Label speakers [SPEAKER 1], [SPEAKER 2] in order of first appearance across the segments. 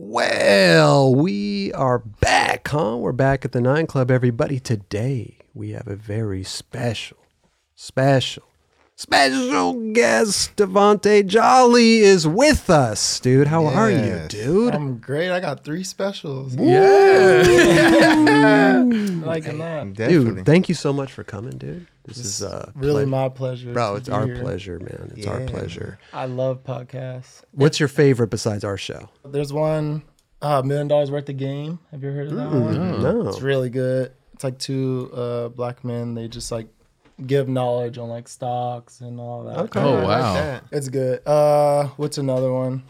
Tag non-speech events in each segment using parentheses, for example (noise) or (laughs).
[SPEAKER 1] Well, we are back, huh? We're back at the Nine Club, everybody. Today we have a very special, special, special guest. Davonte Jolly is with us, dude. How are you,
[SPEAKER 2] Yes.
[SPEAKER 1] dude?
[SPEAKER 3] I'm great. I got three specials.
[SPEAKER 1] yeah, (laughs)
[SPEAKER 3] Liking that.
[SPEAKER 2] Definitely.
[SPEAKER 1] dude. Thank you so much for coming, dude. This is uh,
[SPEAKER 3] Really
[SPEAKER 1] ple-
[SPEAKER 3] my pleasure.
[SPEAKER 1] bro. It's our
[SPEAKER 3] here.
[SPEAKER 1] pleasure, man. It's our pleasure.
[SPEAKER 3] I love podcasts.
[SPEAKER 1] What's your favorite besides our show?
[SPEAKER 3] There's one, uh, Million Dollaz Worth of Game. Have you heard of that one?
[SPEAKER 1] No.
[SPEAKER 3] It's really good. It's like two uh, black men. They just like give knowledge on like stocks and all that.
[SPEAKER 1] Okay.
[SPEAKER 4] Oh
[SPEAKER 2] I like
[SPEAKER 4] wow.
[SPEAKER 3] It's good. Uh, what's another one?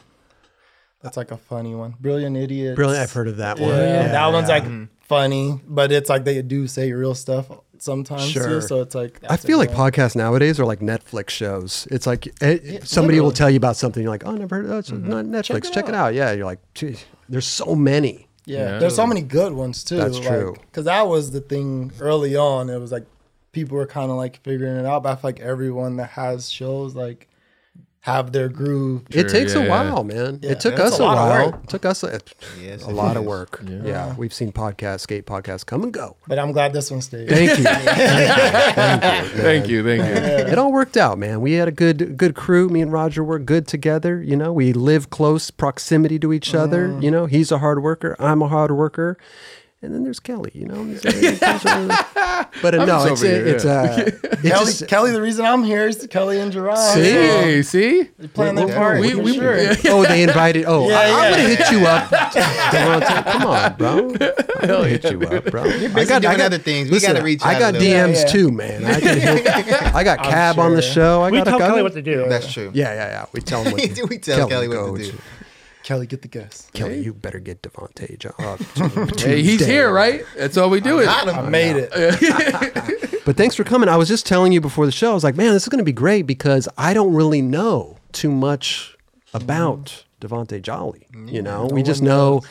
[SPEAKER 3] That's like a funny one. Brilliant Idiots.
[SPEAKER 1] Brilliant. I've heard of that
[SPEAKER 3] Yeah,
[SPEAKER 1] one.
[SPEAKER 3] that one's like
[SPEAKER 2] Mm-hmm.
[SPEAKER 3] funny, but it's like they do say real stuff sometimes
[SPEAKER 1] Sure.
[SPEAKER 3] too. So it's like
[SPEAKER 1] I
[SPEAKER 3] that's a
[SPEAKER 1] feel like
[SPEAKER 3] good
[SPEAKER 1] podcasts nowadays are like Netflix shows. It's like eh, somebody will tell you about something. You're like, oh, I never heard of that. It's not Netflix. Check,
[SPEAKER 3] Check
[SPEAKER 1] it,
[SPEAKER 3] it
[SPEAKER 1] out. Yeah. You're like, geez, there's so many.
[SPEAKER 3] Yeah,
[SPEAKER 4] Yeah.
[SPEAKER 3] there's so many good ones too.
[SPEAKER 1] That's true.
[SPEAKER 3] Because that was the thing early on. It was like people were kind of like figuring it out. But I feel like everyone that has shows like have their groove.
[SPEAKER 1] it
[SPEAKER 4] Sure,
[SPEAKER 1] takes
[SPEAKER 4] yeah,
[SPEAKER 1] a
[SPEAKER 4] yeah.
[SPEAKER 1] while, man.
[SPEAKER 3] Yeah,
[SPEAKER 1] it took
[SPEAKER 3] that's
[SPEAKER 1] us
[SPEAKER 3] a
[SPEAKER 1] a,
[SPEAKER 3] lot of
[SPEAKER 1] while.
[SPEAKER 3] work.
[SPEAKER 1] It took us a,
[SPEAKER 2] Yes,
[SPEAKER 1] a
[SPEAKER 2] it
[SPEAKER 1] lot of
[SPEAKER 2] is. (laughs)
[SPEAKER 1] work. Yeah. We've seen podcasts, skate podcasts come and go.
[SPEAKER 3] But I'm glad this one stayed.
[SPEAKER 1] Thank you. (laughs) Thank you.
[SPEAKER 4] Thank you, thank you.
[SPEAKER 1] It all worked out, man. We had a good good crew. Me and Roger were good together. You know, we live close proximity to each other.
[SPEAKER 3] Mm.
[SPEAKER 1] You know, he's a hard worker. I'm a hard worker. And then there's Kelly, you know. (laughs) (laughs) but uh, no, it's
[SPEAKER 4] here,
[SPEAKER 1] it's uh, (laughs) it's
[SPEAKER 3] Kelly,
[SPEAKER 1] just,
[SPEAKER 3] Kelly, the reason I'm here is Kelly and Gerard.
[SPEAKER 1] See?
[SPEAKER 4] Hey, see?
[SPEAKER 3] playing their
[SPEAKER 2] Yeah.
[SPEAKER 3] part.
[SPEAKER 4] We- we-
[SPEAKER 3] sure.
[SPEAKER 4] yeah.
[SPEAKER 1] oh, they invited. Oh,
[SPEAKER 3] Yeah,
[SPEAKER 1] I, am gonna hit you up. Come on, bro. I'm gonna hit you up, bro. I
[SPEAKER 2] busy doing other things. We gotta reach
[SPEAKER 1] you.
[SPEAKER 2] I
[SPEAKER 1] got
[SPEAKER 2] a.
[SPEAKER 1] DMs
[SPEAKER 3] Yeah, yeah.
[SPEAKER 1] too, man. I, can hit, I got Cab on the show. I
[SPEAKER 5] We
[SPEAKER 1] got
[SPEAKER 5] tell Kelly what to do.
[SPEAKER 2] That's true.
[SPEAKER 1] Yeah, yeah, yeah. We tell him what
[SPEAKER 2] we tell Kelly, what to do.
[SPEAKER 3] Kelly, get the guess.
[SPEAKER 1] Kelly, you better get Davonte. Jo- uh, (laughs)
[SPEAKER 4] Hey, he's
[SPEAKER 1] Tuesday.
[SPEAKER 4] here, right? That's all we do. It.
[SPEAKER 2] Got
[SPEAKER 3] I made it. (laughs) (laughs)
[SPEAKER 1] But thanks for coming. I was just telling you before the show. I was like, man, this is going to be great because I don't really know too much about Davonte Jolly. You mm, know, we just know,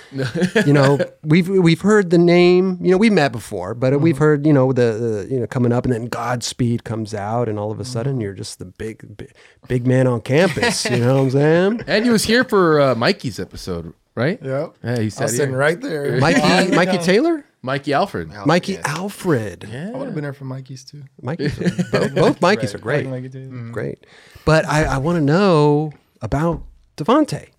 [SPEAKER 1] you know, (laughs) we've we've heard the name. You know, we met before, but we've mm-hmm. heard, you know, the, the you know coming up, and then Godspeed comes out, and all of a sudden mm-hmm. you're just the big big, big man on campus. You know what I'm saying? (laughs)
[SPEAKER 4] And he was here for uh, Mikey's episode, right?
[SPEAKER 3] Yep.
[SPEAKER 4] Yeah, he
[SPEAKER 3] I
[SPEAKER 4] sat
[SPEAKER 3] was sitting right there. (laughs)
[SPEAKER 1] Mikey Mikey Taylor,
[SPEAKER 4] Mikey Alfred.
[SPEAKER 1] Mikey
[SPEAKER 2] yes.
[SPEAKER 1] Alfred.
[SPEAKER 3] I would have been there for Mikey's too.
[SPEAKER 1] Mikey's both, both Mikeys are great.
[SPEAKER 3] Mikey too. Mm-hmm.
[SPEAKER 1] Great. But I, I want to know about Davonte.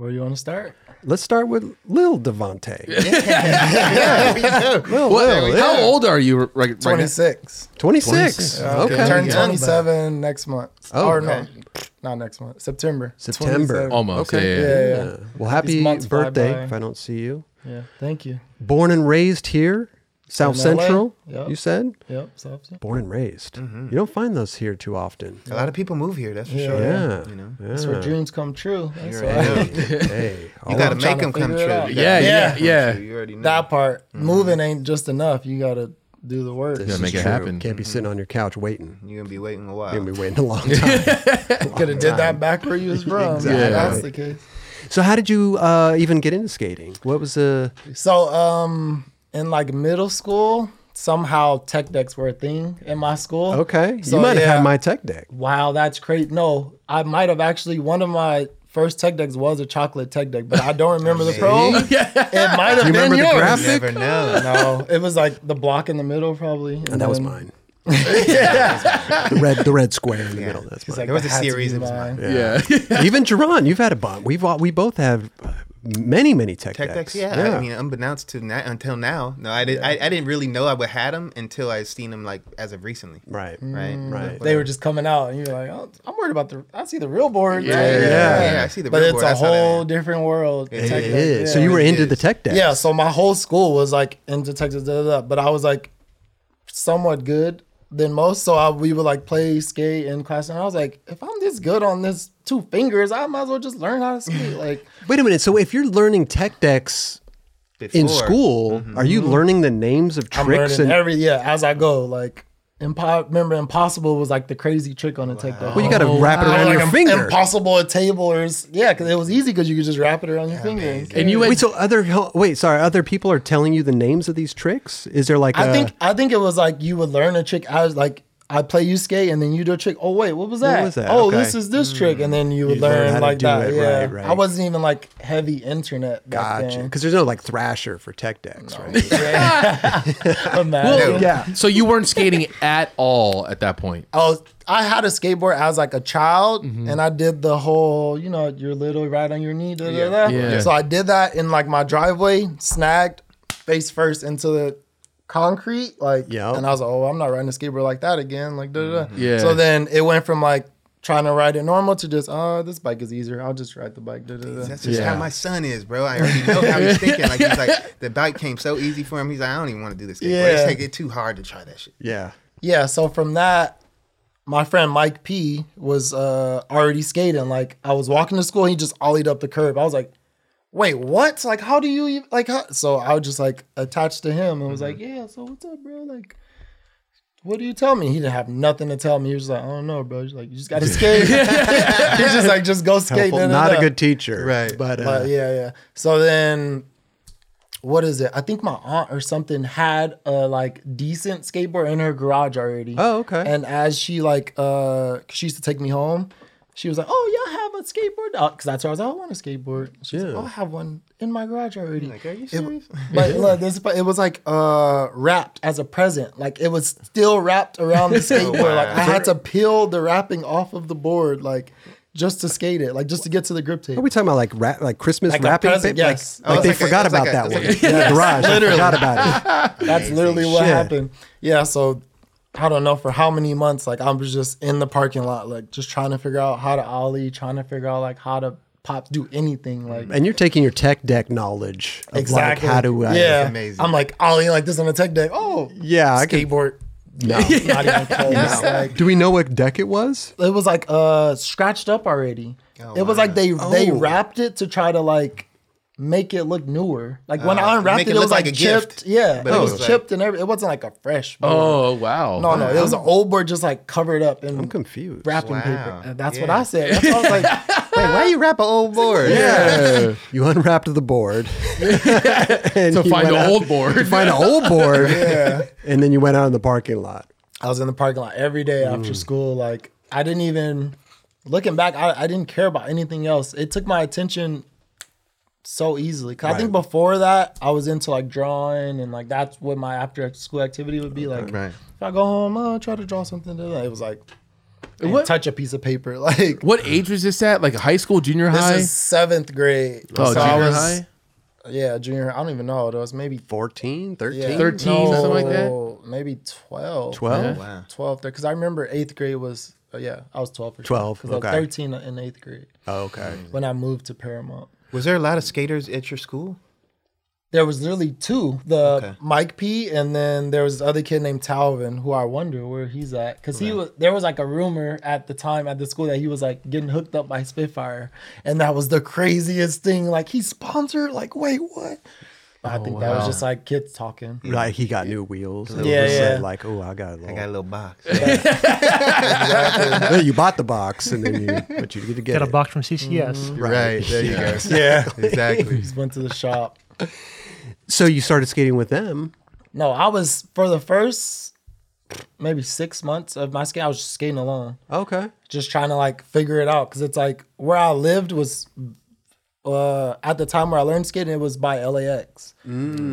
[SPEAKER 3] Where do you want to start?
[SPEAKER 1] Let's start with Lil Davonte. (laughs)
[SPEAKER 2] Yeah, we know.
[SPEAKER 1] Lil,
[SPEAKER 4] Well,
[SPEAKER 1] Lil,
[SPEAKER 4] How
[SPEAKER 1] yeah.
[SPEAKER 4] old are you right, right now?
[SPEAKER 3] 26.
[SPEAKER 1] 26. Okay.
[SPEAKER 3] Turn
[SPEAKER 2] Young,
[SPEAKER 3] 27 next month.
[SPEAKER 1] Oh,
[SPEAKER 3] or
[SPEAKER 2] okay.
[SPEAKER 3] no, not next month. September.
[SPEAKER 1] September.
[SPEAKER 3] 27.
[SPEAKER 4] Almost.
[SPEAKER 1] Okay.
[SPEAKER 4] Yeah, yeah,
[SPEAKER 3] Yeah,
[SPEAKER 4] yeah.
[SPEAKER 3] yeah.
[SPEAKER 1] Uh, well, happy
[SPEAKER 3] These months fly
[SPEAKER 1] birthday
[SPEAKER 3] by.
[SPEAKER 1] if I don't see you.
[SPEAKER 3] Yeah. Thank you.
[SPEAKER 1] Born and raised here, South
[SPEAKER 3] In
[SPEAKER 1] Central,
[SPEAKER 3] Yep.
[SPEAKER 1] you said?
[SPEAKER 3] Yep. So, so.
[SPEAKER 1] Born and raised.
[SPEAKER 3] Mm-hmm.
[SPEAKER 1] You don't find those here too often.
[SPEAKER 2] A lot of people move here. That's for
[SPEAKER 3] Yeah.
[SPEAKER 2] sure.
[SPEAKER 1] Yeah.
[SPEAKER 2] You know.
[SPEAKER 3] That's where dreams come true. That's (laughs) (laughs)
[SPEAKER 2] You
[SPEAKER 3] why.
[SPEAKER 2] already know.
[SPEAKER 1] Hey,
[SPEAKER 2] You gotta make them come true.
[SPEAKER 3] it out.
[SPEAKER 2] You
[SPEAKER 4] Yeah, yeah,
[SPEAKER 2] make 'em come
[SPEAKER 4] yeah.
[SPEAKER 2] You already know.
[SPEAKER 3] that part.
[SPEAKER 1] Mm-hmm.
[SPEAKER 3] Moving ain't just enough. You got to do the work.
[SPEAKER 1] this
[SPEAKER 4] gotta make it
[SPEAKER 1] true.
[SPEAKER 4] happen.
[SPEAKER 1] Can't be sitting on your couch waiting.
[SPEAKER 2] You're gonna be waiting a while.
[SPEAKER 1] You're going to be waiting a long (laughs) time.
[SPEAKER 3] Could have did that back where you was from.
[SPEAKER 1] Exactly.
[SPEAKER 3] Yeah. That's the case.
[SPEAKER 1] so, how did you uh, even get into skating? What was the.
[SPEAKER 3] So, um, in like middle school, somehow tech decks were a thing in my school.
[SPEAKER 1] Okay.
[SPEAKER 3] So,
[SPEAKER 1] you might have
[SPEAKER 3] yeah.
[SPEAKER 1] had my tech deck.
[SPEAKER 3] Wow, that's crazy. No, I might have actually one of my first tech decks was a chocolate tech deck, but I don't remember the (laughs) pro. (laughs) It might have
[SPEAKER 1] You
[SPEAKER 3] been
[SPEAKER 1] remember the
[SPEAKER 3] yours.
[SPEAKER 1] graphic?
[SPEAKER 2] Never know. (laughs)
[SPEAKER 3] No, it was like the block in the middle, probably.
[SPEAKER 1] And that was
[SPEAKER 3] then
[SPEAKER 1] mine. the red, the red square in the middle. That's mine.
[SPEAKER 3] like,
[SPEAKER 2] There was a series,
[SPEAKER 3] be
[SPEAKER 2] it
[SPEAKER 3] mine.
[SPEAKER 4] Yeah.
[SPEAKER 1] Even Jerron, you've had a bunch. We've all, we both have uh, many, many tech,
[SPEAKER 2] Tech
[SPEAKER 1] decks.
[SPEAKER 2] decks, yeah. I mean, unbeknownst to na- until now, no, I did. I, I didn't really know I would had them until I seen them like as of recently,
[SPEAKER 1] right, mm.
[SPEAKER 2] right?
[SPEAKER 1] right.
[SPEAKER 3] They were just coming out, and you're like, "Oh, I'm worried about the. I see the real board.
[SPEAKER 4] Yeah,
[SPEAKER 1] yeah.
[SPEAKER 2] yeah. I see the
[SPEAKER 3] but
[SPEAKER 2] real
[SPEAKER 3] it's
[SPEAKER 2] board,
[SPEAKER 3] a
[SPEAKER 2] that's
[SPEAKER 3] whole different world.
[SPEAKER 2] It
[SPEAKER 3] Tech
[SPEAKER 1] It
[SPEAKER 3] deck, yeah.
[SPEAKER 1] so you were
[SPEAKER 2] it
[SPEAKER 1] into
[SPEAKER 2] is.
[SPEAKER 1] the tech decks.
[SPEAKER 3] Yeah, so my whole school was like into tech decks, da, da, da, but I was like somewhat good than most. So I, we would like play skate in class, and I was like, if I'm this good on this two fingers, I might as well just learn how to skate. (laughs) Like,
[SPEAKER 1] Wait a minute. So if you're learning tech decks in
[SPEAKER 2] Before.
[SPEAKER 1] school, are you learning the names of
[SPEAKER 3] Mm-hmm. I'm
[SPEAKER 1] tricks
[SPEAKER 3] learning
[SPEAKER 1] and?
[SPEAKER 3] every yeah as I go. Like, impo- remember Impossible was like the crazy trick on the tech deck.
[SPEAKER 1] well, you got to
[SPEAKER 4] Oh,
[SPEAKER 1] wrap it around
[SPEAKER 3] like
[SPEAKER 1] your
[SPEAKER 3] im-
[SPEAKER 1] finger.
[SPEAKER 3] Impossible at table or yeah, because it was easy because you could just wrap it around your finger.
[SPEAKER 4] And you went
[SPEAKER 1] Wait, so other wait, sorry, other people are telling you the names of these tricks? Is there like
[SPEAKER 3] I
[SPEAKER 1] a-
[SPEAKER 3] think I think it was like you would learn a trick as like I'd play you skate and then you do a trick. Oh wait, what was that?
[SPEAKER 1] was that?
[SPEAKER 3] Oh,
[SPEAKER 1] Okay.
[SPEAKER 3] this is this trick, and then you would
[SPEAKER 1] You'd learn
[SPEAKER 3] learn, like that.
[SPEAKER 1] it.
[SPEAKER 3] Yeah,
[SPEAKER 1] Right, right.
[SPEAKER 3] I wasn't even like heavy internet. Back
[SPEAKER 1] Gotcha. Because there's no like Thrasher for tech decks, right? (laughs) (laughs)
[SPEAKER 3] Imagine.
[SPEAKER 1] yeah.
[SPEAKER 4] So you weren't skating at all at that point.
[SPEAKER 3] Oh. I had a skateboard as like a child,
[SPEAKER 1] Mm-hmm.
[SPEAKER 3] and I did the whole, you know, you're little right on your knee. Da, da, da.
[SPEAKER 4] Yeah.
[SPEAKER 3] So I did that in like my driveway, snagged face first into the concrete, like,
[SPEAKER 1] Yep.
[SPEAKER 3] and I was like, oh, I'm not riding a skateboard like that again, like, da, da, da.
[SPEAKER 4] Yeah.
[SPEAKER 3] So then it went from like trying to ride it normal to just, oh, this bike is easier. I'll just ride the bike. Da, da, da.
[SPEAKER 2] That's just
[SPEAKER 4] Yeah.
[SPEAKER 2] how my son is, bro. I already know how he's thinking. Like he's like, (laughs) the bike came so easy for him. He's like, I don't even want to do this. Yeah.
[SPEAKER 3] Yeah.
[SPEAKER 2] It's take it too hard to try that shit.
[SPEAKER 1] Yeah.
[SPEAKER 3] Yeah, so from that, my friend Mike P was uh, already skating. Like I was walking to school, he just ollied up the curb. I was like, "Wait, what? Like, how do you even, like?" How? So I was just like attached to him and was like, "Yeah, so what's up, bro? Like, what do you tell me?" He didn't have nothing to tell me. He was like, "I don't know, bro." He's like, "You just got to skate." (laughs) (laughs) He's just like, "Just go skate."
[SPEAKER 1] Helpful.
[SPEAKER 3] da, da,
[SPEAKER 1] Not a good teacher.
[SPEAKER 2] Right.
[SPEAKER 1] But, uh,
[SPEAKER 3] But yeah, yeah. So then, what is it? I think my aunt or something had a like decent skateboard in her garage already.
[SPEAKER 1] Oh, okay.
[SPEAKER 3] And as she like, uh, 'cause she used to take me home. She was like, "Oh, y'all have a skateboard?" Because that's where I was. like, I want a skateboard. She's like,
[SPEAKER 1] Yeah.
[SPEAKER 3] "Oh, I have one in my garage already."
[SPEAKER 2] Like, are you
[SPEAKER 3] It-
[SPEAKER 2] serious? (laughs)
[SPEAKER 3] but look, this but it was like uh wrapped as a present. Like it was still wrapped around the (laughs) skateboard. Like I had to peel the wrapping off of the board, like just to skate it, like just to get to the grip tape.
[SPEAKER 1] Are we talking about like ra- like Christmas
[SPEAKER 3] Like
[SPEAKER 1] wrapping
[SPEAKER 3] present,
[SPEAKER 1] paper?
[SPEAKER 3] yes.
[SPEAKER 1] Like,
[SPEAKER 2] Oh,
[SPEAKER 1] like they
[SPEAKER 2] like
[SPEAKER 1] forgot
[SPEAKER 2] it's
[SPEAKER 1] about
[SPEAKER 2] like a-
[SPEAKER 1] that one.
[SPEAKER 2] like a-
[SPEAKER 1] in the garage. They (laughs) forgot about it.
[SPEAKER 3] That's literally what
[SPEAKER 1] shit.
[SPEAKER 3] happened. Yeah, so I don't know for how many months. Like I was just in the parking lot, like just trying to figure out how to ollie, trying to figure out like how to pop, do anything. Like
[SPEAKER 1] And you're taking your tech deck knowledge of
[SPEAKER 3] exactly
[SPEAKER 1] like how do I?
[SPEAKER 3] yeah.
[SPEAKER 2] amazing.
[SPEAKER 3] I'm like ollie like this on a tech deck. Oh
[SPEAKER 1] yeah. I can,
[SPEAKER 3] skateboard. (laughs) No, not even close. (laughs) Like
[SPEAKER 1] do we know what deck it was?
[SPEAKER 3] it was like uh scratched up already.
[SPEAKER 2] Oh,
[SPEAKER 3] it was
[SPEAKER 2] wow.
[SPEAKER 3] like they they
[SPEAKER 1] Oh.
[SPEAKER 3] wrapped it to try to like make it look newer. Like when
[SPEAKER 2] Uh,
[SPEAKER 3] I unwrapped it,
[SPEAKER 2] it
[SPEAKER 3] it, was like,
[SPEAKER 2] like a
[SPEAKER 3] chipped.
[SPEAKER 2] gift.
[SPEAKER 3] Yeah,
[SPEAKER 2] But
[SPEAKER 3] it
[SPEAKER 2] it
[SPEAKER 3] was
[SPEAKER 2] was like-
[SPEAKER 3] chipped and every, it wasn't like a fresh. board.
[SPEAKER 4] Oh wow.
[SPEAKER 3] no, no, it was an old board just like covered up in
[SPEAKER 1] I'm confused.
[SPEAKER 3] wrapping
[SPEAKER 2] Wow.
[SPEAKER 3] paper. And that's what I said. That's what I was like. (laughs)
[SPEAKER 2] Wait, why you wrap an old board?
[SPEAKER 4] Yeah.
[SPEAKER 1] You unwrapped the board (laughs) and
[SPEAKER 4] to find
[SPEAKER 1] went
[SPEAKER 4] the
[SPEAKER 1] out-
[SPEAKER 4] old board.
[SPEAKER 1] to find an old board. (laughs)
[SPEAKER 3] Yeah.
[SPEAKER 1] And then you went out in the parking lot.
[SPEAKER 3] I was in the parking lot every day after school. Like I didn't even looking back, I, I didn't care about anything else. It took my attention so easily. Cause I think
[SPEAKER 1] Right.
[SPEAKER 3] before that, I was into like drawing and like that's what my after school activity would be. Like
[SPEAKER 2] Right.
[SPEAKER 3] if I go home, oh, try to draw something. It was like and
[SPEAKER 4] What-
[SPEAKER 3] touch a piece of paper. (laughs) Like
[SPEAKER 4] What age was this at? Like high school, junior
[SPEAKER 3] this
[SPEAKER 4] high?
[SPEAKER 3] is seventh grade.
[SPEAKER 4] oh,
[SPEAKER 3] So I
[SPEAKER 4] junior
[SPEAKER 3] was-
[SPEAKER 4] high.
[SPEAKER 3] Yeah, junior. I don't even know how old it was. Maybe
[SPEAKER 1] 14, 13?
[SPEAKER 3] yeah,
[SPEAKER 4] 13, something like that?
[SPEAKER 3] no, Maybe 12.
[SPEAKER 1] 12?
[SPEAKER 2] Wow.
[SPEAKER 3] 12 because I remember eighth grade was uh, yeah I was 12 for
[SPEAKER 1] 12,
[SPEAKER 3] because I
[SPEAKER 1] okay.
[SPEAKER 3] was 13 in eighth grade
[SPEAKER 1] Oh, okay.
[SPEAKER 3] when I moved to Paramount.
[SPEAKER 2] Was there a lot of skaters at your school?
[SPEAKER 3] There was literally two, the
[SPEAKER 2] Okay.
[SPEAKER 3] Mike P, and then there was this other kid named Talvin, who I wonder where he's at, because he was. There was like a rumor at the time at the school that he was like getting hooked up by Spitfire, and that was the craziest thing. Like he sponsored. Like wait, what? I oh, think that was just like kids talking. Mm-hmm.
[SPEAKER 1] Like he got new wheels. And
[SPEAKER 3] Yeah,
[SPEAKER 1] he said,
[SPEAKER 3] yeah.
[SPEAKER 1] Like, oh, I got a
[SPEAKER 2] I
[SPEAKER 1] little.
[SPEAKER 2] got a little box. (laughs)
[SPEAKER 1] Yeah, you bought the box and then you, but you get to get
[SPEAKER 5] Got a box from CCS. Mm-hmm.
[SPEAKER 2] right. There you go. (laughs)
[SPEAKER 3] Yeah,
[SPEAKER 2] Exactly.
[SPEAKER 3] just went to the shop.
[SPEAKER 1] So you started skating with them.
[SPEAKER 3] No, I was for the first maybe six months of my skate. I was just skating alone.
[SPEAKER 1] Okay.
[SPEAKER 3] just trying to like figure it out because it's like where I lived was uh at the time where I learned skating it was by LAX.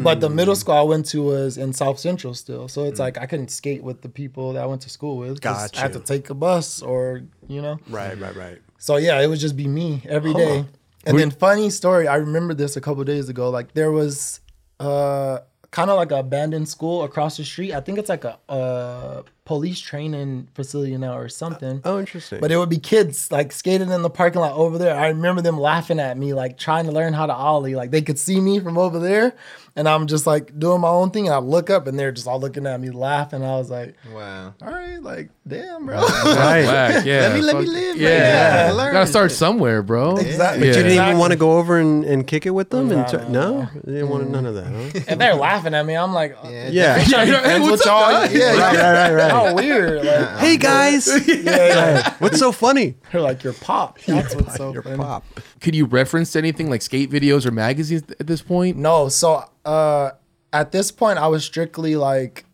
[SPEAKER 3] But the middle school I went to was in South Central still. So it's like I couldn't skate with the people that I went to school with. 'cause I had to take a bus or you know.
[SPEAKER 1] Right, right, right.
[SPEAKER 3] So yeah, it would just be me every day. And then funny story, I remember this a couple days ago. Like there was uh kind of like an abandoned school across the street. I think it's like a uh police training facility now or something.
[SPEAKER 1] Oh, interesting.
[SPEAKER 3] But it would be kids like skating in the parking lot over there. I remember them laughing at me, like trying to learn how to ollie. Like they could see me from over there, and I'm just like doing my own thing. And I look up, and they're just all looking at me, laughing. I was like,
[SPEAKER 2] Wow.
[SPEAKER 3] "All right, like damn, bro."
[SPEAKER 1] right. (laughs)
[SPEAKER 4] Whack, yeah.
[SPEAKER 2] Let me let me live.
[SPEAKER 4] Yeah.
[SPEAKER 2] man.
[SPEAKER 3] Yeah.
[SPEAKER 2] Learn.
[SPEAKER 4] Gotta start somewhere, bro.
[SPEAKER 3] Exactly.
[SPEAKER 1] But you didn't even want to go over and, and kick it with them? and
[SPEAKER 3] No,
[SPEAKER 1] t-
[SPEAKER 3] no,
[SPEAKER 1] no?
[SPEAKER 3] no.
[SPEAKER 1] You didn't want none of that, huh?
[SPEAKER 3] and they're laughing at me. I'm like,
[SPEAKER 2] Yeah. (laughs)
[SPEAKER 1] Yeah.
[SPEAKER 3] trying to be
[SPEAKER 4] Hey,
[SPEAKER 3] friends
[SPEAKER 4] what's up,
[SPEAKER 3] y'all.
[SPEAKER 4] guys? (laughs)
[SPEAKER 3] Yeah,
[SPEAKER 1] right, right, right, right.
[SPEAKER 3] How (laughs) weird. Like,
[SPEAKER 1] Hey, guys. (laughs)
[SPEAKER 3] yeah,
[SPEAKER 1] What's so funny?
[SPEAKER 3] they're like, you're pop. (laughs) That's what's so
[SPEAKER 1] Your
[SPEAKER 3] funny.
[SPEAKER 1] pop.
[SPEAKER 4] Could you reference anything like skate videos or magazines at this point?
[SPEAKER 3] No, so uh, at this point, I was strictly like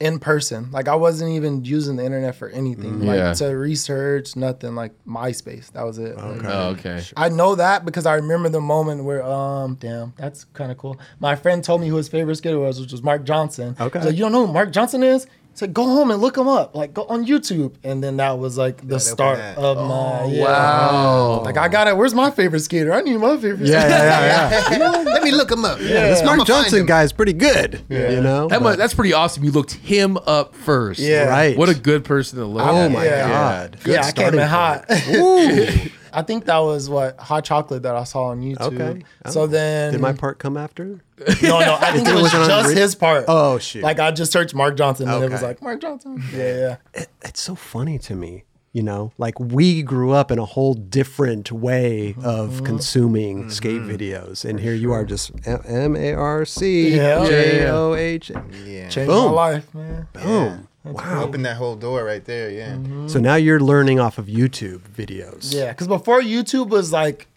[SPEAKER 3] in person. Like I wasn't even using the internet for anything. Like
[SPEAKER 4] Yeah.
[SPEAKER 3] to research, nothing. Like MySpace. That was it. Like,
[SPEAKER 4] Oh, okay.
[SPEAKER 3] I know that because I remember the moment where, um, damn, that's kind of cool. My friend told me who his favorite skater was, which was Marc Johnson.
[SPEAKER 1] Okay.
[SPEAKER 3] He's like, you don't know who Marc Johnson is? He said, go home and look him up. Like, go on YouTube. And then that was like the
[SPEAKER 2] opened
[SPEAKER 3] start
[SPEAKER 2] that.
[SPEAKER 3] of oh, my, yeah.
[SPEAKER 4] Wow.
[SPEAKER 3] Like, I got it. Where's my favorite skater? I need my favorite
[SPEAKER 1] Yeah,
[SPEAKER 3] skater.
[SPEAKER 1] yeah, yeah, (laughs) yeah.
[SPEAKER 2] Let me look him up. Yeah,
[SPEAKER 1] This
[SPEAKER 2] Marc
[SPEAKER 1] Johnson guy is pretty good. Yeah. You know,
[SPEAKER 4] That mu- that's pretty awesome. You looked him up first.
[SPEAKER 3] Yeah.
[SPEAKER 1] right.
[SPEAKER 4] What a good person to look
[SPEAKER 1] Oh
[SPEAKER 4] at.
[SPEAKER 1] my
[SPEAKER 3] Yeah.
[SPEAKER 1] god. Good
[SPEAKER 3] yeah, I came
[SPEAKER 1] starting
[SPEAKER 3] in hot. (laughs)
[SPEAKER 1] point. Ooh.
[SPEAKER 3] I think that was what hot chocolate that I saw on YouTube.
[SPEAKER 1] Okay.
[SPEAKER 3] So then,
[SPEAKER 1] Did my part come after? (laughs)
[SPEAKER 3] no, no, I think it
[SPEAKER 1] It
[SPEAKER 3] was
[SPEAKER 1] wasn't on
[SPEAKER 3] just
[SPEAKER 1] the-
[SPEAKER 3] his part.
[SPEAKER 1] Oh shit.
[SPEAKER 3] Like I just searched Marc Johnson and it was like Marc Johnson. (laughs) Yeah, yeah.
[SPEAKER 1] it's so funny to me you know like we grew up in a whole different way of
[SPEAKER 3] Mm-hmm.
[SPEAKER 1] consuming skate videos and here you are just M A R C
[SPEAKER 3] Yeah.
[SPEAKER 1] J O H
[SPEAKER 2] Yeah.
[SPEAKER 3] Changed
[SPEAKER 1] Boom.
[SPEAKER 3] my life, man.
[SPEAKER 1] boom wow
[SPEAKER 2] Open that whole door right there. Yeah. Mm-hmm.
[SPEAKER 1] so now you're learning off of YouTube videos
[SPEAKER 3] Yeah, because before YouTube was like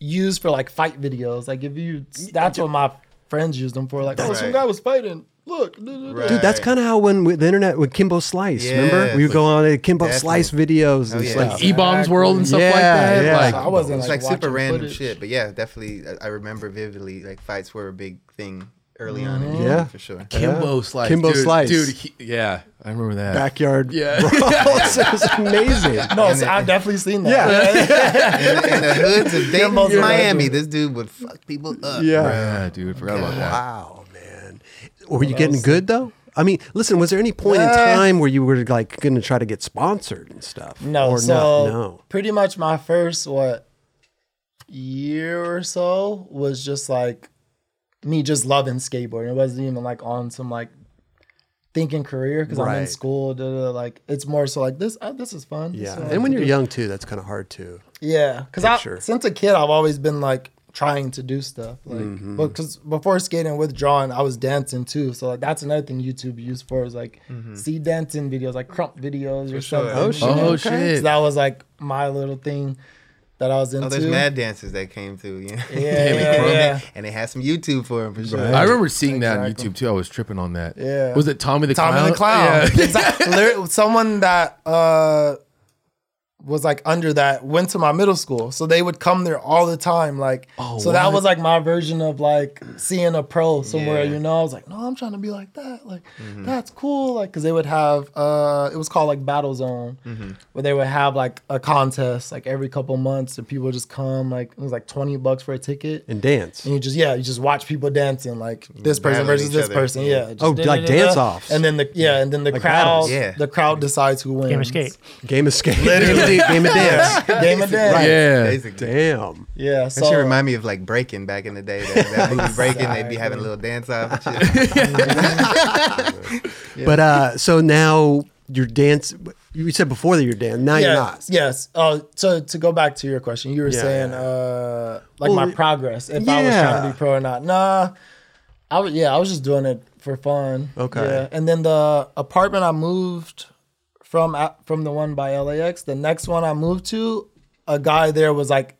[SPEAKER 3] used for like fight videos. Like if you, that's what my friends used them for. Like, oh, some guy was fighting. Look.
[SPEAKER 2] Right.
[SPEAKER 1] Dude, that's kind of how when with the internet with Kimbo Slice, remember? We would go on Kimbo
[SPEAKER 2] definitely.
[SPEAKER 1] Slice videos oh, and
[SPEAKER 2] Oh, yeah.
[SPEAKER 4] Like E Bombs World and stuff like that.
[SPEAKER 1] yeah.
[SPEAKER 4] Like
[SPEAKER 3] I wasn't
[SPEAKER 2] It's
[SPEAKER 3] like,
[SPEAKER 2] like, super random
[SPEAKER 3] footage.
[SPEAKER 2] shit, but yeah, definitely. I, I remember vividly. Like fights were a big thing early on.
[SPEAKER 3] Mm-hmm.
[SPEAKER 2] In
[SPEAKER 1] Yeah.
[SPEAKER 2] yeah, for sure.
[SPEAKER 4] Kimbo
[SPEAKER 1] Yeah.
[SPEAKER 4] Slice.
[SPEAKER 1] Kimbo
[SPEAKER 4] dude,
[SPEAKER 1] Slice.
[SPEAKER 4] Dude, he, yeah, I remember that.
[SPEAKER 1] Backyard
[SPEAKER 4] Yeah. (laughs)
[SPEAKER 1] brawls. (laughs) it was amazing.
[SPEAKER 3] No, so I've definitely seen that.
[SPEAKER 1] Yeah.
[SPEAKER 2] in (laughs) the hoods of Dayton,
[SPEAKER 3] Kimbo's
[SPEAKER 2] Miami, this dude would fuck people up.
[SPEAKER 1] Yeah.
[SPEAKER 4] Yeah, dude, forgot about that.
[SPEAKER 1] Wow, man. Were you getting good though? I mean, listen, was there any point in
[SPEAKER 3] Uh,
[SPEAKER 1] time where you were like going to try to get sponsored and stuff?
[SPEAKER 3] No,
[SPEAKER 1] or
[SPEAKER 3] so
[SPEAKER 1] not? No.
[SPEAKER 3] pretty much my first what year or so was just like me just loving skateboarding. It wasn't even like on some like thinking career because I'm in school. Da, da, da, like it's more so like this. Uh, this is fun.
[SPEAKER 1] Yeah,
[SPEAKER 3] is
[SPEAKER 1] and when you're
[SPEAKER 3] do.
[SPEAKER 1] young too, that's kind of hard too.
[SPEAKER 3] yeah, because I
[SPEAKER 1] Picture.
[SPEAKER 3] since a kid I've always been like trying to do stuff like
[SPEAKER 1] Mm-hmm.
[SPEAKER 3] because before skating with drawing I was dancing too so like that's another thing YouTube used for is like see dancing videos like krump videos or
[SPEAKER 2] sure.
[SPEAKER 3] something
[SPEAKER 1] Oh, shit.
[SPEAKER 4] Oh
[SPEAKER 1] Okay.
[SPEAKER 4] shit.
[SPEAKER 3] so that was like my little thing that I was into
[SPEAKER 2] Oh, there's mad dancers that came through. (laughs) Yeah.
[SPEAKER 3] yeah, yeah, yeah.
[SPEAKER 2] and they had some YouTube for him for sure.
[SPEAKER 1] Right.
[SPEAKER 4] I remember seeing that on YouTube too. I was tripping on that.
[SPEAKER 3] Yeah.
[SPEAKER 4] Was it Tommy the Clown?
[SPEAKER 3] Tommy
[SPEAKER 4] Clown?
[SPEAKER 3] the Clown.
[SPEAKER 4] Yeah.
[SPEAKER 3] Exactly. Someone that uh was like under that went to my middle school. So they would come there all the time. Like
[SPEAKER 1] Oh,
[SPEAKER 3] so that was like my version of like seeing a pro somewhere,
[SPEAKER 2] Yeah.
[SPEAKER 3] you know. I was like, no, I'm trying to be like that. Like that's cool. Like cause they would have uh it was called like Battle Zone where they would have like a contest like every couple months and people would just come like it was like 20 bucks for a ticket.
[SPEAKER 1] And dance.
[SPEAKER 3] And you just yeah, you just watch people dancing like this person
[SPEAKER 2] Battling
[SPEAKER 3] versus this
[SPEAKER 2] other.
[SPEAKER 3] person.
[SPEAKER 2] Yeah.
[SPEAKER 3] Yeah. just
[SPEAKER 1] Oh, like dance-offs.
[SPEAKER 3] And then the yeah, and then the
[SPEAKER 1] Like
[SPEAKER 3] crowd
[SPEAKER 1] battles.
[SPEAKER 2] Yeah.
[SPEAKER 3] the crowd decides who wins.
[SPEAKER 5] Game of skate.
[SPEAKER 1] Game of skate. Game of, game of dance. (laughs)
[SPEAKER 3] Game of dance.
[SPEAKER 4] Yeah.
[SPEAKER 2] Basically.
[SPEAKER 1] Damn.
[SPEAKER 3] Yeah.
[SPEAKER 2] That
[SPEAKER 3] So
[SPEAKER 2] shit remind me of like Breaking back in the day. That, that movie Breaking, they'd be having a little dance off and shit. (laughs)
[SPEAKER 1] But uh, so now you're dance. You said before that you're dancing. Now you're not.
[SPEAKER 3] Yes. Oh, so to go back to your question, you were
[SPEAKER 1] Yeah,
[SPEAKER 3] saying
[SPEAKER 1] yeah.
[SPEAKER 3] uh like
[SPEAKER 1] Well,
[SPEAKER 3] my
[SPEAKER 1] it-
[SPEAKER 3] progress if I was trying to be pro or not. Nah. I was yeah, I was just doing it for fun.
[SPEAKER 1] Okay.
[SPEAKER 3] Yeah. And then the apartment I moved from uh, from the one by LAX, the next one I moved to, a guy there was like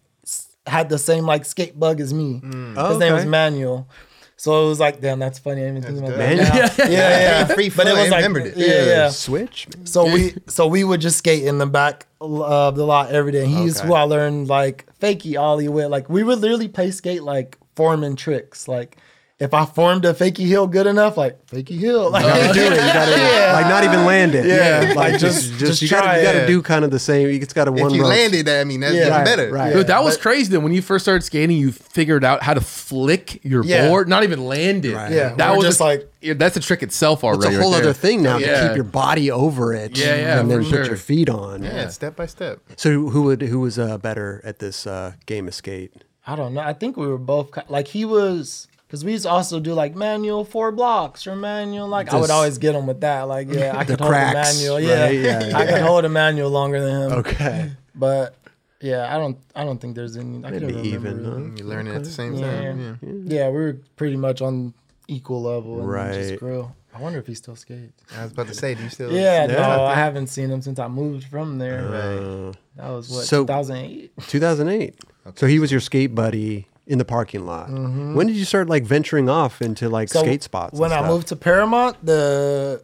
[SPEAKER 3] had the same like skate bug as me. Mm. His oh, name was Manuel. So it was like, damn, that's funny. I didn't even think about that. now. (laughs) Yeah, yeah.
[SPEAKER 2] Free
[SPEAKER 3] But it
[SPEAKER 2] flow, I
[SPEAKER 3] like,
[SPEAKER 2] remembered it.
[SPEAKER 3] yeah, yeah.
[SPEAKER 1] Switch.
[SPEAKER 3] So we (laughs) so we would just skate in the back of the lot every day. He's
[SPEAKER 2] Okay.
[SPEAKER 3] who I learned like fakie ollie with. Like we would literally play skate like forming tricks. Like if I formed a fakie heel good enough, like fakie heel. Like,
[SPEAKER 1] You do it. You gotta (laughs) like not even land it.
[SPEAKER 3] Yeah.
[SPEAKER 1] like
[SPEAKER 3] Like,
[SPEAKER 1] just
[SPEAKER 3] just-
[SPEAKER 1] just,
[SPEAKER 3] just
[SPEAKER 1] you gotta
[SPEAKER 3] try
[SPEAKER 1] you gotta do kind of the same. You just gotta one
[SPEAKER 2] If you
[SPEAKER 1] rope.
[SPEAKER 2] landed that, I mean, that's
[SPEAKER 3] Yeah.
[SPEAKER 2] even
[SPEAKER 3] Right,
[SPEAKER 2] better.
[SPEAKER 3] right.
[SPEAKER 4] Dude, that was crazy. Then when you first started skating, you figured out how to flick your
[SPEAKER 3] Yeah.
[SPEAKER 4] board, not even land it.
[SPEAKER 1] Right.
[SPEAKER 3] Yeah,
[SPEAKER 4] that
[SPEAKER 3] we're
[SPEAKER 4] was
[SPEAKER 3] just like-
[SPEAKER 4] yeah, that's a trick itself already.
[SPEAKER 1] It's a whole
[SPEAKER 4] right
[SPEAKER 1] other thing now to keep your body over it.
[SPEAKER 4] Yeah, yeah,
[SPEAKER 1] and then
[SPEAKER 4] for
[SPEAKER 1] put
[SPEAKER 4] sure.
[SPEAKER 1] your feet on.
[SPEAKER 2] Yeah, step by step.
[SPEAKER 1] So who would who was uh, better at this uh, game of skate?
[SPEAKER 3] I don't know. I think we were both like he was because we used to also do like manual four blocks or manual like I would always get him with that. Like yeah, I (laughs)
[SPEAKER 1] The
[SPEAKER 3] could hold a
[SPEAKER 1] cracks,
[SPEAKER 3] manual. Yeah,
[SPEAKER 1] right? Yeah, (laughs)
[SPEAKER 3] I
[SPEAKER 1] yeah.
[SPEAKER 3] could hold a manual longer than him.
[SPEAKER 1] Okay, (laughs)
[SPEAKER 3] But yeah, I don't. I don't think there's any. I
[SPEAKER 1] maybe
[SPEAKER 3] can't remember
[SPEAKER 1] even.
[SPEAKER 3] really.
[SPEAKER 1] Huh?
[SPEAKER 2] You're learning at the same
[SPEAKER 3] Yeah.
[SPEAKER 2] time. Yeah.
[SPEAKER 3] Yeah, we were pretty much on equal level. And right.
[SPEAKER 1] Right.
[SPEAKER 3] Just grew. I wonder if he still skates.
[SPEAKER 2] I was about to say, do you still?
[SPEAKER 3] Yeah,
[SPEAKER 1] Yeah.
[SPEAKER 3] no, I haven't seen him since I moved from there.
[SPEAKER 1] Uh,
[SPEAKER 3] That was what
[SPEAKER 1] So-
[SPEAKER 3] 2008.
[SPEAKER 1] 2008. So he was your skate buddy in the parking lot. When did you start like venturing off into like
[SPEAKER 3] Mm-hmm. So
[SPEAKER 1] skate spots? and
[SPEAKER 3] When I moved to Paramount, the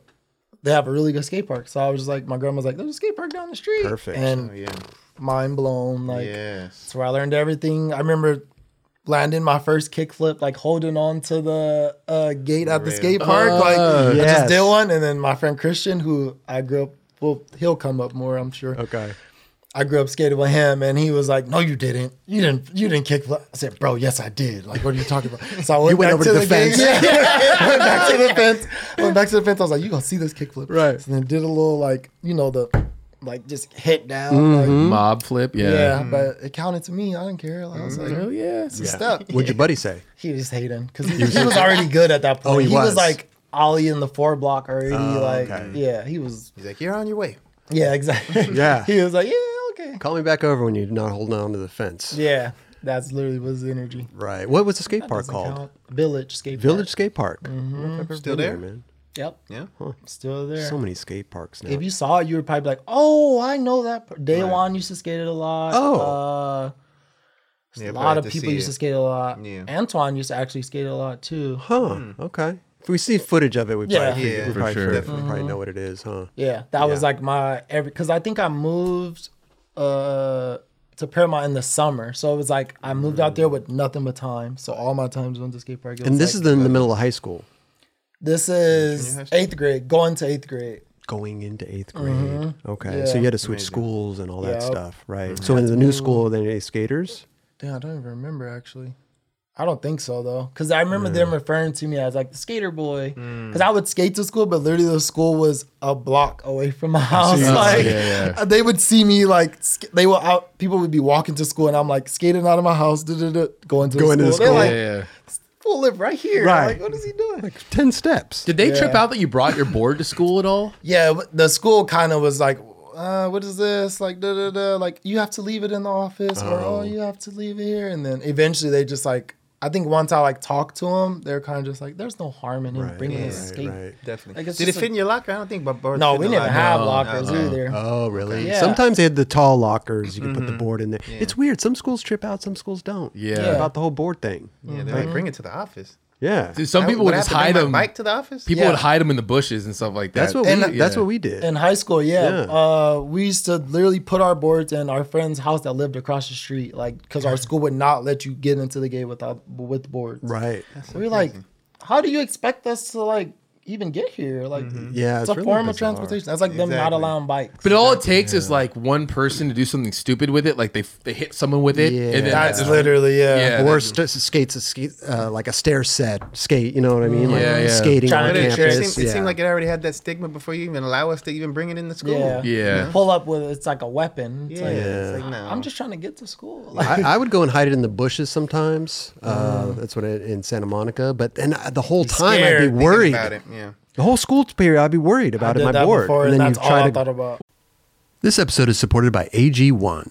[SPEAKER 3] they have a really good skate park. So I was just like, my grandma's like, there's a skate park down the street.
[SPEAKER 1] Perfect.
[SPEAKER 3] And
[SPEAKER 2] Oh, yeah.
[SPEAKER 3] mind blown. Like
[SPEAKER 2] yes.
[SPEAKER 3] that's where I learned everything. I remember landing my first kickflip, like holding on to the uh, gate at the
[SPEAKER 2] Rail.
[SPEAKER 3] skate park. like
[SPEAKER 1] Oh,
[SPEAKER 3] I just did one, and then my friend Christian, who I grew up, well, he'll come up more, I'm sure.
[SPEAKER 1] okay.
[SPEAKER 3] I grew up skating with him, and he was like, "No, you didn't. You didn't. You didn't kick." I said, "Bro, yes, I did. Like, what are you talking about?" So I went,
[SPEAKER 1] went
[SPEAKER 3] back
[SPEAKER 1] over
[SPEAKER 3] to
[SPEAKER 1] to
[SPEAKER 3] the,
[SPEAKER 1] the fence.
[SPEAKER 3] gate. Yeah, (laughs) (laughs) went back to the fence. Went back to the fence. I was like, "You gonna see this kickflip?"
[SPEAKER 1] Right.
[SPEAKER 3] So then did a little like, you know, the like just hit down. Like, mm-hmm.
[SPEAKER 4] Mob flip. Yeah.
[SPEAKER 3] yeah, but it counted to me. I didn't care. Like, I was like,
[SPEAKER 4] Oh yeah.
[SPEAKER 3] "It's a step."
[SPEAKER 1] What'd your buddy say? (laughs)
[SPEAKER 3] He was hating because he, he was already good at that point.
[SPEAKER 1] Oh, he
[SPEAKER 3] he was.
[SPEAKER 1] was.
[SPEAKER 3] like Ollie in the four block already. Oh, like,
[SPEAKER 1] okay.
[SPEAKER 3] yeah, he was.
[SPEAKER 2] He's like, you're on your way.
[SPEAKER 3] Yeah, exactly. (laughs)
[SPEAKER 1] Yeah.
[SPEAKER 3] he was like, yeah, okay.
[SPEAKER 1] Call me back over when you're not holding on to the fence.
[SPEAKER 3] Yeah, that's literally was the energy.
[SPEAKER 1] Right. What was the skate park
[SPEAKER 3] Doesn't
[SPEAKER 1] called?
[SPEAKER 3] count. Village skate
[SPEAKER 1] Village Skate Park.
[SPEAKER 3] Mm-hmm.
[SPEAKER 2] Still
[SPEAKER 1] Been
[SPEAKER 2] there?
[SPEAKER 1] man.
[SPEAKER 3] Yep,
[SPEAKER 2] Yeah.
[SPEAKER 3] still there.
[SPEAKER 1] So many skate parks now.
[SPEAKER 3] if you saw it, you would probably be like, "Oh, I know that." per- Day one used to skate it a lot.
[SPEAKER 1] Oh.
[SPEAKER 3] uh,
[SPEAKER 2] Yeah,
[SPEAKER 3] a
[SPEAKER 2] but
[SPEAKER 3] lot
[SPEAKER 2] I
[SPEAKER 3] of
[SPEAKER 2] to
[SPEAKER 3] people
[SPEAKER 2] see
[SPEAKER 3] used to
[SPEAKER 2] it.
[SPEAKER 3] skate a lot.
[SPEAKER 2] Yeah.
[SPEAKER 3] Antoine used to actually skate a lot too.
[SPEAKER 1] huh. Okay. If we see footage of it, we
[SPEAKER 3] Yeah.
[SPEAKER 1] probably,
[SPEAKER 2] Yeah,
[SPEAKER 1] we probably,
[SPEAKER 4] sure.
[SPEAKER 1] we probably know what it is, huh?
[SPEAKER 3] Yeah, that was like my every because I think I moved uh to Paramount in the summer, so it was like I moved out there with nothing but time. So all my times went to skate park.
[SPEAKER 1] And this
[SPEAKER 3] like-
[SPEAKER 1] is in the middle of high school,
[SPEAKER 3] this is eighth grade, going to eighth grade.
[SPEAKER 1] going into eighth grade. Okay. So
[SPEAKER 3] Mm-hmm. Yeah.
[SPEAKER 1] you had to switch
[SPEAKER 2] Amazing.
[SPEAKER 1] schools and all that
[SPEAKER 3] Yep.
[SPEAKER 1] stuff, right? So in the new school, then they skaters.
[SPEAKER 3] Damn, I don't even remember actually. I don't think so though, because I remember them referring to me as like the skater boy. Because I would skate to school, but literally the school was a block away from my house.
[SPEAKER 1] Jeez. (laughs)
[SPEAKER 3] Like
[SPEAKER 4] Yeah, yeah.
[SPEAKER 3] they would see me like sk- they were out. People would be walking to school, and I'm like skating out of my house, da-da-da, going to
[SPEAKER 1] Going to
[SPEAKER 3] the
[SPEAKER 1] the
[SPEAKER 3] school.
[SPEAKER 1] school.
[SPEAKER 3] They're
[SPEAKER 4] Yeah,
[SPEAKER 3] like,
[SPEAKER 4] yeah.
[SPEAKER 3] "Fool live right here."
[SPEAKER 1] Right.
[SPEAKER 3] Like, what is he doing?
[SPEAKER 1] Like 10 steps.
[SPEAKER 4] Did they trip out that you brought your board to school at all? (laughs)
[SPEAKER 3] Yeah, the school kind of was like, uh, "What is this?" Like, da da da. Like, you have to leave it in the office, or oh, you have to leave it here. And then eventually, they just like, I think once I like talked to them, they're kind of just like, "There's no harm in him
[SPEAKER 1] Right,
[SPEAKER 3] bringing
[SPEAKER 1] right,
[SPEAKER 3] his skate."
[SPEAKER 1] right.
[SPEAKER 2] Definitely.
[SPEAKER 3] Like, it's
[SPEAKER 2] Did it fit
[SPEAKER 3] a-
[SPEAKER 2] in your locker? I don't think. But boards
[SPEAKER 3] No,
[SPEAKER 2] fit
[SPEAKER 3] we
[SPEAKER 2] in
[SPEAKER 3] didn't have
[SPEAKER 2] No.
[SPEAKER 3] lockers
[SPEAKER 2] Uh-uh.
[SPEAKER 3] either.
[SPEAKER 1] Oh, really?
[SPEAKER 3] Yeah.
[SPEAKER 1] Sometimes they had the tall lockers. You can put
[SPEAKER 3] Mm-hmm.
[SPEAKER 1] the board in there. It's weird. Some schools trip out, some schools don't.
[SPEAKER 4] Yeah.
[SPEAKER 1] About the whole board thing.
[SPEAKER 2] Yeah, they're like, bring it to the office.
[SPEAKER 1] Yeah.
[SPEAKER 4] Dude, some
[SPEAKER 2] I-
[SPEAKER 4] people
[SPEAKER 2] would
[SPEAKER 4] would
[SPEAKER 2] I
[SPEAKER 4] just
[SPEAKER 2] to bring
[SPEAKER 4] hide
[SPEAKER 2] my
[SPEAKER 4] them.
[SPEAKER 2] Bike to the office.
[SPEAKER 4] People
[SPEAKER 3] Yeah.
[SPEAKER 4] would hide them in the bushes and stuff like that.
[SPEAKER 1] That's what we.
[SPEAKER 3] And-
[SPEAKER 1] that's
[SPEAKER 4] yeah.
[SPEAKER 1] what we did.
[SPEAKER 3] In high school, yeah,
[SPEAKER 1] Yeah.
[SPEAKER 3] Uh, we used to literally put our boards in our friend's house that lived across the street, like because our school would not let you get into the gate without with boards.
[SPEAKER 1] right.
[SPEAKER 3] we were like, how do you expect us to like even get here? Like,
[SPEAKER 1] Yeah,
[SPEAKER 3] it's,
[SPEAKER 1] it's
[SPEAKER 3] a
[SPEAKER 1] really
[SPEAKER 3] form of transportation. That's like them not allowing bikes.
[SPEAKER 4] But all it takes is like one person to do something stupid with it, like they they hit someone with it,
[SPEAKER 1] Yeah.
[SPEAKER 4] and then
[SPEAKER 3] That's
[SPEAKER 4] that's
[SPEAKER 3] literally yeah.
[SPEAKER 4] Yeah.
[SPEAKER 1] or st- skates a ski, uh, like a stair set skate. You know what I mean? Like
[SPEAKER 4] Yeah, yeah.
[SPEAKER 1] skating
[SPEAKER 3] Trying
[SPEAKER 1] on
[SPEAKER 3] to
[SPEAKER 2] But it,
[SPEAKER 1] campus.
[SPEAKER 2] seemed, it
[SPEAKER 1] yeah.
[SPEAKER 2] seemed like it already had that stigma before you even allow us to even bring it into school.
[SPEAKER 3] Yeah.
[SPEAKER 4] Yeah.
[SPEAKER 3] Pull up with it's like a weapon. It's
[SPEAKER 2] Yeah.
[SPEAKER 3] like,
[SPEAKER 2] It's like, no.
[SPEAKER 3] I'm just trying to get to school. Like,
[SPEAKER 1] I, I would go and hide it in the bushes sometimes. Uh,
[SPEAKER 3] Mm.
[SPEAKER 1] That's what I, in Santa Monica. But then I- the whole time I'd
[SPEAKER 3] scared
[SPEAKER 1] be
[SPEAKER 3] thinking
[SPEAKER 1] worried.
[SPEAKER 2] About it. Yeah.
[SPEAKER 1] The whole school period, I'd be worried
[SPEAKER 3] I
[SPEAKER 1] about it. My
[SPEAKER 3] that
[SPEAKER 1] board,
[SPEAKER 3] before,
[SPEAKER 1] and
[SPEAKER 3] and
[SPEAKER 1] then you
[SPEAKER 3] that's all
[SPEAKER 1] try
[SPEAKER 3] I
[SPEAKER 1] to
[SPEAKER 3] thought about.
[SPEAKER 1] This episode is supported by AG1.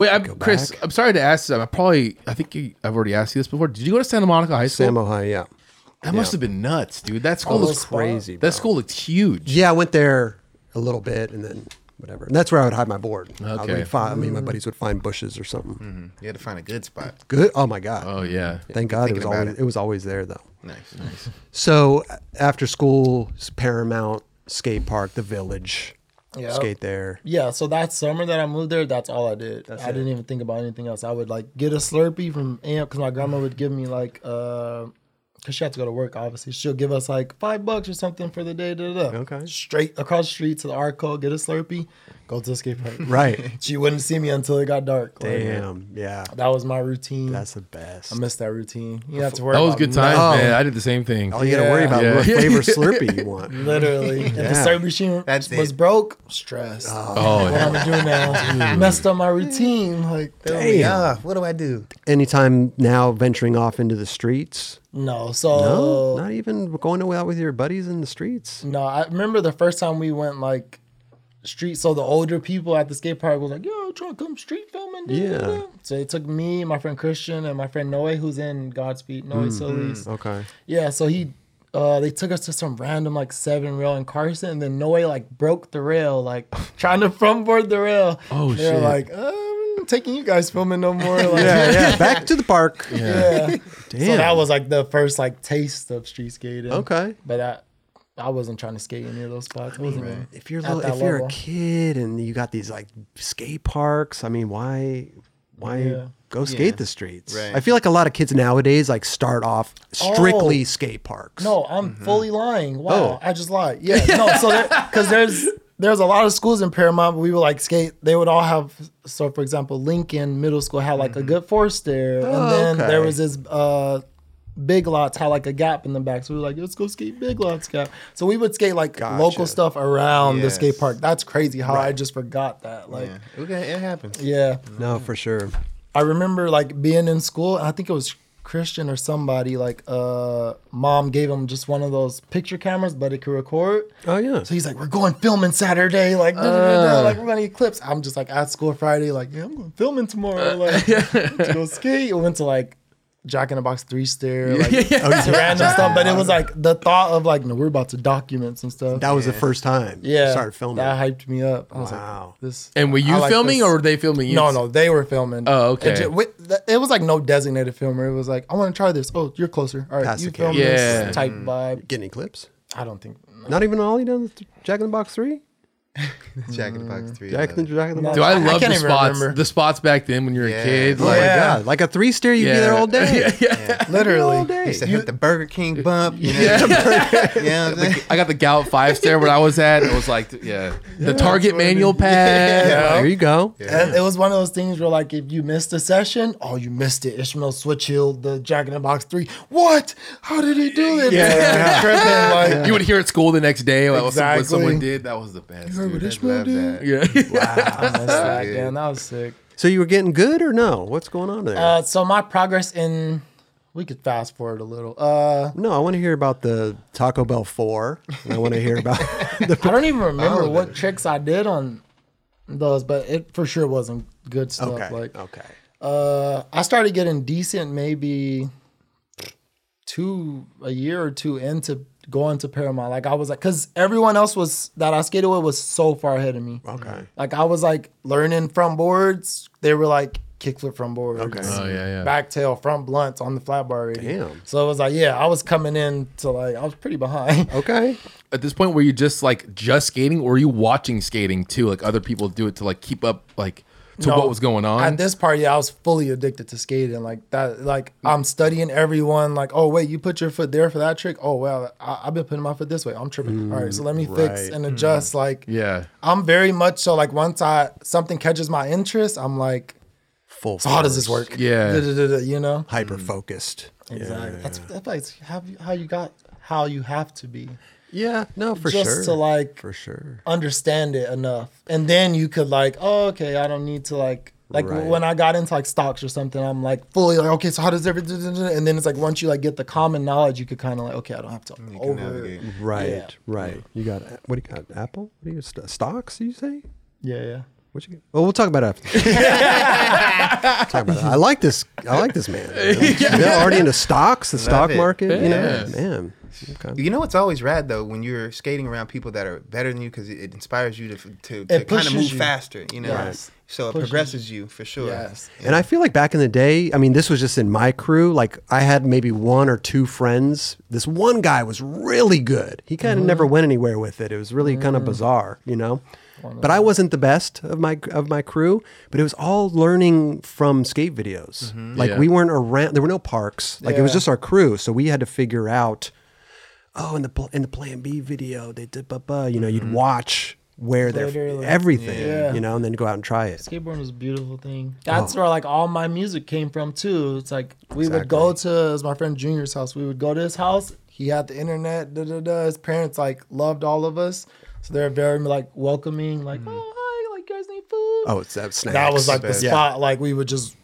[SPEAKER 4] Wait, I'm, Chris,
[SPEAKER 1] back.
[SPEAKER 4] I'm sorry to ask. I probably, I think you, I've already asked you this before. Did you go to Santa Monica High School?
[SPEAKER 1] Samo High, yeah.
[SPEAKER 4] that must have been nuts, dude. That school
[SPEAKER 3] Oh,
[SPEAKER 4] looks
[SPEAKER 3] those
[SPEAKER 1] Crazy.
[SPEAKER 4] That school looks huge.
[SPEAKER 1] Yeah, I went there a little bit and then whatever. And that's where I would hide my board. I, would
[SPEAKER 4] Okay.
[SPEAKER 1] find, I mean, my buddies would find bushes or something. Mm-hmm.
[SPEAKER 2] You had to find a good spot.
[SPEAKER 1] Good. Oh my god.
[SPEAKER 4] Oh yeah.
[SPEAKER 1] Thank God it was always
[SPEAKER 2] it.
[SPEAKER 1] it was always there though.
[SPEAKER 2] Nice, nice.
[SPEAKER 1] So after school, Paramount skate park, the village,
[SPEAKER 3] Yeah.
[SPEAKER 1] skate there.
[SPEAKER 3] Yeah, so that summer that I moved there, that's all I did. I didn't even think about anything else. I would like get a Slurpee from Amp because my grandma would give me like, uh, because she had to go to work, obviously. She'll give us like five bucks or something for the day. Da, da, da.
[SPEAKER 1] Okay.
[SPEAKER 3] Straight across the street to the Arco, get a Slurpee, go to the skate park.
[SPEAKER 1] Right. (laughs)
[SPEAKER 3] She wouldn't see me until it got dark. Like,
[SPEAKER 1] Damn. Yeah.
[SPEAKER 3] that was my routine.
[SPEAKER 1] That's the best.
[SPEAKER 3] I missed that routine. You have to worry
[SPEAKER 4] That was good times,
[SPEAKER 1] No.
[SPEAKER 4] man. I um, did the same thing.
[SPEAKER 1] All you got to worry
[SPEAKER 3] Yeah.
[SPEAKER 1] about
[SPEAKER 4] Yeah.
[SPEAKER 1] what flavor (laughs) Slurpee you want.
[SPEAKER 3] Literally. If the
[SPEAKER 1] Yeah.
[SPEAKER 3] Slurpee machine
[SPEAKER 2] That's
[SPEAKER 3] was
[SPEAKER 2] it.
[SPEAKER 3] broke, stress.
[SPEAKER 4] Oh,
[SPEAKER 3] what
[SPEAKER 4] yeah.
[SPEAKER 3] I'm gonna do now? Messed up my routine. Like,
[SPEAKER 1] Damn.
[SPEAKER 2] Yeah, what do I do?
[SPEAKER 1] Anytime now venturing off into the streets.
[SPEAKER 3] no. So
[SPEAKER 1] No, not even going out with your buddies in the streets.
[SPEAKER 3] No, I remember the first time we went like street. So the older people at the skate park was like, "Yo, trying to come street filming." da,
[SPEAKER 1] Yeah.
[SPEAKER 3] So it took me, my friend Christian, and my friend Noe, who's in Godspeed, Noe Solis.
[SPEAKER 1] Okay.
[SPEAKER 3] Yeah. So he, uh, they took us to some random like seven rail in Carson, and then Noe like broke the rail, like (laughs) trying to front board the rail.
[SPEAKER 4] Oh,
[SPEAKER 3] They're
[SPEAKER 4] shit.
[SPEAKER 3] like, um, I'm taking you guys filming no more. (laughs) Like,
[SPEAKER 1] Yeah, yeah. (laughs) Back to the park.
[SPEAKER 3] yeah.
[SPEAKER 1] Damn.
[SPEAKER 3] So that was like the first like taste of street skating.
[SPEAKER 1] okay.
[SPEAKER 3] But I, I wasn't trying to skate any of those spots. I wasn't
[SPEAKER 1] If you're little,
[SPEAKER 3] that
[SPEAKER 1] if you're
[SPEAKER 3] level.
[SPEAKER 1] a kid and you got these like skate parks, I mean, why why
[SPEAKER 3] Yeah.
[SPEAKER 1] go skate
[SPEAKER 2] Yeah.
[SPEAKER 1] the streets?
[SPEAKER 2] Right.
[SPEAKER 1] I feel like a lot of kids nowadays like start off strictly
[SPEAKER 3] Oh.
[SPEAKER 1] skate parks.
[SPEAKER 3] No, I'm fully lying. Wow,
[SPEAKER 1] Oh.
[SPEAKER 3] I just lied. Yeah, no. So because (laughs) there's there's a lot of schools in Paramount, but we would like skate. They would all have. So for example, Lincoln Middle School had like a good force there, and
[SPEAKER 1] Oh,
[SPEAKER 3] then
[SPEAKER 1] okay.
[SPEAKER 3] there was this. uh Big Lots had like a gap in the back, so we were like, "Let's go skate Big Lots gap." So we would skate like
[SPEAKER 1] Gotcha.
[SPEAKER 3] local stuff around the skate park. That's crazy how I just forgot that. Like,
[SPEAKER 2] Yeah, okay, it happens.
[SPEAKER 3] yeah.
[SPEAKER 1] No, for sure.
[SPEAKER 3] I remember like being in school, and I think it was Christian or somebody. Like, uh, mom gave him just one of those picture cameras, but it could record.
[SPEAKER 1] Oh yeah.
[SPEAKER 3] So he's like, "We're going filming Saturday, like, da, da, da, da, like we're gonna get clips." I'm just like at school Friday, like, "Yeah, I'm going filming tomorrow." Like, (laughs) to go skate. We went to like Jack in the Box three stair, like to (laughs) random stuff. But it was like the thought of like, no, we're about to document some stuff.
[SPEAKER 1] That was the first time you
[SPEAKER 3] yeah,
[SPEAKER 1] started filming.
[SPEAKER 3] That hyped me up. I was
[SPEAKER 1] Wow.
[SPEAKER 3] like, "This."
[SPEAKER 4] And were you
[SPEAKER 3] I like
[SPEAKER 4] filming
[SPEAKER 3] this.
[SPEAKER 4] or were they filming you?
[SPEAKER 3] No, no, they were filming.
[SPEAKER 4] Oh, okay.
[SPEAKER 3] It, ju- it was like no designated filmer. It was like, I want to try this. Oh, you're closer. All right,
[SPEAKER 1] Pass
[SPEAKER 3] you
[SPEAKER 1] the
[SPEAKER 3] film.
[SPEAKER 4] Yeah.
[SPEAKER 3] this type mm. vibe.
[SPEAKER 1] Get any clips?
[SPEAKER 3] I don't think.
[SPEAKER 1] Not even Ollie down the Jack in the Box three.
[SPEAKER 2] Jack in the Box three.
[SPEAKER 1] Jack in the Jack in the Box.
[SPEAKER 4] Do I
[SPEAKER 3] I
[SPEAKER 4] love
[SPEAKER 3] can't
[SPEAKER 4] the
[SPEAKER 3] even
[SPEAKER 4] spots?
[SPEAKER 3] remember.
[SPEAKER 4] The spots back then when you were
[SPEAKER 2] Yeah.
[SPEAKER 4] a kid,
[SPEAKER 1] Oh
[SPEAKER 4] like
[SPEAKER 1] my
[SPEAKER 3] Yeah.
[SPEAKER 1] god! Like a three stair, you'd be there all day. (laughs)
[SPEAKER 4] yeah.
[SPEAKER 3] Literally.
[SPEAKER 1] all day.
[SPEAKER 2] Used to hit the Burger King bump. You know?
[SPEAKER 4] Yeah. (laughs)
[SPEAKER 2] you know (laughs) I'm saying?
[SPEAKER 4] I got the Gallup five stair where I was at. It was like, yeah, the Target manual pad.
[SPEAKER 3] Yeah.
[SPEAKER 1] There you go.
[SPEAKER 3] And it was one of those things where, like, if you missed a session, oh, you missed it. Ishmael Switch heel, the Jack in the Box 3. What? How did he do it?
[SPEAKER 1] Yeah.
[SPEAKER 3] Tripping, like,
[SPEAKER 4] You would hear at school the next day like, what what
[SPEAKER 3] Exactly.
[SPEAKER 4] someone did. That was the best.
[SPEAKER 3] heard
[SPEAKER 4] dude.
[SPEAKER 3] Ishmael
[SPEAKER 2] love
[SPEAKER 3] did?
[SPEAKER 4] Yeah.
[SPEAKER 3] I missed that,
[SPEAKER 2] good.
[SPEAKER 3] man. That was sick.
[SPEAKER 1] So you were getting good or no? What's going on there?
[SPEAKER 3] Uh, so my progress in, we could fast forward a little. Uh,
[SPEAKER 1] no, I want to hear about the Taco Bell four. I want to hear about (laughs) the.
[SPEAKER 3] I don't even remember
[SPEAKER 2] of
[SPEAKER 3] what tricks I did on those, but it for sure wasn't good stuff.
[SPEAKER 1] Okay.
[SPEAKER 3] Like,
[SPEAKER 1] okay.
[SPEAKER 3] uh, I started getting decent maybe two a year or two into going to Paramount. Like I was like, because everyone else was that I skated with was so far ahead of me.
[SPEAKER 1] Okay. Mm-hmm.
[SPEAKER 3] Like I was like learning from boards. They were like kickflip from boards.
[SPEAKER 1] Okay.
[SPEAKER 4] Oh yeah, yeah.
[SPEAKER 3] Back tail front blunts on the flat bar already.
[SPEAKER 1] Damn.
[SPEAKER 3] So it was like, yeah, I was coming in to like I was pretty behind. (laughs)
[SPEAKER 1] Okay.
[SPEAKER 4] At this point, were you just like just skating, or were you watching skating too? Like other people do it to like keep up, like to
[SPEAKER 3] No,
[SPEAKER 4] what was going on.
[SPEAKER 3] At this part, yeah, I was fully addicted to skating. Like that, like I'm studying everyone. Like, oh wait, you put your foot there for that trick. Oh well, I, I've been putting my foot this way. I'm tripping. Mm, All right, so let me fix and mm. adjust. Like,
[SPEAKER 4] yeah.
[SPEAKER 3] I'm very much so. Like once I something catches my interest, I'm like,
[SPEAKER 1] Full.
[SPEAKER 3] so how does this work?
[SPEAKER 4] Yeah.
[SPEAKER 3] Da-da-da-da, you know.
[SPEAKER 1] Hyper mm. focused.
[SPEAKER 3] Exactly. That's that's like how you got how you have to be
[SPEAKER 1] Yeah. No, for
[SPEAKER 3] just
[SPEAKER 1] sure.
[SPEAKER 3] Just to like
[SPEAKER 1] for sure.
[SPEAKER 3] understand it enough and then you could like oh okay i don't need to like like
[SPEAKER 1] Right.
[SPEAKER 3] when i got into like stocks or something i'm like fully like okay so how does everything and then it's like once you like get the common knowledge you could kind of like okay i don't have to
[SPEAKER 2] You can
[SPEAKER 3] over
[SPEAKER 2] navigate.
[SPEAKER 1] Right.
[SPEAKER 3] Yeah.
[SPEAKER 1] Right. You got what do you got? Apple? What do you st- stocks? You say?
[SPEAKER 3] yeah yeah
[SPEAKER 1] What you? Get? Well, we'll talk about it after. (laughs) talk about it. I like this. I like this man. (laughs) Yeah, already into stocks, the stock
[SPEAKER 2] it.
[SPEAKER 1] market. You know, man. Okay.
[SPEAKER 2] You know what's always rad though when you're skating around people that are better than you because it, it inspires you to to, to kind of move
[SPEAKER 3] you.
[SPEAKER 2] faster. You know,
[SPEAKER 3] Yes.
[SPEAKER 2] so it
[SPEAKER 3] Pushes
[SPEAKER 2] progresses you for sure.
[SPEAKER 3] Yes.
[SPEAKER 1] And I feel like back in the day, I mean, this was just in my crew. Like I had maybe one or two friends. This one guy was really good. He kind of mm-hmm. never went anywhere with it. It was really kind of mm-hmm. bizarre, you know. But I wasn't the best of my of my crew. But it was all learning from skate videos. Mm-hmm. Like
[SPEAKER 4] Yeah.
[SPEAKER 1] we weren't around. There were no parks. Like it was just our crew. So we had to figure out. Oh, in the in the Plan B video, they did, ba ba. You know, you'd mm-hmm. watch where they're everything.
[SPEAKER 3] Yeah.
[SPEAKER 1] You know, and then go out and try it.
[SPEAKER 3] Skateboarding was a beautiful thing. That's oh. where like all my music came from too. It's like we would go to it was my friend Junior's house. We would go to his house. He had the internet. Da, da, da. His parents like loved all of us, so they're very like welcoming. Like, mm-hmm. oh hi, like you guys need food.
[SPEAKER 1] Oh, it's that snacks.
[SPEAKER 3] that was like the
[SPEAKER 2] Yeah.
[SPEAKER 3] spot. Like we would just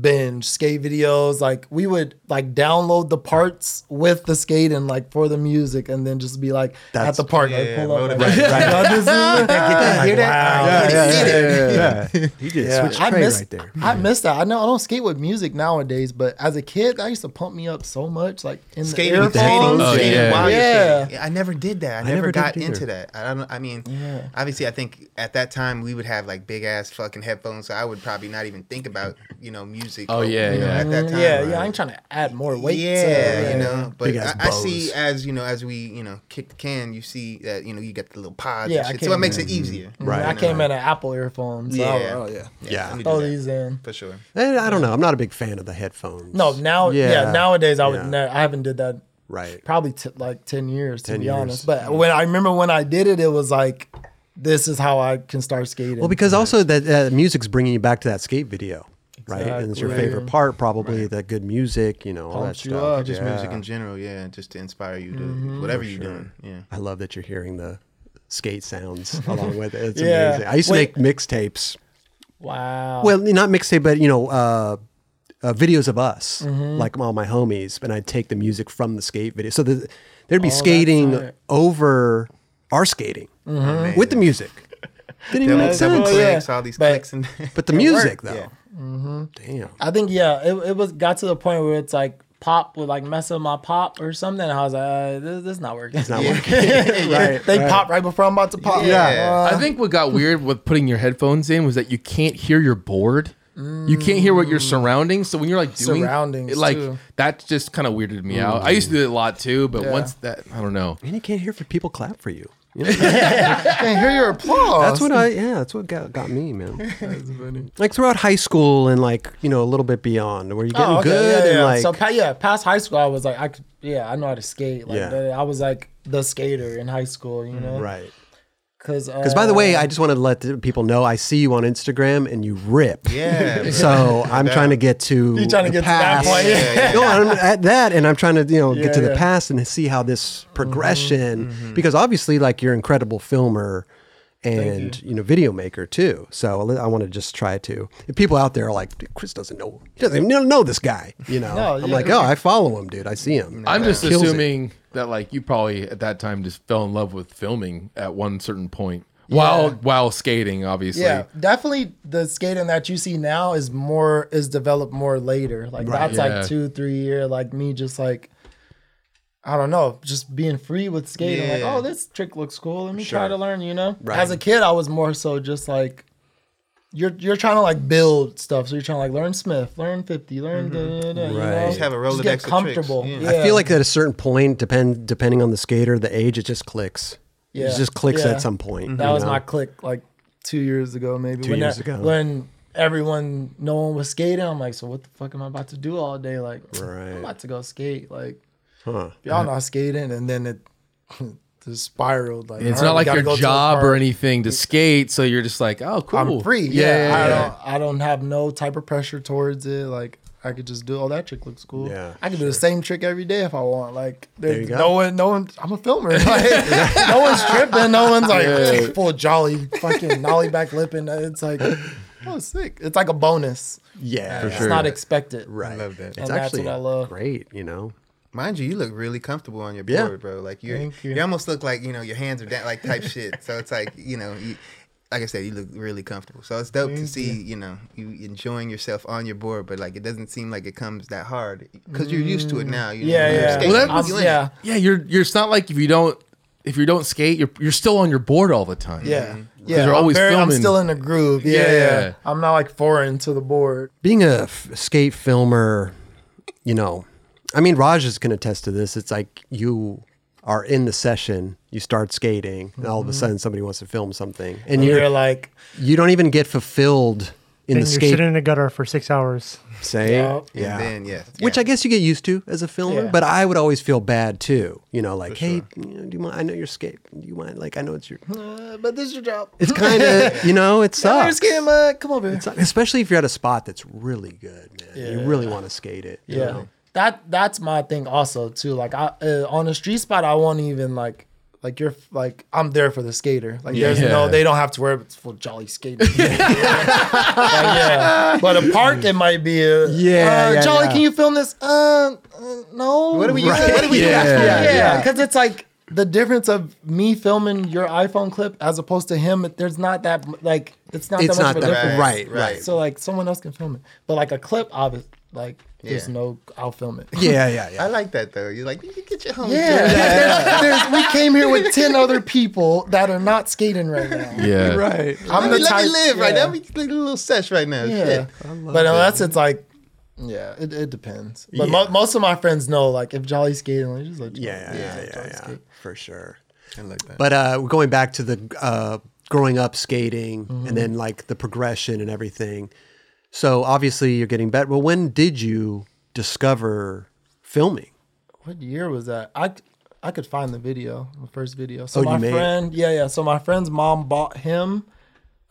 [SPEAKER 3] binge skate videos. Like we would like download the parts with the skate and like for the music, and then just be like
[SPEAKER 1] That's-
[SPEAKER 3] at the park, like
[SPEAKER 2] yeah,
[SPEAKER 3] up. Like,
[SPEAKER 2] motivate.
[SPEAKER 3] right, (laughs) right. This is-
[SPEAKER 2] that? Hear that?
[SPEAKER 3] Wow.
[SPEAKER 2] Yeah, yeah, yeah,
[SPEAKER 1] yeah. He did
[SPEAKER 3] Yeah,
[SPEAKER 1] switch
[SPEAKER 3] I
[SPEAKER 1] trade
[SPEAKER 3] miss
[SPEAKER 1] right there.
[SPEAKER 3] I miss that. I know I don't skate with music nowadays, but as a kid, that used to pump me up so much. Like in
[SPEAKER 2] Skating,
[SPEAKER 3] the
[SPEAKER 2] skating,
[SPEAKER 3] earphones.
[SPEAKER 4] Oh,
[SPEAKER 2] skating
[SPEAKER 4] yeah.
[SPEAKER 2] while
[SPEAKER 3] Yeah.
[SPEAKER 2] I never did that. I,
[SPEAKER 1] I
[SPEAKER 2] never,
[SPEAKER 1] never
[SPEAKER 2] got into that. I don't. I mean,
[SPEAKER 3] Yeah.
[SPEAKER 2] obviously, I think at that time we would have like big ass fucking headphones, so I would probably not even think about you know music.
[SPEAKER 4] Oh, yeah,
[SPEAKER 2] you know,
[SPEAKER 4] yeah.
[SPEAKER 2] At that time,
[SPEAKER 3] yeah, yeah. I ainn trying to add more weight.
[SPEAKER 2] yeah,
[SPEAKER 3] to,
[SPEAKER 2] you know. But I, I see as you know as we you know kick the can, you see that you know you get the little pods.
[SPEAKER 3] Yeah,
[SPEAKER 2] and
[SPEAKER 3] I
[SPEAKER 2] shit, so it
[SPEAKER 3] came-
[SPEAKER 2] makes it easier.
[SPEAKER 1] Right.
[SPEAKER 3] I
[SPEAKER 2] you
[SPEAKER 3] came
[SPEAKER 2] know?
[SPEAKER 3] in an Apple earphones. So
[SPEAKER 2] Yeah.
[SPEAKER 3] I was, oh yeah.
[SPEAKER 1] Yeah.
[SPEAKER 2] let me
[SPEAKER 3] Throw these in.
[SPEAKER 2] for sure.
[SPEAKER 1] And I don't know. I'm not a big fan of the headphones.
[SPEAKER 3] No, now yeah,
[SPEAKER 1] Yeah.
[SPEAKER 3] nowadays I would
[SPEAKER 1] Yeah.
[SPEAKER 3] ne- I haven't did that
[SPEAKER 1] Right.
[SPEAKER 3] probably t- like 10 years to
[SPEAKER 1] 10
[SPEAKER 3] be
[SPEAKER 1] years.
[SPEAKER 3] honest. But when I remember when I did it it was like this is how I can start skating.
[SPEAKER 1] Well, because also that uh, music's bringing you back to that skate video, right? And it's your favorite part, probably that good music, you know, all that
[SPEAKER 3] Pumps you
[SPEAKER 1] stuff.
[SPEAKER 3] up.
[SPEAKER 2] Just
[SPEAKER 1] Yeah.
[SPEAKER 2] music in general, yeah, just to inspire you to
[SPEAKER 3] Mm-hmm.
[SPEAKER 2] whatever you're doing. Yeah.
[SPEAKER 1] I love that you're hearing the skate sounds (laughs) along with it. It's
[SPEAKER 3] Yeah.
[SPEAKER 1] amazing. I used to
[SPEAKER 3] Wait.
[SPEAKER 1] make mixtapes.
[SPEAKER 3] wow.
[SPEAKER 1] Well, not mixtape, but you know, uh, uh, videos of us,
[SPEAKER 3] Mm-hmm.
[SPEAKER 1] like all my homies, and I'd take the music from the skate video. So the, there'd be
[SPEAKER 3] Oh,
[SPEAKER 1] skating
[SPEAKER 3] tight.
[SPEAKER 1] over our skating
[SPEAKER 3] Mm-hmm.
[SPEAKER 1] with the music. (laughs) Didn't even make
[SPEAKER 2] Double, double
[SPEAKER 1] sense.
[SPEAKER 3] yeah.
[SPEAKER 2] clicks, all these
[SPEAKER 3] But-
[SPEAKER 2] clicks and (laughs)
[SPEAKER 1] But the music, though,
[SPEAKER 2] Yeah.
[SPEAKER 1] Damn.
[SPEAKER 3] I think yeah, it, it was got to the point where it's like pop would like mess up my pop or something. I was like, uh, this, this is not working. It's
[SPEAKER 1] not (laughs)
[SPEAKER 3] working. (laughs) (laughs)
[SPEAKER 1] Right,
[SPEAKER 3] they
[SPEAKER 1] right.
[SPEAKER 3] pop right before I'm about to pop.
[SPEAKER 2] Yeah.
[SPEAKER 3] Uh,
[SPEAKER 4] I think what got weird with putting your headphones in was that you can't hear your board. You can't hear what your surroundings. So when you're like doing
[SPEAKER 3] Surroundings,
[SPEAKER 4] it, like
[SPEAKER 3] too.
[SPEAKER 4] that just kind of weirded me out. I used to do it a lot too, but
[SPEAKER 3] Yeah.
[SPEAKER 4] once that I don't know.
[SPEAKER 1] And you can't hear for people clap for you. You know?
[SPEAKER 3] can't hear your applause.
[SPEAKER 1] That's what I yeah, that's what got, got me, man. (laughs) Like throughout high school and like, you know, a little bit beyond where you're oh, getting
[SPEAKER 3] Oh, okay,
[SPEAKER 1] good
[SPEAKER 3] yeah,
[SPEAKER 1] and
[SPEAKER 3] yeah.
[SPEAKER 1] like
[SPEAKER 3] so pa- yeah, past high school, I was like, I could, yeah, I know how to skate. Like,
[SPEAKER 1] Yeah.
[SPEAKER 3] I was like the skater in high school, you know.
[SPEAKER 1] right.
[SPEAKER 3] Because
[SPEAKER 1] Because by the way, I uh, just want to let the people know I see you on Instagram and you rip.
[SPEAKER 2] Yeah. (laughs)
[SPEAKER 1] So I'm trying to get to
[SPEAKER 3] You trying to
[SPEAKER 1] the
[SPEAKER 3] get to that
[SPEAKER 1] past.
[SPEAKER 3] point?
[SPEAKER 2] Yeah, yeah.
[SPEAKER 1] no, I'm at that, and I'm trying to you know
[SPEAKER 3] Yeah,
[SPEAKER 1] get to the
[SPEAKER 3] yeah.
[SPEAKER 1] past and see how this mm-hmm, progression. Mm-hmm. Because obviously, like you're an incredible filmer and you. know video maker too. So I want to just try to. If people out there are like, Chris doesn't know, he doesn't even know this guy. You know,
[SPEAKER 3] No,
[SPEAKER 1] I'm
[SPEAKER 3] yeah.
[SPEAKER 1] like, oh, I follow him, dude. I see him.
[SPEAKER 4] I'm just
[SPEAKER 1] Kills it.
[SPEAKER 4] assuming that like you probably at that time just fell in love with filming at one certain point while while skating, obviously.
[SPEAKER 3] Yeah, definitely the skating that you see now is more is developed more later. Like that's
[SPEAKER 4] Yeah.
[SPEAKER 3] like two, three year. Like me, just like I don't know, just being free with skating. Like, oh, this trick looks cool. Let me try to learn. You know,
[SPEAKER 1] Right.
[SPEAKER 3] as a kid, I was more so just like. You're, you're trying to like build stuff, so you're trying to like learn Smith, learn fifty, learn mm-hmm. da, da, da, you
[SPEAKER 1] Right.
[SPEAKER 3] know?
[SPEAKER 1] Just
[SPEAKER 2] have a Rolodex
[SPEAKER 3] get
[SPEAKER 2] of
[SPEAKER 3] comfortable.
[SPEAKER 2] Yeah.
[SPEAKER 3] Yeah.
[SPEAKER 1] I feel like at a certain point, depend depending on the skater, the age, it just clicks.
[SPEAKER 3] Yeah.
[SPEAKER 1] It just clicks
[SPEAKER 3] Yeah.
[SPEAKER 1] at some point.
[SPEAKER 3] That was
[SPEAKER 1] know?
[SPEAKER 3] my click like two years ago, maybe.
[SPEAKER 1] Two
[SPEAKER 3] when
[SPEAKER 1] years
[SPEAKER 3] that-
[SPEAKER 1] ago.
[SPEAKER 3] When everyone, no one was skating, I'm like, so what the fuck am I about to do all day? Like,
[SPEAKER 1] Right.
[SPEAKER 3] I'm about to go skate. Like,
[SPEAKER 1] Huh.
[SPEAKER 3] y'all not skating, and then it (laughs) just spiraled. Like,
[SPEAKER 4] It's
[SPEAKER 3] all
[SPEAKER 4] not like your
[SPEAKER 3] go to the
[SPEAKER 4] job or anything to skate, so you're just like, oh, cool.
[SPEAKER 3] I'm free.
[SPEAKER 4] Yeah,
[SPEAKER 3] Yeah,
[SPEAKER 4] yeah,
[SPEAKER 3] I
[SPEAKER 4] yeah.
[SPEAKER 3] don't. I don't have no type of pressure towards it. Like. I could just do. Oh, that trick looks cool.
[SPEAKER 1] Yeah,
[SPEAKER 3] I could do the same trick every day if I want. Like,
[SPEAKER 1] There
[SPEAKER 3] there
[SPEAKER 1] you go.
[SPEAKER 3] no one, no one. I'm a filmer. (laughs) Like, no one's tripping. No one's like (laughs) full jolly, fucking nollie back lipping. It's like, oh, sick. It's like a bonus.
[SPEAKER 1] Yeah, uh,
[SPEAKER 3] It's
[SPEAKER 4] sure.
[SPEAKER 3] not expected.
[SPEAKER 1] Right.
[SPEAKER 2] I love that.
[SPEAKER 1] It's
[SPEAKER 3] And that's
[SPEAKER 1] actually
[SPEAKER 3] what I love.
[SPEAKER 1] great, you know.
[SPEAKER 2] Mind you, you look really comfortable on your
[SPEAKER 1] Yeah.
[SPEAKER 2] board, bro. Like you're,
[SPEAKER 3] Thank you.
[SPEAKER 2] you. almost look like you know your hands are down, like type shit. So it's like you know, you, like I said, you look really comfortable. So it's dope to see, you know, you enjoying yourself on your board, but like it doesn't seem like it comes that hard because you're used to it now. You know,
[SPEAKER 3] Yeah,
[SPEAKER 2] you're
[SPEAKER 3] yeah.
[SPEAKER 4] Well, that
[SPEAKER 3] I'm-
[SPEAKER 2] you in
[SPEAKER 3] yeah,
[SPEAKER 4] Yeah, you're you're. It's not like if you don't if you don't skate, you're you're still on your board all the time.
[SPEAKER 3] yeah, mm-hmm. yeah.
[SPEAKER 4] you're
[SPEAKER 3] I'm
[SPEAKER 4] always
[SPEAKER 3] very- I'm still in the groove. Yeah, yeah,
[SPEAKER 4] Yeah.
[SPEAKER 3] I'm not like foreign to the board.
[SPEAKER 1] being a f- skate filmer, you know, I mean, Raj is going to attest to this. It's like you are in the session, you start skating, and all of a sudden somebody wants to film something, and
[SPEAKER 3] And
[SPEAKER 1] you're
[SPEAKER 3] you're like,
[SPEAKER 1] you don't even get fulfilled in
[SPEAKER 5] and
[SPEAKER 1] the
[SPEAKER 5] you're
[SPEAKER 1] skate.
[SPEAKER 5] sitting in a gutter for six hours.
[SPEAKER 1] Say,
[SPEAKER 3] Yeah.
[SPEAKER 1] yeah.
[SPEAKER 2] And then yeah,
[SPEAKER 1] Which. I guess you get used to as a filmer,
[SPEAKER 3] Yeah.
[SPEAKER 1] but I would always feel bad too. You know, like, hey, you know, do you mind? I know you're skate. Do you mind? Like, I know it's your.
[SPEAKER 3] uh, but this is your job.
[SPEAKER 1] It's kind of, (laughs) you know, it
[SPEAKER 3] Come here,
[SPEAKER 1] sucks.
[SPEAKER 3] skate, man. Come over here.
[SPEAKER 1] It's- especially if you're at a spot that's really good, man. You really want to skate it. you
[SPEAKER 3] Yeah,
[SPEAKER 1] know?
[SPEAKER 3] That that's my thing also too. Like I uh, on a street spot, I won't even like like you're like I'm there for the skater. Like there's
[SPEAKER 4] Yeah.
[SPEAKER 3] no, they don't have to worry it's for jolly skating. (laughs) Like, yeah, but a park it might be a
[SPEAKER 1] Yeah,
[SPEAKER 3] uh,
[SPEAKER 1] yeah,
[SPEAKER 3] Jolly, can you film this? Uh, uh no.
[SPEAKER 2] What do we use? What do we
[SPEAKER 4] Yeah.
[SPEAKER 2] use?
[SPEAKER 3] Yeah, because it's like the difference of me filming your iPhone clip as opposed to him. There's not that like it's not
[SPEAKER 1] It's
[SPEAKER 3] that much
[SPEAKER 1] not
[SPEAKER 3] of a
[SPEAKER 1] that
[SPEAKER 3] difference.
[SPEAKER 1] right, right.
[SPEAKER 3] So like someone else can film it, but like a clip, obviously, like there's
[SPEAKER 2] Yeah.
[SPEAKER 3] no, I'll film it.
[SPEAKER 1] Yeah, yeah, yeah.
[SPEAKER 2] I like that though. You're like, you can get your home.
[SPEAKER 3] Yeah, There's, there's- we came here with ten other people that are not skating right now.
[SPEAKER 4] Yeah.
[SPEAKER 1] right.
[SPEAKER 3] I'm
[SPEAKER 2] Let me,
[SPEAKER 3] the
[SPEAKER 2] let me
[SPEAKER 3] type-
[SPEAKER 2] live right
[SPEAKER 3] yeah.
[SPEAKER 2] now. We like a little sesh right now.
[SPEAKER 3] Yeah,
[SPEAKER 2] Shit.
[SPEAKER 3] but unless it's like, yeah, it, it depends. But mo- most of my friends know, like, if Jolly skating, like, just let Jolly-
[SPEAKER 1] Yeah, yeah, yeah, yeah,
[SPEAKER 3] Jolly
[SPEAKER 1] yeah, for sure.
[SPEAKER 2] I like that.
[SPEAKER 1] But uh, going back to the uh, growing up skating
[SPEAKER 3] Mm-hmm.
[SPEAKER 1] and then like the progression and everything. So obviously you're getting better. Well, when did you discover filming?
[SPEAKER 3] What year was that? I I could find the video, the first video. So
[SPEAKER 1] Oh,
[SPEAKER 3] my
[SPEAKER 1] made it?
[SPEAKER 3] friend, yeah, yeah. So my friend's mom bought him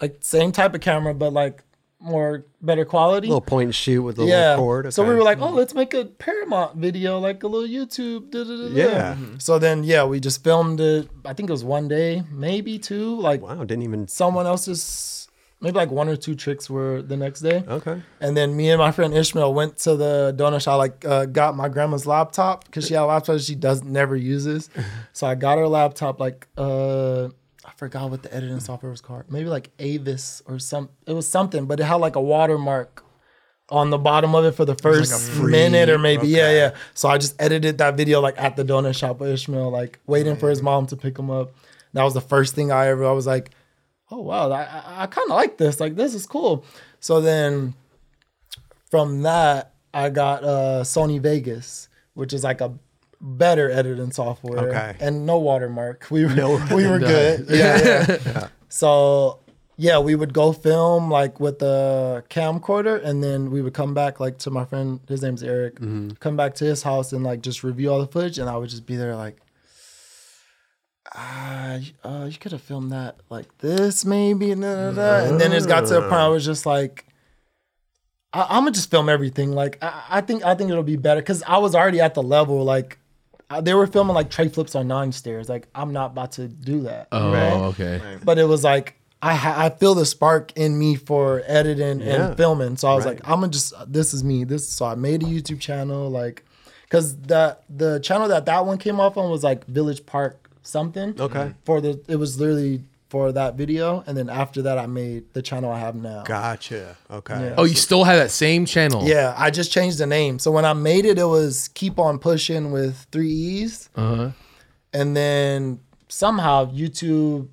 [SPEAKER 3] like same type of camera, but like more better quality.
[SPEAKER 1] little point and shoot with a
[SPEAKER 3] yeah.
[SPEAKER 1] little cord.
[SPEAKER 3] So we were like, mm-hmm. oh, let's make a Paramount video, like a little YouTube. da, da, da.
[SPEAKER 1] Yeah. Mm-hmm.
[SPEAKER 3] So then, yeah, we just filmed it. I think it was one day, maybe two. Like
[SPEAKER 1] wow, didn't even.
[SPEAKER 3] someone else's, maybe like one or two tricks were the next day.
[SPEAKER 1] Okay.
[SPEAKER 3] And then me and my friend Ishmael went to the donut shop. Like, uh, got my grandma's laptop because she had a laptop she does never uses. (laughs) so I got her laptop. Like, uh, I forgot what the editing software was called. Maybe like Avis or some. It was something, but it had like a watermark on the bottom of it for the first
[SPEAKER 1] free-
[SPEAKER 3] minute or maybe. Yeah, yeah. So I just edited that video like at the donut shop with Ishmael, like waiting for his mom to pick him up. That was the first thing I ever. I was like, oh wow, I, I, I kind of like this. Like this is cool. So then from that, I got uh, Sony Vegas, which is like a better editing software.
[SPEAKER 1] Okay.
[SPEAKER 3] And no watermark. We were we were (laughs) good. Yeah, (laughs) yeah. So yeah, we would go film like with the camcorder, and then we would come back like to my friend. His name's Eric. Come back to his house and like just review all the footage, and I would just be there like. Ah, uh, you could have filmed that like this, maybe, and, da, da, da. and then it got to the point I was just like, I, I'm gonna just film everything. Like I, I think I think it'll be better because I was already at the level like I- they were filming like tray flips on nine stairs. Like I'm not about to do that.
[SPEAKER 4] Oh,
[SPEAKER 3] right?
[SPEAKER 4] okay.
[SPEAKER 3] But it was like I ha- I feel the spark in me for editing
[SPEAKER 1] Yeah.
[SPEAKER 3] and filming. So I was
[SPEAKER 1] Right.
[SPEAKER 3] like, I'm gonna just this is me. This so I made a YouTube channel like because the the channel that that one came off on was like Village Park something.
[SPEAKER 1] Okay.
[SPEAKER 3] For the it was literally for that video, and then after that I made the channel I have now.
[SPEAKER 1] Gotcha. Okay.
[SPEAKER 3] Yeah.
[SPEAKER 4] Oh, you still have that same channel?
[SPEAKER 3] Yeah, I just changed the name. So when I made it, it was Keep On Pushing with three E's.
[SPEAKER 4] Uh-huh.
[SPEAKER 3] And then somehow YouTube,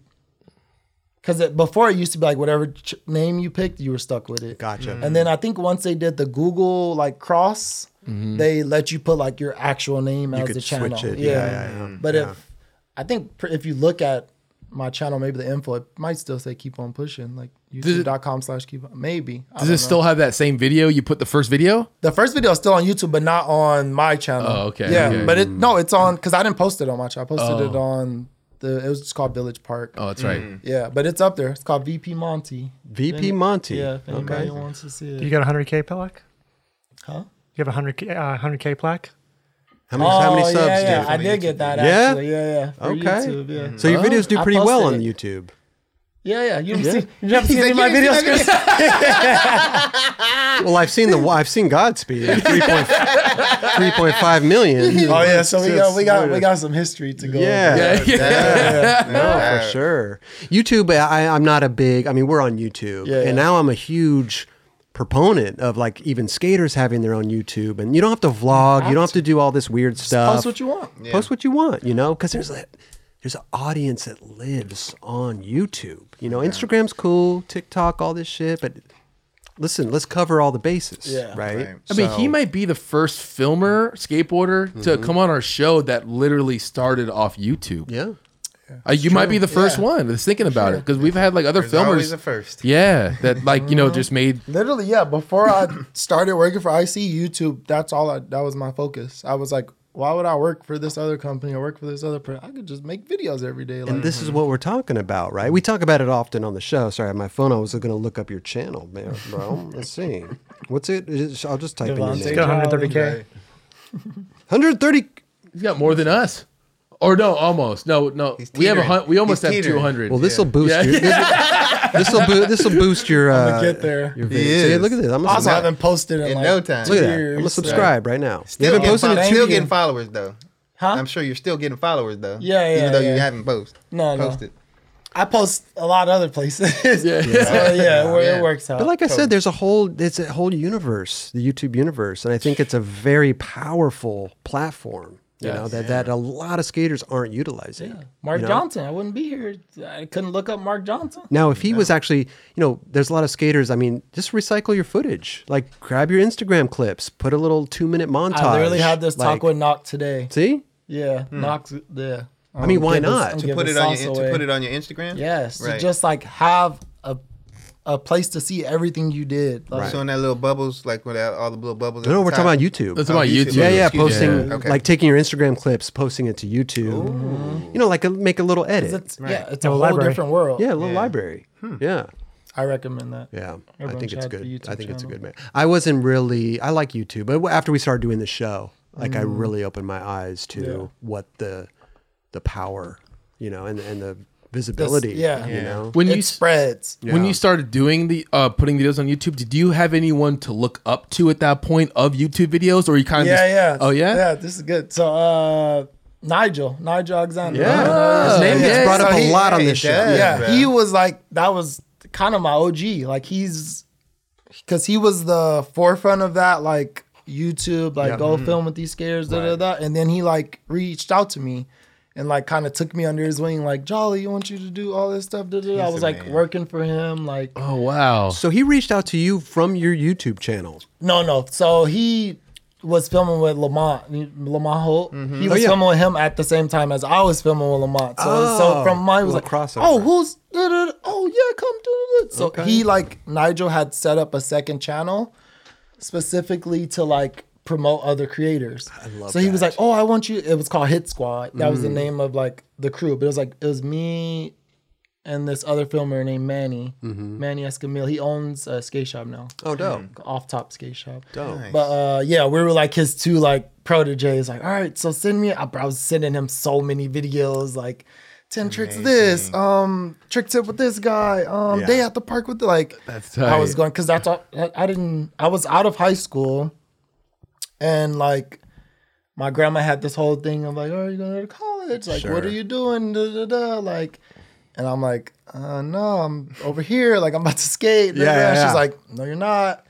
[SPEAKER 3] because before it used to be like whatever ch- name you picked, you were stuck with it.
[SPEAKER 1] Gotcha.
[SPEAKER 3] And then I think once they did the Google like cross, they let you put like your actual name as
[SPEAKER 1] could
[SPEAKER 3] the channel.
[SPEAKER 1] switch it.
[SPEAKER 3] Yeah.
[SPEAKER 1] Yeah, yeah, yeah.
[SPEAKER 3] But
[SPEAKER 1] Yeah.
[SPEAKER 3] if I think if you look at my channel, maybe the info, it might still say keep on pushing, like youtube.com slash keep on. Maybe. I
[SPEAKER 4] Does it
[SPEAKER 3] know.
[SPEAKER 4] still have that same video you put the first video?
[SPEAKER 3] The first video is still on YouTube, but not on my channel.
[SPEAKER 4] Oh, okay,
[SPEAKER 3] Yeah,
[SPEAKER 4] okay.
[SPEAKER 3] but it no, it's on because I didn't post it on my channel. I posted
[SPEAKER 4] Oh.
[SPEAKER 3] it on the. It was just called Village Park.
[SPEAKER 4] Oh, that's right.
[SPEAKER 3] Yeah, but it's up there. It's called VP Monty.
[SPEAKER 1] VP Monty.
[SPEAKER 3] Yeah, if anybody
[SPEAKER 1] Okay.
[SPEAKER 3] wants to see it.
[SPEAKER 5] You got a 100K plaque?
[SPEAKER 3] huh?
[SPEAKER 5] You have a 100K, uh, 100K plaque?
[SPEAKER 1] How many, how many
[SPEAKER 3] Oh,
[SPEAKER 1] subs
[SPEAKER 3] yeah,
[SPEAKER 1] do you
[SPEAKER 3] yeah.
[SPEAKER 1] have?
[SPEAKER 3] I did get that
[SPEAKER 1] Yeah?
[SPEAKER 3] actually. Yeah, yeah. For
[SPEAKER 1] Okay.
[SPEAKER 3] YouTube, yeah.
[SPEAKER 1] So your videos do pretty well on
[SPEAKER 3] it.
[SPEAKER 1] YouTube.
[SPEAKER 3] Yeah, yeah. You haven't seen, (laughs) you haven't seen any of my videos, Chris? (laughs)
[SPEAKER 1] Well, I've seen the I've seen Godspeed, (laughs) 3.5 million.
[SPEAKER 3] Oh yeah, so we got we got we got some history to go.
[SPEAKER 1] Yeah.
[SPEAKER 3] over.
[SPEAKER 4] Yeah, yeah.
[SPEAKER 1] No, for sure. YouTube, I, I'm not a big. I mean, we're on YouTube,
[SPEAKER 3] Yeah, yeah.
[SPEAKER 1] and now I'm a huge proponent of like even skaters having their own YouTube, and you don't have to vlog. You don't have to do all this weird stuff.
[SPEAKER 3] Post what you want.
[SPEAKER 1] Post what you want. You know, because there's a there's an audience that lives on YouTube. You know, Instagram's cool, TikTok, all this shit, but. Listen, let's cover all the bases,
[SPEAKER 3] Yeah.
[SPEAKER 1] right?
[SPEAKER 2] Right.
[SPEAKER 4] I mean,
[SPEAKER 1] So-
[SPEAKER 4] he might be the first filmer, skateboarder to mm-hmm. come on our show that literally started off YouTube.
[SPEAKER 1] Yeah.
[SPEAKER 4] Uh, you might be the first
[SPEAKER 3] Yeah.
[SPEAKER 4] one that's thinking about it because we've had like other
[SPEAKER 2] There's always
[SPEAKER 4] filmers.
[SPEAKER 2] a first.
[SPEAKER 4] yeah, that like you know just made
[SPEAKER 3] Literally, yeah. Before I started working for IC YouTube, that's all I. That was my focus. I was like, why would I work for this other company or work for this other? Per- I could just make videos every day. Like,
[SPEAKER 1] And this is what we're talking about, right? We talk about it often on the show. Sorry, my phone. I was going to look up your channel, man, bro. Let's see. What's it? I'll just type in your
[SPEAKER 3] Davonte
[SPEAKER 1] name.
[SPEAKER 5] Go 130k.
[SPEAKER 1] 130.
[SPEAKER 4] he's got more than us, or no, almost no, no.
[SPEAKER 2] He's
[SPEAKER 4] We have a
[SPEAKER 2] teetering.
[SPEAKER 4] hun- we almost
[SPEAKER 2] He's
[SPEAKER 4] have
[SPEAKER 2] teetering.
[SPEAKER 4] two hundred.
[SPEAKER 1] Well, this will boost
[SPEAKER 4] Yeah.
[SPEAKER 1] your. This will (laughs) boost. This will boost your. Uh,
[SPEAKER 3] gonna get there.
[SPEAKER 1] Your
[SPEAKER 2] He
[SPEAKER 1] video. See,
[SPEAKER 2] is.
[SPEAKER 1] look at this. I'm gonna
[SPEAKER 3] also
[SPEAKER 1] subscribe.
[SPEAKER 3] haven't posted in,
[SPEAKER 2] In
[SPEAKER 3] like
[SPEAKER 2] no time.
[SPEAKER 1] Look at that. I'm
[SPEAKER 3] years.
[SPEAKER 1] gonna subscribe right now.
[SPEAKER 2] Still
[SPEAKER 1] haven't
[SPEAKER 2] getting,
[SPEAKER 1] posted in
[SPEAKER 2] fol-
[SPEAKER 1] two
[SPEAKER 2] still getting followers though.
[SPEAKER 3] Huh?
[SPEAKER 2] I'm sure you're still getting followers though.
[SPEAKER 3] Yeah, yeah,
[SPEAKER 2] Even though you
[SPEAKER 3] yeah.
[SPEAKER 2] haven't posted.
[SPEAKER 3] No, no.
[SPEAKER 2] posted.
[SPEAKER 3] I post a lot of other places. (laughs)
[SPEAKER 4] Yeah.
[SPEAKER 3] So, yeah, where
[SPEAKER 2] Yeah.
[SPEAKER 3] it works out.
[SPEAKER 1] But like I said, there's a whole it's a whole universe, the YouTube universe, and I think it's a very powerful platform. You know
[SPEAKER 4] Yes.
[SPEAKER 1] that that a lot of skaters aren't utilizing.
[SPEAKER 3] Marc
[SPEAKER 1] you know?
[SPEAKER 3] Johnson, I wouldn't be here. I couldn't look up Marc Johnson.
[SPEAKER 1] Now, if he was actually, you know, there's a lot of skaters. I mean, just recycle your footage. Like, grab your Instagram clips, put a little two minute montage.
[SPEAKER 3] I literally had this
[SPEAKER 1] like,
[SPEAKER 3] talk with Knock today.
[SPEAKER 1] See,
[SPEAKER 3] Yeah, hmm. Knox. Yeah.
[SPEAKER 1] I mean, um, why not?
[SPEAKER 3] I'm
[SPEAKER 1] To
[SPEAKER 2] To put it on your
[SPEAKER 3] sauce
[SPEAKER 2] to put it on your Instagram.
[SPEAKER 3] Yes, to
[SPEAKER 2] Right.
[SPEAKER 3] just like have a a place to see everything you did. Like,
[SPEAKER 2] Showing that little bubbles, like with all the little bubbles.
[SPEAKER 1] no,
[SPEAKER 2] at
[SPEAKER 1] no, we're talking about YouTube.
[SPEAKER 4] That's about
[SPEAKER 2] Oh,
[SPEAKER 4] YouTube.
[SPEAKER 2] YouTube.
[SPEAKER 1] yeah, yeah, posting
[SPEAKER 2] Yeah. Okay.
[SPEAKER 1] like taking your Instagram clips, posting it to YouTube. You know, like a, make a little edit.
[SPEAKER 3] It's,
[SPEAKER 2] Right.
[SPEAKER 3] Yeah, it's a
[SPEAKER 5] A
[SPEAKER 3] whole
[SPEAKER 5] library.
[SPEAKER 3] different world.
[SPEAKER 1] yeah, a little
[SPEAKER 2] Yeah.
[SPEAKER 1] library. Yeah.
[SPEAKER 3] I recommend that.
[SPEAKER 1] Yeah, I think it's
[SPEAKER 3] have
[SPEAKER 1] good. I think it's a good man. I wasn't really. I like YouTube, but after we started doing the show, like I
[SPEAKER 3] Mm.
[SPEAKER 1] really opened my eyes to
[SPEAKER 3] Yeah.
[SPEAKER 1] what the the power, you know, and and the visibility.
[SPEAKER 3] yeah.
[SPEAKER 1] you know.
[SPEAKER 4] when
[SPEAKER 3] it
[SPEAKER 4] you
[SPEAKER 3] spreads.
[SPEAKER 4] when you started doing the uh putting videos on YouTube, did you have anyone to look up to at that point of YouTube videos, or you kind of
[SPEAKER 3] Yeah,
[SPEAKER 4] just,
[SPEAKER 3] yeah.
[SPEAKER 4] oh yeah,
[SPEAKER 3] Yeah, this is good. So uh Nigel, Nigel Alexander.
[SPEAKER 1] Yeah.
[SPEAKER 3] Uh,
[SPEAKER 1] His name gets
[SPEAKER 3] yeah,
[SPEAKER 1] brought up
[SPEAKER 3] so
[SPEAKER 1] a
[SPEAKER 3] he-
[SPEAKER 1] lot on this show.
[SPEAKER 2] does.
[SPEAKER 3] yeah, he was like that was kind of my OG. Like he's because he was the forefront of that, like YouTube, like
[SPEAKER 1] Yeah.
[SPEAKER 3] go film with these skaters, da da da. And then he like reached out to me and like kind of took me under his wing, like Jolly, I want you to do all this stuff. Da, da, da. I was like
[SPEAKER 2] man.
[SPEAKER 3] working for him, like
[SPEAKER 4] oh wow,
[SPEAKER 1] So he reached out to you from your YouTube channel.
[SPEAKER 3] no, no. So he was filming with Lamont, Lamont Holt. Mm-hmm. He oh, was
[SPEAKER 1] Oh, yeah.
[SPEAKER 3] filming with him at the same time as I was filming with Lamont. So,
[SPEAKER 1] Oh,
[SPEAKER 3] so from mine was
[SPEAKER 1] little
[SPEAKER 3] like,
[SPEAKER 1] crossover.
[SPEAKER 3] oh, who's, da, da, da. oh yeah, come do it. So
[SPEAKER 1] Okay.
[SPEAKER 3] he like Nigel had set up a second channel specifically to like promote other creators. I
[SPEAKER 1] love
[SPEAKER 3] so he was like, oh, I want you. It was called Hit Squad. That was the
[SPEAKER 1] Mm.
[SPEAKER 3] name of like the crew. But it was like it was me and this other filmer named Manny,
[SPEAKER 1] Mm-hmm.
[SPEAKER 3] Manny Escamil. He owns a skate shop now
[SPEAKER 1] Oh, dope.
[SPEAKER 3] off top skate shop.
[SPEAKER 1] Dope.
[SPEAKER 2] Nice.
[SPEAKER 3] But uh, yeah, we were like his two like proteges. Like, all right, so send me. I, I was sending him so many videos, like ten tricks this, um, trick tip with this guy, um,
[SPEAKER 1] Yeah.
[SPEAKER 3] day at the park with the like.
[SPEAKER 4] That's
[SPEAKER 3] I was going because that's all. I I didn't. I was out of high school, and like. My grandma had this whole thing of like, "Oh, you going to college? Like, what are you doing?" Da, da, da. Like, and I'm like, uh, "No, I'm over here. Like, I'm about to skate."
[SPEAKER 1] Yeah, yeah, yeah.
[SPEAKER 3] She's like, "No, you're not."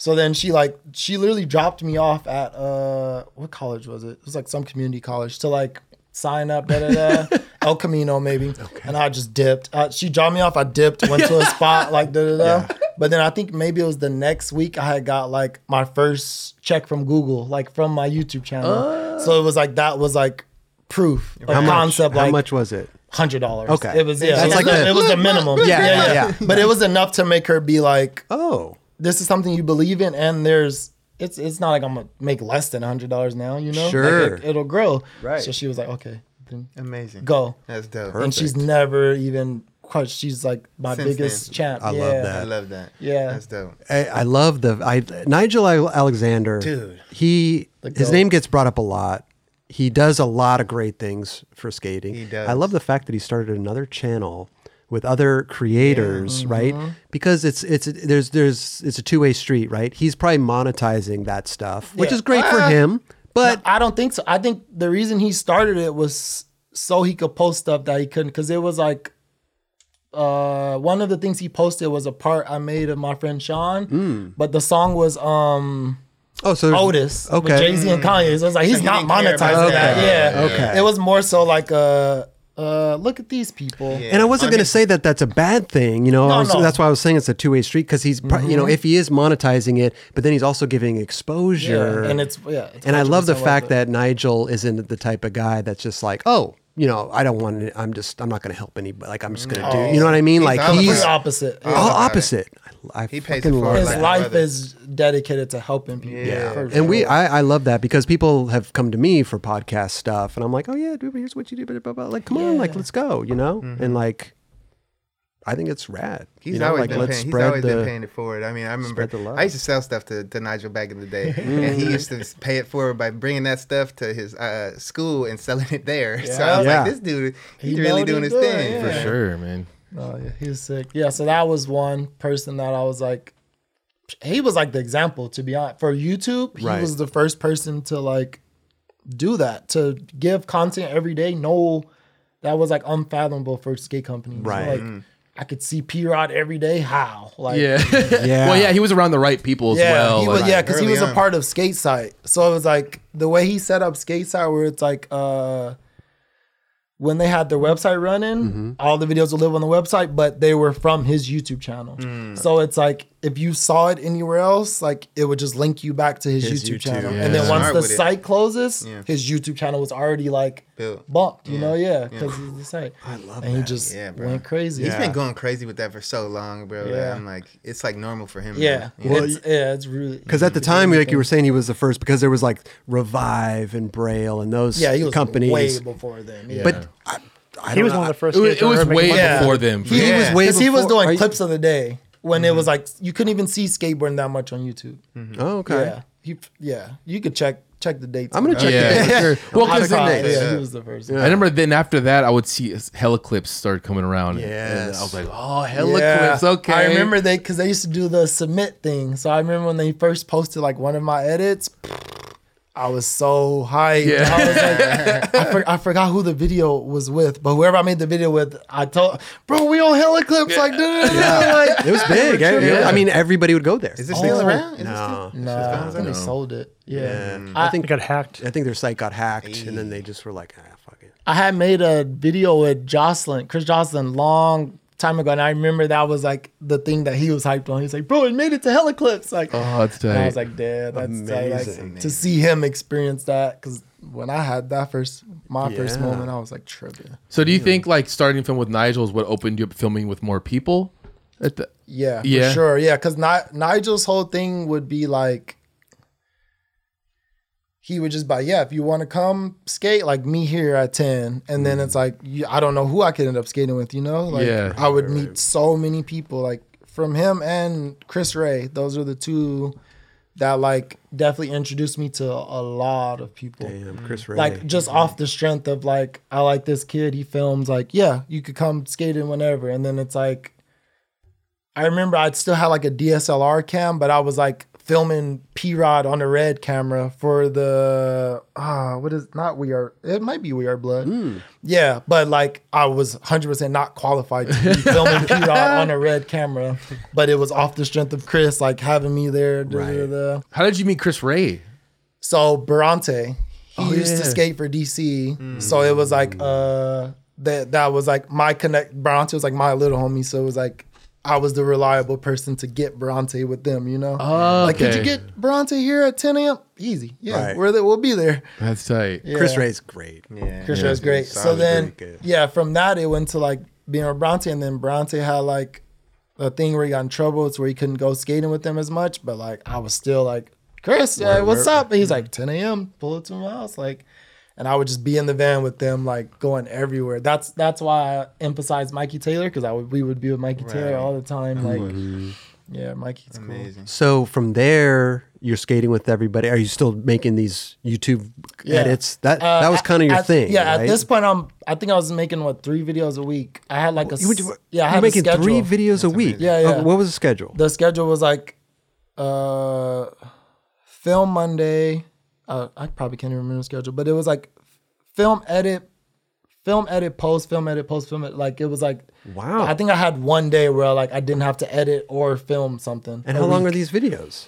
[SPEAKER 3] So then she like she literally dropped me off at uh what college was it? It was like some community college to like sign up, da da da, (laughs) El Camino maybe. And I just dipped. Uh, she dropped me off. I dipped, went to a (laughs) spot like da da da. But then I think maybe it was the next week I had got like my first check from Google, like from my YouTube channel. So it was like that was like proof, like
[SPEAKER 1] How much?
[SPEAKER 3] concept,
[SPEAKER 1] How much was it?
[SPEAKER 3] hundred dollars.
[SPEAKER 1] Okay.
[SPEAKER 3] it was yeah,
[SPEAKER 1] That's
[SPEAKER 3] it was,
[SPEAKER 1] like
[SPEAKER 3] the,
[SPEAKER 1] the-
[SPEAKER 3] it was the minimum.
[SPEAKER 1] Yeah, yeah, yeah.
[SPEAKER 3] But it was enough to make her be like,
[SPEAKER 1] Oh,
[SPEAKER 3] this is something you believe in and there's it's it's not like I'm gonna make less than hundred dollars now, you know? Like,
[SPEAKER 1] Sure.
[SPEAKER 3] it, will grow.
[SPEAKER 1] Right.
[SPEAKER 3] So she was like, okay, then
[SPEAKER 2] Amazing.
[SPEAKER 3] go.
[SPEAKER 2] That's dope.
[SPEAKER 3] And she's never even quite she's like my
[SPEAKER 2] Since
[SPEAKER 3] biggest
[SPEAKER 2] then.
[SPEAKER 3] champ.
[SPEAKER 1] I
[SPEAKER 3] yeah.
[SPEAKER 1] love that.
[SPEAKER 2] I love that.
[SPEAKER 3] Yeah.
[SPEAKER 2] That's dope.
[SPEAKER 1] I, I love the I Nigel Alexander.
[SPEAKER 2] Dude.
[SPEAKER 1] he his name gets brought up a lot. He does a lot of great things for skating.
[SPEAKER 2] He does.
[SPEAKER 1] I love the fact that he started another channel with other creators, right? Because it's it's there's there's it's a two way street, right? He's probably monetizing that stuff, which
[SPEAKER 3] Yeah.
[SPEAKER 1] is great for
[SPEAKER 3] Ah.
[SPEAKER 1] him. But
[SPEAKER 3] I don't think so. I think the reason he started it was so he could post stuff that he couldn't because it was like uh one of the things he posted was a part I made of my friend Sean,
[SPEAKER 1] Mm.
[SPEAKER 3] but the song was um
[SPEAKER 1] oh, so
[SPEAKER 3] Otis
[SPEAKER 1] Okay.
[SPEAKER 3] with Jay Z and Kanye. So it was like he's
[SPEAKER 2] he
[SPEAKER 3] not
[SPEAKER 2] didn't care about
[SPEAKER 3] monetizing
[SPEAKER 1] that.
[SPEAKER 3] that. Yeah.
[SPEAKER 1] Okay.
[SPEAKER 3] It was more so like uh uh look at these people.
[SPEAKER 2] Yeah.
[SPEAKER 1] And I wasn't
[SPEAKER 2] On
[SPEAKER 1] going to
[SPEAKER 2] his-
[SPEAKER 1] say that that's a bad thing, you know.
[SPEAKER 3] No,
[SPEAKER 1] was-
[SPEAKER 3] no. Mm-hmm.
[SPEAKER 1] That's why I was saying it's a two way street because he's, pro- you know, if he is monetizing it, but then he's also giving exposure.
[SPEAKER 3] Yeah. And it's yeah. It's
[SPEAKER 1] and I love the fact that Nigel isn't the type of guy that's just like, oh, you know, I don't want to. I'm just, I'm not going to help anybody. Like, I'm just going to do. You know what I mean? Like
[SPEAKER 2] all
[SPEAKER 1] he's
[SPEAKER 3] opposite.
[SPEAKER 1] all
[SPEAKER 3] Yeah.
[SPEAKER 1] opposite. I, I
[SPEAKER 2] He pays
[SPEAKER 1] fucking
[SPEAKER 2] it
[SPEAKER 1] love
[SPEAKER 3] His
[SPEAKER 1] that.
[SPEAKER 3] life is dedicated to helping people.
[SPEAKER 2] Yeah.
[SPEAKER 3] for
[SPEAKER 1] and we. I, I love that because people have come to me for podcast stuff, and I'm like, oh yeah, dude, here's what you do, blah, blah, blah. like, come on, like, let's go, you know, and like, I think it's rad.
[SPEAKER 2] He's
[SPEAKER 1] you know,
[SPEAKER 2] always
[SPEAKER 1] like,
[SPEAKER 2] been paying. He's
[SPEAKER 1] spread
[SPEAKER 2] always
[SPEAKER 1] the.
[SPEAKER 2] been paying it forward. I mean, I remember
[SPEAKER 1] the love.
[SPEAKER 2] I used to sell stuff to, to Nigel back in the day, (laughs) and he used to pay it forward by bringing that stuff to his uh, school and selling it there. (laughs) So I was
[SPEAKER 1] Yeah.
[SPEAKER 2] like, this dude, he's
[SPEAKER 3] He
[SPEAKER 2] really doing
[SPEAKER 3] what
[SPEAKER 2] his
[SPEAKER 3] he's
[SPEAKER 2] thing.
[SPEAKER 3] doing,
[SPEAKER 4] For sure, man.
[SPEAKER 3] Oh yeah, he was sick. Yeah, so that was one person that I was like, he was like the example to be honest. For YouTube, he
[SPEAKER 1] Right.
[SPEAKER 3] was the first person to like do that to give content every day. No, that was like unfathomable for skate companies.
[SPEAKER 1] Right.
[SPEAKER 3] Like I could see P Rod every day. How? Like
[SPEAKER 4] Yeah. (laughs) (laughs)
[SPEAKER 1] Yeah.
[SPEAKER 4] well, yeah, he was around the right people as
[SPEAKER 3] yeah,
[SPEAKER 4] well.
[SPEAKER 3] he was
[SPEAKER 4] like-
[SPEAKER 3] yeah, because he
[SPEAKER 2] early
[SPEAKER 3] was a part of Skate Site. So it was like the way he set up Skate Site, where it's like uh when they had their website running,
[SPEAKER 1] Mm-hmm.
[SPEAKER 3] all the videos would live on the website, but they were from his YouTube channel.
[SPEAKER 1] Mm.
[SPEAKER 3] So it's like if you saw it anywhere else, like it would just link you back to his,
[SPEAKER 1] His
[SPEAKER 3] YouTube,
[SPEAKER 1] YouTube,
[SPEAKER 3] channel.
[SPEAKER 1] yeah.
[SPEAKER 3] And then once the
[SPEAKER 2] with it.
[SPEAKER 3] site closes,
[SPEAKER 2] Yeah.
[SPEAKER 3] his YouTube channel was already like
[SPEAKER 2] Built.
[SPEAKER 3] bumped, you know, yeah, because he's the site. I
[SPEAKER 1] love
[SPEAKER 3] and he just
[SPEAKER 2] Yeah, bro.
[SPEAKER 3] went crazy.
[SPEAKER 2] He's been going crazy with that for so long, bro. that
[SPEAKER 3] Yeah.
[SPEAKER 2] I'm like, it's like normal for him.
[SPEAKER 3] yeah,
[SPEAKER 2] man. You know?
[SPEAKER 3] it's, yeah, it's really
[SPEAKER 1] Because at the time, like you were saying, he was the first because there was like Revive and Braille and those
[SPEAKER 3] yeah, he was
[SPEAKER 1] companies.
[SPEAKER 3] way before then. Yeah.
[SPEAKER 1] But I, I
[SPEAKER 5] He was
[SPEAKER 1] know.
[SPEAKER 5] one of the first.
[SPEAKER 4] It was, it was way.
[SPEAKER 3] Yeah.
[SPEAKER 4] before them.
[SPEAKER 1] He
[SPEAKER 2] Yeah.
[SPEAKER 1] was way
[SPEAKER 3] because he was
[SPEAKER 1] before- are
[SPEAKER 3] doing
[SPEAKER 1] you-
[SPEAKER 3] clips of the day when it was mm-hmm. like you couldn't even see skateboarding that much on YouTube. Mm-hmm.
[SPEAKER 1] Oh, okay.
[SPEAKER 3] Yeah, he, yeah, you could check check the dates.
[SPEAKER 1] I'm gonna check
[SPEAKER 3] that.
[SPEAKER 4] Yeah,
[SPEAKER 1] it out.
[SPEAKER 4] for sure. (laughs) Well, because
[SPEAKER 2] dates.
[SPEAKER 3] yeah,
[SPEAKER 2] Yeah.
[SPEAKER 3] he was the first.
[SPEAKER 4] I remember then after that, I would see hella clips start coming around. and- and I was like, oh,
[SPEAKER 3] Yeah.
[SPEAKER 4] Hellaclips, okay.
[SPEAKER 3] I remember they because they used to do the submit thing. So I remember when they first posted like one of my edits. I was so hyped.
[SPEAKER 4] Yeah.
[SPEAKER 3] I was like, (laughs) I, for, I forgot who the video was with, but whoever I made the video with, I told, bro, we on Hellaclips, like, yeah. like,
[SPEAKER 1] It was big. eh?
[SPEAKER 4] Yeah.
[SPEAKER 1] I mean, everybody would go there.
[SPEAKER 2] Is it still
[SPEAKER 3] Oh.
[SPEAKER 2] around? Is it
[SPEAKER 1] No.
[SPEAKER 2] still?
[SPEAKER 3] Nah, I think they
[SPEAKER 4] No.
[SPEAKER 3] sold it. Yeah.
[SPEAKER 1] Yeah.
[SPEAKER 3] I,
[SPEAKER 1] I
[SPEAKER 5] It
[SPEAKER 1] think
[SPEAKER 5] got hacked.
[SPEAKER 1] I think their site got hacked, and then they just were like, ah, fuck it.
[SPEAKER 3] I had made a video with Joslin, Chris Joslin, long time ago, and I remember that was like the thing that he was hyped on. He's like, "Bro, it made it to Hellaclips!" Like,
[SPEAKER 4] Oh, that's
[SPEAKER 3] and I was like, "Dad, that's tight." Like,
[SPEAKER 1] Amazing.
[SPEAKER 3] to see him experience that because when I had that first, my first moment, I was like tripping.
[SPEAKER 4] So do you think like starting film with Nigel is what opened you up filming with more people? At the,
[SPEAKER 3] Yeah,
[SPEAKER 4] Yeah.
[SPEAKER 3] for sure. Yeah, because Ni- Nigel's whole thing would be like, he would just buy, yeah, if you want to come skate, like me here at 10. And then it's like, you, I don't know who I could end up skating with, you know? Like,
[SPEAKER 4] Yeah.
[SPEAKER 3] I would meet so many people, like from him and Chris Ray. Those are the two that like definitely introduced me to a lot of people
[SPEAKER 1] Damn, Chris mm. Ray.
[SPEAKER 3] like just off the strength of like I like this kid. He films like yeah, you could come skating whenever, and then it's like I remember I'd still had like a DSLR cam, but I was like filming P Rod on a red camera for the ah what is not we are it might be we are blood yeah but like I was 100% not qualified to be filming P Rod (laughs) on a red camera but it was off the strength of Chris like having me there da, da, da,
[SPEAKER 1] Right.
[SPEAKER 3] da.
[SPEAKER 4] how did you meet Chris Ray?
[SPEAKER 3] So Barante, he
[SPEAKER 4] Oh,
[SPEAKER 3] used to skate for DC. So it was like uh that that was like my connect Barante was like my little homie. So it was like I was the reliable person to get Bronte with them, you know?
[SPEAKER 4] Oh,
[SPEAKER 3] Like, could you get Bronte here at 10 a.m.? Easy. Yeah,
[SPEAKER 1] Right.
[SPEAKER 3] we're there, we'll be there.
[SPEAKER 4] That's tight.
[SPEAKER 3] Yeah.
[SPEAKER 1] Chris Ray's great.
[SPEAKER 2] Yeah.
[SPEAKER 3] Chris
[SPEAKER 2] yeah.
[SPEAKER 3] Ray's great. So
[SPEAKER 2] Solid.
[SPEAKER 3] then, yeah, from that it went to like being with Bronte, and then Bronte had like a thing where he got in trouble. It's where he couldn't go skating with them as much. But like I was still like, Chris, uh, what's up? And he's like, 10 a.m. Pull it to my house, like. And I would just be in the van with them, like going everywhere. That's that's why I emphasize Mikey Taylor because I would we would be with Mikey Taylor all the time, like Yeah, Mikey's cool.
[SPEAKER 2] Amazing.
[SPEAKER 1] So from there, you're skating with everybody. Are you still making these YouTube
[SPEAKER 3] Yeah.
[SPEAKER 1] edits? That
[SPEAKER 3] Uh,
[SPEAKER 1] that was kind of your
[SPEAKER 3] at-
[SPEAKER 1] thing.
[SPEAKER 3] Yeah,
[SPEAKER 1] right?
[SPEAKER 3] at this point, I'm. I think I was making what three videos a week. I had like a.
[SPEAKER 1] you were, you
[SPEAKER 3] yeah, I
[SPEAKER 1] were
[SPEAKER 3] had
[SPEAKER 1] making
[SPEAKER 3] a schedule.
[SPEAKER 1] three videos a week.
[SPEAKER 3] Yeah,
[SPEAKER 1] Oh,
[SPEAKER 3] yeah.
[SPEAKER 1] what was the schedule?
[SPEAKER 3] The schedule was like, uh, film Monday. Uh, I probably can't even remember the schedule, but it was like, film edit, film edit, post, film edit, post, film edit. Like it was like.
[SPEAKER 1] Wow.
[SPEAKER 3] I think I had one day where like I didn't have to edit or film something.
[SPEAKER 1] and how long are these videos?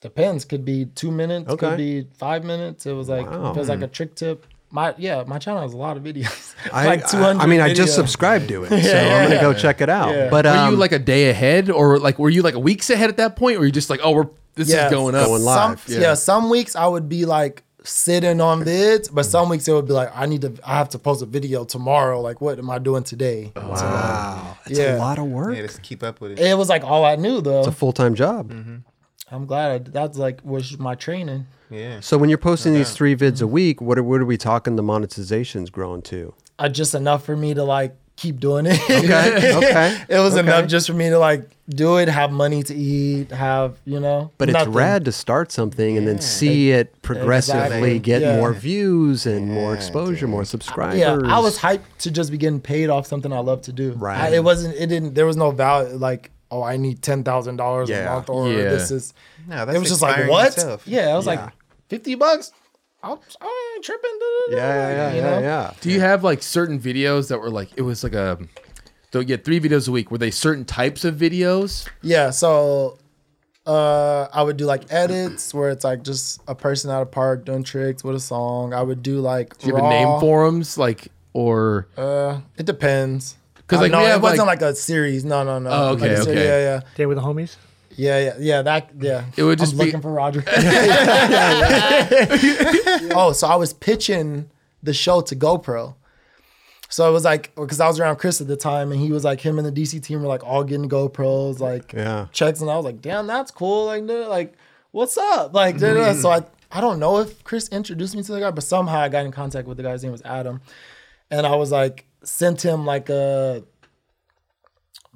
[SPEAKER 3] Depends. Could be two minutes.
[SPEAKER 1] Okay.
[SPEAKER 3] Could be five minutes. It was like
[SPEAKER 1] Wow.
[SPEAKER 3] it was like a trick tip. My yeah, my channel has a lot of videos. (laughs)
[SPEAKER 1] I,
[SPEAKER 3] like two
[SPEAKER 1] I,
[SPEAKER 3] hundred.
[SPEAKER 1] I mean, I just subscribed to it, (laughs) so
[SPEAKER 3] Yeah,
[SPEAKER 1] I'm gonna go check it out.
[SPEAKER 3] Yeah.
[SPEAKER 1] But
[SPEAKER 4] Were
[SPEAKER 1] um,
[SPEAKER 4] you like a day ahead, or like were you like weeks ahead at that point, or were you just like, oh, we're this
[SPEAKER 3] Yeah,
[SPEAKER 4] is going up?
[SPEAKER 1] Going live.
[SPEAKER 3] Some,
[SPEAKER 4] Yeah.
[SPEAKER 3] yeah. some weeks I would be like sitting on vids, but some weeks it would be like I need to. I have to post a video tomorrow. Like, what am I doing today?
[SPEAKER 1] wow, it's
[SPEAKER 3] Yeah.
[SPEAKER 1] a lot of work.
[SPEAKER 2] Yeah, just keep up with it.
[SPEAKER 3] It was like all I knew though.
[SPEAKER 1] It's a full time job.
[SPEAKER 3] I'm glad I, that's like was my training.
[SPEAKER 2] Yeah.
[SPEAKER 1] So when you're posting these three vids a week, what are, what are we talking? The monetizations growing to?
[SPEAKER 3] Uh, just enough for me to like keep doing it.
[SPEAKER 1] Okay, (laughs) okay,
[SPEAKER 3] it was
[SPEAKER 1] okay.
[SPEAKER 3] enough just for me to like do it, have money to eat, have you know.
[SPEAKER 1] But it's rad to start something and then see it progressively
[SPEAKER 3] Exactly.
[SPEAKER 1] get
[SPEAKER 3] Yeah.
[SPEAKER 1] more views and more
[SPEAKER 2] Yeah,
[SPEAKER 1] exposure, more subscribers.
[SPEAKER 3] Yeah, I was hyped to just be getting paid off something I love to do.
[SPEAKER 1] Right.
[SPEAKER 3] I, it wasn't. It didn't. There was no value. Like, oh, I need ten thousand dollars
[SPEAKER 1] Yeah.
[SPEAKER 3] a month, or
[SPEAKER 4] Yeah.
[SPEAKER 3] this is.
[SPEAKER 2] No, that's
[SPEAKER 3] it was just like
[SPEAKER 2] inspiring
[SPEAKER 3] what?
[SPEAKER 2] yourself.
[SPEAKER 3] Yeah, I was
[SPEAKER 1] Yeah.
[SPEAKER 3] like fifty bucks. I'll, I ain't tripping.
[SPEAKER 1] Yeah, yeah, yeah,
[SPEAKER 3] you
[SPEAKER 1] yeah,
[SPEAKER 3] know?
[SPEAKER 1] yeah.
[SPEAKER 4] Do you have like certain videos that were like it was like a so you get three videos a week? Were they certain types of videos?
[SPEAKER 3] Yeah, so uh I would do like edits where it's like just a person at a park doing tricks with a song. I would do like
[SPEAKER 4] Do you have a name
[SPEAKER 3] raw-
[SPEAKER 4] for them? Like or
[SPEAKER 3] Uh, it depends.
[SPEAKER 4] 'Cause,
[SPEAKER 3] Uh, no,
[SPEAKER 4] we
[SPEAKER 3] it wasn't
[SPEAKER 4] like-
[SPEAKER 3] like, a series. No, no, no.
[SPEAKER 4] Oh, okay,
[SPEAKER 3] a ser-
[SPEAKER 4] okay.
[SPEAKER 3] Yeah, yeah.
[SPEAKER 5] Day with the homies.
[SPEAKER 3] yeah, yeah, yeah, yeah. That, yeah.
[SPEAKER 4] It would just
[SPEAKER 3] I'm
[SPEAKER 4] be-
[SPEAKER 3] looking for Roger. (laughs) (laughs) oh, so I was pitching the show to GoPro. So it was like because I was around Chris at the time, and he was like him and the DC team were like all getting GoPros, like
[SPEAKER 1] Yeah.
[SPEAKER 3] checks, and I was like, damn, that's cool. Like, dude, like, what's up? Like, da, da, da. so I I don't know if Chris introduced me to the guy, but somehow I got in contact with the guy. His name was Adam, and I was like sent him like a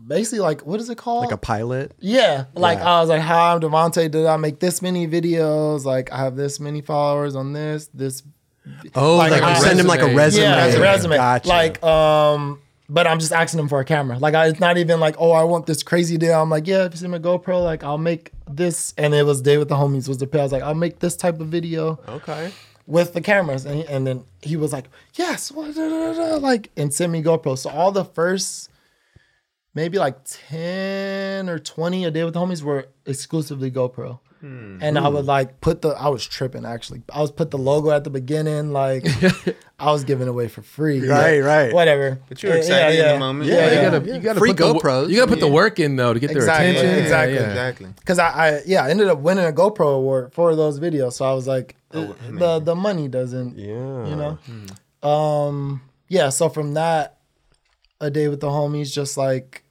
[SPEAKER 3] basically like what is it called?
[SPEAKER 1] Like a pilot.
[SPEAKER 3] Yeah, like
[SPEAKER 1] Yeah.
[SPEAKER 3] I was like, "Hi, I'm Davonte. Did I make this many videos? Like, I have this many followers on this, this."
[SPEAKER 1] Oh, like,
[SPEAKER 3] Like
[SPEAKER 1] you send him like a
[SPEAKER 4] resume.
[SPEAKER 3] Yeah,
[SPEAKER 2] Resume.
[SPEAKER 3] resume.
[SPEAKER 1] Gotcha.
[SPEAKER 3] Like, um, but I'm just asking him for a camera. Like, I, it's not even like, oh, I want this crazy deal. I'm like, yeah, if you send me a GoPro, like, I'll make this. And it was Day with the Homies was the pay. I was like, I'll make this type of video
[SPEAKER 1] okay.
[SPEAKER 3] With the cameras. And, and then he was like, yes, what, da, da, da, da, like, and send me GoPro. So all the first maybe like 10 or 20 a day with the homies were exclusively GoPro. Hmm. And I would hmm. like put the I was tripping actually. I was put the logo at the beginning, like (laughs) I was giving away for free.
[SPEAKER 1] Right,
[SPEAKER 3] Like,
[SPEAKER 1] right.
[SPEAKER 3] Whatever.
[SPEAKER 2] But you were
[SPEAKER 3] Yeah,
[SPEAKER 2] excited
[SPEAKER 3] yeah,
[SPEAKER 2] in the moment.
[SPEAKER 3] Yeah,
[SPEAKER 4] you gotta you gotta
[SPEAKER 1] Free
[SPEAKER 4] put the,
[SPEAKER 1] GoPros.
[SPEAKER 4] You gotta put the work in though to get
[SPEAKER 3] Exactly,
[SPEAKER 4] their attention.
[SPEAKER 3] exactly.
[SPEAKER 4] Yeah, yeah.
[SPEAKER 2] Exactly.
[SPEAKER 3] Cause I, I yeah, I ended up winning a GoPro award for those videos. So I was like,
[SPEAKER 2] Oh,
[SPEAKER 3] the the money doesn't
[SPEAKER 1] Yeah.
[SPEAKER 3] you know um yeah so from that a day with the homies just like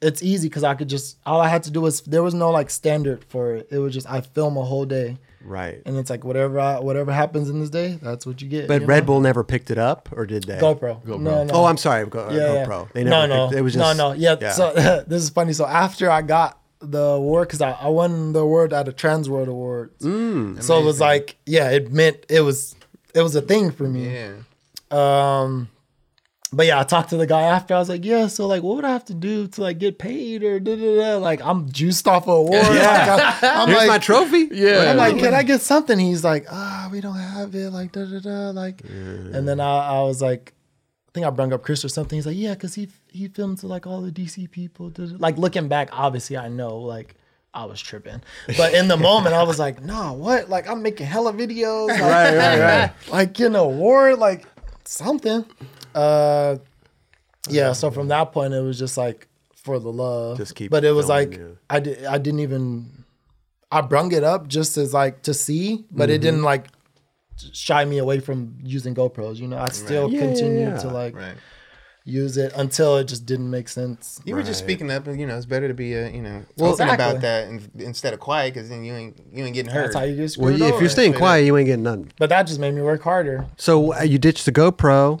[SPEAKER 3] it's easy because i could just all i had to do was there was no like standard for it it was just i film a whole day
[SPEAKER 1] Right.
[SPEAKER 3] and it's like whatever I, whatever happens in this day that's what you get
[SPEAKER 1] But
[SPEAKER 3] you
[SPEAKER 1] Red
[SPEAKER 3] know?
[SPEAKER 1] Bull never picked it up, or did they?
[SPEAKER 3] GoPro.
[SPEAKER 4] GoPro.
[SPEAKER 3] No, no.
[SPEAKER 1] Oh, I'm sorry. Go,
[SPEAKER 3] yeah, yeah.
[SPEAKER 1] GoPro. They
[SPEAKER 3] no,
[SPEAKER 1] never
[SPEAKER 3] no,
[SPEAKER 1] picked, it was just
[SPEAKER 3] no, no. Yeah.
[SPEAKER 1] yeah.
[SPEAKER 3] So (laughs) this is funny. So after I got the award, because I, I won the award at a Trans World Awards.
[SPEAKER 1] Mm.
[SPEAKER 3] so it was like, yeah, it meant it was it was a thing for me.
[SPEAKER 2] Yeah.
[SPEAKER 3] Um, but yeah, I talked to the guy after. I was like, yeah, so like, what would I have to do to like get paid or da da da? Like, I'm juiced off an award. (laughs)
[SPEAKER 1] Yeah.
[SPEAKER 3] Like, I, am
[SPEAKER 1] Here's
[SPEAKER 3] like,
[SPEAKER 1] my trophy.
[SPEAKER 4] Yeah.
[SPEAKER 3] I'm like, can I get something? He's like, ah, we don't have it. Like, da da da. Like, and then I, I was like, I think I brought up Chris or something. He's like, yeah, because he he filmed to like all the DC people. Like looking back, obviously I know like. I was tripping, but in the (laughs) moment I was like, "Nah, what? Like I'm making hella videos, like,
[SPEAKER 1] Right, right, right. (laughs)
[SPEAKER 3] like getting an award, like something." Uh, yeah. So from that point, it was just like for the love.
[SPEAKER 1] Just keep
[SPEAKER 3] But it was like
[SPEAKER 1] yeah.
[SPEAKER 3] I did. I didn't even. I brung it up just as like to see, but
[SPEAKER 1] Mm-hmm.
[SPEAKER 3] it didn't like shy me away from using GoPros. You know, I still
[SPEAKER 1] Yeah, yeah, yeah.
[SPEAKER 3] to like
[SPEAKER 2] Right.
[SPEAKER 3] Use it until it just didn't make sense.
[SPEAKER 2] You were just speaking up, and you know, it's better to be, uh, you know,
[SPEAKER 3] Well,
[SPEAKER 2] open
[SPEAKER 3] exactly.
[SPEAKER 2] about that and, instead of quiet, because then you ain't you ain't getting hurt.
[SPEAKER 3] That's how you get
[SPEAKER 1] Well,
[SPEAKER 3] screwed
[SPEAKER 1] if you're staying
[SPEAKER 2] Straight
[SPEAKER 1] quiet, you ain't getting nothing.
[SPEAKER 3] but that just made me work harder.
[SPEAKER 1] So uh, you ditched the GoPro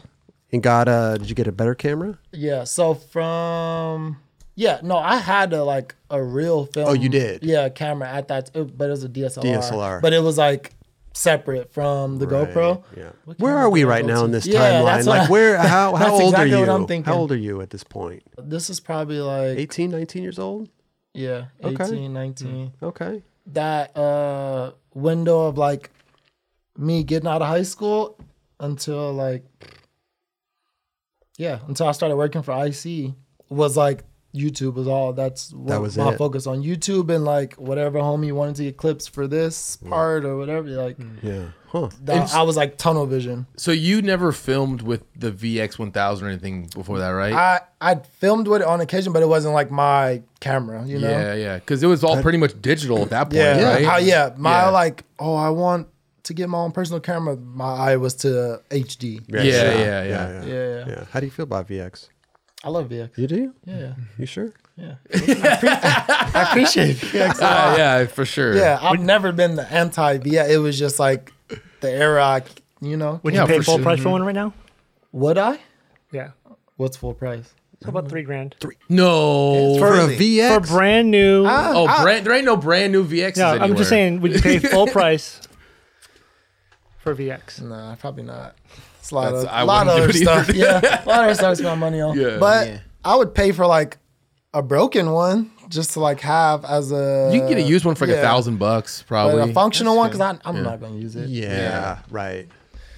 [SPEAKER 1] and got a. Did you get a better camera?
[SPEAKER 3] Yeah. So from Yeah, no, I had a like a real film.
[SPEAKER 1] Oh, you did?
[SPEAKER 3] Yeah, camera at that, it- but it was a DSLR.
[SPEAKER 1] DSLR.
[SPEAKER 3] But it was like separate from the GoPro.
[SPEAKER 1] Yeah. Where are we right now
[SPEAKER 3] to?
[SPEAKER 1] in this
[SPEAKER 3] Yeah,
[SPEAKER 1] timeline? Like
[SPEAKER 3] I-
[SPEAKER 1] where? How (laughs) how old
[SPEAKER 3] exactly
[SPEAKER 1] are you?
[SPEAKER 3] what I'm thinking.
[SPEAKER 1] How old are you at this point?
[SPEAKER 3] This is probably like
[SPEAKER 1] 18, 19 years old.
[SPEAKER 3] yeah,
[SPEAKER 1] Okay.
[SPEAKER 3] 18, 19.
[SPEAKER 1] Okay.
[SPEAKER 3] That uh window of like me getting out of high school until like yeah, until I started working for IC was like YouTube was all that's what
[SPEAKER 1] That was
[SPEAKER 3] my
[SPEAKER 1] it.
[SPEAKER 3] focus on YouTube and like whatever homie you wanted to get clips for this mm. part or whatever like mm.
[SPEAKER 1] Yeah. Huh.
[SPEAKER 3] that, I was like tunnel vision.
[SPEAKER 4] So you never filmed with the VX 1000 or anything before that, right?
[SPEAKER 3] I I filmed with it on occasion, but it wasn't like my camera, you know.
[SPEAKER 4] Yeah, yeah, because it was all pretty much digital at that point,
[SPEAKER 3] Yeah,
[SPEAKER 4] right?
[SPEAKER 3] How, yeah. My
[SPEAKER 4] Yeah.
[SPEAKER 3] like, oh, I want to get my own personal camera. My eye was to HD.
[SPEAKER 4] Yeah, yeah, yeah.
[SPEAKER 1] yeah.
[SPEAKER 3] Yeah,
[SPEAKER 1] Yeah. How do you feel about VX?
[SPEAKER 3] I love VX.
[SPEAKER 1] You do?
[SPEAKER 3] Yeah,
[SPEAKER 1] You sure?
[SPEAKER 3] yeah. (laughs) I appreciate VX. a
[SPEAKER 4] Uh, yeah, for sure.
[SPEAKER 3] Yeah, I've never been the anti VX. It was just like the era, I, you know.
[SPEAKER 5] Would
[SPEAKER 4] Yeah,
[SPEAKER 5] you pay
[SPEAKER 4] for
[SPEAKER 5] full
[SPEAKER 4] sure.
[SPEAKER 5] price for one right now?
[SPEAKER 3] Would I?
[SPEAKER 5] Yeah.
[SPEAKER 3] What's full price?
[SPEAKER 5] So about three grand. Three.
[SPEAKER 4] No.
[SPEAKER 1] For
[SPEAKER 2] Really?
[SPEAKER 1] a VX?
[SPEAKER 5] For brand new.
[SPEAKER 4] oh, brand, there ain't no brand new VXs
[SPEAKER 5] yeah,
[SPEAKER 4] anywhere.
[SPEAKER 5] I'm just saying, would you pay full (laughs) price for VX?
[SPEAKER 3] Nah, probably not. It's a lot
[SPEAKER 4] That's-
[SPEAKER 3] of
[SPEAKER 4] I
[SPEAKER 3] a lot of other stuff. yeah, a lot of other stuff to spend money on.
[SPEAKER 4] Yeah.
[SPEAKER 3] but
[SPEAKER 2] Yeah.
[SPEAKER 3] I would pay for like a broken one just to like have as a.
[SPEAKER 4] You can get a used one for like a thousand bucks,
[SPEAKER 3] But
[SPEAKER 4] probably.
[SPEAKER 3] a functional
[SPEAKER 2] That's
[SPEAKER 3] one because I'm not gonna use it.
[SPEAKER 1] yeah, Right.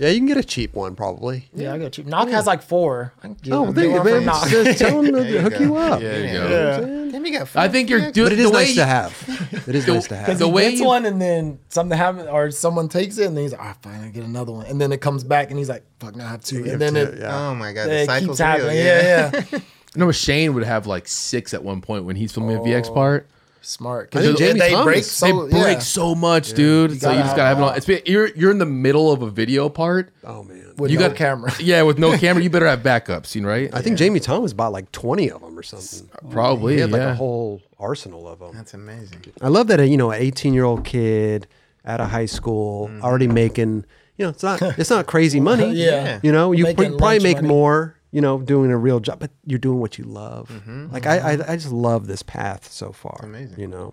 [SPEAKER 1] Yeah, you can get a cheap one probably.
[SPEAKER 3] Yeah, I got cheap. Knock has like four. I can get
[SPEAKER 1] Oh,
[SPEAKER 3] one.
[SPEAKER 1] there
[SPEAKER 3] Get
[SPEAKER 1] you
[SPEAKER 3] one
[SPEAKER 1] man.
[SPEAKER 3] Knock.
[SPEAKER 1] Just (laughs) tell them to hook
[SPEAKER 2] go.
[SPEAKER 1] you up.
[SPEAKER 4] Yeah, you
[SPEAKER 2] Yeah.
[SPEAKER 4] go.
[SPEAKER 3] Yeah.
[SPEAKER 2] Damn, you got
[SPEAKER 4] I think you're
[SPEAKER 2] VX?
[SPEAKER 4] doing
[SPEAKER 1] But it is
[SPEAKER 4] the way
[SPEAKER 1] nice to have. It is nice to have.
[SPEAKER 3] Because
[SPEAKER 4] The
[SPEAKER 3] he
[SPEAKER 4] way
[SPEAKER 3] gets
[SPEAKER 4] you-
[SPEAKER 3] one and then something happens or someone takes it and then he's like, all right, fine, I get another one. And then it comes back and he's like, fuck, now I have two. And then it,
[SPEAKER 1] yeah.
[SPEAKER 2] Oh my god,
[SPEAKER 3] it
[SPEAKER 2] the cycle's
[SPEAKER 3] keeps
[SPEAKER 2] real.
[SPEAKER 3] happening.
[SPEAKER 2] Yeah.
[SPEAKER 3] Yeah, yeah. (laughs) (laughs)
[SPEAKER 4] You know, Shane would have like six at one point when he's filming a VX part.
[SPEAKER 3] Smart.
[SPEAKER 1] I think
[SPEAKER 3] Because
[SPEAKER 1] Jamie
[SPEAKER 3] they
[SPEAKER 1] Thomas-
[SPEAKER 3] break
[SPEAKER 4] They
[SPEAKER 3] so
[SPEAKER 4] break
[SPEAKER 3] yeah.
[SPEAKER 4] so much, dude. so
[SPEAKER 3] gotta
[SPEAKER 4] you just gotta have it
[SPEAKER 3] have
[SPEAKER 4] on. It's been, you're you're in the middle of a video part.
[SPEAKER 1] Oh man.
[SPEAKER 3] with
[SPEAKER 4] you
[SPEAKER 3] no
[SPEAKER 4] got
[SPEAKER 3] camera. (laughs)
[SPEAKER 4] Yeah, with no (laughs) camera, you better have backups, you know, right?
[SPEAKER 1] I think Jamie Thomas bought like 20 of them or something.
[SPEAKER 4] Probably,
[SPEAKER 1] He had like
[SPEAKER 4] yeah.
[SPEAKER 1] a whole arsenal of them.
[SPEAKER 2] That's amazing.
[SPEAKER 1] I love that a you know, an 18 year old kid out of high school
[SPEAKER 3] Mm-hmm.
[SPEAKER 1] already making, you know, it's not it's not crazy (laughs) money.
[SPEAKER 3] Yeah.
[SPEAKER 1] You know, you
[SPEAKER 3] Making
[SPEAKER 1] pr- probably make
[SPEAKER 3] money.
[SPEAKER 1] more, you know, doing a real job, but you're doing what you love.
[SPEAKER 3] Mm-hmm.
[SPEAKER 1] Like I, I I just love this path so far.
[SPEAKER 2] amazing.
[SPEAKER 1] You know.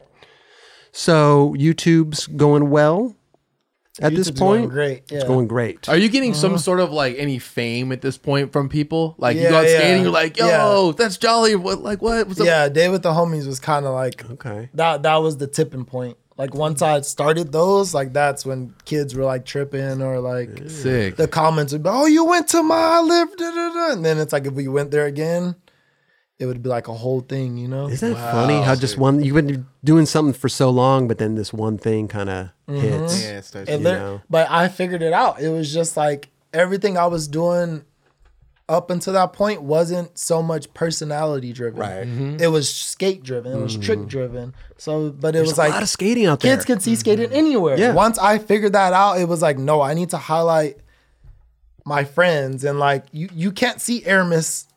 [SPEAKER 1] So YouTube's going well at this
[SPEAKER 3] YouTube's going
[SPEAKER 1] point.
[SPEAKER 3] great,
[SPEAKER 1] It's going great.
[SPEAKER 4] Are you getting some sort of like any fame at this point from people? Like you
[SPEAKER 3] Yeah,
[SPEAKER 4] go out
[SPEAKER 3] yeah.
[SPEAKER 4] skating, you're like, yo,
[SPEAKER 3] Yeah.
[SPEAKER 4] that's jolly. What like what? What's?
[SPEAKER 3] Yeah, Day with the homies was kind of like
[SPEAKER 1] Okay.
[SPEAKER 3] that. That was the tipping point. Like once I started those, like that's when kids were like tripping or like
[SPEAKER 4] Sick.
[SPEAKER 3] the comments would be, "Oh, you went to my live," da, da, da. and then it's like if we went there again, it would be like a whole thing, you know?
[SPEAKER 1] Isn't that funny how just one you've been doing something for so long, but then this one thing kind of
[SPEAKER 3] Mm-hmm.
[SPEAKER 1] hits.
[SPEAKER 2] Yeah, it starts.
[SPEAKER 3] It
[SPEAKER 1] you
[SPEAKER 3] lit-
[SPEAKER 1] know.
[SPEAKER 3] But I figured it out. It was just like everything I was doing up until that point wasn't so much personality driven.
[SPEAKER 1] Right. Mm-hmm.
[SPEAKER 3] It was skate driven. It was trick mm. driven. So, but it
[SPEAKER 1] There's
[SPEAKER 3] was
[SPEAKER 1] a
[SPEAKER 3] like
[SPEAKER 1] lot of skating out there.
[SPEAKER 3] kids could see mm-hmm. skating anywhere.
[SPEAKER 1] Yeah.
[SPEAKER 3] Once I figured that out, it was like, no, I need to highlight my friends and like you you can't see Aramis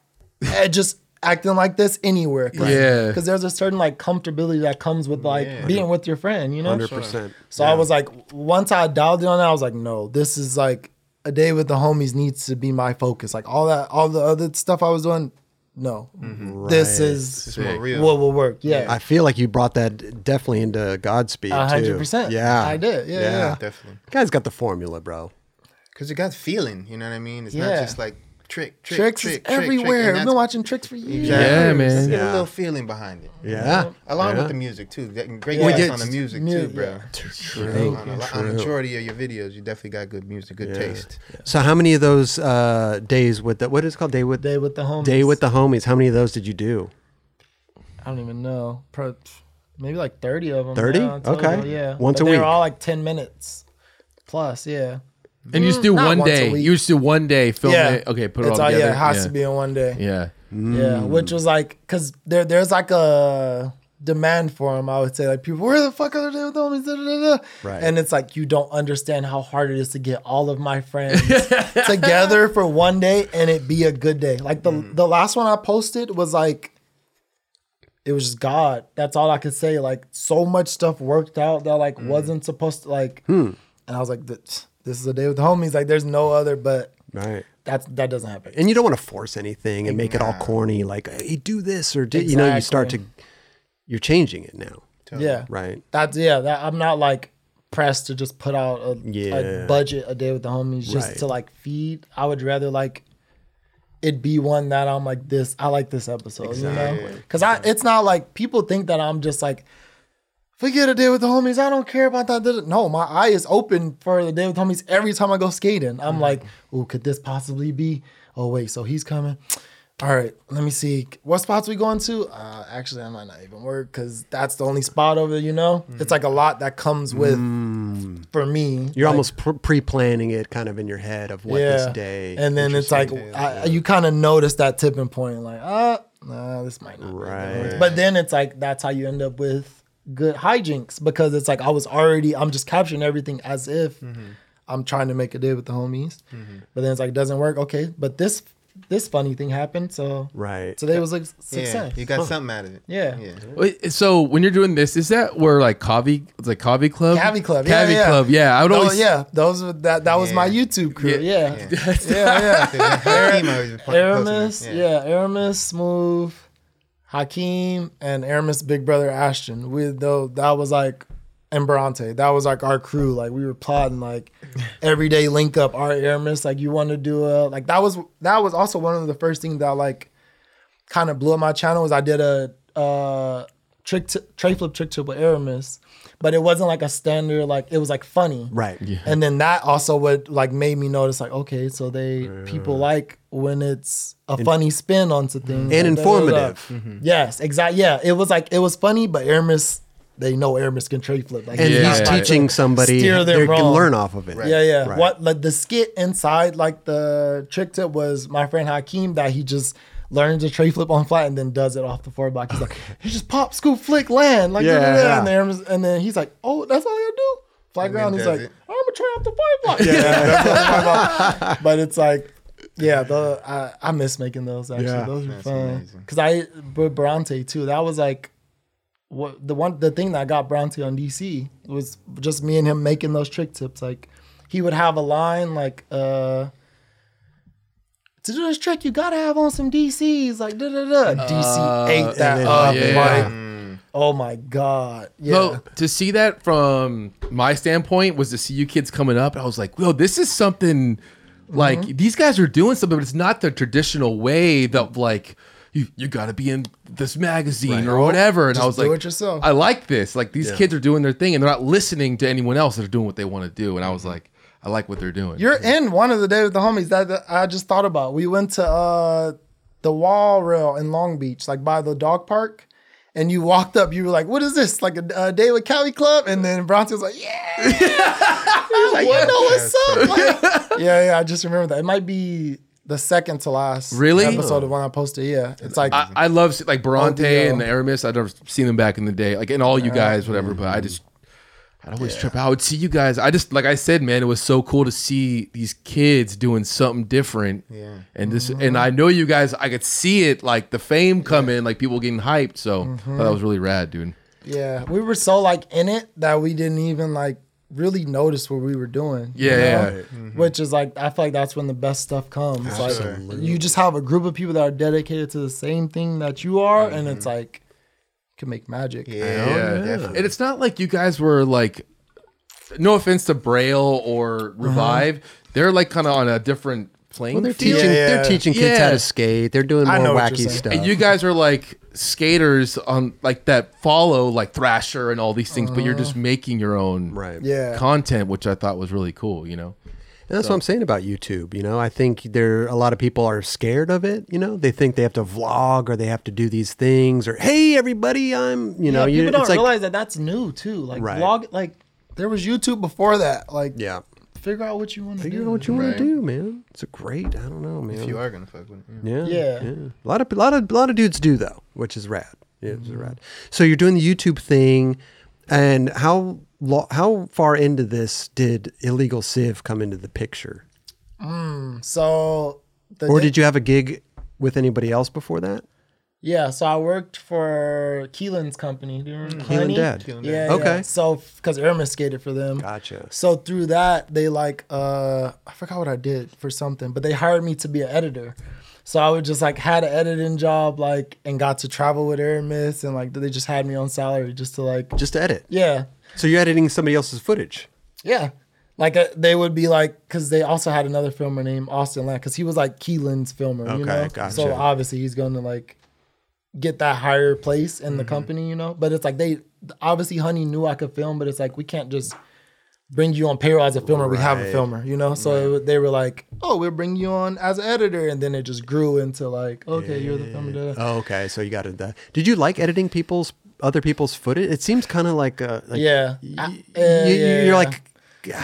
[SPEAKER 3] eh, just acting like this anywhere. Cause,
[SPEAKER 4] Yeah.
[SPEAKER 3] Because there's a certain like comfortability that comes with like
[SPEAKER 2] Yeah.
[SPEAKER 3] being with your friend, you know?
[SPEAKER 1] Hundred percent.
[SPEAKER 3] So I was like, once I dialed in on that, I was like, no, this is like a day with the homies needs to be my focus. Like all that, all the other stuff I was doing, no, mm-hmm. this is
[SPEAKER 2] It's more real.
[SPEAKER 3] what will work. Yeah,
[SPEAKER 1] I feel like you brought that definitely into Godspeed.
[SPEAKER 3] a hundred percent.
[SPEAKER 1] Yeah,
[SPEAKER 3] I did. Yeah, yeah.
[SPEAKER 2] Definitely.
[SPEAKER 1] Guy's got the formula, bro.
[SPEAKER 2] Because you got feeling, you know what I mean? It's
[SPEAKER 3] Yeah.
[SPEAKER 2] not just like trick, trick,
[SPEAKER 3] Tricks
[SPEAKER 2] trick,
[SPEAKER 3] is
[SPEAKER 2] trick, trick,
[SPEAKER 3] everywhere.
[SPEAKER 2] and
[SPEAKER 3] I've been watching tricks for years.
[SPEAKER 4] Yeah, man.
[SPEAKER 2] Get
[SPEAKER 1] Yeah.
[SPEAKER 2] a little feeling behind it.
[SPEAKER 1] Yeah,
[SPEAKER 2] Along
[SPEAKER 1] Yeah.
[SPEAKER 2] with the music too. That- Great
[SPEAKER 3] Yeah.
[SPEAKER 2] guys on the music
[SPEAKER 3] Mu-
[SPEAKER 2] too, bro.
[SPEAKER 3] yeah.
[SPEAKER 2] True. On, a, on the majority of your videos, you definitely got good music, good taste.
[SPEAKER 1] So how many of those uh, days with the what is it called day with
[SPEAKER 3] Day with the homies.
[SPEAKER 1] day with the homies? How many of those did you do?
[SPEAKER 3] I don't even know. Pro, maybe like thirty of them.
[SPEAKER 1] 30? Okay.
[SPEAKER 3] Yeah.
[SPEAKER 1] Once
[SPEAKER 3] But
[SPEAKER 1] a
[SPEAKER 3] they
[SPEAKER 1] week.
[SPEAKER 3] They were all like ten minutes plus. Yeah.
[SPEAKER 4] And you mm. just do
[SPEAKER 3] Not
[SPEAKER 4] one
[SPEAKER 3] once a
[SPEAKER 4] day.
[SPEAKER 3] week.
[SPEAKER 4] You just do one day, film
[SPEAKER 3] yeah.
[SPEAKER 4] it. Okay, put it
[SPEAKER 3] it's
[SPEAKER 4] all together.
[SPEAKER 3] Yeah, it has
[SPEAKER 4] yeah.
[SPEAKER 3] to be in one day.
[SPEAKER 4] Yeah.
[SPEAKER 3] Yeah, mm. which was like, cause there there's like a demand for them. I would say like people, where the fuck are they with homies? Da, da, da, da.
[SPEAKER 1] Right.
[SPEAKER 3] And it's like you don't understand how hard it is to get all of my friends (laughs) together for one day and it be a good day. Like the mm. the last one I posted was like. It was just God. That's all I could say. Like so much stuff worked out that like wasn't supposed to like. Hmm. And I was like, this, this is a day with the homies. Like there's no other. But
[SPEAKER 1] Right.
[SPEAKER 3] That's that doesn't happen.
[SPEAKER 1] and you don't want to force anything and make it all corny. Like, hey, do this or do, you know, you start to, you're changing it now,
[SPEAKER 3] yeah,
[SPEAKER 1] right?
[SPEAKER 3] That's yeah. That I'm not like pressed to just put out a,
[SPEAKER 1] Yeah.
[SPEAKER 3] a budget a day with the homies just
[SPEAKER 1] Right.
[SPEAKER 3] to like feed. I would rather like it be one that I'm like this. I like this episode, you know,
[SPEAKER 2] Exactly.
[SPEAKER 3] because I it's not like people think that I'm just like. Forget a day with the homies. I don't care about that. No, my eye is open for the day with homies every time I go skating. I'm
[SPEAKER 1] Mm-hmm.
[SPEAKER 3] like, oh, could this possibly be? Oh wait, so he's coming. All right, let me see. What spots we going to? Uh, actually, I might not even work because that's the only spot over. There, you know, it's like a lot that comes with for me.
[SPEAKER 1] Mm. You're
[SPEAKER 3] like,
[SPEAKER 1] almost pre-planning it kind of in your head of what this day.
[SPEAKER 3] and then it's like I, you kind of notice that tipping point, like, ah, nah, this might not.
[SPEAKER 1] Right.
[SPEAKER 3] But then it's like that's how you end up with good hijinks because it's like I was already I'm just capturing everything as if
[SPEAKER 1] Mm-hmm.
[SPEAKER 3] I'm trying to make a day with the homies. But then it's like it doesn't work. Okay, but this this funny thing happened, so
[SPEAKER 1] right.
[SPEAKER 3] today was like
[SPEAKER 2] Yeah,
[SPEAKER 3] success.
[SPEAKER 2] you got something out of it.
[SPEAKER 3] Yeah.
[SPEAKER 2] yeah.
[SPEAKER 4] Wait, so when you're doing this, is that where like Kavi, it's like Kavi Club,
[SPEAKER 3] Cavi Club, yeah,
[SPEAKER 4] Cavi
[SPEAKER 3] yeah.
[SPEAKER 4] Club, yeah. I would
[SPEAKER 3] Oh
[SPEAKER 4] always,
[SPEAKER 3] yeah, those were that that was my YouTube crew.
[SPEAKER 4] Yeah.
[SPEAKER 3] Yeah, yeah, (laughs) yeah.
[SPEAKER 2] Hakeem always po- posting
[SPEAKER 3] Aramis,
[SPEAKER 2] it.
[SPEAKER 3] yeah. Aramis, Smooth, Hakeem, and Aramis' big brother Ashton. We though that was like and Bronte. That was like our crew. Like we were plotting like (laughs) everyday link up. Our Aramis, like you want to do a like that was that was also one of the first things that like kind of blew up my channel was I did a uh trick t- tray flip trick tip with Aramis, but it wasn't like a standard like it was like funny.
[SPEAKER 1] Right.
[SPEAKER 3] And then that also would like made me notice like okay, so they people like when it's a funny spin onto mm-hmm. things
[SPEAKER 1] And
[SPEAKER 3] like, da, da, da.
[SPEAKER 1] informative. Mm-hmm.
[SPEAKER 3] Yes, exactly. Yeah, it was like it was funny, but Aramis they know Aramis can tray flip. Like
[SPEAKER 1] And
[SPEAKER 3] he's
[SPEAKER 4] Yeah.
[SPEAKER 1] he's
[SPEAKER 3] about to
[SPEAKER 1] teaching somebody
[SPEAKER 3] steer
[SPEAKER 1] they can learn off of it.
[SPEAKER 3] Yeah, yeah.
[SPEAKER 1] Right.
[SPEAKER 3] What like the skit inside like the trick tip was my friend Hakeem that he just learns a tray flip on flat and then does it off the four block. He's like, he just pop, scoop, flick, land, like
[SPEAKER 1] Yeah,
[SPEAKER 3] da, da, da.
[SPEAKER 1] yeah.
[SPEAKER 3] And, then, Aramis- and then he's like, oh, that's all you do. Fly
[SPEAKER 2] And
[SPEAKER 3] ground. He's like,
[SPEAKER 2] it.
[SPEAKER 3] I'm gonna try off the five block. (laughs) Yeah, yeah. (laughs) that's what I'm talking. But it's like. Yeah, the I, I miss making those actually.
[SPEAKER 1] Yeah.
[SPEAKER 3] those were fun.
[SPEAKER 2] amazing.
[SPEAKER 3] Cause I with Bronte too. That was like what the one the thing that got Bronte on DC was just me and him making those trick tips. Like he would have a line like uh to do this trick you gotta have on some DCs like da da da. DC ate that
[SPEAKER 1] then-
[SPEAKER 3] up.
[SPEAKER 4] yeah.
[SPEAKER 3] like, oh my god. Yeah.
[SPEAKER 4] So to see that from my standpoint was to see you kids coming up. I was like, "Yo, this is something like
[SPEAKER 3] Mm-hmm.
[SPEAKER 4] these guys are doing something, but it's not the traditional way that like you you got to be in this magazine or whatever." And I
[SPEAKER 3] Just
[SPEAKER 4] was
[SPEAKER 3] do
[SPEAKER 4] like,
[SPEAKER 3] it yourself.
[SPEAKER 4] I like this. Like these
[SPEAKER 1] Yeah.
[SPEAKER 4] kids are doing their thing, and they're not listening to anyone else that are doing what they want to do. And I was like, I like what they're doing.
[SPEAKER 3] You're in one of the day with the homies that, I just thought about. We went to uh the wall rail in Long Beach, like by the dog park. And you walked up, you were like, "What is this? Like a, a day with Cali Club?" And then Bronte was like, "Yeah." (laughs) he was like, "You know what's up?" Like, yeah, yeah. I just remember that. It might be the second to last
[SPEAKER 4] Really?
[SPEAKER 3] episode of one I posted. Yeah, it's like
[SPEAKER 4] I, I love like Bronte and the Aramis. I'd never seen them back in the day, like and all you guys, whatever. But I just, I'd always trip out. I would see you guys. I just, like I said, man, it was so cool to see these kids doing something different.
[SPEAKER 2] Yeah.
[SPEAKER 4] And this, and mm-hmm. I know you guys. I could see it, like the fame coming, like people getting hyped. So I thought that mm-hmm. was really rad, dude.
[SPEAKER 3] yeah, we were so like in it that we didn't even like really notice what we were doing. you
[SPEAKER 4] Yeah,
[SPEAKER 3] know?
[SPEAKER 4] yeah.
[SPEAKER 1] Mm-hmm.
[SPEAKER 3] which is like I feel like that's when the best stuff comes. Like you just have a group of people that are dedicated to the same thing that you are, and it's mm-hmm. like can make magic.
[SPEAKER 2] Yeah,
[SPEAKER 4] Yeah.
[SPEAKER 2] definitely.
[SPEAKER 4] And it's not like you guys were like, no offense to Braille or uh-huh. Revive, they're like kind of on a different plane.
[SPEAKER 1] Well, they're
[SPEAKER 4] field.
[SPEAKER 1] teaching.
[SPEAKER 3] Yeah,
[SPEAKER 1] They're teaching kids how
[SPEAKER 4] Yeah.
[SPEAKER 1] to skate. They're doing
[SPEAKER 3] I
[SPEAKER 1] more
[SPEAKER 3] know what you're
[SPEAKER 1] wacky
[SPEAKER 3] saying.
[SPEAKER 1] stuff.
[SPEAKER 4] And you guys are like skaters on like that follow like Thrasher and all these things, but you're uh-huh. just making your own
[SPEAKER 1] right.
[SPEAKER 3] Yeah.
[SPEAKER 4] content, which I thought was really cool. You know,
[SPEAKER 1] And that's what I'm saying about YouTube. You know, I think there a lot of people are scared of it. You know, they think they have to vlog or they have to do these things or hey everybody, I'm you know
[SPEAKER 3] yeah,
[SPEAKER 1] you.
[SPEAKER 3] don't
[SPEAKER 1] it's like
[SPEAKER 3] realize that that's new too. Like
[SPEAKER 1] Right.
[SPEAKER 3] vlog, like there was YouTube before that. Like
[SPEAKER 1] yeah,
[SPEAKER 3] figure out what you want to
[SPEAKER 1] figure
[SPEAKER 3] do.
[SPEAKER 1] out what you want
[SPEAKER 2] Right.
[SPEAKER 1] to do, man. It's a great. I don't know, man.
[SPEAKER 2] If you are gonna fuck with it. yeah.
[SPEAKER 1] Yeah,
[SPEAKER 3] Yeah.
[SPEAKER 1] A lot of a lot of a lot of dudes do though, which is rad. Yeah, it's mm-hmm. rad. So you're doing the YouTube thing, and how lo- how far into this did illegal Civ come into the picture,
[SPEAKER 3] So the
[SPEAKER 1] or
[SPEAKER 3] day-
[SPEAKER 1] did you have a gig with anybody else before that?
[SPEAKER 3] Yeah, so I worked for Keelan's company. Do you remember
[SPEAKER 1] Keelan
[SPEAKER 3] Honey?
[SPEAKER 1] Dadd.
[SPEAKER 2] Keelan
[SPEAKER 3] Yeah,
[SPEAKER 2] Dadd.
[SPEAKER 1] Okay.
[SPEAKER 3] yeah. So because Irma skated for them.
[SPEAKER 1] Gotcha.
[SPEAKER 3] So through that, they like uh I forgot what I did for something, but they hired me to be an editor. So I would just like had an editing job like and got to travel with Aramis and like they just had me on salary just to like
[SPEAKER 1] Just to edit.
[SPEAKER 3] yeah
[SPEAKER 1] So you're editing somebody else's footage.
[SPEAKER 3] yeah like uh, they would be like because they also had another filmer named Austin Land because he was like Keelan's filmer you
[SPEAKER 1] Okay,
[SPEAKER 3] know
[SPEAKER 1] gotcha.
[SPEAKER 3] so obviously he's going to like get that higher place in the company you know but it's like they obviously Honey knew I could film but it's like we can't just bring you on payroll as a filmer we have a filmer you know so it, they were like oh we'll bring you on as an editor and then it just grew into like okay you're the filmer.
[SPEAKER 1] Oh, okay. So you got it. That. Did you like editing people's other people's footage? It seems kind of like, uh, like
[SPEAKER 3] yeah
[SPEAKER 1] y-
[SPEAKER 3] I-
[SPEAKER 1] y-
[SPEAKER 3] uh,
[SPEAKER 1] you,
[SPEAKER 3] yeah,
[SPEAKER 1] you're like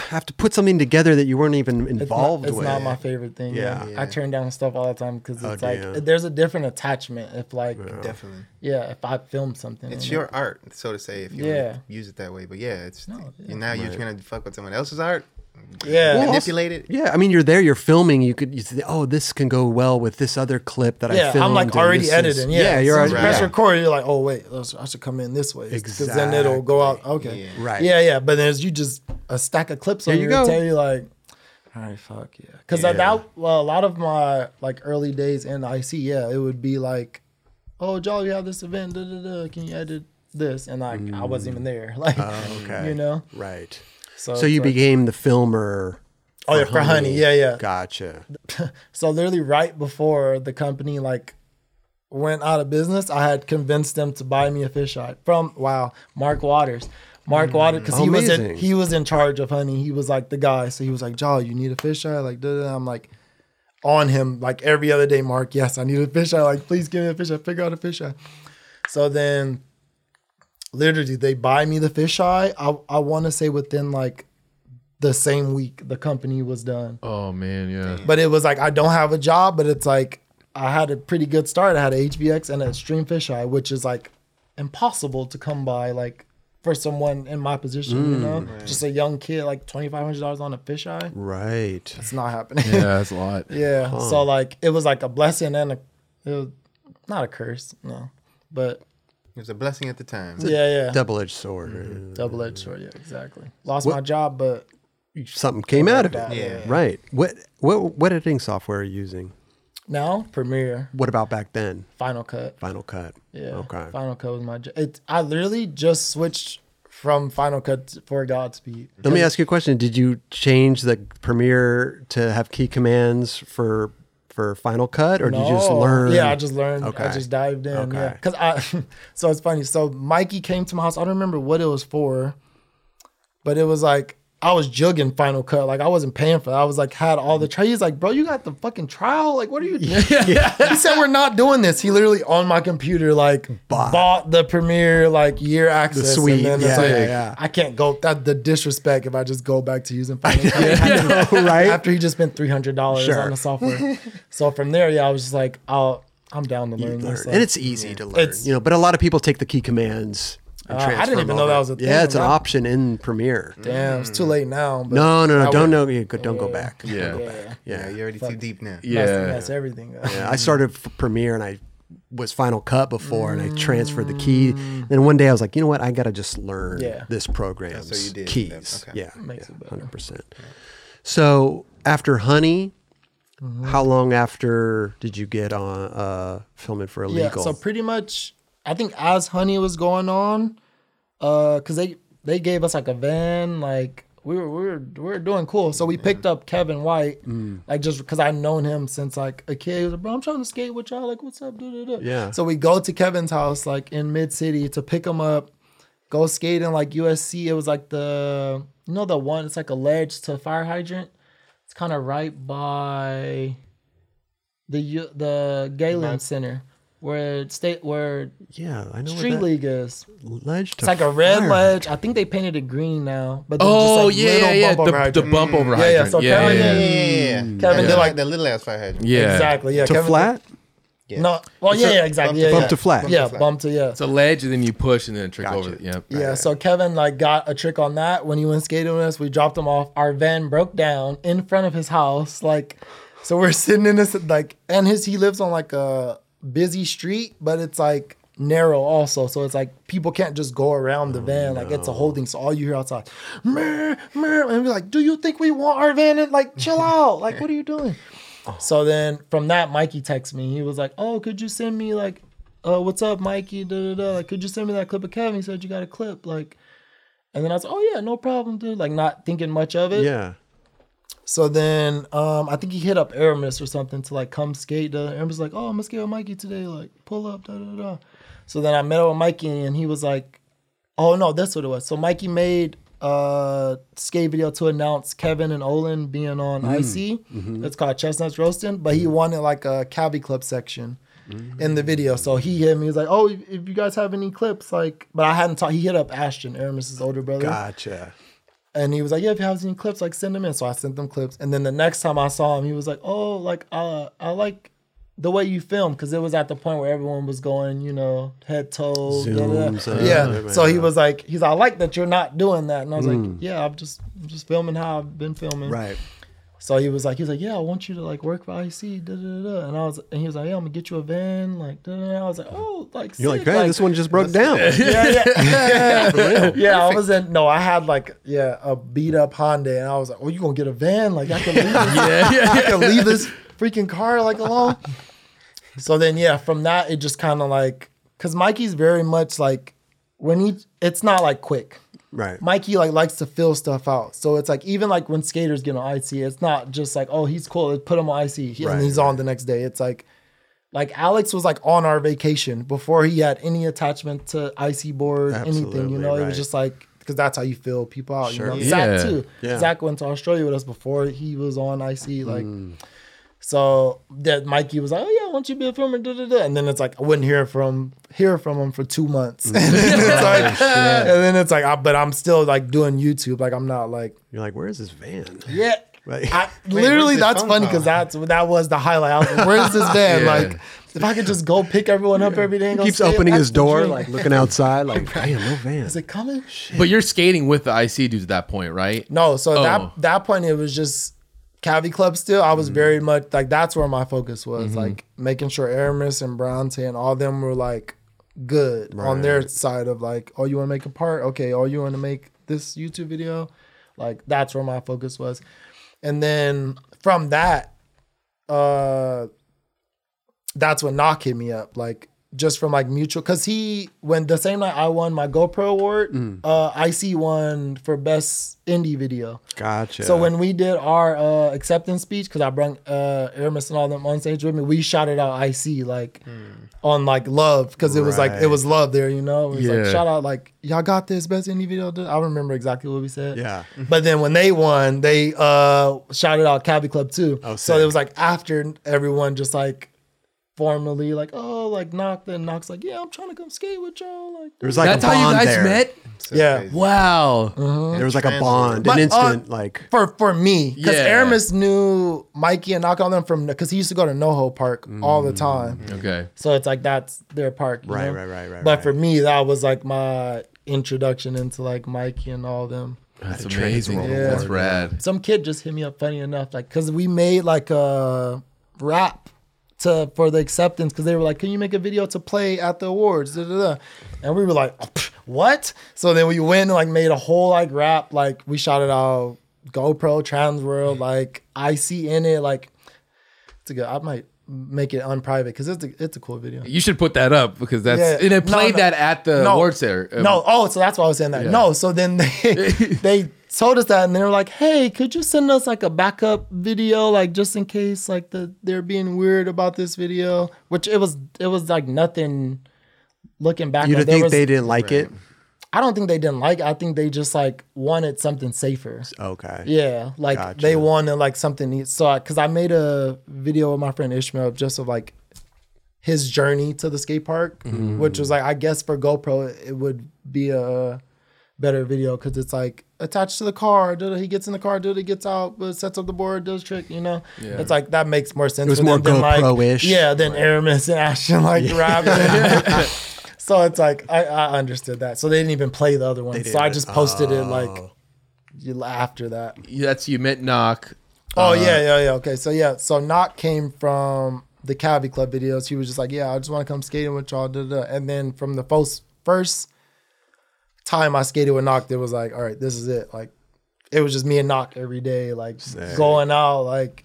[SPEAKER 1] have to put something together that you weren't even
[SPEAKER 3] It's not-
[SPEAKER 1] involved
[SPEAKER 3] it's
[SPEAKER 1] with.
[SPEAKER 3] not my favorite thing. Yeah.
[SPEAKER 1] Yeah.
[SPEAKER 3] I turn down stuff all the time because it's
[SPEAKER 1] Oh,
[SPEAKER 3] like
[SPEAKER 1] damn.
[SPEAKER 3] there's a different attachment if like
[SPEAKER 2] Definitely.
[SPEAKER 3] yeah if I film something.
[SPEAKER 2] It's
[SPEAKER 3] and
[SPEAKER 2] your art, so to say, if you
[SPEAKER 3] Yeah.
[SPEAKER 2] use it that way. But yeah, it's
[SPEAKER 3] No, yeah.
[SPEAKER 2] now you're trying to fuck with someone else's art,
[SPEAKER 3] yeah
[SPEAKER 1] Well,
[SPEAKER 2] manipulate it.
[SPEAKER 1] Yeah, I mean, you're there, you're filming. You could, you say, oh, this can go well with this other clip that I
[SPEAKER 3] yeah
[SPEAKER 1] filmed.
[SPEAKER 3] I'm like already
[SPEAKER 1] this is-
[SPEAKER 3] editing. Yeah,
[SPEAKER 1] yeah, you're
[SPEAKER 3] So
[SPEAKER 1] already.
[SPEAKER 3] you press
[SPEAKER 1] yeah.
[SPEAKER 3] record. You're like oh wait I should come in this way because then it'll go out. Okay.
[SPEAKER 2] Yeah.
[SPEAKER 1] Right.
[SPEAKER 3] Yeah, yeah. But then as you just a stack of clips on
[SPEAKER 1] you
[SPEAKER 3] your
[SPEAKER 1] go.
[SPEAKER 3] tail, you're like, all right, fuck yeah. Because
[SPEAKER 1] Yeah.
[SPEAKER 3] that well, a lot of my like early days in IC, yeah, it would be like, oh, Jolly, you have this event, da da da. Can you edit this? And like I wasn't mm. even there, (laughs) like,
[SPEAKER 1] Oh, okay.
[SPEAKER 3] you know.
[SPEAKER 1] Right.
[SPEAKER 3] So,
[SPEAKER 1] So you
[SPEAKER 3] like-
[SPEAKER 1] became the filmer.
[SPEAKER 3] oh yeah for honey, yeah, yeah.
[SPEAKER 1] Gotcha. (laughs)
[SPEAKER 3] So literally right before the company like went out of business, I had convinced them to buy me a fisheye from wow, Mark Waters. Mark mm, Waters, because he was in, he was in charge of Honey. He was like the guy. So he was like, "Jaw, you need a fisheye?" Like. I'm like on him like every other day. Mark, yes, I need a fisheye. Like, please give me a fisheye. Figure out a fisheye. So then, literally, they buy me the fisheye. I I want to say within like the same week the company was done.
[SPEAKER 4] Oh man, yeah.
[SPEAKER 3] But it was like I don't have a job, but it's like I had a pretty good start. I had a HVX and a Stream Fisheye, which is like impossible to come by, like for someone in my position, you know, mm. just a young kid, like twenty five hundred dollars on a fisheye.
[SPEAKER 1] Right.
[SPEAKER 3] It's not happening.
[SPEAKER 4] Yeah, (laughs) that's a lot.
[SPEAKER 3] Yeah. So like it was like a blessing and a, it was not a curse, no, but
[SPEAKER 2] It was a blessing at the time.
[SPEAKER 3] yeah, yeah,
[SPEAKER 1] Double-edged sword. Mm-hmm.
[SPEAKER 3] double edged mm-hmm. sword. Yeah, exactly. Lost my job, but
[SPEAKER 1] Something came out of it.
[SPEAKER 2] Yeah.
[SPEAKER 1] Right. What what what editing software are you using?
[SPEAKER 3] now Premiere,
[SPEAKER 1] What about back then?
[SPEAKER 3] Final Cut.
[SPEAKER 1] Final Cut.
[SPEAKER 3] Yeah.
[SPEAKER 1] Okay.
[SPEAKER 3] Final Cut was my. j- It. I literally just switched from Final Cut for Godspeed.
[SPEAKER 1] Let me ask you a question. Did you change the Premiere to have key commands for for Final Cut, or did you just learn?
[SPEAKER 3] Yeah, I just learned.
[SPEAKER 1] Okay.
[SPEAKER 3] I just dived in.
[SPEAKER 1] Okay.
[SPEAKER 3] Yeah, because I. (laughs) so it's funny. So Mikey came to my house. I don't remember what it was for, but it was like I was jugging Final Cut. Like I wasn't paying for that. I was like had all the. Tra- He's like, bro, you got the fucking trial. Like, what are you? Doing? (laughs) Yeah. He said we're not doing this. He literally on my computer like
[SPEAKER 1] Bought.
[SPEAKER 3] bought, the Premiere like year access.
[SPEAKER 1] suite.
[SPEAKER 3] And then it's
[SPEAKER 1] Yeah,
[SPEAKER 3] like,
[SPEAKER 1] yeah, yeah.
[SPEAKER 3] I can't go. That the disrespect if I just go back to using Final (laughs) Cut. (laughs)
[SPEAKER 1] right.
[SPEAKER 3] After he just spent three hundred dollars
[SPEAKER 1] Sure.
[SPEAKER 3] on the software. so from there, yeah, I was just like, I'll, I'm down to learn
[SPEAKER 1] Learn.
[SPEAKER 3] this.
[SPEAKER 1] and it's easy to learn.
[SPEAKER 3] It's-
[SPEAKER 1] you know, but a lot of people take the key commands. And
[SPEAKER 3] Uh, I didn't even
[SPEAKER 1] them
[SPEAKER 3] know that was a thing.
[SPEAKER 1] Yeah, it's an
[SPEAKER 3] That-
[SPEAKER 1] option in Premiere.
[SPEAKER 3] damn, it's too late now. But
[SPEAKER 1] No, no, no, don't
[SPEAKER 3] would-
[SPEAKER 1] know. you go- Don't go
[SPEAKER 3] Yeah.
[SPEAKER 1] back.
[SPEAKER 4] Yeah.
[SPEAKER 3] Yeah,
[SPEAKER 2] Yeah,
[SPEAKER 1] Yeah,
[SPEAKER 2] you're already too deep now.
[SPEAKER 4] Yeah.
[SPEAKER 3] That's, that's everything.
[SPEAKER 1] Yeah, I started f- Premiere and I was Final Cut before, and I transferred the key. Then one day I was like, you know what? I gotta just learn
[SPEAKER 3] Yeah.
[SPEAKER 1] this program's
[SPEAKER 2] so you did.
[SPEAKER 1] keys.
[SPEAKER 2] That's- okay.
[SPEAKER 1] Yeah,
[SPEAKER 3] Makes it
[SPEAKER 1] hundred percent. So after Honey,
[SPEAKER 3] Mm-hmm.
[SPEAKER 1] how long after did you get on uh, filming for Illegal?
[SPEAKER 3] Yeah,
[SPEAKER 1] Illegal?
[SPEAKER 3] so pretty much, I think as Honey was going on, uh, cause they they gave us like a van, like we were we were we were doing cool. So we picked up Kevin White,
[SPEAKER 1] Mm.
[SPEAKER 3] like just because I known him since like a kid. He was like, bro, I'm trying to skate with y'all. Like, what's up? Da, da, da.
[SPEAKER 1] Yeah.
[SPEAKER 3] So we go to Kevin's house, like in mid city, to pick him up. Go skating like USC. It was like the you know the one. It's like a ledge to fire hydrant. It's kind of right by the the Galen Center where state where
[SPEAKER 1] yeah, I know
[SPEAKER 3] Street
[SPEAKER 1] what that
[SPEAKER 3] League is.
[SPEAKER 1] ledge.
[SPEAKER 3] It's like a red ledge. I think they painted it green now. But
[SPEAKER 4] Oh
[SPEAKER 3] just like
[SPEAKER 4] yeah,
[SPEAKER 3] little
[SPEAKER 4] yeah, yeah.
[SPEAKER 3] bump over
[SPEAKER 4] The, the bump mm. over
[SPEAKER 3] Yeah, yeah, so
[SPEAKER 4] yeah,
[SPEAKER 3] Kevin-
[SPEAKER 4] yeah,
[SPEAKER 2] Yeah,
[SPEAKER 4] yeah.
[SPEAKER 2] yeah, yeah. yeah.
[SPEAKER 3] Kevin
[SPEAKER 2] Yeah,
[SPEAKER 3] did like-
[SPEAKER 2] the little ass fire hydrant.
[SPEAKER 4] Yeah.
[SPEAKER 3] Exactly. Yeah.
[SPEAKER 1] to
[SPEAKER 3] Kevin-
[SPEAKER 1] flat.
[SPEAKER 2] Yeah.
[SPEAKER 3] No. Well, yeah, yeah, exactly. Yeah,
[SPEAKER 2] Bump
[SPEAKER 3] yeah.
[SPEAKER 1] Bump to flat.
[SPEAKER 3] Yeah,
[SPEAKER 2] flat.
[SPEAKER 3] bump to yeah.
[SPEAKER 4] It's a ledge, and then you push, and then trick
[SPEAKER 1] Gotcha.
[SPEAKER 4] over. The, yeah.
[SPEAKER 3] Yeah, so Kevin like got a trick on that when he went skating with us. We dropped him off. Our van broke down in front of his house. Like, so we're (laughs) sitting in this like, and his he lives on like a busy street, but it's like narrow also. So it's like people can't just go around the van. Like it's a holding. So all you hear outside, meh, meh, and be like, do you think we want our van? And like, chill out. Like, what are you doing? (laughs) So then from that, Mikey texts me. He was like, oh, could you send me like, uh, what's up, Mikey? Da, da, da. Like, could you send me that clip of Kevin? He said you got a clip. Like, and then I was like, oh yeah, no problem, dude. Like not thinking much of it.
[SPEAKER 1] Yeah.
[SPEAKER 3] So then um, I think he hit up Aramis or something to like come skate. Uh, Aramis was like, oh, I'm gonna skate with Mikey today. Like pull up, da da da. So then I met up with Mikey and he was like, oh no, that's what it was. So Mikey made a skate video to announce Kevin and Olan being on IC. It's called Chestnuts Roasting, but he wanted like a Cavi Club section. In the video, so he hit me. He was like, "Oh, if if you guys have any clips, like," but I hadn't talked. He hit up Ashton, Aramis's older brother.
[SPEAKER 1] Gotcha.
[SPEAKER 3] And he was like, "Yeah, if you have any clips, like send them in." So I sent them clips. And then the next time I saw him, he was like, "Oh, like uh, I like the way you film because it was at the point where everyone was going, you know, head toe, yeah." So he was like, "He's I like that you're not doing that." And I was like, "Yeah, I'm just I'm just filming how I've been filming."
[SPEAKER 1] Right.
[SPEAKER 3] So he was like, he was like, "Yeah, I want you to like work for IC." Da, da, da. And I was, and he was like, "Yeah, I'm gonna get you a van." Like, da, da. I was like, "Oh, like
[SPEAKER 1] You're like,
[SPEAKER 3] sick,
[SPEAKER 1] hey, this one just broke down. (laughs)
[SPEAKER 3] yeah, yeah, (laughs)
[SPEAKER 1] For real.
[SPEAKER 3] yeah, I was in. No, I had like yeah a beat up Honda, and I was like, "Oh, you gonna get a van? Like I can leave, this, (laughs)
[SPEAKER 4] Yeah, yeah,
[SPEAKER 3] I can leave this freaking car like alone." So then, yeah, from that it just kind of like, cause Mikey's very much like when he, it's not like quick.
[SPEAKER 1] Right.
[SPEAKER 3] Mikey like likes to fill stuff out, so it's like even like when skaters get on IC, it's not just like oh he's cool, let's put him on IC, He-
[SPEAKER 1] Right,
[SPEAKER 3] and he's on the next day. It's like like Alex was like on our vacation before he had any attachment to IC board, anything. You know, it was just like because that's how you fill people out.
[SPEAKER 1] Sure.
[SPEAKER 3] You know, Zach too.
[SPEAKER 1] Yeah.
[SPEAKER 3] Zach went to Australia with us before he was on IC. Like,
[SPEAKER 1] Hmm.
[SPEAKER 3] So that Mikey was like, "Oh yeah, why don't you be a filmer?" Da, da, da. And then it's like I wouldn't hear from hear from him for two months, (laughs) and then (laughs) it's like, and then it's like, I, but I'm still like doing YouTube. Like I'm not like
[SPEAKER 1] You're like, where's this van?
[SPEAKER 3] yeah. (laughs)
[SPEAKER 1] Right.
[SPEAKER 3] I, literally,
[SPEAKER 2] this
[SPEAKER 3] that's funny because that's that was the highlight. I was like, "Where's this van?"
[SPEAKER 4] Yeah.
[SPEAKER 3] Like, if I could just go pick everyone up every day, and
[SPEAKER 1] He keeps opening his door,
[SPEAKER 3] dream.
[SPEAKER 1] like looking outside, like, damn, no van.
[SPEAKER 3] is it coming?
[SPEAKER 4] But you're skating with the IC dudes at that point, right?
[SPEAKER 3] No, so
[SPEAKER 4] Oh.
[SPEAKER 3] that that point it was just Cavi Club still. I was very much like that's where my focus was, like making sure Aramis and Bronte and all them were like good on their side of like, oh, you want to make a part? Okay, oh, you want to make this YouTube video? Like that's where my focus was. And then from that, uh that's what Knock hit me up. Like just from like mutual because he when the same night I won my GoPro award,
[SPEAKER 1] Mm.
[SPEAKER 3] uh IC won for best indie video.
[SPEAKER 1] Gotcha.
[SPEAKER 3] So when we did our uh acceptance speech, because I brought uh Aramis and all them on stage with me, we shouted out IC like on like love because it was like it was love there, you know. It was like
[SPEAKER 4] Yeah.
[SPEAKER 3] shout out like y'all got this best indie video. I remember exactly what we said.
[SPEAKER 1] Yeah. (laughs)
[SPEAKER 3] But then when they won, they uh shouted out Cavi Club too.
[SPEAKER 1] Oh,
[SPEAKER 3] so it was like after everyone just like formally like oh like knock then knocks like yeah I'm trying to come skate with y'all like
[SPEAKER 1] there was like
[SPEAKER 4] That's
[SPEAKER 1] a
[SPEAKER 4] how
[SPEAKER 1] bond
[SPEAKER 4] you guys
[SPEAKER 1] there.
[SPEAKER 4] met.
[SPEAKER 2] So
[SPEAKER 3] Yeah.
[SPEAKER 2] crazy.
[SPEAKER 4] Wow.
[SPEAKER 1] There was like a
[SPEAKER 2] Translated.
[SPEAKER 1] bond,
[SPEAKER 3] But,
[SPEAKER 1] an
[SPEAKER 3] uh,
[SPEAKER 1] instant, like
[SPEAKER 3] for for me because
[SPEAKER 4] Yeah.
[SPEAKER 3] Aramis knew Mikey and knock on them from because he used to go to NoHo Park all the time.
[SPEAKER 4] Okay.
[SPEAKER 3] So it's like that's their park, you
[SPEAKER 1] Right,
[SPEAKER 3] know?
[SPEAKER 1] right, right, right,
[SPEAKER 3] But
[SPEAKER 1] right.
[SPEAKER 3] for me, that was like my introduction into like Mikey and all them.
[SPEAKER 4] That's
[SPEAKER 1] The trades
[SPEAKER 4] amazing.
[SPEAKER 1] world
[SPEAKER 3] Yeah.
[SPEAKER 4] That's rad.
[SPEAKER 3] Some kid just hit me up, funny enough, like because we made like a rap to for the acceptance because they were like, "Can you make a video to play at the awards?" Da, da, da. And we were like, "Oh, pff, "What?" So then we went and like made a whole like rap, like we shouted out GoPro Trans World, mm-hmm. like see in it, like it's a good. I might make it unprivate because it's a, it's a cool video.
[SPEAKER 4] You should put that up because that's
[SPEAKER 3] Yeah.
[SPEAKER 4] and it
[SPEAKER 3] No,
[SPEAKER 4] played
[SPEAKER 3] no.
[SPEAKER 4] that at the
[SPEAKER 3] No.
[SPEAKER 4] awards there.
[SPEAKER 3] No, oh, so that's why I was saying that.
[SPEAKER 4] Yeah.
[SPEAKER 3] No, so then they (laughs) they told us that, and they were like, "Hey, could you send us like a backup video, like just in case like the they're being weird about this video?" Which it was it was like nothing. Looking back,
[SPEAKER 1] you don't think
[SPEAKER 3] was-
[SPEAKER 1] they didn't like it?
[SPEAKER 3] I don't think they didn't like. it. I think they just like wanted something safer.
[SPEAKER 1] Okay.
[SPEAKER 3] Yeah, like
[SPEAKER 1] Gotcha.
[SPEAKER 3] they wanted like something. neat. So because I made a video with my friend Ishmael just of like his journey to the skate park,
[SPEAKER 1] Mm-hmm.
[SPEAKER 3] which was like I guess for GoPro it would be a better video because it's like attached to the car. da- da, He gets in the car, da- da, he gets out, but sets up the board, does trick. You know, it's like that makes more sense.
[SPEAKER 1] It was more
[SPEAKER 3] them than, like,
[SPEAKER 1] GoPro-ish.
[SPEAKER 3] Yeah, than Aramis and Ashton like rapping. (laughs) (laughs) so it's like I, I understood that. So they didn't even play the other one. So I just posted it like
[SPEAKER 1] Oh.
[SPEAKER 3] you- after that.
[SPEAKER 4] That's you met knock.
[SPEAKER 3] Oh
[SPEAKER 4] Uh,
[SPEAKER 3] yeah, yeah, yeah. Okay, so yeah, so knock came from the Cavi Club videos. He was just like, "Yeah, I just want to come skating with y'all." Da, da. da. And then from the first first time I skated with Knock, it was like, "All right, this is it." Like, it was just me and Knock every day, like going out, like.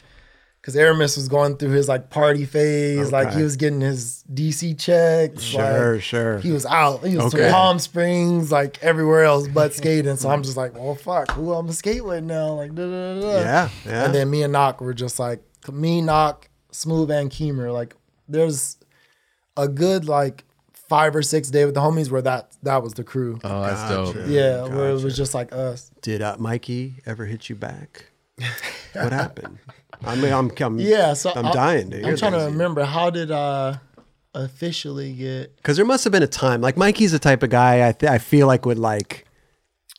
[SPEAKER 3] Cause Aramis was going through his like party phase, like he was getting his DC checks.
[SPEAKER 1] Sure,
[SPEAKER 3] like,
[SPEAKER 1] sure.
[SPEAKER 3] He was out. He was
[SPEAKER 1] Okay.
[SPEAKER 3] to Palm Springs, like everywhere else but (laughs) skating. So I'm just like, well, fuck, who I'm gonna skate with now? Like, da, da, da, da.
[SPEAKER 1] Yeah, yeah.
[SPEAKER 3] And then me and Knock were just like me, Knock, Smooth, and Keemer. Like, there's a good like five or six day with the homies where that that was the crew.
[SPEAKER 4] Oh, that's dope.
[SPEAKER 3] yeah, where it was just like us.
[SPEAKER 1] Did uh, Mikey ever hit you back? (laughs) what happened? I mean, I'm, I'm
[SPEAKER 3] Yeah, so
[SPEAKER 1] I'm
[SPEAKER 3] I-
[SPEAKER 1] dying to
[SPEAKER 3] I'm trying to
[SPEAKER 1] this.
[SPEAKER 3] remember how did uh officially get.
[SPEAKER 1] Because there must have been a time. Like Mikey's the type of guy I th- I feel like would like,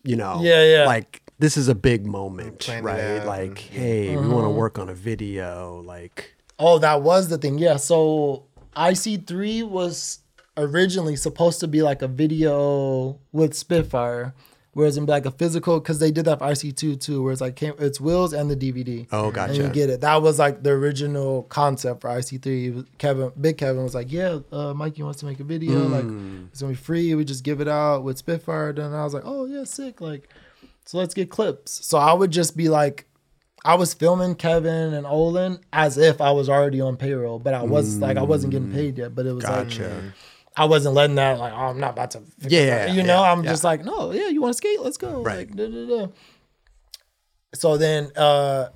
[SPEAKER 1] you know,
[SPEAKER 3] Yeah, yeah.
[SPEAKER 1] like this is a big moment, right?
[SPEAKER 2] out
[SPEAKER 1] Like,
[SPEAKER 2] and-
[SPEAKER 1] hey, we want to work on a video. Like,
[SPEAKER 3] Oh, that was the thing. Yeah. So IC3 was originally supposed to be like a video with Spitfire, whereas in like a physical, because they did that for IC2 too, where it's like came, it's Wills and the DVD.
[SPEAKER 1] Oh, gotcha.
[SPEAKER 3] And you get it. That was like the original concept for IC3. Kevin, Big Kevin was like, yeah, uh, Mikey wants to make a video. Like, it's gonna be free. We just give it out with Spitfire. And I was like, oh yeah, sick. Like, so let's get clips. So I would just be like, I was filming Kevin and Olan as if I was already on payroll, but I was like I wasn't getting paid yet. But it was
[SPEAKER 1] Gotcha.
[SPEAKER 3] like I wasn't letting that like oh, I'm not about to.
[SPEAKER 1] Yeah, yeah,
[SPEAKER 3] you know,
[SPEAKER 1] yeah,
[SPEAKER 3] I'm
[SPEAKER 1] yeah.
[SPEAKER 3] just like no, yeah, you want to skate? Let's go.
[SPEAKER 1] Right.
[SPEAKER 3] Like, da, da, da. So then uh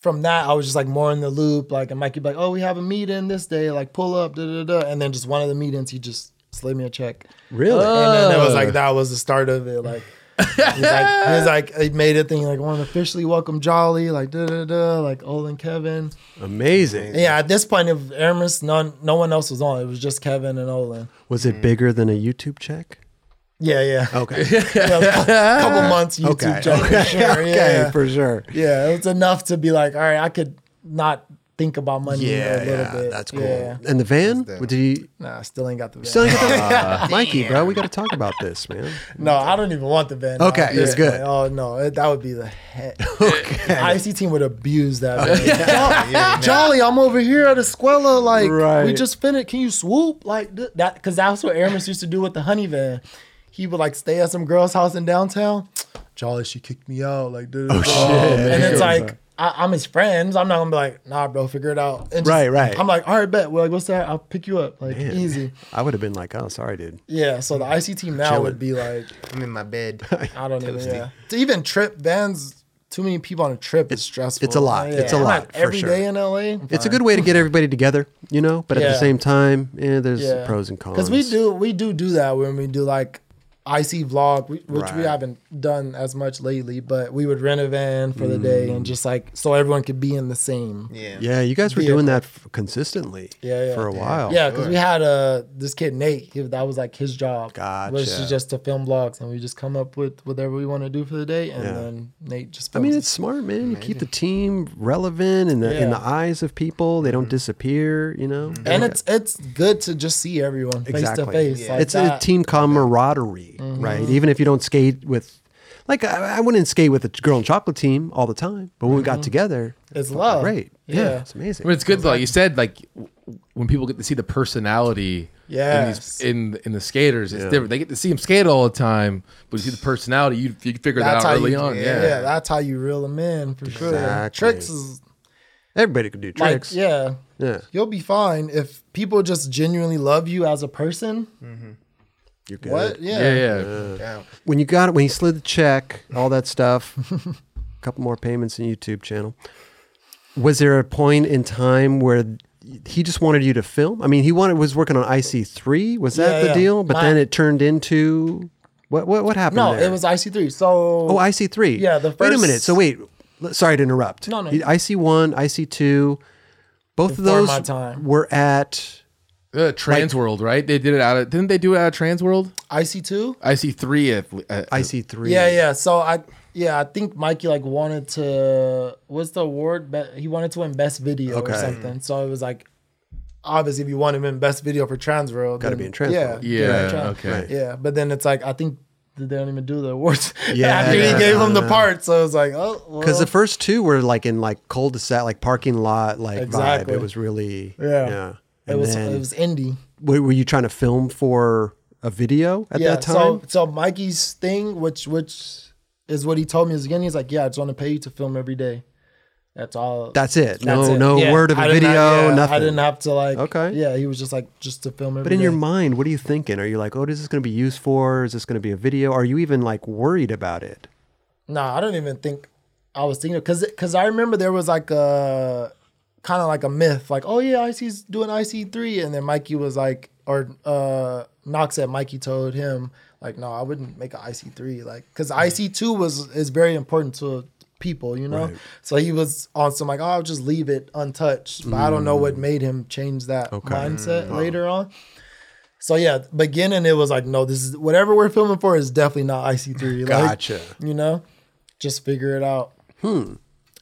[SPEAKER 3] from that, I was just like more in the loop. Like, and Mikey be like, oh, we have a meeting this day. Like, pull up, da da da. And then just one of the meetings, he just slid me a check.
[SPEAKER 1] Really?
[SPEAKER 3] And then it was
[SPEAKER 4] Oh.
[SPEAKER 3] like that was the start of it. Like he's like (laughs) he's like he made a thing like want to officially welcome Jolly, like da da da, like Olan Kevin.
[SPEAKER 1] Amazing.
[SPEAKER 3] And yeah, at this point of Aramis, none no one else was on. It was just Kevin and Olan.
[SPEAKER 1] Was it bigger than a YouTube check?
[SPEAKER 3] Yeah, yeah.
[SPEAKER 1] Okay. (laughs)
[SPEAKER 3] Yeah, a couple months YouTube
[SPEAKER 1] okay.
[SPEAKER 3] check for
[SPEAKER 1] okay.
[SPEAKER 3] sure. (laughs)
[SPEAKER 1] okay,
[SPEAKER 3] Yeah.
[SPEAKER 1] for sure.
[SPEAKER 3] yeah, it was enough to be like, all right, I could not think about money
[SPEAKER 1] Yeah,
[SPEAKER 3] a little
[SPEAKER 1] yeah,
[SPEAKER 3] bit.
[SPEAKER 1] that's cool.
[SPEAKER 3] Yeah.
[SPEAKER 1] And the van?
[SPEAKER 2] dope.
[SPEAKER 1] Did you?
[SPEAKER 3] Nah, I still ain't got the van.
[SPEAKER 1] still get the van (laughs) ah, Mikey, bro? We got to talk about this, man. (laughs)
[SPEAKER 3] No, I don't even want the van.
[SPEAKER 1] Okay,
[SPEAKER 3] at
[SPEAKER 1] it's good.
[SPEAKER 3] point. Oh no, it- that would be the head. The IC team would abuse that. van. (laughs) Jolly, I'm over here at Esquella. Like
[SPEAKER 1] Right.
[SPEAKER 3] we just finished. Can you swoop like that? Because that's what Aramis used to do with the honey van. He would like stay at some girl's house in downtown. Jolly, she kicked me out. Like, oh
[SPEAKER 1] shit.
[SPEAKER 3] And it's like. I, I'm his friends. I'm not gonna be like, nah, bro, figure it out. And just-
[SPEAKER 1] Right, right.
[SPEAKER 3] I'm like, all right, bet. Well, like, what's that? I'll pick you up. Like, easy.
[SPEAKER 1] I would have been like, oh, sorry, dude.
[SPEAKER 3] Yeah. So the IC team now
[SPEAKER 1] Chilling.
[SPEAKER 3] would be like,
[SPEAKER 2] I'm in my bed. (laughs)
[SPEAKER 3] I don't even. Yeah. (laughs) To even trip vans, too many people on a trip is stressful.
[SPEAKER 1] it's a lot. It's a
[SPEAKER 3] I'm
[SPEAKER 1] lot,
[SPEAKER 3] like every
[SPEAKER 1] sure.
[SPEAKER 3] day in LA.
[SPEAKER 1] It's a good way to get everybody together, you know. But at the same time, eh, yeah, there's pros and cons.
[SPEAKER 3] Because we do we do do that when we do like IC vlog, we- which we haven't done as much lately. But we would rent a van for the day
[SPEAKER 1] Mm.
[SPEAKER 3] and just like so everyone could be in the same.
[SPEAKER 2] Yeah.
[SPEAKER 1] Yeah, you guys were
[SPEAKER 3] Vehicle.
[SPEAKER 1] doing that f- consistently.
[SPEAKER 3] Yeah, yeah.
[SPEAKER 1] for a while.
[SPEAKER 3] Yeah, because we had uh this kid Nate. He, that was like his job. Was
[SPEAKER 1] Gotcha.
[SPEAKER 3] just to film vlogs, and we just come up with whatever we want to do for the day, and
[SPEAKER 1] Yeah.
[SPEAKER 3] then Nate just.
[SPEAKER 1] I mean,
[SPEAKER 3] films
[SPEAKER 1] it's smart, man. You keep the team relevant in the in the eyes of people. They don't disappear, you know.
[SPEAKER 3] and it's it's good to just see everyone face to face.
[SPEAKER 2] Yeah.
[SPEAKER 3] Like
[SPEAKER 1] it's a team camaraderie,
[SPEAKER 3] Mm-hmm.
[SPEAKER 1] right? Even if you don't skate with, like, I, I wouldn't skate with a girl and chocolate team all the time, but when we got together,
[SPEAKER 3] Mm-hmm. It's
[SPEAKER 1] fucking
[SPEAKER 3] love.
[SPEAKER 1] Great, yeah,
[SPEAKER 3] Yeah.
[SPEAKER 1] it's amazing.
[SPEAKER 4] But it's good though. Like you said, like when people get to see the personality
[SPEAKER 3] Yes.
[SPEAKER 4] in these in in the skaters, it's
[SPEAKER 1] Yeah.
[SPEAKER 4] different. They get to see them skate all the time, but you see the personality. You you figure that out early
[SPEAKER 3] you,
[SPEAKER 4] on.
[SPEAKER 3] Yeah.
[SPEAKER 4] Yeah.
[SPEAKER 3] that's how you reel them in for sure.
[SPEAKER 1] Exactly.
[SPEAKER 3] Tricks is
[SPEAKER 1] Everybody could do
[SPEAKER 3] like,
[SPEAKER 1] tricks.
[SPEAKER 3] yeah,
[SPEAKER 1] yeah,
[SPEAKER 3] you'll be fine if people just genuinely love you as a person.
[SPEAKER 1] You're good.
[SPEAKER 3] What? Yeah.
[SPEAKER 4] yeah, yeah.
[SPEAKER 2] Yeah.
[SPEAKER 1] When you got it, when he slid the check, all that stuff, a (laughs) couple more payments in YouTube channel. Was there a point in time where he just wanted you to film? I mean, he wanted was working on IC three. Was that
[SPEAKER 3] Yeah,
[SPEAKER 1] the
[SPEAKER 3] yeah.
[SPEAKER 1] deal? But
[SPEAKER 3] My-
[SPEAKER 1] then it turned into what? What? What happened?
[SPEAKER 3] No,
[SPEAKER 1] there?
[SPEAKER 3] it was IC three. So
[SPEAKER 1] Oh, IC three.
[SPEAKER 3] Yeah, the first.
[SPEAKER 1] Wait a
[SPEAKER 3] first-
[SPEAKER 1] minute. So wait. l- Sorry to interrupt.
[SPEAKER 3] No, no.
[SPEAKER 1] IC one, IC two. Both of
[SPEAKER 3] Before
[SPEAKER 1] those
[SPEAKER 3] my time.
[SPEAKER 1] were at.
[SPEAKER 4] Uh, Trans World, right? They did it out of. Didn't they do it out of Trans World?
[SPEAKER 3] IC two.
[SPEAKER 4] I see three at. at
[SPEAKER 1] IC three.
[SPEAKER 3] Yeah, yeah. So I yeah, I think Mikey like wanted to what's the award? Be- he wanted to win best video
[SPEAKER 1] Okay.
[SPEAKER 3] or something. So it was like obviously if you want to win best video for Trans World,
[SPEAKER 1] Gotta
[SPEAKER 3] then-
[SPEAKER 1] be in Trans.
[SPEAKER 3] Yeah,
[SPEAKER 4] Yeah,
[SPEAKER 3] Trans-
[SPEAKER 4] okay.
[SPEAKER 1] Right.
[SPEAKER 3] Yeah, but then it's like I think they don't even do the awards. (laughs)
[SPEAKER 1] Yeah,
[SPEAKER 3] after
[SPEAKER 1] yeah.
[SPEAKER 3] he gave them the part, so it was like, oh, well.
[SPEAKER 1] Because the first two were like in like cul-de-sac, like parking lot, like
[SPEAKER 3] Exactly.
[SPEAKER 1] vibe. It was really
[SPEAKER 3] Yeah.
[SPEAKER 1] yeah.
[SPEAKER 3] It was
[SPEAKER 1] then,
[SPEAKER 3] it was indie.
[SPEAKER 1] were, were you trying to film for a video at that time?
[SPEAKER 3] So so Mikey's thing, which which is what he told me is again, he's like, yeah, I just want to pay you to film every day. That's all.
[SPEAKER 1] That's it.
[SPEAKER 3] That's
[SPEAKER 1] no,
[SPEAKER 3] it.
[SPEAKER 1] no
[SPEAKER 3] Yeah.
[SPEAKER 1] word of a
[SPEAKER 3] I didn't
[SPEAKER 1] video,
[SPEAKER 3] yeah,
[SPEAKER 1] nothing.
[SPEAKER 3] I didn't have to like.
[SPEAKER 1] Okay.
[SPEAKER 3] Yeah, he was just like just to film every
[SPEAKER 1] but in your mind, what are you thinking? Are you like, oh, is this going to be used for? Is this going to be a video? Are you even like worried about it?
[SPEAKER 3] No, I don't even think I was thinking because because I remember there was like a kind of like a myth, like oh yeah, IC's doing IC three, and then Mikey was like, or uh Knox said Mikey told him like, no, I wouldn't make an IC three, like because IC two was is very important to people, you know.
[SPEAKER 1] Right.
[SPEAKER 3] So he was on some like, oh, I'll just leave it untouched, but I don't know
[SPEAKER 1] Mm.
[SPEAKER 3] what made him change that
[SPEAKER 1] Okay.
[SPEAKER 3] mindset later on. So yeah, beginning it was like, no, this is whatever we're filming for is definitely not IC three. Like, (laughs)
[SPEAKER 1] Gotcha.
[SPEAKER 3] you know just figure it out hmm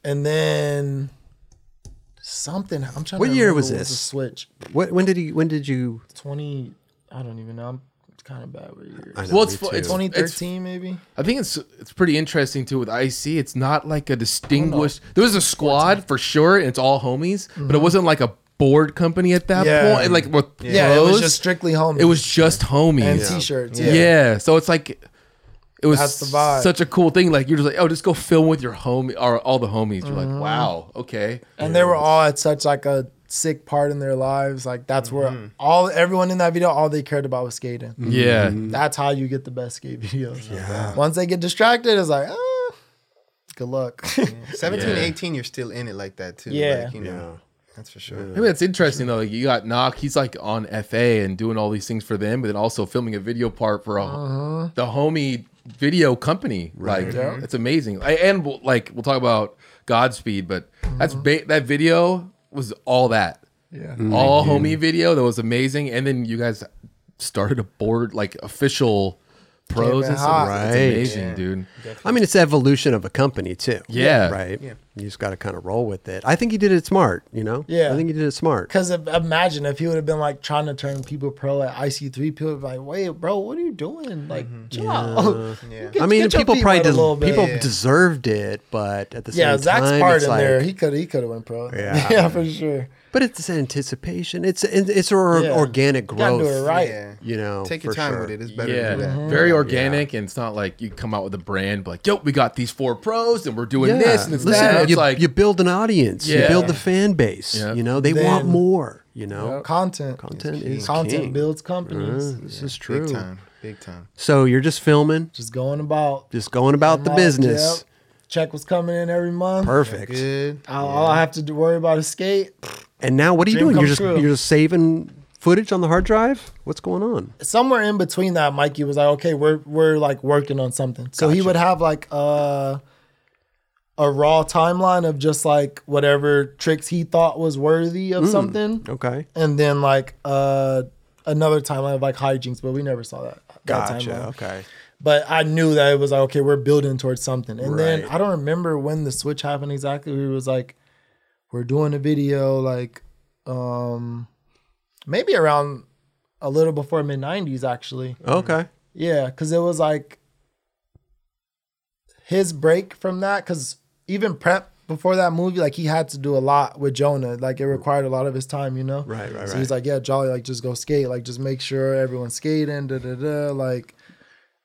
[SPEAKER 3] and then something i'm trying
[SPEAKER 1] What
[SPEAKER 3] to
[SPEAKER 1] year was
[SPEAKER 3] what
[SPEAKER 1] this?
[SPEAKER 3] the switch
[SPEAKER 1] What? When did he? When did you?
[SPEAKER 3] 20 i don't even know i'm kind of bad with years
[SPEAKER 1] I know,
[SPEAKER 4] Well, it's
[SPEAKER 1] me
[SPEAKER 4] fu-
[SPEAKER 1] too.
[SPEAKER 4] it's-
[SPEAKER 3] 2013 maybe
[SPEAKER 4] I think it's it's pretty interesting too with IC. It's not like a distinguished. There was a squad for sure, and it's all homies, but it mm-hmm. wasn't like a board company at that
[SPEAKER 3] Yeah.
[SPEAKER 4] point. Like with
[SPEAKER 3] yeah it was
[SPEAKER 4] pros,
[SPEAKER 3] just strictly home
[SPEAKER 4] it was just homies.
[SPEAKER 3] and
[SPEAKER 1] Yeah.
[SPEAKER 3] t-shirts
[SPEAKER 4] yeah.
[SPEAKER 3] yeah.
[SPEAKER 4] So it's like it was
[SPEAKER 3] That's the vibe.
[SPEAKER 4] such a cool thing. Like you're just like, oh, just go film with your homie or all the homies. You're like, wow, okay.
[SPEAKER 3] and they were all at such like a sick part in their lives like that's where all everyone in that video all they cared about was skating
[SPEAKER 4] Yeah.
[SPEAKER 3] that's how you get the best skate videos yeah. once they get distracted it's like ah, good luck (laughs)
[SPEAKER 2] 17,
[SPEAKER 4] Yeah.
[SPEAKER 2] 18, you're still in it like that too.
[SPEAKER 3] Yeah.
[SPEAKER 2] Like, you know,
[SPEAKER 1] Yeah.
[SPEAKER 2] that's for sure.
[SPEAKER 4] I mean, it's interesting though. Like you got Knock. He's like on FA and doing all these things for them, but then also filming a video part for a,
[SPEAKER 3] Uh-huh.
[SPEAKER 4] the homie video company. Like it's amazing. I, and we'll, like we'll talk about Godspeed, but that's ba- that video was all that.
[SPEAKER 3] yeah mm-hmm.
[SPEAKER 4] All homie video that was amazing. And then you guys started a board like official pros and stuff.
[SPEAKER 3] hot.
[SPEAKER 4] It's
[SPEAKER 1] Right.
[SPEAKER 4] amazing,
[SPEAKER 2] Yeah.
[SPEAKER 4] dude.
[SPEAKER 1] I mean, it's the evolution of a company too.
[SPEAKER 4] Yeah.
[SPEAKER 1] Right.
[SPEAKER 2] Yeah.
[SPEAKER 1] You just got to kind of roll with it. I think he did it smart. You know.
[SPEAKER 3] Yeah.
[SPEAKER 1] I think he did it smart.
[SPEAKER 3] Because imagine if he would have been like trying to turn people pro at IC3, people would be like, wait, bro, what are you doing? Mm-hmm. Like, chill out. (laughs)
[SPEAKER 2] Yeah.
[SPEAKER 3] Get-
[SPEAKER 1] I mean, people probably
[SPEAKER 3] wet
[SPEAKER 1] des- people
[SPEAKER 2] Yeah.
[SPEAKER 1] deserved it, but at the same
[SPEAKER 3] yeah,
[SPEAKER 1] time,
[SPEAKER 3] Zach's part
[SPEAKER 1] it's
[SPEAKER 3] in
[SPEAKER 1] like,
[SPEAKER 3] there. He could he could have went pro.
[SPEAKER 1] Yeah. (laughs)
[SPEAKER 3] Yeah, for sure.
[SPEAKER 1] But it's anticipation. It's it's or,
[SPEAKER 3] Yeah.
[SPEAKER 1] organic
[SPEAKER 3] You gotta
[SPEAKER 1] growth.
[SPEAKER 3] do it right.
[SPEAKER 2] Yeah.
[SPEAKER 1] You know,
[SPEAKER 2] Take your time
[SPEAKER 1] sure.
[SPEAKER 2] with it. It's better
[SPEAKER 4] Yeah,
[SPEAKER 2] to.
[SPEAKER 3] Mm-hmm.
[SPEAKER 4] very organic, and it's not like you come out with a brand, but like, yo, we got these four pros, and we're doing this and it's
[SPEAKER 1] Listen,
[SPEAKER 4] that. It's
[SPEAKER 1] you,
[SPEAKER 4] like
[SPEAKER 1] you build an audience. You build the fan base.
[SPEAKER 4] Yeah.
[SPEAKER 1] You know, they
[SPEAKER 3] Then-
[SPEAKER 1] want more. You know,
[SPEAKER 3] Content.
[SPEAKER 1] content is
[SPEAKER 3] Content
[SPEAKER 1] king.
[SPEAKER 3] builds companies.
[SPEAKER 1] Uh, this is true.
[SPEAKER 2] Big time. Big time.
[SPEAKER 1] So you're just filming,
[SPEAKER 3] Just going about.
[SPEAKER 1] just going about the
[SPEAKER 3] Yep.
[SPEAKER 1] business.
[SPEAKER 3] Check was coming in every month.
[SPEAKER 1] Perfect.
[SPEAKER 2] Good.
[SPEAKER 3] All, all I have to do, worry about is skate.
[SPEAKER 1] And now, what are you
[SPEAKER 3] Dream
[SPEAKER 1] doing? You're just
[SPEAKER 3] true.
[SPEAKER 1] you're just saving footage on the hard drive. What's going on?
[SPEAKER 3] somewhere in between that, Mikey was like, "Okay, we're we're like working on something." So he would have like a a raw timeline of just like whatever tricks he thought was worthy
[SPEAKER 1] Mm.
[SPEAKER 3] of something,
[SPEAKER 1] Okay.
[SPEAKER 3] and then like uh another timeline of like hijinks, but we never saw that. that
[SPEAKER 1] Gotcha.
[SPEAKER 3] timeline.
[SPEAKER 1] Okay.
[SPEAKER 3] But I knew that it was like, okay, we're building towards something. And then I don't remember when the switch happened exactly. It was like, we're doing a video like um maybe around a little before mid nineties actually.
[SPEAKER 1] Okay.
[SPEAKER 3] Yeah, because it was like his break from that. Because even prep before that movie, like he had to do a lot with Jonah. Like it required a lot of his time, you know.
[SPEAKER 1] Right. Right.
[SPEAKER 3] So
[SPEAKER 1] Right.
[SPEAKER 3] he's like, yeah, Jolly, like just go skate, like just make sure everyone's skating, da da da. Like,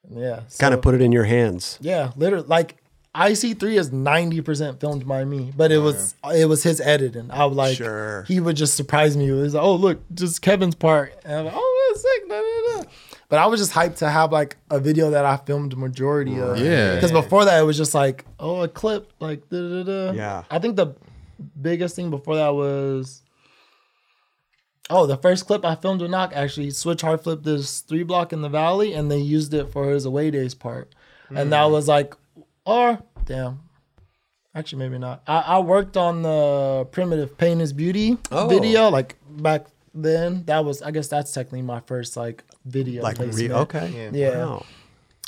[SPEAKER 3] yeah,
[SPEAKER 1] kind of put it in your hands.
[SPEAKER 3] yeah, literally, like. IC3 is 90% filmed by me, but it was it was his editing. I was like
[SPEAKER 1] Sure.
[SPEAKER 3] he would just surprise me. It was like, oh look, just Kevin's part. And I'm like, oh that's sick. Da, da, da. But I was just hyped to have like a video that I filmed the majority of.
[SPEAKER 4] Yeah.
[SPEAKER 3] Because before that it was just like, oh a clip, like da da da.
[SPEAKER 1] Yeah.
[SPEAKER 3] I think the biggest thing before that was Oh, the first clip I filmed with Knock actually switch hard flipped this three block in the valley and they used it for his away days part. And that hmm. was like or damn. Actually maybe not. I, I worked on the primitive pain is beauty
[SPEAKER 1] Oh.
[SPEAKER 3] video like back then. That was I guess that's technically my first like video.
[SPEAKER 1] Like re- okay.
[SPEAKER 2] Yeah.
[SPEAKER 3] Yeah.
[SPEAKER 1] Wow.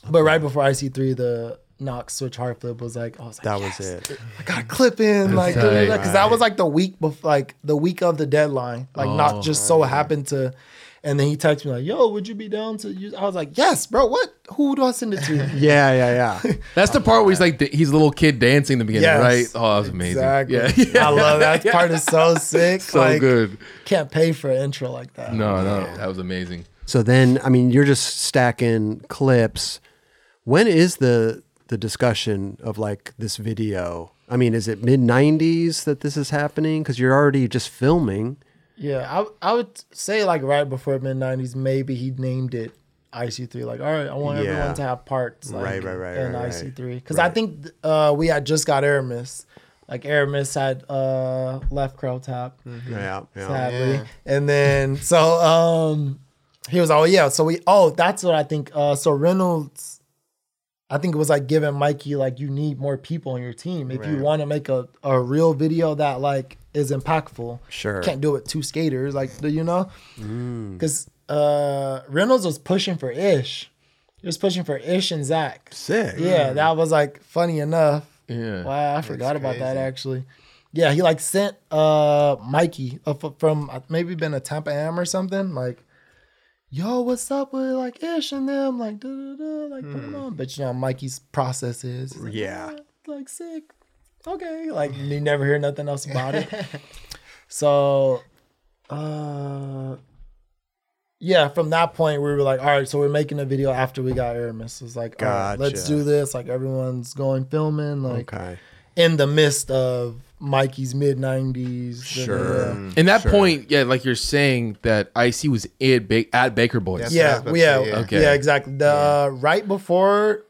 [SPEAKER 3] But right before IC3 the Knox switch hard flip was like I was like
[SPEAKER 1] That was it.
[SPEAKER 3] I got a clip in like
[SPEAKER 4] tight.
[SPEAKER 3] because that was like the week before like the week of the deadline like
[SPEAKER 4] Oh,
[SPEAKER 3] not just so happened to And then he texted me like, "Yo, would you be down to use?" I was like, "Yes, bro. What? Who do I send it to?" (laughs)
[SPEAKER 1] Yeah, yeah, yeah. (laughs)
[SPEAKER 4] That's the part where he's like, he's a little kid dancing in the beginning,
[SPEAKER 3] Yes.
[SPEAKER 4] right? Oh, that was amazing.
[SPEAKER 3] Exactly.
[SPEAKER 4] Yeah, (laughs)
[SPEAKER 3] I love that part. Is so sick.
[SPEAKER 4] so
[SPEAKER 3] like,
[SPEAKER 4] good.
[SPEAKER 3] Can't pay for an intro like that.
[SPEAKER 4] No, no, that was amazing.
[SPEAKER 1] So then, I mean, you're just stacking clips. When is the the discussion of like this video? I mean, is it mid '90s that this is happening? Because you're already just filming.
[SPEAKER 3] Yeah, I I would say like right before mid '90s, maybe he named it IC3. Like, all right, I want
[SPEAKER 1] Yeah.
[SPEAKER 3] everyone to have parts. Like,
[SPEAKER 1] Right, right, right,
[SPEAKER 3] In
[SPEAKER 1] right, right.
[SPEAKER 3] IC3, because I think uh, we had just got Aramis. Like Aramis had uh, left Crow Tap,
[SPEAKER 1] Yeah, yeah.
[SPEAKER 3] sadly,
[SPEAKER 2] Yeah.
[SPEAKER 3] and then so um, he was oh yeah. So we oh that's what I think. Uh, so Reynolds. I think it was like giving Mikey like you need more people on your team if you want to make a, a real video that like is impactful
[SPEAKER 1] Sure.
[SPEAKER 3] can't do it with two skaters, like do you know?
[SPEAKER 1] Mm.
[SPEAKER 3] Because uh, Reynolds was pushing for Ish. He was pushing for Ish and Zach.
[SPEAKER 1] Sick.
[SPEAKER 3] Yeah, that was like funny enough.
[SPEAKER 4] Yeah.
[SPEAKER 3] Wow, I forgot about that actually. Yeah, he like sent uh Mikey uh, from uh, maybe been a Tampa Am or something like. Yo, what's up with like Ish and them? Like, da da da, like put
[SPEAKER 2] Hmm.
[SPEAKER 3] on. But you know, Mikey's process is like,
[SPEAKER 1] Yeah.
[SPEAKER 3] "Ah, like sick. Okay, like you never hear nothing else about it. (laughs) So, uh, yeah, from that point, we were like, all right, so we're making a video after we got Aramis. It's like, all right, let's do this. Like, everyone's going filming, like,
[SPEAKER 1] Okay.
[SPEAKER 3] in the midst of Mikey's mid 90s.
[SPEAKER 1] Sure.
[SPEAKER 4] In that point, yeah, like you're saying that IC was at, ba- at Baker Boys.
[SPEAKER 2] That's-
[SPEAKER 3] Yeah,
[SPEAKER 2] what I was about
[SPEAKER 3] we-
[SPEAKER 2] to
[SPEAKER 3] yeah,
[SPEAKER 2] yeah.
[SPEAKER 4] Okay.
[SPEAKER 3] yeah, exactly. The right before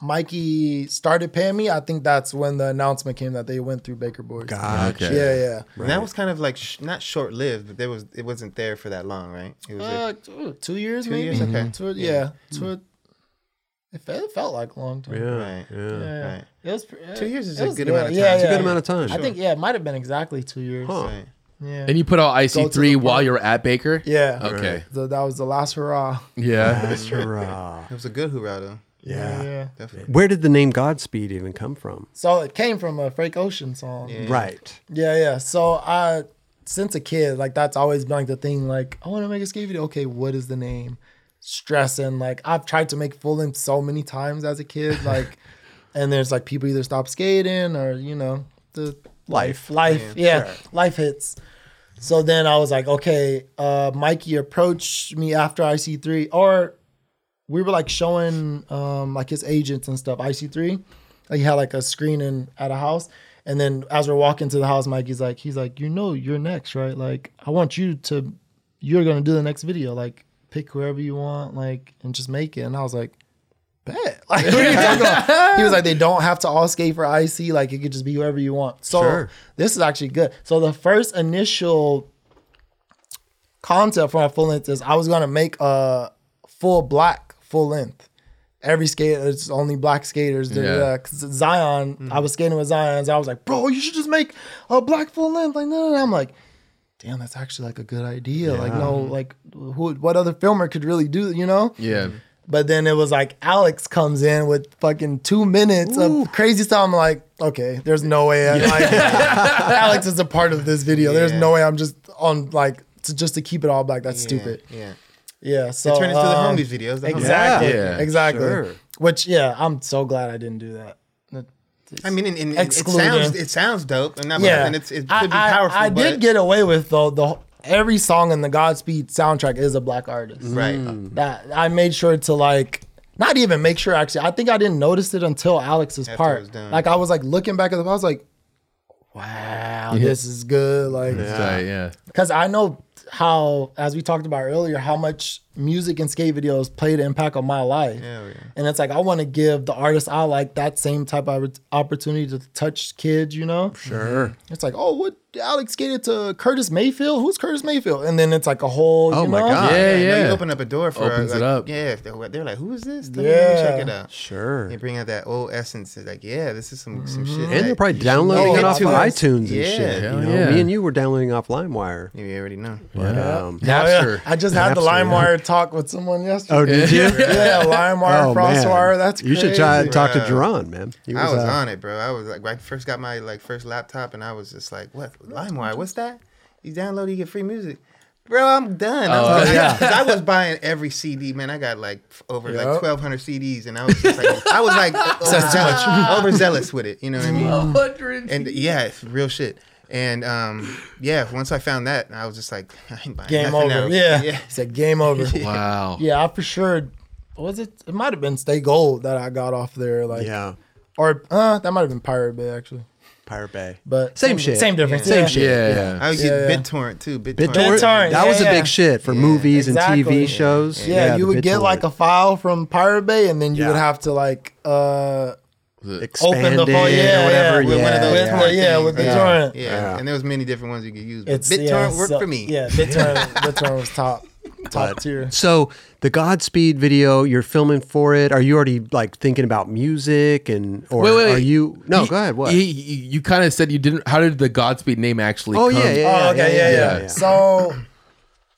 [SPEAKER 3] Mikey started paying me, I think that's when the announcement came that they went through Baker Boys.
[SPEAKER 1] Gotcha.
[SPEAKER 4] Okay.
[SPEAKER 3] Yeah, yeah.
[SPEAKER 2] And that was kind of like sh- not short lived, but there was it wasn't there for that long, right? It was
[SPEAKER 3] Uh, two, two years,
[SPEAKER 2] Two
[SPEAKER 3] maybe.
[SPEAKER 2] years? Okay.
[SPEAKER 3] Two, yeah, two, it, felt, it felt like a long time.
[SPEAKER 1] Yeah.
[SPEAKER 2] Right.
[SPEAKER 1] Yeah.
[SPEAKER 3] Yeah.
[SPEAKER 2] Right.
[SPEAKER 3] It was
[SPEAKER 2] Two years is a
[SPEAKER 3] was
[SPEAKER 2] good amount of
[SPEAKER 3] Yeah,
[SPEAKER 2] time.
[SPEAKER 1] It's a
[SPEAKER 3] yeah.
[SPEAKER 1] good amount of time.
[SPEAKER 3] I think yeah, it might have been exactly two years.
[SPEAKER 1] Huh.
[SPEAKER 2] right.
[SPEAKER 3] Yeah.
[SPEAKER 4] And you put out IC3 while you were at Baker?
[SPEAKER 3] yeah.
[SPEAKER 4] Okay.
[SPEAKER 3] So that was the last hurrah.
[SPEAKER 4] Yeah.
[SPEAKER 1] That's (laughs) hurrah.
[SPEAKER 2] It was a good hurrah though.
[SPEAKER 1] Yeah.
[SPEAKER 3] yeah.
[SPEAKER 2] Definitely.
[SPEAKER 1] Where did the name Godspeed even come from?
[SPEAKER 3] So it came from a Frank Ocean song.
[SPEAKER 2] Yeah.
[SPEAKER 1] Right.
[SPEAKER 3] Yeah, yeah. So I, since a kid, like that's always been like the thing. Like I want to make a skate video. Okay, what is the name? Stressing. Like I've tried to make full length so many times as a kid. (laughs) Like, and there's like people either stop skating or you know the
[SPEAKER 1] Life.
[SPEAKER 3] life. Yeah, life hits. So then I was like, okay, uh, Mikey approached me after IC3, or we were like showing um, like his agents and stuff. IC3, like he had like a screening at a house, and then as we're walking to the house, Mikey's like, he's like, you know, you're next, right? Like I want you to, you're gonna do the next video. Like pick whoever you want, like and just make it. And I was like. Bet. (laughs) Like, what are you talking about? He was like, they don't have to all skate for IC. Like, it could just be whoever you want. So,
[SPEAKER 1] Sure.
[SPEAKER 3] this is actually good. So, the first initial concept for my full length is I was gonna make a full black full length. Every skater, it's only black skaters.
[SPEAKER 4] Yeah.
[SPEAKER 3] Uh, 'Cause Zion, I was skating with Zion. I was like, bro, you should just make a black full length. Like, no, no, no. I'm like, damn, that's actually like a good idea. Like, no, like, who, what other filmer could really do, you know?
[SPEAKER 4] Yeah.
[SPEAKER 3] But then it was like Alex comes in with fucking two minutes of crazy stuff. I'm like, okay, there's no way. Like, (laughs) Alex is a part of this video. There's no way I'm just on like to, just to keep it all black. That's
[SPEAKER 2] Yeah,
[SPEAKER 3] stupid.
[SPEAKER 2] Yeah.
[SPEAKER 3] Yeah. So
[SPEAKER 2] It turned into the
[SPEAKER 3] um,
[SPEAKER 2] homies videos. The homies.
[SPEAKER 3] Exactly.
[SPEAKER 4] Yeah,
[SPEAKER 3] exactly.
[SPEAKER 1] sure.
[SPEAKER 3] Which yeah, I'm so glad I didn't do that. That-
[SPEAKER 2] I mean, and, and it sounds it sounds dope, and, I'm,
[SPEAKER 3] Yeah,
[SPEAKER 2] and it's, it could
[SPEAKER 3] I,
[SPEAKER 2] be
[SPEAKER 3] I-
[SPEAKER 2] powerful.
[SPEAKER 3] I,
[SPEAKER 2] but,
[SPEAKER 3] did get away with though the every song in the Godspeed soundtrack is a black artist.
[SPEAKER 2] right. Mm.
[SPEAKER 3] That I made sure to like not even make sure actually. I think I didn't notice it until Alex's
[SPEAKER 2] After
[SPEAKER 3] part. Like I was like looking back at the I was like, wow, this is good. Like
[SPEAKER 4] Yeah. yeah.
[SPEAKER 3] because I know how, as we talked about earlier, how much music and skate videos played an impact on my life.
[SPEAKER 2] Yeah.
[SPEAKER 3] And it's like I want to give the artists I like that same type of opportunity to touch kids, you know?
[SPEAKER 1] Sure.
[SPEAKER 3] It's like, oh, what Alex skated to Curtis Mayfield? Who's Curtis Mayfield? And then it's like a whole,
[SPEAKER 1] Oh
[SPEAKER 3] you
[SPEAKER 1] my
[SPEAKER 3] know?
[SPEAKER 1] God.
[SPEAKER 4] Yeah,
[SPEAKER 2] now
[SPEAKER 4] yeah.
[SPEAKER 2] You open up a door for
[SPEAKER 4] Opens
[SPEAKER 2] like,
[SPEAKER 4] it up.
[SPEAKER 2] Yeah, they're, they're like, who is this? Let me
[SPEAKER 3] Yeah.
[SPEAKER 2] check it out.
[SPEAKER 1] Sure.
[SPEAKER 2] They bring out that old essence. It's like, yeah, this is some some shit.
[SPEAKER 1] And
[SPEAKER 2] that
[SPEAKER 1] they're probably downloading it off of iTunes and
[SPEAKER 2] Yeah.
[SPEAKER 1] shit.
[SPEAKER 4] Hell
[SPEAKER 1] you know?
[SPEAKER 4] yeah.
[SPEAKER 1] Me and you were downloading off LimeWire.
[SPEAKER 2] You already know.
[SPEAKER 1] But, um,
[SPEAKER 3] Oh, yeah.
[SPEAKER 4] Napster.
[SPEAKER 3] I just had the
[SPEAKER 1] Napster, yeah.
[SPEAKER 3] LimeWire talk with someone yesterday.
[SPEAKER 1] oh, did you? (laughs)
[SPEAKER 3] yeah, LimeWire,
[SPEAKER 1] Oh, man.
[SPEAKER 3] Crosswire. That's
[SPEAKER 1] You should try
[SPEAKER 3] crazy.
[SPEAKER 1] to talk to
[SPEAKER 2] Bruh.
[SPEAKER 1] Jerron, man. He
[SPEAKER 2] I was
[SPEAKER 1] uh,
[SPEAKER 2] on it, bro. I was like, when I first got my like first laptop, and I was just like, what LimeWire? What's that? You download, you get free music. Bro, I'm done.
[SPEAKER 4] Oh,
[SPEAKER 2] I'm done.
[SPEAKER 1] yeah. (laughs)
[SPEAKER 2] 'Cause I was buying every CD, man. I got like f- over like 1,200 CDs, and I was just like, I was like (laughs) overzealous, overzealous with it. You know what I mean?
[SPEAKER 4] hundred.
[SPEAKER 2] And yeah, it's real shit. And um, yeah, once I found that, I was just like, (laughs) I ain't buying
[SPEAKER 3] Game over.
[SPEAKER 2] else.
[SPEAKER 3] Yeah.
[SPEAKER 2] yeah.
[SPEAKER 3] He said game over. (laughs)
[SPEAKER 4] Wow.
[SPEAKER 3] Yeah, I for sure. Was it? It might have been Stay Gold that I got off there. Like,
[SPEAKER 1] Yeah.
[SPEAKER 3] or uh, that might have been Pirate Bay actually.
[SPEAKER 1] Pirate Bay.
[SPEAKER 3] But
[SPEAKER 1] Same shit.
[SPEAKER 3] Same difference.
[SPEAKER 1] Same
[SPEAKER 3] yeah.
[SPEAKER 1] shit.
[SPEAKER 4] Yeah.
[SPEAKER 1] Yeah.
[SPEAKER 2] I would
[SPEAKER 3] Yeah,
[SPEAKER 2] get
[SPEAKER 3] yeah.
[SPEAKER 2] BitTorrent too. BitTorrent.
[SPEAKER 1] BitTorrent,
[SPEAKER 3] BitTorrent,
[SPEAKER 1] that was a big shit for
[SPEAKER 2] Yeah,
[SPEAKER 1] movies and
[SPEAKER 3] exactly.
[SPEAKER 1] TV shows.
[SPEAKER 3] Yeah, you
[SPEAKER 1] the
[SPEAKER 3] would get like a file from Pirate Bay, and then you would have to like uh
[SPEAKER 1] expanded
[SPEAKER 3] open the phone, yeah,
[SPEAKER 1] or whatever.
[SPEAKER 3] yeah,
[SPEAKER 2] with one of those
[SPEAKER 1] yeah.
[SPEAKER 3] the-
[SPEAKER 2] torrent
[SPEAKER 3] yeah, with the
[SPEAKER 2] yeah.
[SPEAKER 3] torrent.
[SPEAKER 2] Yeah.
[SPEAKER 1] Yeah.
[SPEAKER 2] and there was many different ones you could use. But
[SPEAKER 3] it's
[SPEAKER 2] BitTorrent
[SPEAKER 3] yeah,
[SPEAKER 2] worked
[SPEAKER 3] so-
[SPEAKER 2] for me.
[SPEAKER 3] Yeah, BitTorrent, BitTorrent was top (laughs) top tier.
[SPEAKER 1] So the Godspeed video, you're filming for it. Are you already like thinking about music and or
[SPEAKER 4] Wait, wait,
[SPEAKER 1] are you? No,
[SPEAKER 4] You-
[SPEAKER 1] go ahead. What?
[SPEAKER 4] You, you kind of said you didn't. How did the Godspeed name actually?
[SPEAKER 1] oh
[SPEAKER 4] come?
[SPEAKER 1] yeah, yeah,
[SPEAKER 3] Oh, okay, yeah, yeah.
[SPEAKER 1] yeah.
[SPEAKER 3] So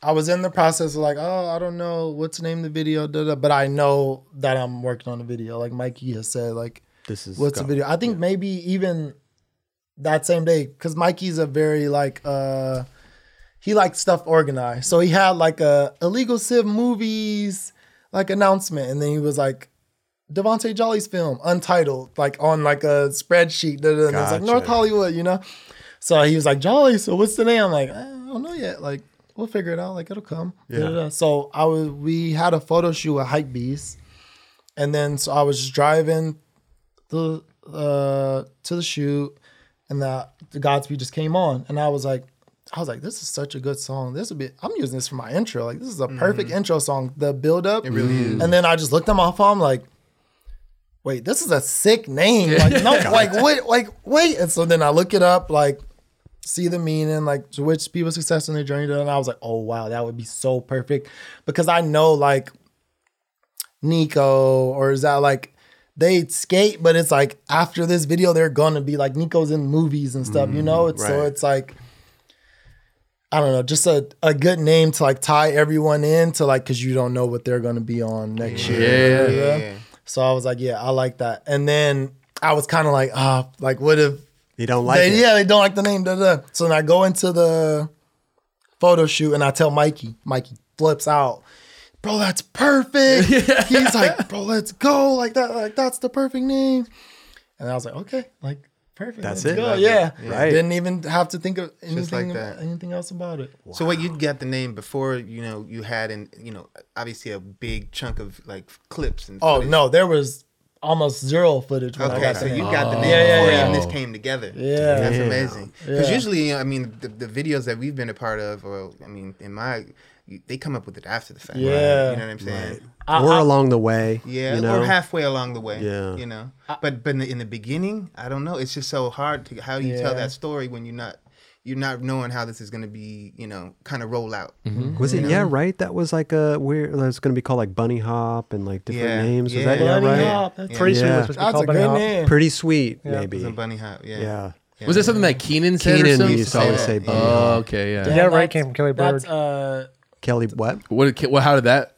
[SPEAKER 3] I was in the process of like, oh, I don't know what's the name of the video, da, da, but I know that I'm working on a video. Like Mikey has said, like,
[SPEAKER 1] This is
[SPEAKER 3] what's the video? I think maybe even that same day, because Mikey's a very like uh he likes stuff organized. So he had like a illegal civ movies like announcement, and then he was like Davonte Jolly's film, untitled, like on like a spreadsheet. Da, da, and it's like North Hollywood, you know. So he was like Jolly. So what's the name? I'm like, I don't know yet. Like we'll figure it out. Like it'll come. Da, da. So I was we had a photo shoot at Hypebeast, and then so I was just driving the uh to the shoot, and the the Godspeed just came on, and I was like. I was like, this is such a good song. This would be, I'm using this for my intro. Like, this is a perfect intro song. The build up. It
[SPEAKER 2] really is.
[SPEAKER 3] And then I just looked at my phone, like, wait, this is a sick name. Like, no, (laughs) like, wait, like, wait. And so then I look it up, like, see the meaning, like, to which people's success in their journey. And I was like, oh, wow, that would be so perfect. Because I know, like, Nico, or is that like, they skate, but it's like after this video, they're gonna be like Nico's in movies and stuff, you know? It's so it's like I don't know, just a, a good name to like tie everyone in to like because you don't know what they're gonna be on next year.
[SPEAKER 4] Yeah.
[SPEAKER 2] Yeah.
[SPEAKER 3] So I was like, yeah, I like that. And then I was kind of like, ah, like what if
[SPEAKER 1] they don't like
[SPEAKER 3] they,
[SPEAKER 1] it?
[SPEAKER 3] yeah, they don't like the name. Da, da. So then I go into the photo shoot and I tell Mikey, Mikey flips out. Bro, that's perfect. (laughs) He's like, bro, let's go. Like that, like that's the perfect name. And I was like, okay, like perfect.
[SPEAKER 1] That's
[SPEAKER 3] let's
[SPEAKER 1] it.
[SPEAKER 3] Go. Yeah.
[SPEAKER 1] it. Right.
[SPEAKER 3] Didn't even have to think of anything,
[SPEAKER 2] like
[SPEAKER 3] about-
[SPEAKER 2] that.
[SPEAKER 3] anything else about it.
[SPEAKER 2] So what you got the name before you know you had in you know obviously a big chunk of like clips and
[SPEAKER 3] Oh
[SPEAKER 2] footage.
[SPEAKER 3] no, there was almost zero footage when I
[SPEAKER 2] Okay,
[SPEAKER 3] got
[SPEAKER 2] so you got the oh. name
[SPEAKER 3] Yeah, yeah,
[SPEAKER 2] before
[SPEAKER 3] yeah.
[SPEAKER 2] even this came together.
[SPEAKER 3] Yeah.
[SPEAKER 2] that's
[SPEAKER 1] Damn.
[SPEAKER 2] amazing. Because
[SPEAKER 3] Yeah.
[SPEAKER 2] usually, I mean, the, the videos that we've been a part of, or I mean, in my, you, they come up with it after the fact.
[SPEAKER 3] Yeah.
[SPEAKER 2] you know what I'm saying?
[SPEAKER 1] or along the way.
[SPEAKER 2] Yeah,
[SPEAKER 1] you know?
[SPEAKER 2] or halfway along the way.
[SPEAKER 1] Yeah.
[SPEAKER 2] you know. But but in the, in the beginning, I don't know. It's just so hard to how do you tell that story when you're not you're not knowing how this is going to be, you know, kind of roll out.
[SPEAKER 1] Was it yeah right? That was like a weird. That was going to be called like Bunny Hop and like different
[SPEAKER 2] Yeah,
[SPEAKER 1] names. Was
[SPEAKER 2] yeah.
[SPEAKER 1] that yeah
[SPEAKER 3] Bunny
[SPEAKER 1] right?
[SPEAKER 3] Hop, that's
[SPEAKER 2] Yeah.
[SPEAKER 5] Pretty soon
[SPEAKER 1] Yeah.
[SPEAKER 5] we're supposed to be
[SPEAKER 3] That's a good
[SPEAKER 5] Hop.
[SPEAKER 3] name.
[SPEAKER 1] Pretty sweet,
[SPEAKER 5] Yeah.
[SPEAKER 2] It was
[SPEAKER 1] maybe.
[SPEAKER 2] a bunny hop. Yeah.
[SPEAKER 1] Yeah.
[SPEAKER 2] Yeah.
[SPEAKER 4] Was that something that Keenan said?
[SPEAKER 1] Keenan used to always
[SPEAKER 2] Yeah.
[SPEAKER 1] say Bunny
[SPEAKER 4] Oh, okay, yeah.
[SPEAKER 5] Yeah, right, came from Kelly Bird.
[SPEAKER 3] That's uh
[SPEAKER 1] Kelly, what?
[SPEAKER 4] What? did Ke- Well, how did that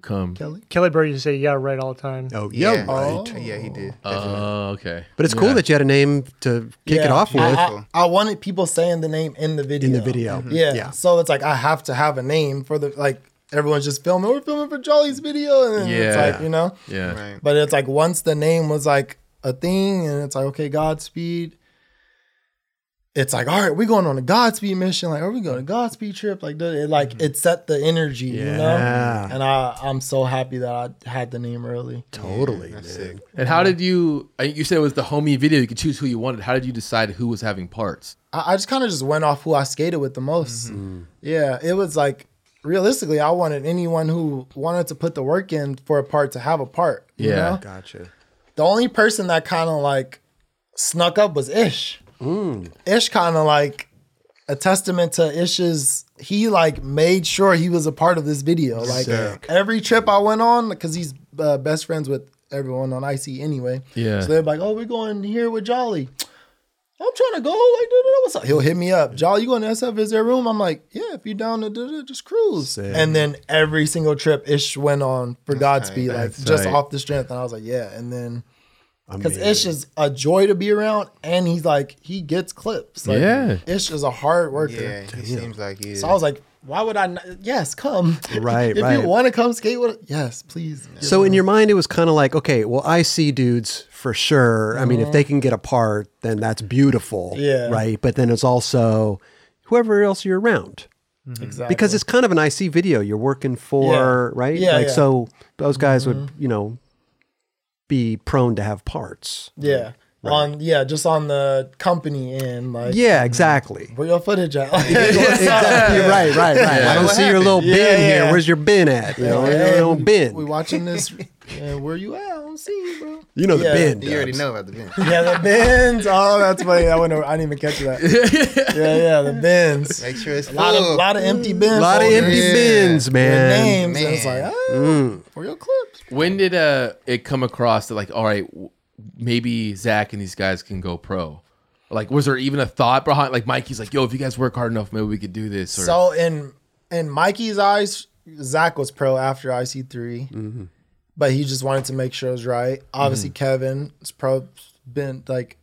[SPEAKER 4] come?
[SPEAKER 3] Kelly.
[SPEAKER 5] Kelly Bird used to say, yeah, right all the time.
[SPEAKER 1] Oh,
[SPEAKER 2] Yeah.
[SPEAKER 1] yeah,
[SPEAKER 3] Oh.
[SPEAKER 2] Yeah, he did.
[SPEAKER 4] Oh, okay.
[SPEAKER 1] But it's cool
[SPEAKER 4] Yeah.
[SPEAKER 1] that you had a name to kick it off with.
[SPEAKER 3] I, I, I wanted people saying the name in the video.
[SPEAKER 1] In the video. Mhm.
[SPEAKER 3] Yeah.
[SPEAKER 1] Yeah.
[SPEAKER 3] So it's like I have to have a name for the like everyone's just filming. We're filming for Jolly's video, and then it's
[SPEAKER 4] Yeah.
[SPEAKER 3] like you know.
[SPEAKER 4] Yeah.
[SPEAKER 2] Right.
[SPEAKER 3] But it's like once the name was like a thing, and it's like okay, Godspeed. It's like all right, we're going on a Godspeed mission. Like, are we going on a Godspeed trip? Like, it like mm-hmm. it set the energy, you know. And I I'm so happy that I had the name early.
[SPEAKER 1] Totally.
[SPEAKER 2] That's
[SPEAKER 1] man.
[SPEAKER 2] sick.
[SPEAKER 4] And how did you? Uh, you said it was the homie video. You could choose who you wanted. How did you decide who was having parts?
[SPEAKER 3] I, I just kind of just went off who I skated with the most. Mm-hmm. Mm-hmm. Yeah, it was like realistically, I wanted anyone who wanted to put the work in for a part to have a part. You
[SPEAKER 4] Yeah.
[SPEAKER 3] know?
[SPEAKER 1] Gotcha.
[SPEAKER 3] The only person that kind of like snuck up was Ish. Ish kind of like a testament to Ish's. He like made sure he was a part of this video. Like
[SPEAKER 1] Sick.
[SPEAKER 3] every trip I went on, because he's uh, best friends with everyone on IC anyway.
[SPEAKER 4] Yeah.
[SPEAKER 3] So they're like, "Oh, we're going here with Jolly." I'm trying to go. Like, what's up? He'll hit me up. Jolly, you going to SF? Is there room? I'm like, yeah. If you're down to just cruise.
[SPEAKER 1] Sick.
[SPEAKER 3] And then every single trip, Ish went on for Godspeed, like just off the strength. And I was like, yeah. And then because
[SPEAKER 1] Amazing.
[SPEAKER 3] Ish is a joy to be around, and he's like he gets clips. Like,
[SPEAKER 4] Yeah.
[SPEAKER 3] Ish is a hard worker.
[SPEAKER 2] Yeah, he seems like he is.
[SPEAKER 3] So I was like, why would I? Not? Yes, come.
[SPEAKER 1] Right, (laughs)
[SPEAKER 3] if
[SPEAKER 1] right.
[SPEAKER 3] you want to come skate with, yes, please.
[SPEAKER 1] So in your mind, it was kind of like, okay, well, I see dudes for sure. I mean, if they uh-huh. can get apart, then that's beautiful.
[SPEAKER 3] Yeah.
[SPEAKER 1] Right. But then it's also whoever else you're around. Mm-hmm.
[SPEAKER 3] exactly
[SPEAKER 1] Because it's kind of an IC video you're working for,
[SPEAKER 3] Yeah.
[SPEAKER 1] right?
[SPEAKER 3] Yeah,
[SPEAKER 1] like
[SPEAKER 3] yeah.
[SPEAKER 1] so those guys would, mm-hmm. you know, be prone to have parts.
[SPEAKER 3] yeah on yeah just on the company end like
[SPEAKER 1] Yeah, exactly.
[SPEAKER 3] where your footage at? Like, (laughs) (laughs)
[SPEAKER 1] exactly. Right, right, right. I don't
[SPEAKER 2] What
[SPEAKER 1] see your little bin
[SPEAKER 3] Yeah,
[SPEAKER 1] here.
[SPEAKER 3] yeah.
[SPEAKER 1] Where's your bin at? You know,
[SPEAKER 3] Hey,
[SPEAKER 1] your little bin.
[SPEAKER 3] We watching this. (laughs) Yeah, where you at? I don't see you, bro.
[SPEAKER 1] You know the
[SPEAKER 3] Yeah.
[SPEAKER 1] bin.
[SPEAKER 2] You already know about the bin.
[SPEAKER 3] Yeah, the bins. Oh, that's funny. I wouldn't. I didn't even catch that. Yeah, yeah, the bins.
[SPEAKER 2] Make sure it's
[SPEAKER 3] A lot of, lot of empty bins.
[SPEAKER 1] A lot of empty
[SPEAKER 2] Yeah.
[SPEAKER 1] bins,
[SPEAKER 3] with
[SPEAKER 1] man.
[SPEAKER 3] names. And it's like,
[SPEAKER 2] Man.
[SPEAKER 3] ah,
[SPEAKER 1] Mm.
[SPEAKER 3] for your clips.
[SPEAKER 4] When did uh it come across that like, all right, w- maybe Zach and these guys can go pro? Like, was there even a thought behind? Like, Mikey's like, yo, if you guys work hard enough, maybe we could do this. Or,
[SPEAKER 3] So in in Mikey's eyes, Zach was pro after IC 3
[SPEAKER 1] Mm-hmm.
[SPEAKER 3] but he just wanted to make sure it was right. Obviously, Kevin is pro. Been like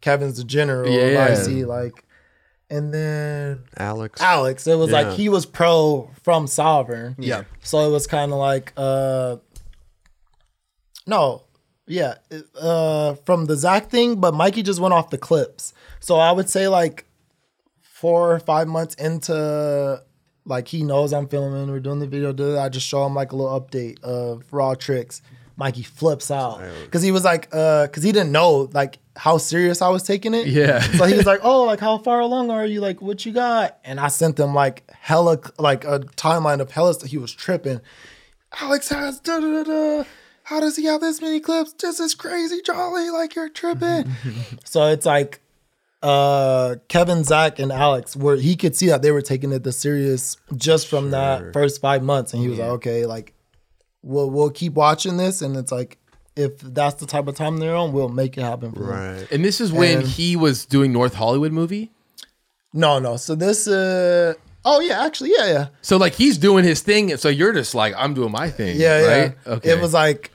[SPEAKER 3] Kevin's the general
[SPEAKER 4] Yeah.
[SPEAKER 3] of IC, like, and then
[SPEAKER 1] Alex.
[SPEAKER 3] Alex. It was
[SPEAKER 1] Yeah.
[SPEAKER 3] like he was pro from Sovereign.
[SPEAKER 1] Yeah.
[SPEAKER 3] So it was kind of like uh no, yeah, uh from the Zach thing, but Mikey just went off the clips. So I would say like four or five months into like he knows I'm filming, we're doing the video, dude. I just show him like a little update of raw tricks. Mikey flips out because he was like, uh, because he didn't know like how serious I was taking it.
[SPEAKER 4] Yeah. (laughs)
[SPEAKER 3] So he was like, (laughs) "Oh, like how far along are you? Like what you got?" And I sent him like hella like a timeline of hella. He was tripping. Alex has da da da. How does he have this many clips? This is crazy, Jolly. Like you're tripping. (laughs) so it's like uh Kevin, Zach, and Alex where he could see that they were taking it the serious just from that first five months, and he was like, "Okay, like we'll we'll keep watching this." And it's like if that's the type of time they're on, we'll make it happen. For them.
[SPEAKER 1] Right.
[SPEAKER 4] and this is when
[SPEAKER 3] And-
[SPEAKER 4] he was doing North Hollywood movie.
[SPEAKER 3] No, no. So this uh oh yeah, actually, yeah, yeah.
[SPEAKER 4] So like he's doing his thing, and so you're just like, I'm doing my thing.
[SPEAKER 3] Yeah,
[SPEAKER 4] right?
[SPEAKER 3] yeah.
[SPEAKER 4] Okay.
[SPEAKER 3] It was like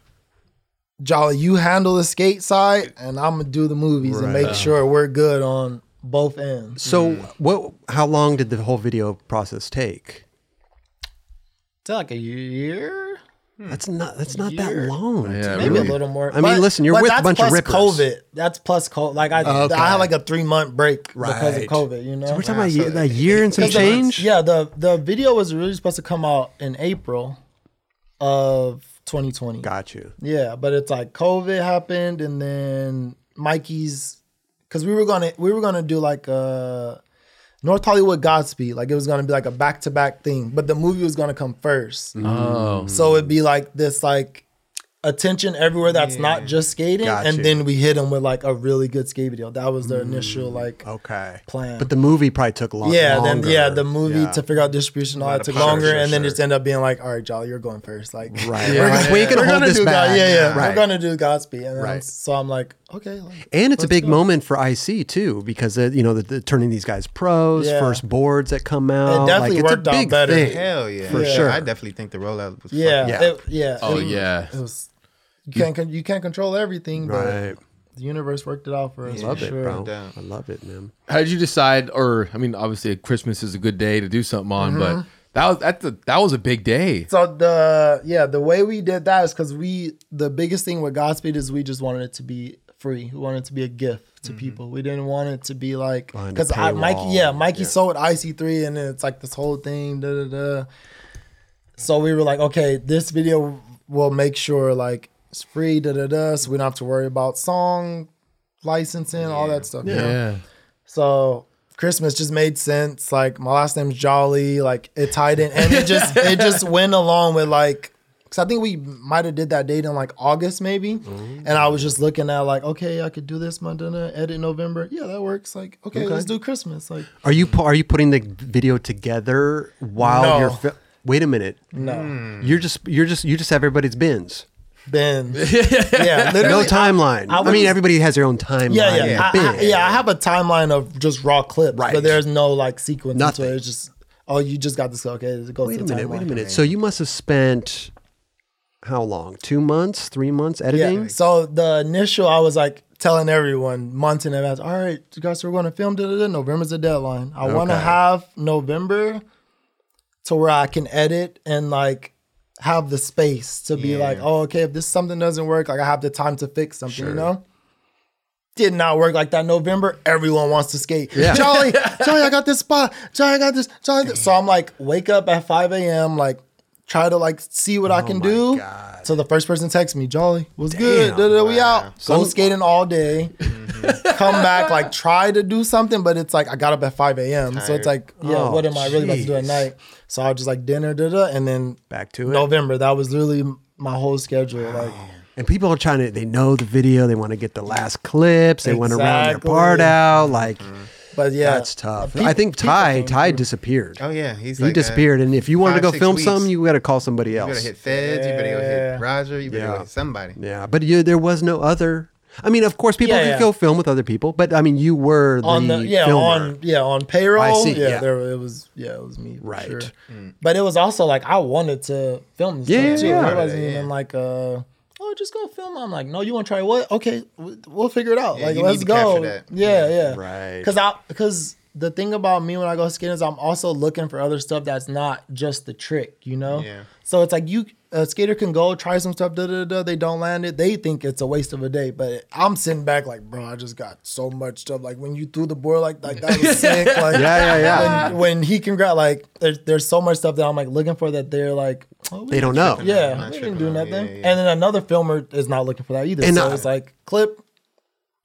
[SPEAKER 3] Jolly, you handle the skate side and I'm gonna do the movies and make sure we're good on both ends.
[SPEAKER 1] So what? How long did the whole video process take?
[SPEAKER 3] It's like a year, Hmm.
[SPEAKER 1] That's not. That's not that
[SPEAKER 3] Year.
[SPEAKER 1] long.
[SPEAKER 4] Yeah,
[SPEAKER 3] maybe
[SPEAKER 4] really?
[SPEAKER 3] a little more.
[SPEAKER 1] I mean, listen, you're
[SPEAKER 3] but
[SPEAKER 1] with a
[SPEAKER 3] that's
[SPEAKER 1] bunch of
[SPEAKER 3] plus
[SPEAKER 1] rippers.
[SPEAKER 3] COVID. That's plus COVID. Like I,
[SPEAKER 1] Okay.
[SPEAKER 3] I had like a three month break because of
[SPEAKER 1] Right.
[SPEAKER 3] COVID. You know,
[SPEAKER 1] So we're talking about a
[SPEAKER 2] so
[SPEAKER 1] year, a year and some
[SPEAKER 3] 'Cause the-
[SPEAKER 1] change.
[SPEAKER 3] yeah, the the video was really supposed to come out in April of 2020.
[SPEAKER 1] Got you.
[SPEAKER 3] Yeah, but it's like COVID happened, and then Mikey's because we were gonna we were gonna do like a North Hollywood Godspeed, like it was gonna be like a back to back thing, but the movie was gonna come first,
[SPEAKER 4] oh,
[SPEAKER 3] so it'd be like this like attention everywhere that's not just skating,
[SPEAKER 1] Got
[SPEAKER 3] and
[SPEAKER 1] you.
[SPEAKER 3] then we hit him with like a really good skate video. That was the initial like
[SPEAKER 1] Okay.
[SPEAKER 3] plan.
[SPEAKER 1] But the movie probably took a lot.
[SPEAKER 3] yeah,
[SPEAKER 1] longer.
[SPEAKER 3] then yeah, the movie
[SPEAKER 1] Yeah.
[SPEAKER 3] to figure out distribution, all that took longer,
[SPEAKER 1] sure,
[SPEAKER 3] and then just end up being like, all right, Jolly, you're going first, like
[SPEAKER 1] Right.
[SPEAKER 4] Yeah,
[SPEAKER 1] we're,
[SPEAKER 4] yeah,
[SPEAKER 1] we ain't gonna
[SPEAKER 3] we're
[SPEAKER 1] hold
[SPEAKER 3] gonna
[SPEAKER 1] this
[SPEAKER 3] do
[SPEAKER 1] back.
[SPEAKER 3] God, yeah, yeah,
[SPEAKER 1] Right.
[SPEAKER 3] we're gonna do Godspeed, and
[SPEAKER 1] Right.
[SPEAKER 3] I'm, so I'm like, okay, like,
[SPEAKER 1] And it's a big
[SPEAKER 3] go.
[SPEAKER 1] moment for IC too, because uh, you know the, the turning these guys pros,
[SPEAKER 3] Yeah.
[SPEAKER 1] first boards that come out.
[SPEAKER 3] definitely
[SPEAKER 1] like, it's
[SPEAKER 3] worked
[SPEAKER 1] a
[SPEAKER 3] out
[SPEAKER 1] big
[SPEAKER 3] better.
[SPEAKER 1] Thing.
[SPEAKER 2] Hell yeah,
[SPEAKER 1] For
[SPEAKER 2] Yeah.
[SPEAKER 1] sure.
[SPEAKER 2] I definitely think the rollout was.
[SPEAKER 3] yeah,
[SPEAKER 2] fucking-
[SPEAKER 1] Yeah.
[SPEAKER 3] it- yeah,
[SPEAKER 4] oh
[SPEAKER 3] it-
[SPEAKER 4] yeah.
[SPEAKER 3] it was. You can't con- you can't control everything, but the universe worked it out for us.
[SPEAKER 1] I Love
[SPEAKER 3] for
[SPEAKER 1] it,
[SPEAKER 3] sure.
[SPEAKER 1] bro.
[SPEAKER 2] doubt.
[SPEAKER 1] I love it, man.
[SPEAKER 4] How did you decide? Or I mean, obviously, Christmas is a good day to do something on,
[SPEAKER 3] Mm-hmm.
[SPEAKER 4] but that was that's a, that was a big day.
[SPEAKER 3] So the yeah, the way we did that is because we the biggest thing with Godspeed is we just wanted it to be free. We wanted to be a gift to people. We didn't want it to be like because Mikey, yeah, Mikey
[SPEAKER 1] Yeah.
[SPEAKER 3] sold IC three, and then it's like this whole thing. Da da da. So we were like, okay, this video will make sure like it's free. Da da da. So we don't have to worry about song licensing, all that stuff. you know?
[SPEAKER 4] Yeah.
[SPEAKER 3] So Christmas just made sense. Like my last name's Jolly. Like it tied in, and it just it just went along with like. Cause I think we might have did that date in like August maybe, and I was just looking at like okay I could do this month and uh, edit November yeah that works like okay, let's do Christmas like
[SPEAKER 1] Are you are you putting the video together while
[SPEAKER 3] No.
[SPEAKER 1] you're? Fi- Wait a minute.
[SPEAKER 3] no
[SPEAKER 1] You're just you're just you just have everybody's bins.
[SPEAKER 3] Ben (laughs) yeah literally
[SPEAKER 1] No timeline. I,
[SPEAKER 3] I was-
[SPEAKER 1] mean, everybody has their own timeline.
[SPEAKER 3] yeah yeah
[SPEAKER 1] and
[SPEAKER 3] I, I, yeah I have a timeline of just raw clips
[SPEAKER 1] Right.
[SPEAKER 3] but there's no like sequence
[SPEAKER 1] Nothing.
[SPEAKER 3] to. It's just oh you just got this okay it goes
[SPEAKER 1] Wait
[SPEAKER 3] to
[SPEAKER 1] a
[SPEAKER 3] the
[SPEAKER 1] minute. Wait a minute. So you must have spent how long? Two months? Three months editing?
[SPEAKER 3] Yeah. So the initial, I was like telling everyone months in advance. All right, you guys, we're going to film. Da, da, da. November's the deadline. I want to have November to where I can edit and like have the space to be
[SPEAKER 2] Yeah.
[SPEAKER 3] like, oh, okay, if this something doesn't work, like I have the time to fix something, you know? Did not work like that November. Everyone wants to skate.
[SPEAKER 1] Yeah.
[SPEAKER 3] Charlie, (laughs) Jolly, I got this spot. Charlie, I got this. Charlie, So I'm like, wake up at 5 a.m., like try to like see what I oh can do. So the first person texts me, Jolly, was good.
[SPEAKER 1] Damn,
[SPEAKER 3] Da-da, We out. Go skating all day. Mm-hmm. (laughs) Come back, like try to do something, but it's like I got up at 5 a.m. So it's like, yeah,
[SPEAKER 1] Oh,
[SPEAKER 3] what am I really about to do at night? So I was just like dinner, da da, and then
[SPEAKER 1] Back to it.
[SPEAKER 3] November. That was literally my whole schedule. Like
[SPEAKER 1] And people are trying to, they know the video, they want to get the last clips, they want to round their part out. Like, mm-hmm.
[SPEAKER 3] But yeah.
[SPEAKER 1] that's tough.
[SPEAKER 3] Peop-
[SPEAKER 1] I think Ty, Ty disappeared.
[SPEAKER 2] Oh yeah, he's
[SPEAKER 1] he
[SPEAKER 2] like
[SPEAKER 1] disappeared. And if you wanted to go film
[SPEAKER 2] weeks.
[SPEAKER 1] something, you got to call somebody else.
[SPEAKER 2] You
[SPEAKER 1] else.
[SPEAKER 2] better hit feds. You better go
[SPEAKER 3] Yeah.
[SPEAKER 2] hit Roger. You better
[SPEAKER 1] Yeah.
[SPEAKER 2] go hit somebody.
[SPEAKER 1] Yeah, but you, there was no other. I mean, of course, people
[SPEAKER 3] Yeah,
[SPEAKER 1] could
[SPEAKER 3] yeah.
[SPEAKER 1] go film with other people, but I mean, you were the,
[SPEAKER 3] on the yeah
[SPEAKER 1] filmer.
[SPEAKER 3] on yeah on payroll.
[SPEAKER 1] I see,
[SPEAKER 3] Yeah,
[SPEAKER 1] yeah.
[SPEAKER 3] there it was. Yeah, it was me.
[SPEAKER 1] Right.
[SPEAKER 3] sure.
[SPEAKER 2] Mm.
[SPEAKER 3] But it was also like I wanted to film this
[SPEAKER 1] Yeah,
[SPEAKER 3] stuff too.
[SPEAKER 1] yeah,
[SPEAKER 3] It wasn't
[SPEAKER 2] yeah.
[SPEAKER 3] even like uh just go film. I'm like no, you want to try what? Okay, we- we'll figure it out.
[SPEAKER 2] Yeah,
[SPEAKER 3] like
[SPEAKER 2] you
[SPEAKER 3] let's
[SPEAKER 2] need to
[SPEAKER 3] go.
[SPEAKER 2] that.
[SPEAKER 3] Yeah, yeah.
[SPEAKER 1] Right.
[SPEAKER 3] Because I because the thing about me when I go skating is I'm also looking for other stuff that's not just the trick. You know.
[SPEAKER 2] Yeah.
[SPEAKER 3] So it's like you a skater can go try some stuff. Da, da, da, they don't land it. They think it's a waste of a day. But I'm sitting back like, bro, I just got so much stuff. Like when you threw the board like like that was sick. (laughs) Like
[SPEAKER 1] Yeah, yeah, yeah.
[SPEAKER 3] When, when he can grab like there's there's so much stuff that I'm like looking for that they're like oh, we
[SPEAKER 1] They don't know.
[SPEAKER 3] Yeah,
[SPEAKER 2] Not
[SPEAKER 3] we
[SPEAKER 2] tripping
[SPEAKER 3] didn't do nothing.
[SPEAKER 2] Yeah, yeah, yeah.
[SPEAKER 3] And then another filmer is not looking for that either.
[SPEAKER 1] And
[SPEAKER 3] so
[SPEAKER 1] I-
[SPEAKER 3] it's like clip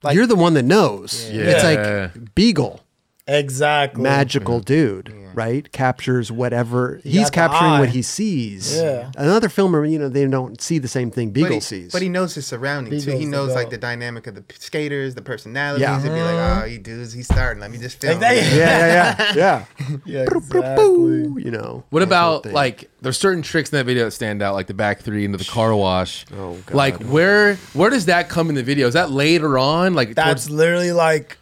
[SPEAKER 3] like-
[SPEAKER 1] You're the one that knows. It's like Beagle,
[SPEAKER 3] exactly
[SPEAKER 1] magical mm-hmm. dude, right? Captures whatever he's
[SPEAKER 3] got the
[SPEAKER 1] capturing what he sees.
[SPEAKER 3] Yeah.
[SPEAKER 1] Another filmer, you know, they don't see the same thing Beagle
[SPEAKER 2] But he,
[SPEAKER 1] sees.
[SPEAKER 2] but he knows his surroundings too.
[SPEAKER 3] Beagle's
[SPEAKER 2] He
[SPEAKER 3] the
[SPEAKER 2] knows like the dynamic of the skaters, the personalities.
[SPEAKER 1] Yeah.
[SPEAKER 2] He'd be like, mm-hmm. oh, he dudes, he's starting. Let me just film.
[SPEAKER 3] Exactly.
[SPEAKER 1] yeah, yeah, yeah, (laughs) yeah.
[SPEAKER 3] yeah exactly.
[SPEAKER 1] you know.
[SPEAKER 4] What about like there's certain tricks in that video that stand out, like the back three into the car wash.
[SPEAKER 1] Oh, God.
[SPEAKER 4] Like where where does that come in the video? Is that later on? Like
[SPEAKER 3] That's
[SPEAKER 4] towards,
[SPEAKER 3] literally like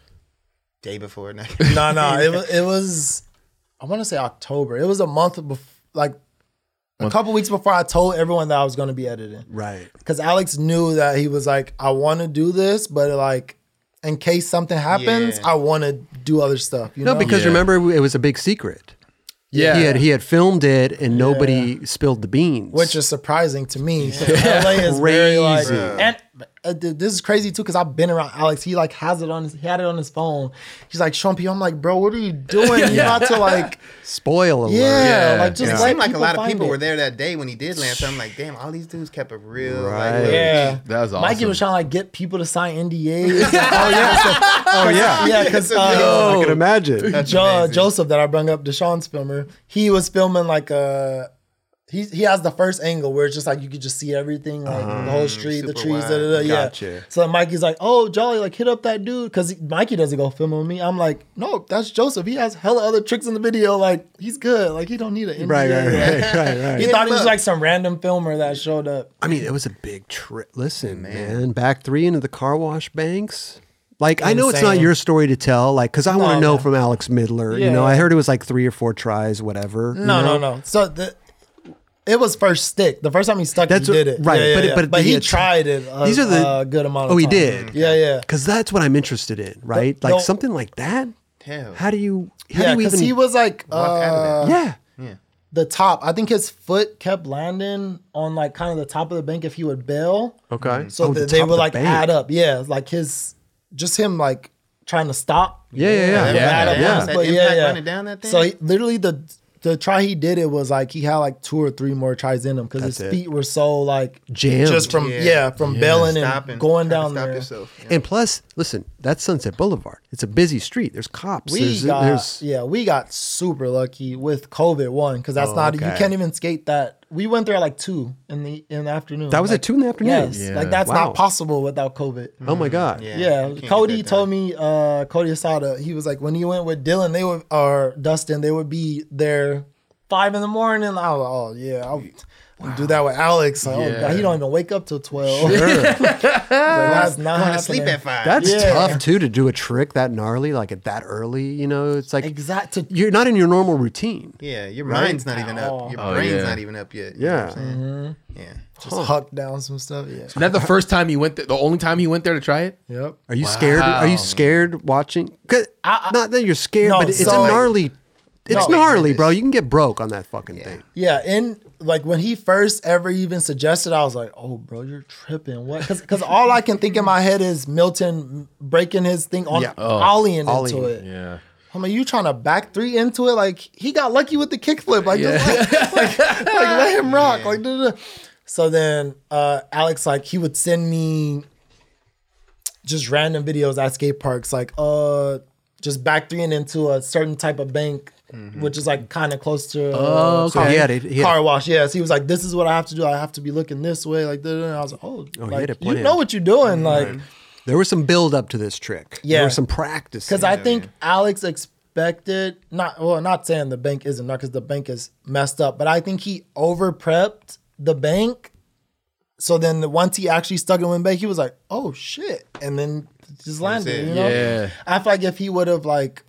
[SPEAKER 2] Day before. No, (laughs)
[SPEAKER 3] no no it was (laughs) it was I want to say October. It was a month before like a couple weeks before I told everyone that I was going to be editing.
[SPEAKER 1] right?
[SPEAKER 3] because Alex knew that he was like, I want to do this, but like, in case something happens,
[SPEAKER 2] Yeah.
[SPEAKER 3] I want to do other stuff. You
[SPEAKER 1] No,
[SPEAKER 3] know?
[SPEAKER 1] because
[SPEAKER 4] Yeah.
[SPEAKER 1] remember it was a big secret.
[SPEAKER 4] yeah,
[SPEAKER 1] He had he had filmed it and nobody spilled the beans.
[SPEAKER 3] which is surprising to me. 'cause LA is very like,
[SPEAKER 1] Crazy.
[SPEAKER 3] and th- Uh, this is crazy too because I've been around Alex. He like has it on his, he had it on his phone. He's like, Shumpy, I'm like, bro, what are you doing? You're (laughs) about to like, (laughs)
[SPEAKER 1] spoil alert.
[SPEAKER 3] yeah,
[SPEAKER 4] Yeah.
[SPEAKER 3] like just
[SPEAKER 4] Yeah.
[SPEAKER 2] it seemed like a lot of people
[SPEAKER 3] it.
[SPEAKER 2] were there that day when he did land. So I'm like, damn, all these dudes kept a real
[SPEAKER 1] Right.
[SPEAKER 2] like.
[SPEAKER 3] Yeah,
[SPEAKER 4] That was
[SPEAKER 3] Mikey
[SPEAKER 4] awesome.
[SPEAKER 3] was trying to like get people to sign NDAs. (laughs) Oh,
[SPEAKER 1] oh yeah.
[SPEAKER 3] Oh yeah. yeah, because uh,
[SPEAKER 1] I can imagine.
[SPEAKER 3] Jo- Joseph that I brought up, Deshaun's filmer, he was filming like a. He, he has the first angle where it's just like you could just see everything, like uh-huh. the whole street, the trees, da, da, da, yeah.
[SPEAKER 1] Gotcha.
[SPEAKER 3] So Mikey's like, "Oh, Jolly, like hit up that dude," because Mikey doesn't go filming with me. I'm like, "No, that's Joseph. He has hella other tricks in the video. Like he's good. Like he don't need an
[SPEAKER 1] Right, right,
[SPEAKER 3] NDA."
[SPEAKER 1] right, (laughs) right, right.
[SPEAKER 3] He thought he was like some random filmer that showed up.
[SPEAKER 1] I mean, it was a big trip. Listen, man. back three into the car wash banks. Like, I know it's not your story to tell, like, because I want to know
[SPEAKER 3] no.
[SPEAKER 1] from Alex Midler. You
[SPEAKER 3] Yeah.
[SPEAKER 1] know, I heard it was like three or four tries, whatever. you
[SPEAKER 3] No,
[SPEAKER 1] know?
[SPEAKER 3] no, no. So the it was first stick. The first time he stuck,
[SPEAKER 1] That's
[SPEAKER 3] he
[SPEAKER 1] what-
[SPEAKER 3] did it.
[SPEAKER 1] right,
[SPEAKER 3] Yeah, yeah,
[SPEAKER 1] but
[SPEAKER 3] yeah.
[SPEAKER 1] but
[SPEAKER 3] but he
[SPEAKER 1] the-
[SPEAKER 3] tried it. A,
[SPEAKER 1] These are the-
[SPEAKER 3] a good amount. Of
[SPEAKER 1] Oh, he
[SPEAKER 3] time.
[SPEAKER 1] did?
[SPEAKER 3] Yeah, yeah.
[SPEAKER 1] Because that's what I'm interested in, right?
[SPEAKER 3] The-
[SPEAKER 1] like
[SPEAKER 3] the-
[SPEAKER 1] something like that.
[SPEAKER 2] Hell.
[SPEAKER 1] How do you? How
[SPEAKER 3] Yeah, because he was like
[SPEAKER 2] Walk out
[SPEAKER 3] uh,
[SPEAKER 2] of
[SPEAKER 1] yeah.
[SPEAKER 2] Yeah.
[SPEAKER 3] the top. I think his foot kept landing on like kind of the top of the bank if he would bail.
[SPEAKER 1] Okay.
[SPEAKER 3] So
[SPEAKER 1] Oh, the
[SPEAKER 3] that they would
[SPEAKER 1] the
[SPEAKER 3] like
[SPEAKER 1] bank.
[SPEAKER 3] add up. Yeah, like his just him like trying to stop.
[SPEAKER 1] Yeah, yeah, yeah.
[SPEAKER 2] Yeah,
[SPEAKER 4] Yeah,
[SPEAKER 3] add up
[SPEAKER 1] yeah.
[SPEAKER 3] once,
[SPEAKER 2] That
[SPEAKER 3] but
[SPEAKER 2] impact running down that thing?
[SPEAKER 3] So he, literally the the try he did it was like he had like two or three more tries in him because his
[SPEAKER 1] That's it.
[SPEAKER 3] feet were so like
[SPEAKER 1] Jammed.
[SPEAKER 3] just from yeah,
[SPEAKER 2] Yeah.
[SPEAKER 3] from bailing
[SPEAKER 2] Stopping,
[SPEAKER 3] and going down
[SPEAKER 2] stop
[SPEAKER 3] there.
[SPEAKER 2] yourself. Yeah.
[SPEAKER 1] And plus, listen, that's Sunset Boulevard. It's a busy street. There's cops.
[SPEAKER 3] We
[SPEAKER 1] there's,
[SPEAKER 3] got
[SPEAKER 1] there's
[SPEAKER 3] yeah, we got super lucky with COVID one because that's
[SPEAKER 1] Oh,
[SPEAKER 3] not you can't even skate that. We went there at like two in the in the afternoon.
[SPEAKER 1] That was
[SPEAKER 3] like,
[SPEAKER 1] at two in the afternoon.
[SPEAKER 3] Yes,
[SPEAKER 4] Yeah.
[SPEAKER 3] like that's
[SPEAKER 1] Wow.
[SPEAKER 3] not possible without COVID.
[SPEAKER 1] Oh my god.
[SPEAKER 2] Yeah.
[SPEAKER 3] Yeah, Cody told me, uh, Cody Asada, he was like, when he went with Dylan, they would, or Dustin, they would be there five in the morning. I was like, oh, yeah, I'll, I'll do that with Alex. Like, Oh,
[SPEAKER 4] Yeah.
[SPEAKER 3] God, he don't even wake up till 12. (laughs) Like, that's (laughs) not
[SPEAKER 2] Going to sleep at five.
[SPEAKER 1] That's
[SPEAKER 3] Yeah.
[SPEAKER 1] tough too to do a trick that gnarly, like at that early. You know, it's like
[SPEAKER 3] Exact. to-
[SPEAKER 1] you're not in your normal routine.
[SPEAKER 2] yeah, your
[SPEAKER 1] Right?
[SPEAKER 2] mind's not even up. Oh. Your
[SPEAKER 4] Oh,
[SPEAKER 2] brain's
[SPEAKER 4] yeah.
[SPEAKER 2] not even up yet. You
[SPEAKER 1] Yeah.
[SPEAKER 2] what I'm? Yeah. Mm-hmm.
[SPEAKER 3] Just huck down some stuff. Yeah.
[SPEAKER 4] Is that the first time he went there? The only time he went there to try it?
[SPEAKER 3] Yep.
[SPEAKER 1] Are you scared? Are you
[SPEAKER 4] Wow.
[SPEAKER 1] scared watching? 'Cause-
[SPEAKER 3] I-
[SPEAKER 1] not that you're scared,
[SPEAKER 3] No,
[SPEAKER 1] but it's
[SPEAKER 3] so-
[SPEAKER 1] a gnarly it's
[SPEAKER 3] No.
[SPEAKER 1] gnarly, bro. You can get broke on that fucking thing.
[SPEAKER 3] Yeah, and like when he first ever even suggested, I was like, "Oh, bro, you're tripping." What? Because all I can think in my head is Milton breaking his thing on
[SPEAKER 1] Yeah.
[SPEAKER 3] ollieing into
[SPEAKER 1] Ollieing,
[SPEAKER 3] it.
[SPEAKER 4] Yeah.
[SPEAKER 3] I'm like, you trying to back three into it? Like he got lucky with the kickflip. Like, just like, (laughs) like, like, let him rock. Like, duh, duh, duh. so then uh, Alex like he would send me just random videos at skate parks, like uh, just back threeing into a certain type of bank, which is like kind of close to. Uh,
[SPEAKER 4] Oh,
[SPEAKER 1] So he had it. He
[SPEAKER 3] car wash. Yes, he was like, "This is what I have to do. I have to be looking this way." Like. And I was like, "Oh,
[SPEAKER 1] he had
[SPEAKER 3] like, you know what you're doing." Like,
[SPEAKER 1] There was some build up to this trick.
[SPEAKER 3] Yeah, There
[SPEAKER 1] was some practice.
[SPEAKER 3] because I think Alex expected not well, not saying the bank isn't not because the bank is messed up, but I think he over prepped the bank. So then once he actually stuck it in bank, he was like, "Oh shit!" and then just landed. You know,
[SPEAKER 4] Yeah.
[SPEAKER 3] I feel like if he would have like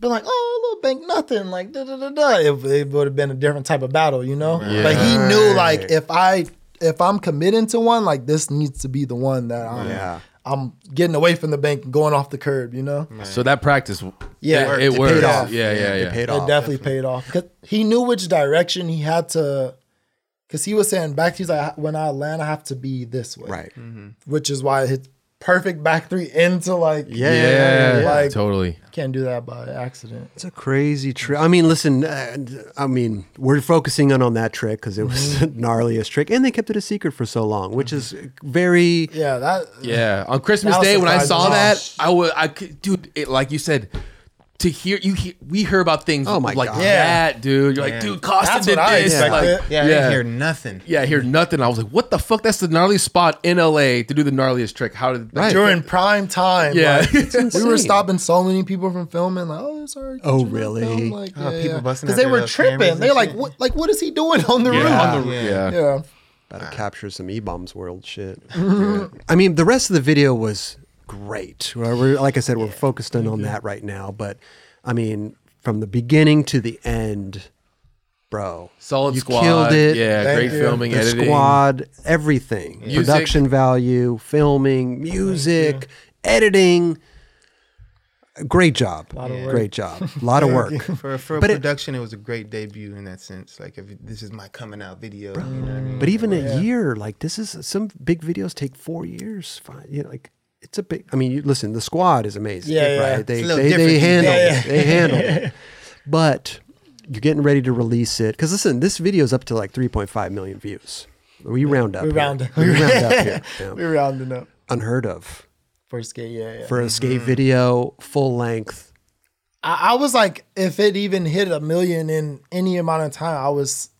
[SPEAKER 3] been like, "Oh, little bank, nothing," like da da da da, it, it would have been a different type of battle, you know. But he knew like if I if I'm committing to one, like this needs to be the one that I'm.
[SPEAKER 1] Yeah.
[SPEAKER 3] I'm getting away from the bank and going off the curb, you know?
[SPEAKER 4] So that practice,
[SPEAKER 3] Yeah.
[SPEAKER 4] it,
[SPEAKER 3] It
[SPEAKER 4] it
[SPEAKER 3] paid
[SPEAKER 4] worked.
[SPEAKER 3] off.
[SPEAKER 4] Yeah, yeah,
[SPEAKER 1] It
[SPEAKER 4] yeah.
[SPEAKER 1] paid
[SPEAKER 3] It
[SPEAKER 1] off.
[SPEAKER 3] definitely paid off. Cause he knew which direction he had to because he was saying back he's like when I land I have to be this way.
[SPEAKER 1] Right. Mm-hmm.
[SPEAKER 3] Which is why his perfect back three into like
[SPEAKER 1] Yeah,
[SPEAKER 4] Yeah,
[SPEAKER 1] yeah, yeah, yeah.
[SPEAKER 3] Like-
[SPEAKER 4] totally.
[SPEAKER 3] can't do that by accident.
[SPEAKER 1] It's a crazy trick. I mean, listen. Uh, I mean, we're focusing on on that trick because it was (laughs) the gnarliest trick, and they kept it a secret for so long, which is very.
[SPEAKER 3] Yeah, that
[SPEAKER 4] Yeah, on Christmas Day when I saw that, I would, I could, dude, it, like you said, to hear you, hear, we hear about things
[SPEAKER 1] Oh my
[SPEAKER 4] like
[SPEAKER 1] God.
[SPEAKER 3] Yeah.
[SPEAKER 4] that, dude. You're like, dude, Costa
[SPEAKER 3] That's
[SPEAKER 4] did
[SPEAKER 3] what I
[SPEAKER 4] this.
[SPEAKER 3] expected.
[SPEAKER 4] Like,
[SPEAKER 2] Yeah, I
[SPEAKER 4] yeah,
[SPEAKER 2] didn't hear nothing.
[SPEAKER 4] yeah, I hear nothing. I was like, what the fuck? That's the gnarliest spot in LA to do the gnarliest trick. How did
[SPEAKER 1] Right.
[SPEAKER 3] during prime time.
[SPEAKER 4] Yeah.
[SPEAKER 3] like, (laughs) we were stopping so many people from filming. Like, oh, sorry.
[SPEAKER 1] Oh,
[SPEAKER 3] could you not
[SPEAKER 1] really?
[SPEAKER 3] film?" Like,
[SPEAKER 2] Oh,
[SPEAKER 3] yeah,
[SPEAKER 2] people
[SPEAKER 3] yeah.
[SPEAKER 2] busting
[SPEAKER 3] because they were tripping. They're like,
[SPEAKER 2] shit.
[SPEAKER 3] what? Like, what is he doing on the
[SPEAKER 4] Yeah.
[SPEAKER 3] roof?
[SPEAKER 4] yeah.
[SPEAKER 2] Yeah.
[SPEAKER 3] Yeah.
[SPEAKER 1] About to ah. capture some E bombs world shit. (laughs) I mean, the rest of the video was great. We're, we're- like I said, we're focused in on mm-hmm. that right now. But I mean, from the beginning to the end, bro,
[SPEAKER 4] Solid
[SPEAKER 1] you
[SPEAKER 4] squad.
[SPEAKER 1] killed it.
[SPEAKER 4] Yeah,
[SPEAKER 3] Thank
[SPEAKER 4] great
[SPEAKER 3] you.
[SPEAKER 4] filming,
[SPEAKER 1] the
[SPEAKER 4] editing.
[SPEAKER 1] squad, everything,
[SPEAKER 4] Music.
[SPEAKER 1] production value, filming, music, editing. Great job,
[SPEAKER 3] of work.
[SPEAKER 1] great job, a lot of (laughs) work. (laughs)
[SPEAKER 2] For for
[SPEAKER 1] But it-
[SPEAKER 2] production, it, was a great debut in that sense. Like, if this is my coming out video, you know what I mean?
[SPEAKER 1] But even a year, like this is some big videos take four years. Five, you know, like it's a big. I mean, you, listen, the squad is amazing.
[SPEAKER 3] Yeah, yeah.
[SPEAKER 1] right. They
[SPEAKER 2] It's a
[SPEAKER 1] they, they handle
[SPEAKER 3] Yeah,
[SPEAKER 1] it. They handle it. (laughs) But you're getting ready to release it because listen, this video is up to like 3.5 million views. We round up.
[SPEAKER 3] We round up.
[SPEAKER 1] We (laughs) round up here. (laughs) Yeah.
[SPEAKER 3] We're rounding up.
[SPEAKER 1] Unheard of
[SPEAKER 3] For a skate, yeah, yeah.
[SPEAKER 1] for a skate mm-hmm. video, full length.
[SPEAKER 3] I, I was like, if it even hit a million in any amount of time, I was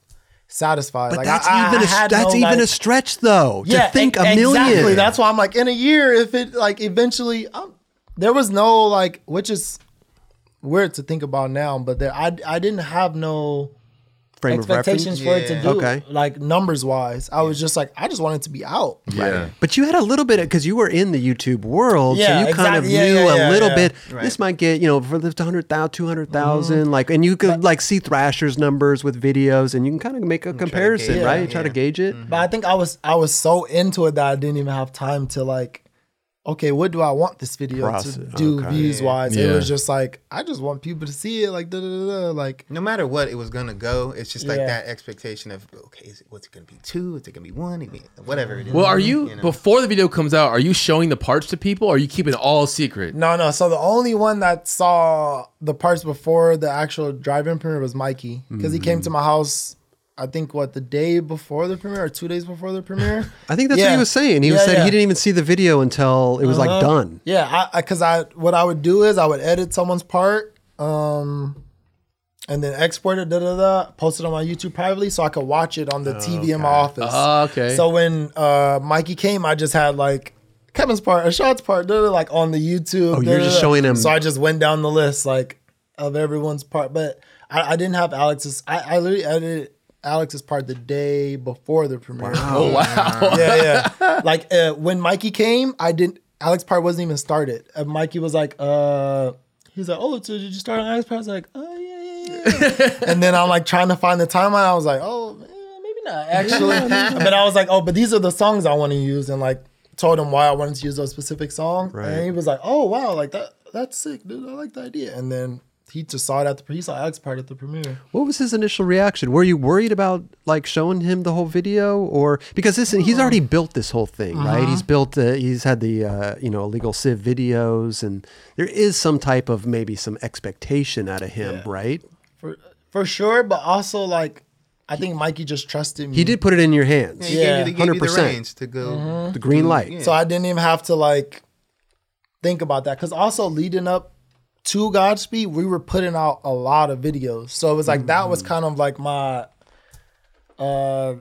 [SPEAKER 3] satisfied.
[SPEAKER 1] But
[SPEAKER 3] like,
[SPEAKER 1] that's
[SPEAKER 3] I,
[SPEAKER 1] even
[SPEAKER 3] I
[SPEAKER 1] a that's
[SPEAKER 3] no,
[SPEAKER 1] even
[SPEAKER 3] like-
[SPEAKER 1] a stretch though.
[SPEAKER 3] yeah,
[SPEAKER 1] to think
[SPEAKER 3] e-
[SPEAKER 1] a million.
[SPEAKER 3] Exactly. That's why I'm like, in a year, if it like eventually, um, there was no like, which is weird to think about now, but there, I I didn't have no
[SPEAKER 1] frame of reference.
[SPEAKER 3] expectations for it to
[SPEAKER 2] Yeah.
[SPEAKER 3] do
[SPEAKER 1] Okay.
[SPEAKER 3] like numbers wise. I was just like, I just wanted it to be out.
[SPEAKER 4] Yeah.
[SPEAKER 1] But you had a little bit of because you were in the YouTube world, so
[SPEAKER 3] Yeah,
[SPEAKER 1] you kind of
[SPEAKER 3] exactly. Yeah,
[SPEAKER 1] knew
[SPEAKER 3] yeah,
[SPEAKER 1] a
[SPEAKER 3] yeah,
[SPEAKER 1] little
[SPEAKER 3] yeah.
[SPEAKER 1] bit.
[SPEAKER 2] Right.
[SPEAKER 1] This might get you know for the 100,000, 200,000,
[SPEAKER 3] Mm-hmm.
[SPEAKER 1] like, and you could like see Thrasher's numbers with videos, and you can kind of make a comparison,
[SPEAKER 2] gauge it,
[SPEAKER 1] right?
[SPEAKER 2] yeah.
[SPEAKER 1] Try to gauge it.
[SPEAKER 3] But I think I was I was so into it that I didn't even have time to like, okay, what do I want this video
[SPEAKER 1] Process.
[SPEAKER 3] to do
[SPEAKER 1] Okay.
[SPEAKER 3] views wise? It was just like I just want people to see it, like da da da da, like
[SPEAKER 2] no matter what it was gonna go, it's just like
[SPEAKER 3] Yeah.
[SPEAKER 2] that expectation of okay, is it, what's it gonna be two? Is it gonna be one? Is it- Whatever it is.
[SPEAKER 4] Well, are you,
[SPEAKER 2] You know?
[SPEAKER 4] before the video comes out, are you showing the parts to people or are you keeping it all secret?
[SPEAKER 3] no no. So the only one that saw the parts before the actual drive-in premiere was Mikey because he came to mm-hmm. my house. I think what the day before the premiere or two days before the premiere. (laughs)
[SPEAKER 1] I think that's what he was saying. He was
[SPEAKER 3] Yeah,
[SPEAKER 1] saying
[SPEAKER 3] yeah.
[SPEAKER 1] he didn't even see the video until it was like
[SPEAKER 3] Uh-huh.
[SPEAKER 1] done.
[SPEAKER 3] Yeah, I because I, what I would do is I would edit someone's part, um, and then export it, da da da, post it on my YouTube privately so I could watch it on the TV in my office.
[SPEAKER 4] Oh, okay.
[SPEAKER 3] So when uh Mikey came, I just had like Kevin's part, a shot's part, da, da, like on the YouTube.
[SPEAKER 1] Oh, you're
[SPEAKER 3] da,
[SPEAKER 1] just
[SPEAKER 3] da, da.
[SPEAKER 1] showing him-
[SPEAKER 3] So I just went down the list like of everyone's part, but I, I didn't have Alex's. I, I literally edited Alex's part the day before the premiere.
[SPEAKER 4] oh, wow. (laughs)
[SPEAKER 3] yeah, yeah. Like uh, when Mikey came, I didn't. Alex part wasn't even started. And Mikey was like, uh, he's like, oh, so did you start on Alex part? I was like, oh yeah, yeah, yeah. and then I'm like trying to find the timeline. I was like, oh, maybe not actually. (laughs) but I was like, oh, but these are the songs I want to use, and like told him why I wanted to use those specific songs.
[SPEAKER 1] Right.
[SPEAKER 3] And he was like, oh wow, like that. That's sick, dude. I like the idea. And then he just saw it at the he saw Alex part at the premiere.
[SPEAKER 1] What was his initial reaction? Were you worried about like showing him the whole video, or because listen, he's already built this whole thing, right? He's built, uh, he's had the uh, you know illegal civ videos, and there is some type of maybe some expectation out of him,
[SPEAKER 3] Yeah.
[SPEAKER 1] right?
[SPEAKER 3] For for sure, but also like I think Mikey just trusted me.
[SPEAKER 1] He did put it in your hands,
[SPEAKER 3] Yeah.
[SPEAKER 2] gave you, the- gave you the
[SPEAKER 1] 100%.
[SPEAKER 2] to go.
[SPEAKER 1] the green light.
[SPEAKER 2] Yeah.
[SPEAKER 3] So I didn't even have to like think about that because also leading up to Godspeed, we were putting out a lot of videos. So it was like that was kind of like my, uh,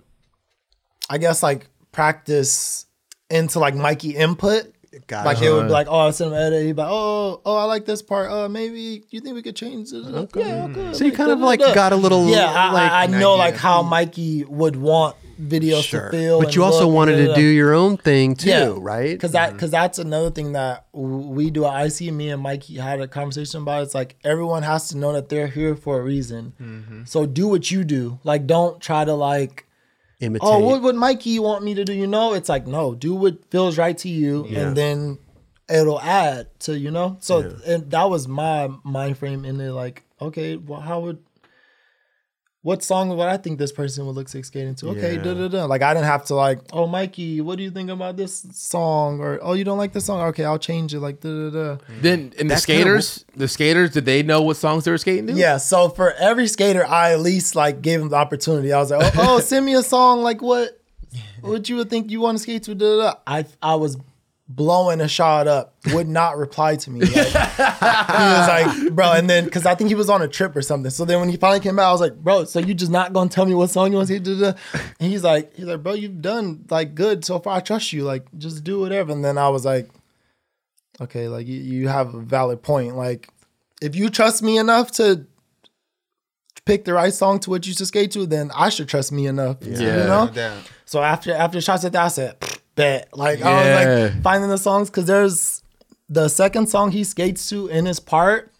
[SPEAKER 3] I guess like practice into like Mikey input.
[SPEAKER 1] Gotcha.
[SPEAKER 3] Like it would be like, oh, I sent him edit. He'd be like, oh, oh, I like this part. Uh, maybe you think we could change this? Yeah, okay.
[SPEAKER 1] So you kind of like
[SPEAKER 3] da-da-da.
[SPEAKER 1] got a little,
[SPEAKER 3] Yeah, I,
[SPEAKER 1] like,
[SPEAKER 3] I, I know
[SPEAKER 2] idea.
[SPEAKER 3] like how Mikey would want videos
[SPEAKER 1] sure.
[SPEAKER 3] to.
[SPEAKER 1] But you also wanted to do your own thing too, right?
[SPEAKER 3] Because that mm-hmm. because that's another thing that we do. I see me and Mikey had a conversation about. It's like everyone has to know that they're here for a reason. Mm-hmm. So do what you do. Like don't try to like.
[SPEAKER 1] Oh, imitate.
[SPEAKER 3] Oh, what would Mikey want me to do? You know, it's like no, do what feels right to you, and then it'll add to you know. So and that was my mind frame in it. Like, okay, well, how would what song would I think this person would look sick skating to? Okay,
[SPEAKER 1] Yeah.
[SPEAKER 3] da da da. Like I didn't have to like, oh Mikey, what do you think about this song? Or oh you don't like this song? Okay, I'll change it. Like da da da.
[SPEAKER 4] Then and the
[SPEAKER 1] That's kinda
[SPEAKER 4] skaters, the skaters, did they know what songs they were skating to?
[SPEAKER 3] Yeah. So for every skater, I at least like gave them the opportunity. I was like, oh, oh send me a song like what (laughs) what you would think you want to skate to. Da, da, da. I I was blowing a shot up. Would not reply to me. Like, he was like, bro, and then because I think he was on a trip or something. So then when he finally came out, I was like, bro, so you just not gonna tell me what song you want to skate to? Da, da. And he's like, he's like, bro, you've done like good so far. I trust you. Like, just do whatever. And then I was like, okay, like you, you have a valid point. Like, if you trust me enough to pick the right song to what you should skate to, then I should trust me enough.
[SPEAKER 4] Yeah.
[SPEAKER 3] You know?
[SPEAKER 2] doubt.
[SPEAKER 3] So after after shots at that, I said, "Pfft, bet. Like I was like finding the songs because there's the second song he skates to in his part.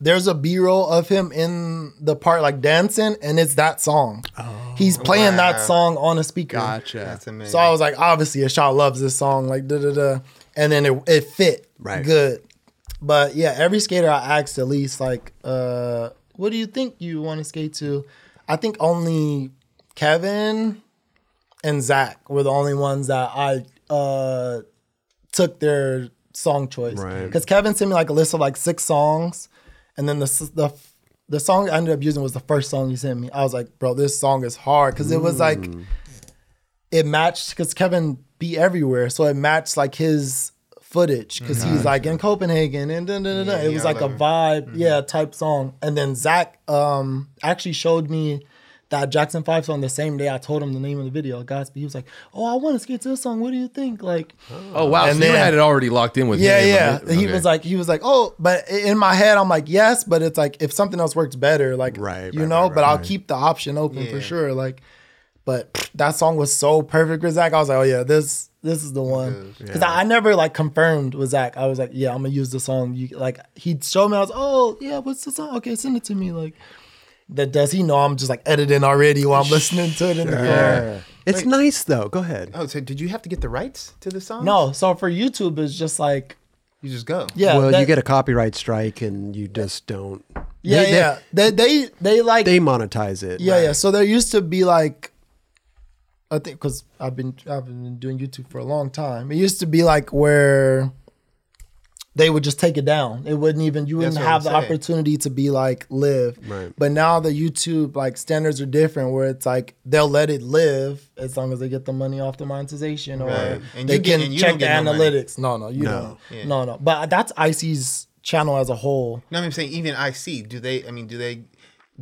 [SPEAKER 3] There's a B roll of him in the part like dancing, and it's that song. Oh, He's playing that song on a speaker.
[SPEAKER 1] Gotcha.
[SPEAKER 2] That's amazing.
[SPEAKER 3] So I was like, obviously, a shot loves this song, like da da da, and then it it fit
[SPEAKER 1] Right.
[SPEAKER 3] good. But yeah, every skater I asked at least like, uh, what do you think you want to skate to? I think only Kevin and Zach were the only ones that I uh took their song choice.
[SPEAKER 1] Right.
[SPEAKER 3] Because Kevin sent me like a list of like six songs, and then the the the song I ended up using was the first song he sent me. I was like, bro, this song is hard because it was like it matched because Kevin be everywhere, so it matched like his footage because he's like in Copenhagen and da, da, da.
[SPEAKER 2] Yeah,
[SPEAKER 3] it was
[SPEAKER 2] yeah,
[SPEAKER 3] like a vibe, yeah, type song. And then Zach um actually showed me that Jackson Five song the same day I told him the name of the video, Godspeed. He was like, "Oh, I want to skate to this song. What do you think?" Like,
[SPEAKER 4] Oh wow,
[SPEAKER 3] And
[SPEAKER 4] so you had it already locked in with
[SPEAKER 3] yeah, yeah.
[SPEAKER 4] right?
[SPEAKER 3] He was like, he was like, oh, but in my head, I'm like, yes, but it's like if something else works better, like,
[SPEAKER 1] Right,
[SPEAKER 3] you
[SPEAKER 1] right,
[SPEAKER 3] know.
[SPEAKER 1] right,
[SPEAKER 3] but I'll
[SPEAKER 1] right.
[SPEAKER 3] keep the option open for sure. Like, but pff, that song was so perfect for Zach. I was like, oh yeah, this this is the one because I, I never like confirmed with Zach. I was like, yeah, I'm gonna use the song. You like he showed me. I was, oh yeah, what's the song? Okay, send it to me. Like, that does he know I'm just like editing already while I'm listening to it in the car?
[SPEAKER 1] It's nice though. Go ahead.
[SPEAKER 2] Oh, so did you have to get the rights to the song?
[SPEAKER 3] No, so for YouTube, it's just like
[SPEAKER 2] You just go.
[SPEAKER 3] yeah,
[SPEAKER 1] well,
[SPEAKER 3] that-
[SPEAKER 1] you get a copyright strike and you just don't.
[SPEAKER 3] yeah,
[SPEAKER 1] they, they-
[SPEAKER 3] yeah. They they they like
[SPEAKER 1] They monetize it.
[SPEAKER 3] Yeah, yeah. So there used to be like, I think because I've been I've been doing YouTube for a long time. It used to be like where they would just take it down. It wouldn't even you wouldn't have the
[SPEAKER 2] saying.
[SPEAKER 3] opportunity to be like live.
[SPEAKER 1] Right.
[SPEAKER 3] But now the YouTube like standards are different where it's like they'll let it live as long as they get the money off the monetization or
[SPEAKER 2] Right. And
[SPEAKER 3] they
[SPEAKER 2] get-
[SPEAKER 3] can
[SPEAKER 2] you
[SPEAKER 3] check the
[SPEAKER 2] get no money.
[SPEAKER 3] analytics. No, no, you
[SPEAKER 1] No.
[SPEAKER 3] don't.
[SPEAKER 2] Yeah.
[SPEAKER 3] No, no. But that's IC's channel as a whole.
[SPEAKER 2] No, I'm saying even IC. Do they? I mean, do they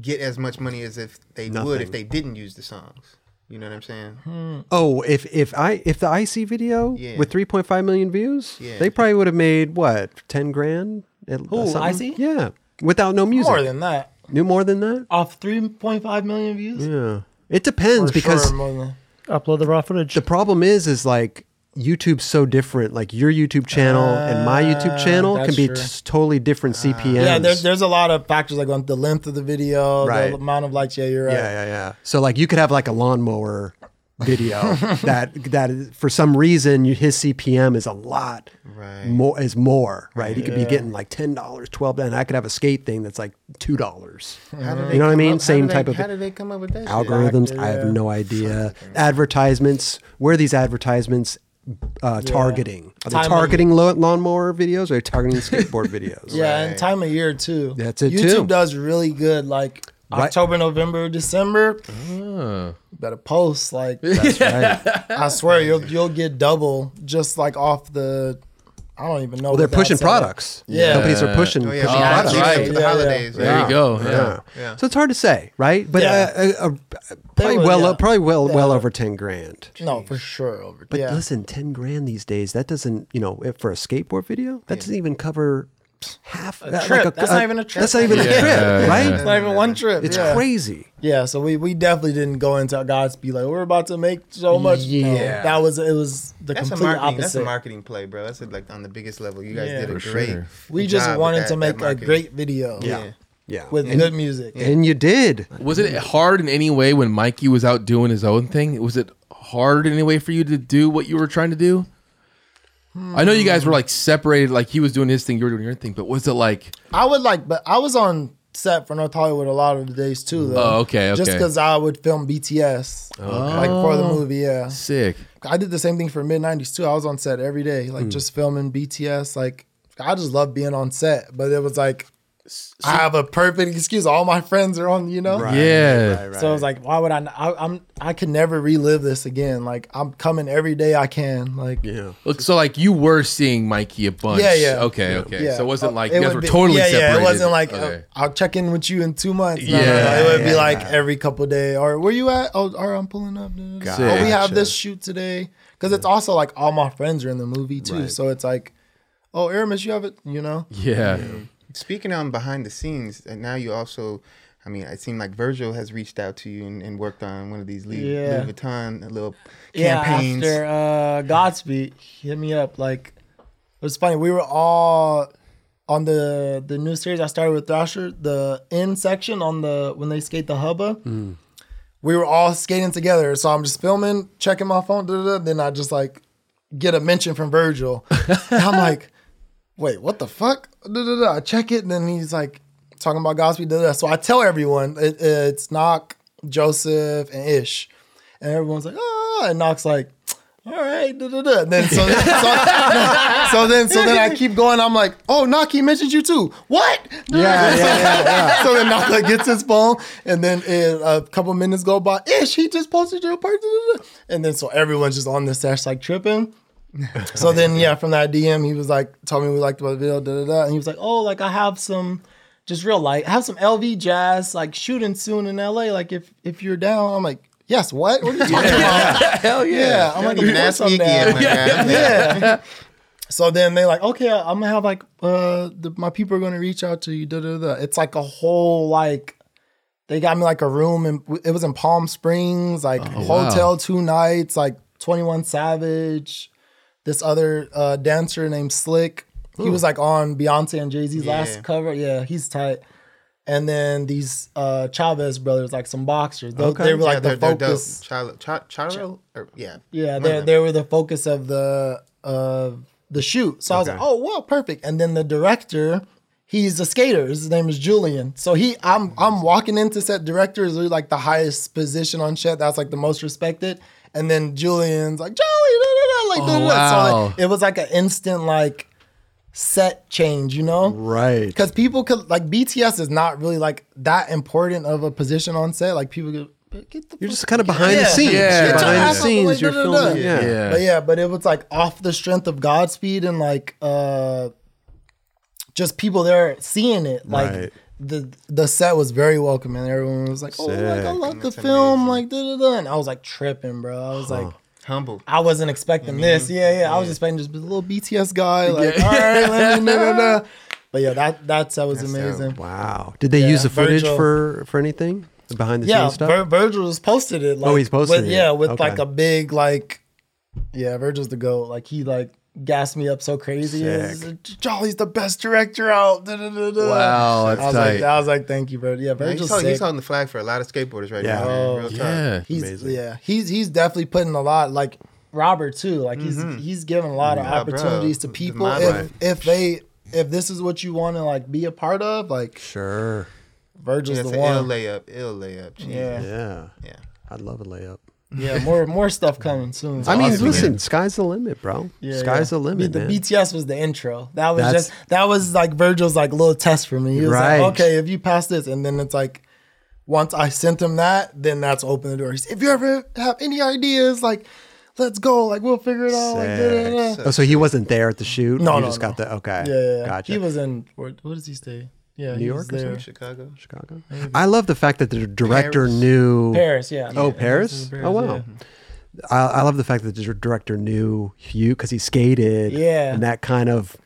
[SPEAKER 2] get as much money as if they would if they didn't use the songs? You know what I'm saying? Hmm.
[SPEAKER 1] Oh, if if I if the IC video
[SPEAKER 2] Yeah.
[SPEAKER 1] with 3.5 million views,
[SPEAKER 2] Yeah.
[SPEAKER 1] they probably would have made what 10 grand. At-
[SPEAKER 3] Who,
[SPEAKER 1] something?
[SPEAKER 3] IC?
[SPEAKER 1] Yeah, without no music.
[SPEAKER 3] More than that.
[SPEAKER 1] New more than that.
[SPEAKER 3] Off 3.5 million views?
[SPEAKER 1] Yeah, it depends
[SPEAKER 3] For
[SPEAKER 1] because
[SPEAKER 3] sure, more than-
[SPEAKER 5] Upload the raw footage.
[SPEAKER 1] the problem is is like YouTube's so different. Like your YouTube channel and my YouTube
[SPEAKER 3] Ah,
[SPEAKER 1] channel can be t- totally different CPMs.
[SPEAKER 3] Yeah, there's there's a lot of factors like on the length of the video,
[SPEAKER 1] Right.
[SPEAKER 3] the amount of likes. Yeah, you're right.
[SPEAKER 1] yeah, yeah, yeah. So like you could have like a lawnmower video (laughs) that that is, for some reason you, his CPM is a lot
[SPEAKER 2] Right.
[SPEAKER 1] more is more right. He could be getting like ten dollars, twelve, and I could have a skate thing that's like two dollars. You know what I mean?
[SPEAKER 2] up-
[SPEAKER 1] Same
[SPEAKER 2] did they-
[SPEAKER 1] type of
[SPEAKER 2] How did they come up with that?
[SPEAKER 1] algorithms. I have no idea. Advertisements. Where these advertisements uh, targeting? Are they
[SPEAKER 3] Time of
[SPEAKER 1] targeting lo- lawnmower videos or are they targeting skateboard (laughs) videos?
[SPEAKER 3] Yeah, and time of year too.
[SPEAKER 1] That's it,
[SPEAKER 3] YouTube
[SPEAKER 1] too.
[SPEAKER 3] does really good. Like
[SPEAKER 1] Right.
[SPEAKER 3] October, November, December.
[SPEAKER 4] Uh,
[SPEAKER 3] Better post. Like
[SPEAKER 1] That's right. (laughs)
[SPEAKER 3] I swear you'll you'll get double just like off the. I don't even know.
[SPEAKER 1] Well, they're pushing products.
[SPEAKER 3] Yeah.
[SPEAKER 1] Companies are pushing,
[SPEAKER 2] Oh, yeah,
[SPEAKER 1] pushing
[SPEAKER 2] the
[SPEAKER 4] that's
[SPEAKER 1] products.
[SPEAKER 2] ads
[SPEAKER 4] right.
[SPEAKER 2] for the
[SPEAKER 3] Yeah, yeah.
[SPEAKER 2] holidays.
[SPEAKER 4] there
[SPEAKER 2] yeah.
[SPEAKER 4] you go.
[SPEAKER 1] Yeah.
[SPEAKER 4] Yeah.
[SPEAKER 2] Yeah.
[SPEAKER 1] So it's hard to say, right? But
[SPEAKER 3] Yeah.
[SPEAKER 1] uh, uh, uh, probably
[SPEAKER 3] would,
[SPEAKER 1] well,
[SPEAKER 3] yeah.
[SPEAKER 1] probably well, well over ten grand.
[SPEAKER 3] No, for sure. Over.
[SPEAKER 1] But
[SPEAKER 3] yeah.
[SPEAKER 1] listen, ten grand these days that doesn't, you know, for a skateboard video, that doesn't even cover half uh,
[SPEAKER 3] trip. That's not even a trip.
[SPEAKER 1] That's not even a trip, right?
[SPEAKER 3] it's not even one trip.
[SPEAKER 1] It's
[SPEAKER 3] yeah.
[SPEAKER 1] crazy.
[SPEAKER 3] Yeah, so we, we definitely didn't go into Godspeed like we're about to make so much. No,
[SPEAKER 1] Yeah.
[SPEAKER 3] that was it was the
[SPEAKER 2] That's a
[SPEAKER 3] complete
[SPEAKER 2] opposite. That's a marketing play, bro. That's like on the biggest level. You guys
[SPEAKER 3] Yeah.
[SPEAKER 2] did a
[SPEAKER 4] For
[SPEAKER 2] great.
[SPEAKER 4] sure.
[SPEAKER 3] we
[SPEAKER 2] job
[SPEAKER 3] just wanted
[SPEAKER 2] that-
[SPEAKER 3] to make a great video.
[SPEAKER 1] Yeah. Yeah.
[SPEAKER 3] With good music.
[SPEAKER 1] and you did.
[SPEAKER 4] Was it hard in any way when Mikey was out doing his own thing? Was it hard in any way for you to do what you were trying to do? I know you guys were like separated, like he was doing his thing, you were doing your thing, but was it like
[SPEAKER 3] I would like, but I was on set for North Hollywood a lot of the days too, though.
[SPEAKER 4] Oh, okay,
[SPEAKER 3] Just
[SPEAKER 4] okay.
[SPEAKER 3] because I would film BTS, like for the movie. Yeah,
[SPEAKER 4] sick?
[SPEAKER 3] I did the same thing for mid '90s too. I was on set every day,
[SPEAKER 4] Hmm.
[SPEAKER 3] like just filming BTS. Like I just love being on set, but it was like I have a perfect excuse. All my friends are on, you know.
[SPEAKER 4] yeah.
[SPEAKER 3] So I was like, why would I, I? am I could never relive this again. Like I'm coming every day I can. Like
[SPEAKER 1] Yeah.
[SPEAKER 4] Look, so like you were seeing Mikey a bunch.
[SPEAKER 3] Yeah, yeah.
[SPEAKER 4] Okay, okay.
[SPEAKER 3] Yeah.
[SPEAKER 4] So it wasn't
[SPEAKER 3] Uh,
[SPEAKER 4] like
[SPEAKER 3] it
[SPEAKER 4] you guys were
[SPEAKER 3] be-
[SPEAKER 4] totally
[SPEAKER 3] yeah,
[SPEAKER 4] separated.
[SPEAKER 3] Yeah, it wasn't like
[SPEAKER 4] okay.
[SPEAKER 3] uh, I'll check in with you in two months. No, no, no.
[SPEAKER 4] Yeah,
[SPEAKER 3] It would be
[SPEAKER 1] yeah.
[SPEAKER 3] like every couple of days. Or where you at? Oh, all right, I'm pulling up. Oh, we have this shoot today. Because it's also like all my friends are in the movie too.
[SPEAKER 1] Right.
[SPEAKER 3] So it's like, oh, Aramis, you have it. You know.
[SPEAKER 4] yeah.
[SPEAKER 2] Speaking on behind the scenes, and now you also, I mean, it seemed like Virgil has reached out to you and, and worked on one of these Louis,
[SPEAKER 3] Yeah.
[SPEAKER 2] Louis Vuitton little campaigns.
[SPEAKER 3] Yeah, after uh, Godspeed he hit me up. Like it was funny. We were all on the the new series I started with Thrasher. The in section on the when they skate the hubba. We were all skating together. So I'm just filming, checking my phone. Da, da, da, then I just like get a mention from Virgil. (laughs) I'm like, wait, what the fuck? Da, da, da. I check it, and then he's like talking about Godspeed. Da, da. So I tell everyone it, it's Knock, Joseph, and Ish, and everyone's like, oh, and Knock's like. All right, da, da, da. And then so, so, so then so then I keep going. I'm like, oh, Knock, he mentioned you too. What?
[SPEAKER 1] Yeah, yeah, yeah, yeah. (laughs)
[SPEAKER 3] so then Knock like gets his phone, and then a couple minutes go by. Ish, he just posted your part. And then so everyone's just on the sesh like tripping. (laughs) So then, yeah, from that DM, he was like, told me we liked about the video, da da da. And he was like, oh, like I have some, just real light, I have some LV jazz like shooting soon in LA. Like if if you're down, I'm like, yes, what? What are you talking about? (laughs)
[SPEAKER 4] Hell yeah.
[SPEAKER 3] Yeah, I'm like,
[SPEAKER 2] Don't
[SPEAKER 3] of
[SPEAKER 2] even ask me
[SPEAKER 3] down.
[SPEAKER 2] again, my.
[SPEAKER 3] Yeah. So then they like, okay, I'm gonna have like uh the, my people are gonna reach out to you. Da, da, da. It's like a whole like they got me like a room and it was in Palm Springs, like hotel two nights, like 21 Savage, this other uh dancer named Slick. He was like on Beyonce and Jay Z's
[SPEAKER 2] Yeah.
[SPEAKER 3] last cover. Yeah, he's tight. And then these uh Chavez brothers, like some boxers. They,
[SPEAKER 1] Okay.
[SPEAKER 3] they were like
[SPEAKER 2] yeah,
[SPEAKER 3] the
[SPEAKER 2] they're dope.
[SPEAKER 3] focus.
[SPEAKER 2] Chalo, Ch- Charo? Or, yeah.
[SPEAKER 3] Yeah, they they were the focus of the of the shoot. So I was like, oh wow, perfect. And then the director, he's a skater. His name is Julian. So he, I'm I'm walking into set. Director is really like the highest position on set. That's like the most respected. And then Julian's like Joey, like da, da, da. so
[SPEAKER 4] wow.
[SPEAKER 3] like, it was like an instant like set change, you know?
[SPEAKER 1] Right.
[SPEAKER 3] Because people could like BTS is not really like that important of a position on set. Like people could get the
[SPEAKER 1] You're just kind of behind the scenes.
[SPEAKER 4] Yeah.
[SPEAKER 1] You're
[SPEAKER 4] Get your
[SPEAKER 1] behind the
[SPEAKER 3] ass out the way,
[SPEAKER 1] scenes. You're
[SPEAKER 3] da, da, da.
[SPEAKER 1] filming. Yeah.
[SPEAKER 4] Yeah.
[SPEAKER 3] but yeah, but it was like off the strength of Godspeed and like uh just people there seeing it. Like
[SPEAKER 1] Right.
[SPEAKER 3] the the set was very welcoming. Everyone was like, "Oh, like, I
[SPEAKER 1] Sick.
[SPEAKER 3] love the
[SPEAKER 2] That's
[SPEAKER 3] film."
[SPEAKER 2] amazing.
[SPEAKER 3] Like da da da. And I was like tripping, bro. I was like.
[SPEAKER 2] Humble.
[SPEAKER 3] I wasn't expecting this. Mm-hmm. Yeah, yeah. I was expecting just a little BTS guy. Like, all right, let me, da, da, da. But yeah, that that's that set was
[SPEAKER 2] That's
[SPEAKER 3] amazing.
[SPEAKER 1] Wow. Did they
[SPEAKER 3] Yeah,
[SPEAKER 1] use the footage
[SPEAKER 3] Virgil.
[SPEAKER 1] for for anything? The behind the
[SPEAKER 3] Yeah,
[SPEAKER 1] scenes stuff?
[SPEAKER 3] Vir- Virgil's posted it. Oh, like,
[SPEAKER 1] Oh, he's posted
[SPEAKER 3] with,
[SPEAKER 1] it.
[SPEAKER 3] Yeah, with
[SPEAKER 1] Okay.
[SPEAKER 3] like a big like, yeah, Virgil's the goat. Like he like gassed me up so crazy. It Jolly's the best director out. Da, da, da, da.
[SPEAKER 4] Wow, that's
[SPEAKER 3] I was
[SPEAKER 4] tight.
[SPEAKER 3] like, I was like, thank you, bro. Yeah,
[SPEAKER 2] Yeah,
[SPEAKER 3] Virgil's
[SPEAKER 2] he's, holding, he's holding the flag for a lot of skateboarders right
[SPEAKER 1] Yeah.
[SPEAKER 2] now. man.
[SPEAKER 3] Oh,
[SPEAKER 2] Real talk.
[SPEAKER 4] Yeah.
[SPEAKER 3] He's
[SPEAKER 1] Amazing.
[SPEAKER 3] yeah, he's he's definitely putting a lot like Robert too. Like he's mm-hmm. he's giving a lot of
[SPEAKER 2] Yeah, bro.
[SPEAKER 3] opportunities to people if
[SPEAKER 2] right.
[SPEAKER 3] if they if this is what you want to like be a part of. Like
[SPEAKER 1] Sure.
[SPEAKER 3] Virgil's
[SPEAKER 2] Yeah, it's
[SPEAKER 3] the
[SPEAKER 2] an ill
[SPEAKER 3] one.
[SPEAKER 2] layup. Ill layup. Jesus.
[SPEAKER 3] Yeah.
[SPEAKER 1] Yeah.
[SPEAKER 2] Yeah.
[SPEAKER 1] I'd love a layup.
[SPEAKER 3] Yeah, more more stuff coming soon.
[SPEAKER 1] I mean,
[SPEAKER 4] awesome,
[SPEAKER 1] listen,
[SPEAKER 4] man.
[SPEAKER 1] sky's the limit, bro.
[SPEAKER 3] Yeah,
[SPEAKER 1] sky's
[SPEAKER 3] yeah.
[SPEAKER 1] the limit,
[SPEAKER 3] The
[SPEAKER 1] man.
[SPEAKER 3] BTS was the intro. That was
[SPEAKER 1] That's-
[SPEAKER 3] just that was like Virgil's like little test for me. He was
[SPEAKER 1] Right.
[SPEAKER 3] like, okay, if you pass this, and then it's like once I sent him that, then that's open the door. He if you ever have any ideas, like let's go, like we'll figure it out. Like, da, da, da.
[SPEAKER 1] oh, so he wasn't there at the shoot.
[SPEAKER 3] No,
[SPEAKER 1] you
[SPEAKER 3] no,
[SPEAKER 1] just
[SPEAKER 3] no.
[SPEAKER 1] got the okay.
[SPEAKER 3] Yeah, yeah, yeah.
[SPEAKER 1] gotcha.
[SPEAKER 3] He was in where, where does he stay? Yeah,
[SPEAKER 1] New York or
[SPEAKER 3] there.
[SPEAKER 2] Chicago.
[SPEAKER 1] Chicago. I love the fact that the director
[SPEAKER 2] Paris.
[SPEAKER 1] knew.
[SPEAKER 3] Paris, yeah.
[SPEAKER 1] Oh,
[SPEAKER 3] Yeah,
[SPEAKER 1] Paris?
[SPEAKER 3] he was in
[SPEAKER 1] Oh, wow.
[SPEAKER 3] yeah.
[SPEAKER 1] I, I love the fact that the director knew you because he skated.
[SPEAKER 3] Yeah.
[SPEAKER 1] And that kind of,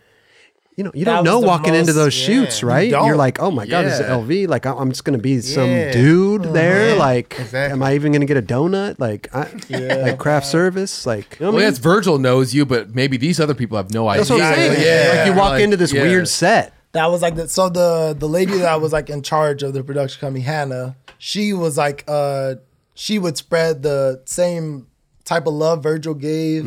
[SPEAKER 1] you know, you
[SPEAKER 3] That
[SPEAKER 1] don't know
[SPEAKER 3] the
[SPEAKER 1] walking into those
[SPEAKER 2] yeah,
[SPEAKER 1] shoots, right?
[SPEAKER 3] don't.
[SPEAKER 1] You're like, oh my God, this is
[SPEAKER 4] Yeah.
[SPEAKER 1] LV. Like, I- I'm just going to be some
[SPEAKER 2] Yeah.
[SPEAKER 1] dude uh-huh. there.
[SPEAKER 2] Yeah,
[SPEAKER 1] Like,
[SPEAKER 2] exactly.
[SPEAKER 1] am I even going to get a donut? Like, I,
[SPEAKER 3] Yeah.
[SPEAKER 1] like craft uh-huh. service? Like, you know what
[SPEAKER 4] Well,
[SPEAKER 1] I mean?
[SPEAKER 4] yes, Virgil knows you, but maybe these other people have no idea.
[SPEAKER 1] That's what I'm saying.
[SPEAKER 4] Yeah,
[SPEAKER 1] Like, you walk
[SPEAKER 4] Like,
[SPEAKER 1] into this
[SPEAKER 4] yeah.
[SPEAKER 1] weird set.
[SPEAKER 3] That was like the so the the lady that was like in charge of the production company, Hannah, she was like uh she would spread the same type of love Virgil gave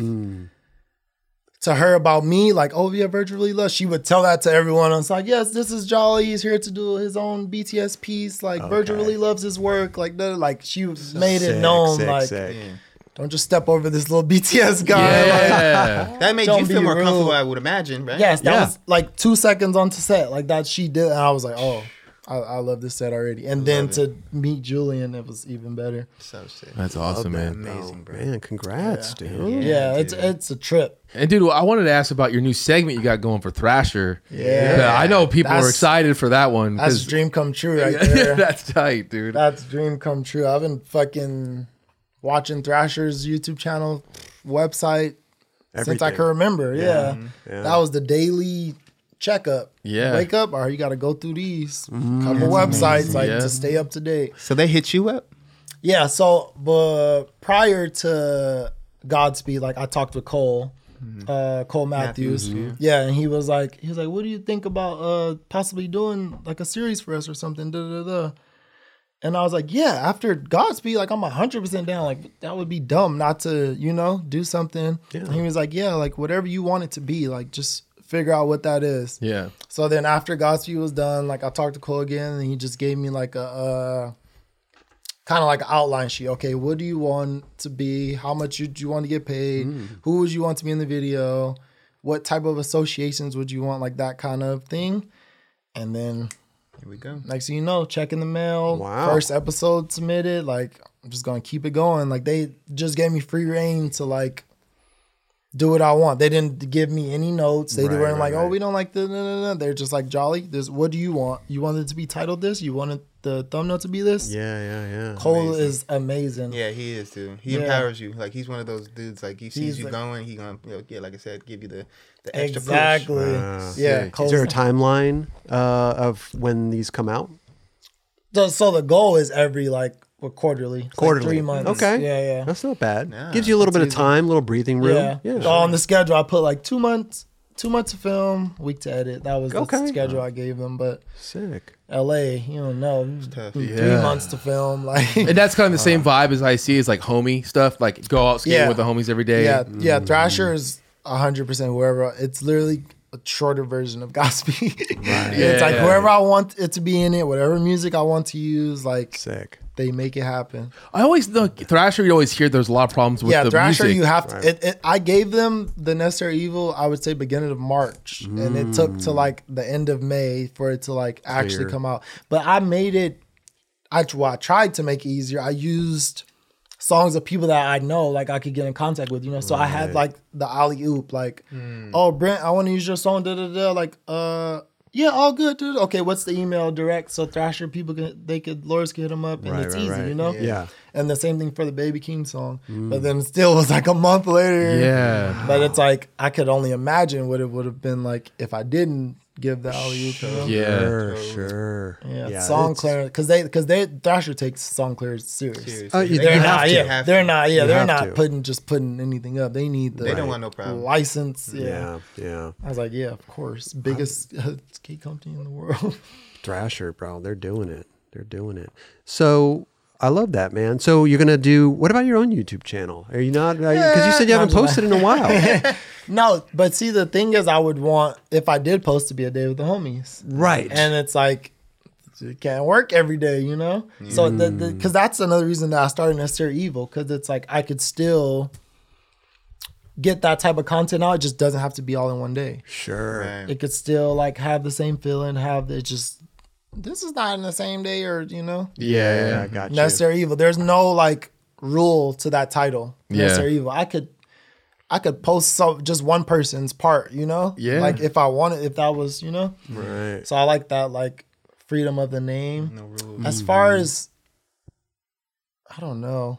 [SPEAKER 3] to her about me, like, oh yeah, Virgil really loves. She would tell that to everyone. It's like, yes, this is Jolly. He's here to do his own BTS piece. Like Virgil really loves his work. Like, da- like she made it known.
[SPEAKER 1] sick,
[SPEAKER 3] like,
[SPEAKER 1] sick.
[SPEAKER 2] Yeah.
[SPEAKER 3] Don't just step over this little (laughs) BTS guy. Like,
[SPEAKER 4] Yeah.
[SPEAKER 2] That made you feel more
[SPEAKER 3] rude.
[SPEAKER 2] comfortable, I would imagine, right?
[SPEAKER 3] Yes, that
[SPEAKER 1] Yeah.
[SPEAKER 3] was like two seconds onto set. Like that she did, and I was like, oh, I, I love this set already. And then to meet Julian, it was even better.
[SPEAKER 2] So sick.
[SPEAKER 4] That's awesome, man.
[SPEAKER 2] Amazing, oh, bro.
[SPEAKER 1] Man, congrats, dude.
[SPEAKER 3] Yeah, it's it's a trip.
[SPEAKER 4] And dude, I wanted to ask about your new segment you got going for Thrasher.
[SPEAKER 3] Yeah.
[SPEAKER 4] I know people are excited for that one.
[SPEAKER 3] That's
[SPEAKER 4] 'cause-
[SPEAKER 3] dream come true (laughs) right there.
[SPEAKER 4] that's tight, dude.
[SPEAKER 3] That's dream come true. I've been fucking watching Thrasher's YouTube channel, website since I can remember. Yeah.
[SPEAKER 1] Yeah.
[SPEAKER 3] that was the daily checkup.
[SPEAKER 4] Yeah.
[SPEAKER 3] wake up, or you got to go through these couple websites like
[SPEAKER 4] Yeah.
[SPEAKER 3] to stay up to date.
[SPEAKER 2] So they hit you up?
[SPEAKER 3] Yeah, so but prior to Godspeed, like I talked with Cole, uh Cole Matthews. yeah. and he was like he was like, What do you think about uh possibly doing like a series for us or something? Da, da, da. And I was like, Yeah, after Godspeed, like I'm hundred percent down. Like that would be dumb not to, you know, do something. And he was like, Yeah, like whatever you want it to be, like just figure out what that is.
[SPEAKER 4] Yeah.
[SPEAKER 3] So then after Godspeed was done, like I talked to Cole again, and he just gave me like a uh, kind of like an outline sheet. Okay, what do you want to be? How much would you want to get paid? Who would you want to be in the video? What type of associations would you want? Like that kind of thing. And then
[SPEAKER 2] Here we go.
[SPEAKER 3] next thing you know, check in the mail.
[SPEAKER 1] Wow.
[SPEAKER 3] First episode submitted. Like I'm just gonna keep it going. Like they just gave me free reign to like do what I want. They didn't give me any notes. They
[SPEAKER 1] Right,
[SPEAKER 3] weren't
[SPEAKER 1] right,
[SPEAKER 3] like, oh, we don't like the. No, no, no. They're just like jolly. This. What do you want? You want it to be titled this? You wanted the thumbnail to be this?
[SPEAKER 1] Yeah, yeah, yeah.
[SPEAKER 3] Cole
[SPEAKER 2] Amazing.
[SPEAKER 3] is amazing.
[SPEAKER 2] Yeah, he is too. He
[SPEAKER 3] Yeah.
[SPEAKER 2] empowers you. Like he's one of those dudes. Like he sees
[SPEAKER 3] He's
[SPEAKER 2] you
[SPEAKER 3] like-
[SPEAKER 2] going, he gonna, you know, yeah, like I said, give you the the extra
[SPEAKER 3] Exactly.
[SPEAKER 2] push.
[SPEAKER 1] Uh,
[SPEAKER 3] yeah.
[SPEAKER 4] sick.
[SPEAKER 3] Cole's
[SPEAKER 1] Is there a timeline uh, of when these come out?
[SPEAKER 3] So, so the goal is every like what, quarterly. It's like
[SPEAKER 1] Quarterly.
[SPEAKER 3] three months.
[SPEAKER 1] Okay.
[SPEAKER 3] Yeah, yeah.
[SPEAKER 1] That's not bad.
[SPEAKER 2] Nah,
[SPEAKER 1] Gives you a little bit of time, a little breathing room.
[SPEAKER 3] Yeah.
[SPEAKER 1] Yeah.
[SPEAKER 3] So on the schedule, I put like two months, two months to film, week to edit. That was the
[SPEAKER 1] Okay.
[SPEAKER 3] schedule I gave them. But
[SPEAKER 1] Sick.
[SPEAKER 3] L.A., you don't know,
[SPEAKER 2] tough.
[SPEAKER 3] three
[SPEAKER 4] Yeah.
[SPEAKER 3] months to film. (laughs) Like,
[SPEAKER 4] And that's kind of the same vibe as I see is like homie stuff. Like go out skating
[SPEAKER 3] Yeah.
[SPEAKER 4] with the homies every day.
[SPEAKER 3] yeah, yeah. Mm-hmm. Thrasher is hundred percent whoever. It's literally a shorter version of (laughs) Godspeed. it's
[SPEAKER 4] Yeah,
[SPEAKER 3] like
[SPEAKER 4] yeah.
[SPEAKER 3] whoever I want it to be in it, whatever music I want to use, like
[SPEAKER 1] Sick.
[SPEAKER 3] They make it happen.
[SPEAKER 4] I always the Thrasher. You always hear there's a lot of problems with the thing.
[SPEAKER 3] yeah,
[SPEAKER 4] the
[SPEAKER 3] Thrasher,
[SPEAKER 4] music.
[SPEAKER 3] you have to.
[SPEAKER 1] Right.
[SPEAKER 3] It, it, I gave them the necessary evil. I would say beginning of March, and it took to like the end of May for it to like actually
[SPEAKER 1] Clear.
[SPEAKER 3] come out. But I made it. I, well, I tried to make it easier. I used songs of people that I know, like I could get in contact with. You know, so I had like the alley oop, like, oh Brent, I want to use your song. Da da da. Like, uh. Yeah, all good, dude. Okay, what's the email direct so Thrasher people can they could lawyers can hit them up and
[SPEAKER 1] Right,
[SPEAKER 3] it's
[SPEAKER 1] right,
[SPEAKER 3] easy,
[SPEAKER 1] right.
[SPEAKER 3] you know.
[SPEAKER 1] Yeah.
[SPEAKER 3] And the same thing for the Baby King song. But mm. then it still was like a month later.
[SPEAKER 4] yeah.
[SPEAKER 3] But it's like I could only imagine what it would have been like if I didn't give the alley oop. you know?
[SPEAKER 4] Yeah.
[SPEAKER 1] Sure, sure.
[SPEAKER 3] Yeah, song
[SPEAKER 1] it's-
[SPEAKER 3] clearance because they because they Thrasher takes song clearance serious.
[SPEAKER 2] Seriously.
[SPEAKER 1] Uh, you-
[SPEAKER 2] They
[SPEAKER 3] They're
[SPEAKER 2] have
[SPEAKER 3] not,
[SPEAKER 2] to,
[SPEAKER 3] yeah, they're not, yeah,
[SPEAKER 1] You
[SPEAKER 3] they're not
[SPEAKER 1] to.
[SPEAKER 3] putting just putting anything up. They need the
[SPEAKER 2] They don't want no problem.
[SPEAKER 3] license. Yeah.
[SPEAKER 1] Yeah, yeah.
[SPEAKER 3] I was like, yeah, of course, biggest uh, (laughs) skate company in the world.
[SPEAKER 1] Thrasher, bro. They're doing it. They're doing it. So I love that, man. So you're gonna do. What about your own YouTube channel? Are you not? Because you eh, said you haven't posted in a while. (laughs)
[SPEAKER 3] no, but see, the thing is, I would want if I did post to be a day with the homies,
[SPEAKER 1] right.
[SPEAKER 3] and it's like it can't work every day, you know. So the because mm. that's another reason that I started Necessary Evil because it's like I could still get that type of content out. It just doesn't have to be all in one day.
[SPEAKER 1] sure.
[SPEAKER 2] Right.
[SPEAKER 3] It could still like have the same feeling, have the just this is not in the same day or you know
[SPEAKER 1] Yeah, yeah, I got you.
[SPEAKER 3] necessary evil. There's no like rule to that title.
[SPEAKER 4] Yeah.
[SPEAKER 3] Necessary evil. I could I could post so just one person's part, you know?
[SPEAKER 4] Yeah.
[SPEAKER 3] Like if I wanted if that was, you know?
[SPEAKER 1] Right.
[SPEAKER 3] So I like that like freedom of the name.
[SPEAKER 2] No rules.
[SPEAKER 3] As far as I don't know.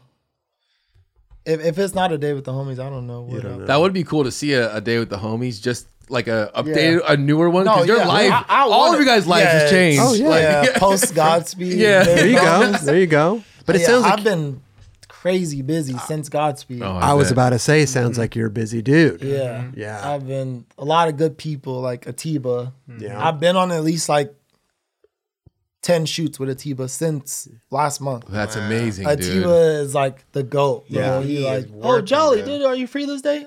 [SPEAKER 3] If if it's not a day with the homies, I don't know. What
[SPEAKER 1] don't know.
[SPEAKER 4] That would be cool to see a, a day with the homies, just like a updated, a newer one.
[SPEAKER 3] No,
[SPEAKER 4] Because your
[SPEAKER 3] yeah,
[SPEAKER 4] life,
[SPEAKER 3] I- I
[SPEAKER 4] all
[SPEAKER 3] want
[SPEAKER 4] of
[SPEAKER 3] you
[SPEAKER 4] guys' lives
[SPEAKER 3] Yeah,
[SPEAKER 4] has changed.
[SPEAKER 1] Oh, yeah.
[SPEAKER 4] Like,
[SPEAKER 3] yeah, (laughs) post Godspeed.
[SPEAKER 4] Yeah.
[SPEAKER 1] There you go. There you go. But it
[SPEAKER 3] Yeah,
[SPEAKER 1] sounds like
[SPEAKER 3] I've been crazy busy since Godspeed.
[SPEAKER 4] Oh,
[SPEAKER 1] I was about to say. Sounds like you're a busy dude.
[SPEAKER 3] Yeah.
[SPEAKER 1] Yeah.
[SPEAKER 3] I've been a lot of good people like Atiba. Mm-hmm.
[SPEAKER 1] Yeah.
[SPEAKER 3] I've been on at least like 10 shoots with Atiba since last month.
[SPEAKER 4] That's amazing, dude.
[SPEAKER 3] Atiba is like the GOAT.
[SPEAKER 1] Yeah.
[SPEAKER 3] he,
[SPEAKER 2] He
[SPEAKER 3] like, oh, Jolly,
[SPEAKER 2] bro.
[SPEAKER 3] dude, are you free this day?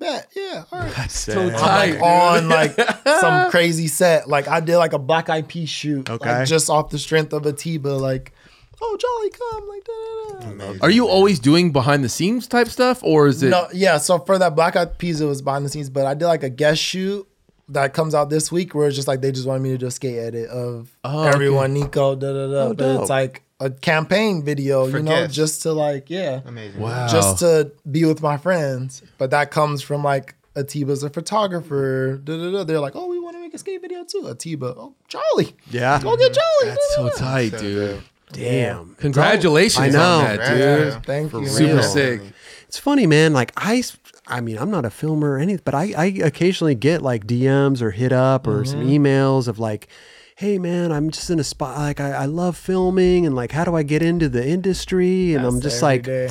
[SPEAKER 3] Bet, yeah, all right.
[SPEAKER 4] So
[SPEAKER 1] Sick.
[SPEAKER 4] tight,
[SPEAKER 3] I'm like (laughs) on like some (laughs) crazy set. Like I did like a Black Eyed Peas shoot,
[SPEAKER 1] Okay.
[SPEAKER 3] like just off the strength of Atiba. Like, oh, Jolly, come, like da, da, da.
[SPEAKER 4] Are you always doing behind the scenes type stuff, or is it?
[SPEAKER 3] No, yeah. So for that Black Eyed Peas, it was behind the scenes, but I did like a guest shoot that comes out this week where it's just like they just wanted me to do a skate edit of
[SPEAKER 4] Oh, okay.
[SPEAKER 3] everyone, Nico, da da da.
[SPEAKER 1] Oh,
[SPEAKER 3] but
[SPEAKER 1] dope.
[SPEAKER 3] it's like a campaign video,
[SPEAKER 2] For
[SPEAKER 3] you know,
[SPEAKER 2] guests.
[SPEAKER 3] just to like, yeah,
[SPEAKER 2] Amazing.
[SPEAKER 4] Wow.
[SPEAKER 3] just to be with my friends. But that comes from like Atiba's a photographer. Da, da, da. They're like, oh, we want to make a skate video too. Atiba, oh, Jolly,
[SPEAKER 1] Yeah.
[SPEAKER 3] go get Jolly.
[SPEAKER 4] That's so
[SPEAKER 3] da, da, da.
[SPEAKER 4] tight, dude.
[SPEAKER 1] Damn.
[SPEAKER 4] Congratulations
[SPEAKER 1] I know.
[SPEAKER 4] on that, dude.
[SPEAKER 2] bro.
[SPEAKER 3] Thank you.
[SPEAKER 4] Super
[SPEAKER 3] man.
[SPEAKER 4] sick.
[SPEAKER 1] It's funny, man. Like I, I mean, I'm not a filmer or anything, but I, I occasionally get like DMs or hit up or some
[SPEAKER 3] Mm-hmm.
[SPEAKER 1] emails of like, "Hey, man, I'm just in a spot. Like, I, I love filming, and like, how do I get into the industry?" And I'm just like,
[SPEAKER 3] day.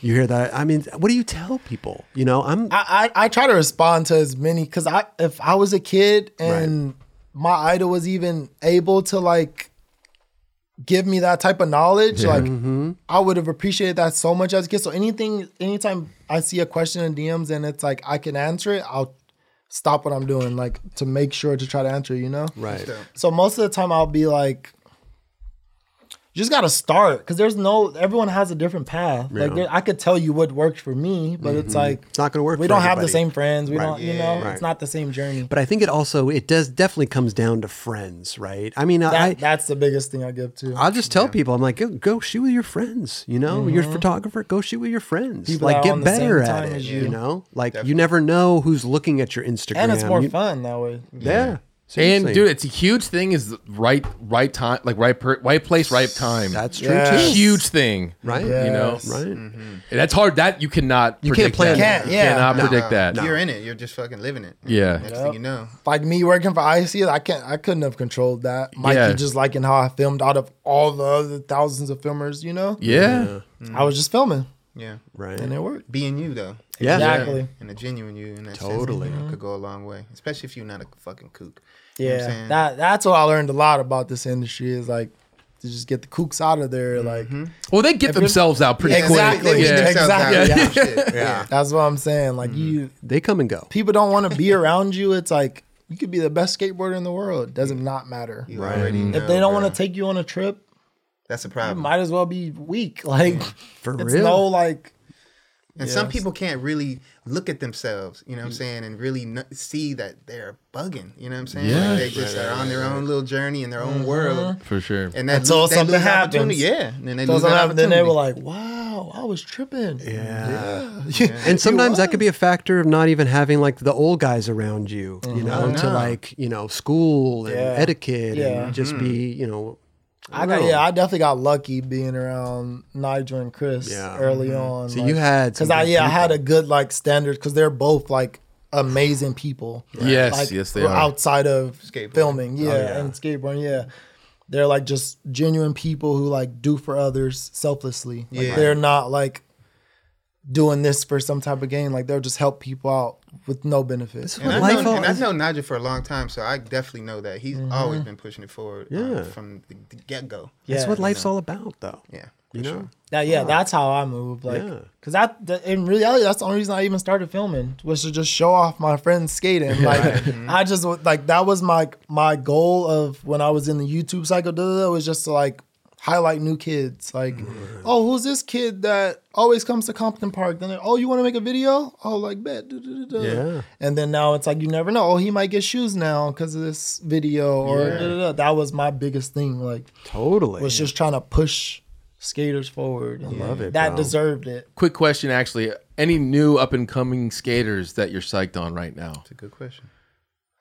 [SPEAKER 1] you hear that? I mean, what do you tell people? You know, I'm
[SPEAKER 3] I, I, I try to respond to as many because I if I was a kid and my idol was even able to like give me that type of knowledge, like mm-hmm. I would have appreciated that so much as a kid. So anything, anytime I see a question in DMs and it's like I can answer it, I'll stop what I'm doing, like to make sure to try to answer. You know,
[SPEAKER 1] right.
[SPEAKER 3] so most of the time I'll be like, you just gotta start because there's no everyone has a different path. Like there, I could tell you what worked for me, but it's like
[SPEAKER 1] It's not going to work.
[SPEAKER 3] we
[SPEAKER 1] for
[SPEAKER 3] don't have the same friends. We
[SPEAKER 1] Right.
[SPEAKER 3] don't, you know,
[SPEAKER 1] Right.
[SPEAKER 3] it's not the same journey.
[SPEAKER 1] But I think it also it does definitely comes down to friends, right? I mean,
[SPEAKER 3] That,
[SPEAKER 1] I
[SPEAKER 3] that's the biggest thing I give to.
[SPEAKER 1] I'll just tell people, I'm like, go, go shoot with your friends. You know, you're a photographer, go shoot with your friends.
[SPEAKER 3] Mm-hmm. People
[SPEAKER 1] like, get better at it.
[SPEAKER 3] as
[SPEAKER 1] You.
[SPEAKER 3] you.
[SPEAKER 1] know, like you never know who's looking at your Instagram.
[SPEAKER 3] and it's more
[SPEAKER 1] You-
[SPEAKER 3] fun that way.
[SPEAKER 1] Yeah.
[SPEAKER 4] And dude, it's a huge thing. Is right, right time, like right, per, right place, right time.
[SPEAKER 1] that's true
[SPEAKER 3] Yeah.
[SPEAKER 1] too.
[SPEAKER 4] huge thing,
[SPEAKER 1] Right.
[SPEAKER 3] Yeah.
[SPEAKER 4] You know,
[SPEAKER 3] Yes.
[SPEAKER 1] Right. Mm-hmm.
[SPEAKER 4] and that's hard. That you cannot.
[SPEAKER 1] You can't
[SPEAKER 4] predict
[SPEAKER 1] plan
[SPEAKER 4] that.
[SPEAKER 3] that. Can't, yeah.
[SPEAKER 4] cannot
[SPEAKER 3] No.
[SPEAKER 4] predict that.
[SPEAKER 2] You're in it. You're just fucking living it.
[SPEAKER 4] Yeah.
[SPEAKER 2] Next
[SPEAKER 3] Yep.
[SPEAKER 2] thing you know.
[SPEAKER 3] Like me working for IC, I can't, I couldn't have controlled that. Mikey
[SPEAKER 4] Yeah.
[SPEAKER 3] just liking how I filmed out of all the other thousands of filmers. You know,
[SPEAKER 4] Yeah.
[SPEAKER 3] I was just filming
[SPEAKER 2] Yeah.
[SPEAKER 1] Right.
[SPEAKER 3] and it worked.
[SPEAKER 2] Being you though.
[SPEAKER 1] Yeah.
[SPEAKER 3] Exactly.
[SPEAKER 2] And a genuine you in that
[SPEAKER 1] Totally.
[SPEAKER 2] sense, you know, could go a long way. Especially if you're not a fucking kook. You know what I'm
[SPEAKER 3] Yeah, that that's what I learned a lot about this industry is like to just get the kooks out of there. Mm-hmm. Like
[SPEAKER 4] Well, they get themselves out pretty
[SPEAKER 3] Yeah,
[SPEAKER 4] quick.
[SPEAKER 3] exactly.
[SPEAKER 2] They
[SPEAKER 4] Yeah.
[SPEAKER 3] Exactly.
[SPEAKER 2] of that (laughs) shit. Yeah.
[SPEAKER 3] that's what I'm saying. Like mm-hmm. you,
[SPEAKER 1] They come and go.
[SPEAKER 3] people don't want to be around you. It's like you could be the best skateboarder in the world. Does not not matter.
[SPEAKER 2] You already know,
[SPEAKER 3] If they don't want to take you on a trip,
[SPEAKER 2] that's a
[SPEAKER 3] you
[SPEAKER 2] problem.
[SPEAKER 3] might as well be weak. (laughs) Like
[SPEAKER 1] For
[SPEAKER 3] it's
[SPEAKER 1] real.
[SPEAKER 3] no like
[SPEAKER 2] And some people can't really look at themselves, you know what I'm mm. saying, and really n- see that they're bugging, you know what I'm saying?
[SPEAKER 4] Yeah.
[SPEAKER 2] Like they just are on their own little journey in their own mm-hmm. world.
[SPEAKER 4] For sure.
[SPEAKER 2] And that's
[SPEAKER 3] all
[SPEAKER 2] lose,
[SPEAKER 3] something
[SPEAKER 2] lose
[SPEAKER 3] happens.
[SPEAKER 2] opportunity. Yeah. And then they lose that
[SPEAKER 3] sometimes then they were like, "Wow, I was tripping."
[SPEAKER 1] Yeah.
[SPEAKER 3] Yeah.
[SPEAKER 1] And sometimes that could be a factor of not even having like the old guys around you, you mm-hmm. know,
[SPEAKER 2] Oh,
[SPEAKER 1] to like, you know, school and
[SPEAKER 3] Yeah.
[SPEAKER 1] etiquette
[SPEAKER 3] Yeah.
[SPEAKER 1] and just be, mm-hmm. you know,
[SPEAKER 3] I got yeah, I definitely got lucky being around Nigel and Chris
[SPEAKER 1] Yeah.
[SPEAKER 3] early mm-hmm. on.
[SPEAKER 1] So you had
[SPEAKER 3] because I
[SPEAKER 1] good
[SPEAKER 3] yeah I had a good like standard because they're both like amazing people.
[SPEAKER 4] Yes,
[SPEAKER 3] Like,
[SPEAKER 4] yes, they are.
[SPEAKER 3] outside of
[SPEAKER 2] Skateboarding.
[SPEAKER 3] filming, yeah, oh,
[SPEAKER 1] yeah.
[SPEAKER 3] and skateboarding, yeah. They're like just genuine people who like do for others selflessly. Like
[SPEAKER 2] Yeah.
[SPEAKER 3] they're not like doing this for some type of gain. Like they'll just help people out with no benefits.
[SPEAKER 2] And, I
[SPEAKER 1] Life
[SPEAKER 2] know,
[SPEAKER 1] all-
[SPEAKER 2] and I've known Nigel for a long time, so I definitely know that he's
[SPEAKER 3] Mm-hmm.
[SPEAKER 2] always been pushing it forward uh,
[SPEAKER 1] Yeah.
[SPEAKER 2] from the, the get go.
[SPEAKER 1] That's
[SPEAKER 3] Yeah.
[SPEAKER 1] what life's all about, though.
[SPEAKER 2] Yeah.
[SPEAKER 1] You
[SPEAKER 2] for
[SPEAKER 1] know?
[SPEAKER 2] sure.
[SPEAKER 3] That, yeah, that's how I move. Like,
[SPEAKER 1] Yeah.
[SPEAKER 3] cause that, that in reality, that's the only reason I even started filming was to just show off my friends skating. Like,
[SPEAKER 2] Mm-hmm.
[SPEAKER 3] I just like that was my my goal of when I was in the YouTube cycle. Da, da, da, was just to like highlight new kids. Like,
[SPEAKER 2] Mm-hmm.
[SPEAKER 3] oh, who's this kid that always comes to Compton Park? Then, oh, you want to make a video? Oh, like bet.
[SPEAKER 1] Yeah.
[SPEAKER 3] And then now it's like you never know. Oh, he might get shoes now because of this video or da, da, da. that was my biggest thing. Like,
[SPEAKER 1] Totally.
[SPEAKER 3] was just trying to push skaters forward. I
[SPEAKER 1] love it,
[SPEAKER 3] That
[SPEAKER 1] bro.
[SPEAKER 3] deserved it.
[SPEAKER 4] Quick question, actually. Any new up and coming skaters that you're psyched on right now?
[SPEAKER 2] It's a good question.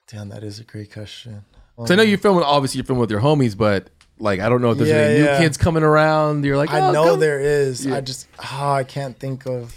[SPEAKER 3] Damn, that is a great question.
[SPEAKER 4] 'Cause I know you're filming. Obviously, you're filming with your homies, but like, I don't know if there's
[SPEAKER 3] Yeah,
[SPEAKER 4] any new
[SPEAKER 3] yeah.
[SPEAKER 4] kids coming around. You're like,
[SPEAKER 3] I
[SPEAKER 4] oh,
[SPEAKER 3] know
[SPEAKER 4] come-
[SPEAKER 3] there is.
[SPEAKER 4] Yeah.
[SPEAKER 3] I just ah, I can't think of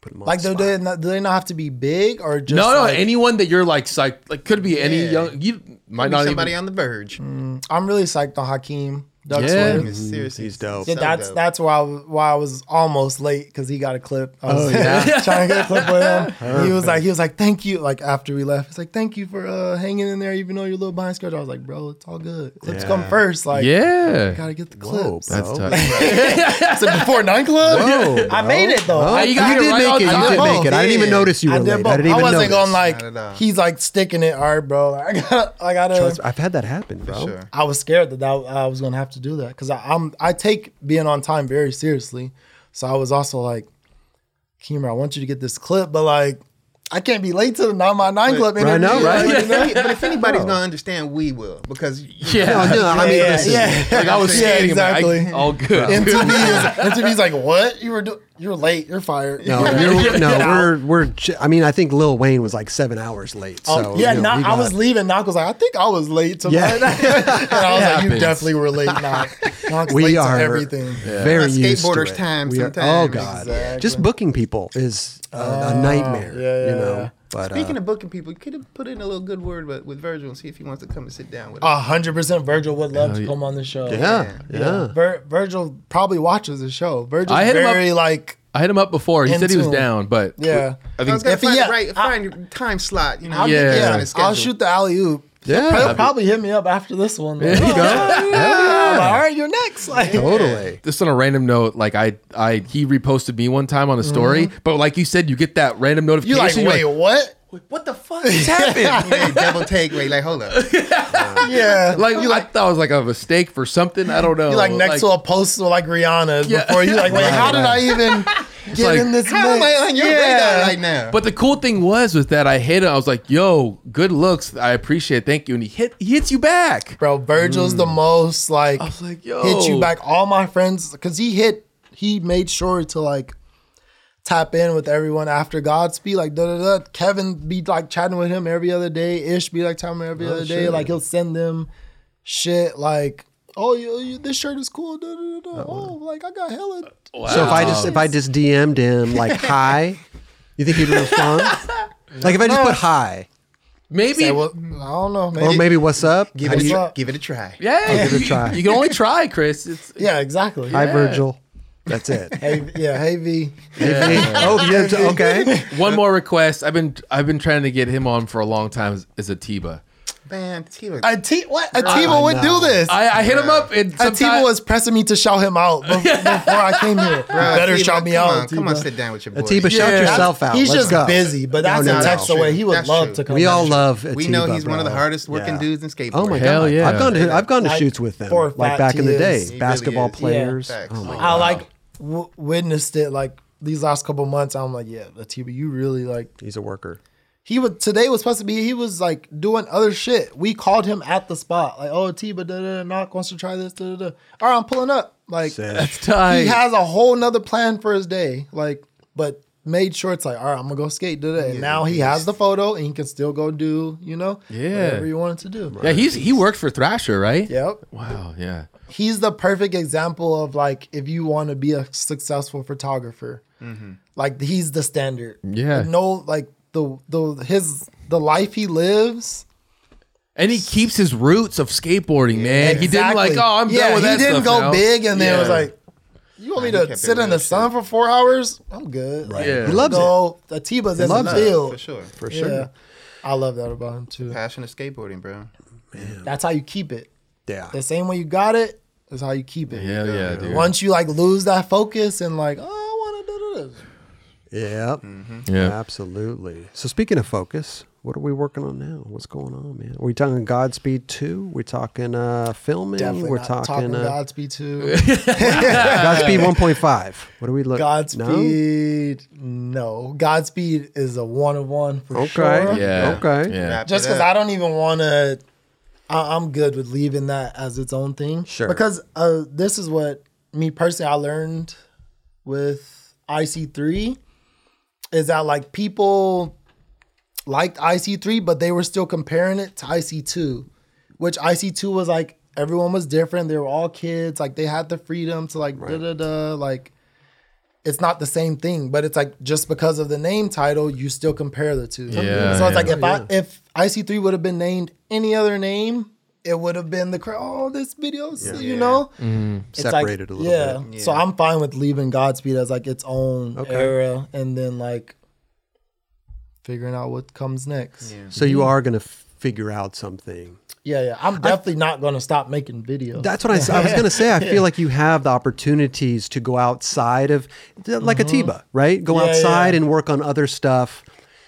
[SPEAKER 1] Put 'em on
[SPEAKER 3] like
[SPEAKER 1] the
[SPEAKER 3] do
[SPEAKER 1] spot.
[SPEAKER 3] they not, do they not have to be big or just
[SPEAKER 4] No, no.
[SPEAKER 3] like-
[SPEAKER 4] anyone that you're like psyched, like, could be any
[SPEAKER 2] Yeah.
[SPEAKER 4] young. You might
[SPEAKER 2] Might
[SPEAKER 4] not
[SPEAKER 2] somebody
[SPEAKER 4] even.
[SPEAKER 2] on the verge.
[SPEAKER 3] I'm really psyched on Hakeem
[SPEAKER 4] Yeah.
[SPEAKER 3] Ducksworth.
[SPEAKER 2] He's seriously
[SPEAKER 1] he's dope.
[SPEAKER 3] Yeah,
[SPEAKER 2] so
[SPEAKER 3] that's
[SPEAKER 2] dope.
[SPEAKER 3] that's why I, was- why I was almost late because he got a clip. I was
[SPEAKER 1] Oh, yeah? (laughs)
[SPEAKER 3] trying to get a clip with him. (laughs) He was like, he was like, thank you. Like after we left, he's like, thank you for uh, hanging in there, even though you're a little behind schedule. I was like, bro, it's all good. Clips
[SPEAKER 1] Yeah.
[SPEAKER 3] come first. Like,
[SPEAKER 4] yeah.
[SPEAKER 3] gotta get the
[SPEAKER 1] Whoa,
[SPEAKER 3] clips.
[SPEAKER 1] bro.
[SPEAKER 4] That's (laughs) tough.
[SPEAKER 3] I said before nine club.
[SPEAKER 1] Whoa,
[SPEAKER 3] I made it though.
[SPEAKER 1] Oh,
[SPEAKER 3] I,
[SPEAKER 4] you
[SPEAKER 1] you,
[SPEAKER 4] got it
[SPEAKER 1] did make it. You did make it. I didn't even notice you were
[SPEAKER 3] I
[SPEAKER 1] late.
[SPEAKER 3] both.
[SPEAKER 1] I didn't
[SPEAKER 3] I
[SPEAKER 1] even
[SPEAKER 3] wasn't
[SPEAKER 1] notice.
[SPEAKER 3] going like
[SPEAKER 2] Not at
[SPEAKER 3] he's like sticking it hard, bro. Like, I got I gotta.
[SPEAKER 1] Trust- I've had that happen, bro.
[SPEAKER 2] Sure.
[SPEAKER 3] I was scared that, that I was gonna have to do that because I'm I take being on time very seriously. So I was also like, Keemer, I want you to get this clip, but like I can't be late to the nine my nine club
[SPEAKER 1] Right, I know, right?
[SPEAKER 3] Like,
[SPEAKER 2] But if, but if anybody's
[SPEAKER 1] Bro.
[SPEAKER 2] gonna understand, we will because
[SPEAKER 4] Yeah.
[SPEAKER 1] No, no, I mean,
[SPEAKER 3] yeah, yeah.
[SPEAKER 4] Like I was
[SPEAKER 3] Yeah,
[SPEAKER 4] skating,
[SPEAKER 3] exactly.
[SPEAKER 4] exactly. all good.
[SPEAKER 3] MTV is MTV's like, what? You were do- you're late. You're fired.
[SPEAKER 1] No, (laughs) you're, no, we're we're. j- I mean, I think Lil Wayne was like seven hours late.
[SPEAKER 3] Oh,
[SPEAKER 1] So
[SPEAKER 3] yeah,
[SPEAKER 1] you know,
[SPEAKER 3] Knock-
[SPEAKER 1] we
[SPEAKER 3] I was leaving. Knock was like, I think I was late tonight.
[SPEAKER 1] Yeah. (laughs)
[SPEAKER 3] and I was like, you definitely were late. Knock. (laughs) Knock's
[SPEAKER 1] We
[SPEAKER 3] late
[SPEAKER 1] are
[SPEAKER 3] to everything.
[SPEAKER 1] very
[SPEAKER 2] That's
[SPEAKER 1] used to
[SPEAKER 2] skateboarders'
[SPEAKER 1] it.
[SPEAKER 2] time
[SPEAKER 1] We are- oh god,
[SPEAKER 3] Exactly.
[SPEAKER 1] just booking people is a, a ah, nightmare.
[SPEAKER 3] yeah, yeah,
[SPEAKER 1] you know.
[SPEAKER 3] yeah.
[SPEAKER 1] But
[SPEAKER 2] Speaking
[SPEAKER 1] uh,
[SPEAKER 2] of booking people, you could have put in a little good word with, with Virgil and see if he wants to come and sit down with us.
[SPEAKER 3] A hundred percent, Virgil would love
[SPEAKER 4] Hell
[SPEAKER 3] to come on the show.
[SPEAKER 1] yeah, yeah,
[SPEAKER 3] Vir- Virgil probably watches the show. Virgil's
[SPEAKER 4] I hit him up-
[SPEAKER 3] like,
[SPEAKER 4] I hit him up before. He said he was down, but
[SPEAKER 3] yeah.
[SPEAKER 4] I
[SPEAKER 2] I
[SPEAKER 4] think
[SPEAKER 2] was gonna
[SPEAKER 3] If he-
[SPEAKER 2] find,
[SPEAKER 3] yeah,
[SPEAKER 2] right,
[SPEAKER 3] I-
[SPEAKER 2] find your time slot. You know,
[SPEAKER 3] I'll,
[SPEAKER 4] Yeah.
[SPEAKER 3] yeah,
[SPEAKER 2] on
[SPEAKER 3] I'll shoot the alley oop.
[SPEAKER 1] Yeah.
[SPEAKER 3] He'll probably hit me up after this one.
[SPEAKER 1] There you
[SPEAKER 3] "Oh,
[SPEAKER 1] go. (laughs)
[SPEAKER 3] I'm like, All right, you're next. Like,
[SPEAKER 1] totally. (laughs)
[SPEAKER 4] just on a random note, like I, I he reposted me one time on a story, but like you said, you get that random
[SPEAKER 3] Mm-hmm. you
[SPEAKER 4] notification.
[SPEAKER 3] like,
[SPEAKER 4] you're
[SPEAKER 3] wait, what?
[SPEAKER 4] what the fuck just (laughs) happened? (laughs)
[SPEAKER 2] Yeah, double take. Wait, like hold up.
[SPEAKER 3] Yeah.
[SPEAKER 4] like you like thought it was like a mistake for something. I don't know.
[SPEAKER 3] You like next to a poster like Rihanna
[SPEAKER 4] Yeah.
[SPEAKER 3] before you like, wait,
[SPEAKER 1] Right,
[SPEAKER 3] how did I even get
[SPEAKER 4] like,
[SPEAKER 3] in this
[SPEAKER 2] How am I on your
[SPEAKER 3] Yeah.
[SPEAKER 2] radar right now?
[SPEAKER 4] But the cool thing was was that I hit it. I was like, "Yo, good looks. I appreciate. it. Thank you." And he hit he hits you back.
[SPEAKER 3] Bro, Virgil's the mm. most like
[SPEAKER 4] I was like, "Yo,
[SPEAKER 3] hit you back. All my friends, because he hit, he made sure to like tap in with everyone after Godspeed. Like da da da. Kevin be like chatting with him every other day. Ish be like chatting with him every oh, other day. Like he'll send them shit like. Oh, you, you, this shirt is cool. Da, da, da, da. Oh, like I got hella.
[SPEAKER 1] So if I just if I just DM'd him like (laughs) hi, you think he'd respond? like if I just put hi
[SPEAKER 4] maybe."
[SPEAKER 3] Say, well, I don't know. Maybe.
[SPEAKER 1] or maybe what's up?
[SPEAKER 2] give it, a
[SPEAKER 1] you-
[SPEAKER 2] try, give it a try.
[SPEAKER 4] yeah,
[SPEAKER 1] give it a
[SPEAKER 4] you-
[SPEAKER 1] try.
[SPEAKER 4] You can only try, Chris. It's (laughs)
[SPEAKER 3] yeah, exactly.
[SPEAKER 1] Hi
[SPEAKER 4] Yeah.
[SPEAKER 1] Virgil. That's it. (laughs)
[SPEAKER 3] Hey, yeah, hey V.
[SPEAKER 1] oh yeah. Okay.
[SPEAKER 4] one more request. I've been I've been trying to get him on for a long time. Is, is Atiba.
[SPEAKER 2] Man, Tiva,
[SPEAKER 3] A T what? A Atiba would do this.
[SPEAKER 4] I, I hit him up and
[SPEAKER 3] Atiba was pressing me to shout him out bef- (laughs) before I came here.
[SPEAKER 2] Bro,
[SPEAKER 3] Better
[SPEAKER 2] Tiva,
[SPEAKER 3] shout me
[SPEAKER 2] come
[SPEAKER 3] out.
[SPEAKER 2] On, come on, sit down with your boy.
[SPEAKER 1] Atiba, shout
[SPEAKER 3] Yeah,
[SPEAKER 1] yourself out.
[SPEAKER 3] He's
[SPEAKER 1] Let's
[SPEAKER 3] just
[SPEAKER 1] go.
[SPEAKER 3] busy, but that's
[SPEAKER 1] No,
[SPEAKER 3] a
[SPEAKER 1] no,
[SPEAKER 3] text away. He would
[SPEAKER 2] That's
[SPEAKER 3] love
[SPEAKER 2] true.
[SPEAKER 3] to come.
[SPEAKER 1] We all
[SPEAKER 3] down.
[SPEAKER 1] love Atiba.
[SPEAKER 2] we know he's one of the
[SPEAKER 1] bro.
[SPEAKER 2] hardest working
[SPEAKER 1] Yeah.
[SPEAKER 2] dudes in skateboarding.
[SPEAKER 1] Oh my
[SPEAKER 4] Hell
[SPEAKER 1] god!
[SPEAKER 4] yeah.
[SPEAKER 1] I've gone to I've gone to
[SPEAKER 3] Like,
[SPEAKER 1] shoots with them,
[SPEAKER 3] for a
[SPEAKER 1] like
[SPEAKER 3] fact
[SPEAKER 1] back in the
[SPEAKER 3] he
[SPEAKER 1] day.
[SPEAKER 3] He
[SPEAKER 2] really
[SPEAKER 1] basketball
[SPEAKER 2] is.
[SPEAKER 1] players.
[SPEAKER 2] Facts.
[SPEAKER 1] Oh my
[SPEAKER 3] I like w- witnessed it like these last couple months. I'm like, yeah, Atiba, you really like.
[SPEAKER 1] he's a worker.
[SPEAKER 3] He would today was supposed to be. He was like doing other shit. We called him at the spot, like, oh Atiba, da da da, knock wants to try this, da da da. All right, I'm pulling up. Like
[SPEAKER 1] Sick.
[SPEAKER 4] tight.
[SPEAKER 3] he has a whole nother plan for his day. Like, but made sure it's like, all right, I'm gonna go skate today. And now he has the photo and he can still go do, you know,
[SPEAKER 4] Yeah.
[SPEAKER 3] whatever you wanted to do.
[SPEAKER 4] yeah, he's he worked for Thrasher, right?
[SPEAKER 3] Yep.
[SPEAKER 4] Wow. Yeah.
[SPEAKER 3] He's the perfect example of like if you want to be a successful photographer. Mm-hmm. like he's the standard.
[SPEAKER 4] Yeah.
[SPEAKER 3] no, like the the his the life he lives.
[SPEAKER 4] And he keeps his roots of skateboarding, man. He didn't like, oh, I'm
[SPEAKER 3] yeah,
[SPEAKER 4] done with
[SPEAKER 3] he
[SPEAKER 4] that
[SPEAKER 3] didn't
[SPEAKER 4] stuff
[SPEAKER 3] go
[SPEAKER 4] now.
[SPEAKER 3] big, and then it was like, you want me
[SPEAKER 2] Nah,
[SPEAKER 3] to sit in the
[SPEAKER 2] real
[SPEAKER 3] sun for four hours? I'm good. Right.
[SPEAKER 4] Yeah.
[SPEAKER 1] He loves it.
[SPEAKER 3] Go, Atiba's in the
[SPEAKER 1] loves it.
[SPEAKER 3] field
[SPEAKER 2] for sure.
[SPEAKER 1] For
[SPEAKER 3] Yeah.
[SPEAKER 1] sure.
[SPEAKER 3] I love that about him too.
[SPEAKER 2] Passion of skateboarding, bro.
[SPEAKER 3] That's how you keep it.
[SPEAKER 1] Yeah.
[SPEAKER 3] The same way you got it is how you keep it.
[SPEAKER 4] Hell yeah, dude.
[SPEAKER 3] Once you like lose that focus and like, oh, I want to do this.
[SPEAKER 1] Yep.
[SPEAKER 4] Yeah.
[SPEAKER 1] Absolutely. So speaking of focus, what are we working on now? What's going on, man? Are we talking Godspeed 2? We're talking uh filming?
[SPEAKER 3] Definitely
[SPEAKER 1] We're
[SPEAKER 3] not
[SPEAKER 1] talking,
[SPEAKER 3] talking,
[SPEAKER 1] uh,
[SPEAKER 3] Godspeed 2. (laughs)
[SPEAKER 1] Godspeed 1.5. What are we looking
[SPEAKER 3] Godspeed, no? Godspeed is a one of one for
[SPEAKER 1] Okay.
[SPEAKER 3] sure.
[SPEAKER 4] Yeah.
[SPEAKER 1] Okay.
[SPEAKER 4] Yeah.
[SPEAKER 3] Just because. I don't even want to. I'm good with leaving that as its own thing.
[SPEAKER 1] Sure.
[SPEAKER 3] Because uh, this is what me personally I learned with IC3 is that like people liked IC3, but they were still comparing it to IC2, which IC2 was like everyone was different. They were all kids. Like they had the freedom to like da da da. Like it's not the same thing, but it's like just because of the name title, you still compare the two.
[SPEAKER 4] Yeah,
[SPEAKER 3] so it's like
[SPEAKER 4] yeah.
[SPEAKER 3] if I if IC3 would have been named any other name, it would have been the cra- oh this video, you know, It's like-
[SPEAKER 1] Separated a little
[SPEAKER 3] yeah.
[SPEAKER 1] bit. Yeah.
[SPEAKER 3] So I'm fine with leaving Godspeed as like its own
[SPEAKER 1] Okay.
[SPEAKER 3] era, and then like figuring out what comes next.
[SPEAKER 2] Yeah.
[SPEAKER 1] So you are going to figure out something.
[SPEAKER 3] Yeah, yeah. I'm definitely not going to stop making videos.
[SPEAKER 1] That's what I was going to say. I (laughs) feel like you have the opportunities to go outside of, like Atiba, right? Go
[SPEAKER 3] Mm-hmm. Yeah,
[SPEAKER 1] outside
[SPEAKER 3] yeah.
[SPEAKER 1] and work on other stuff.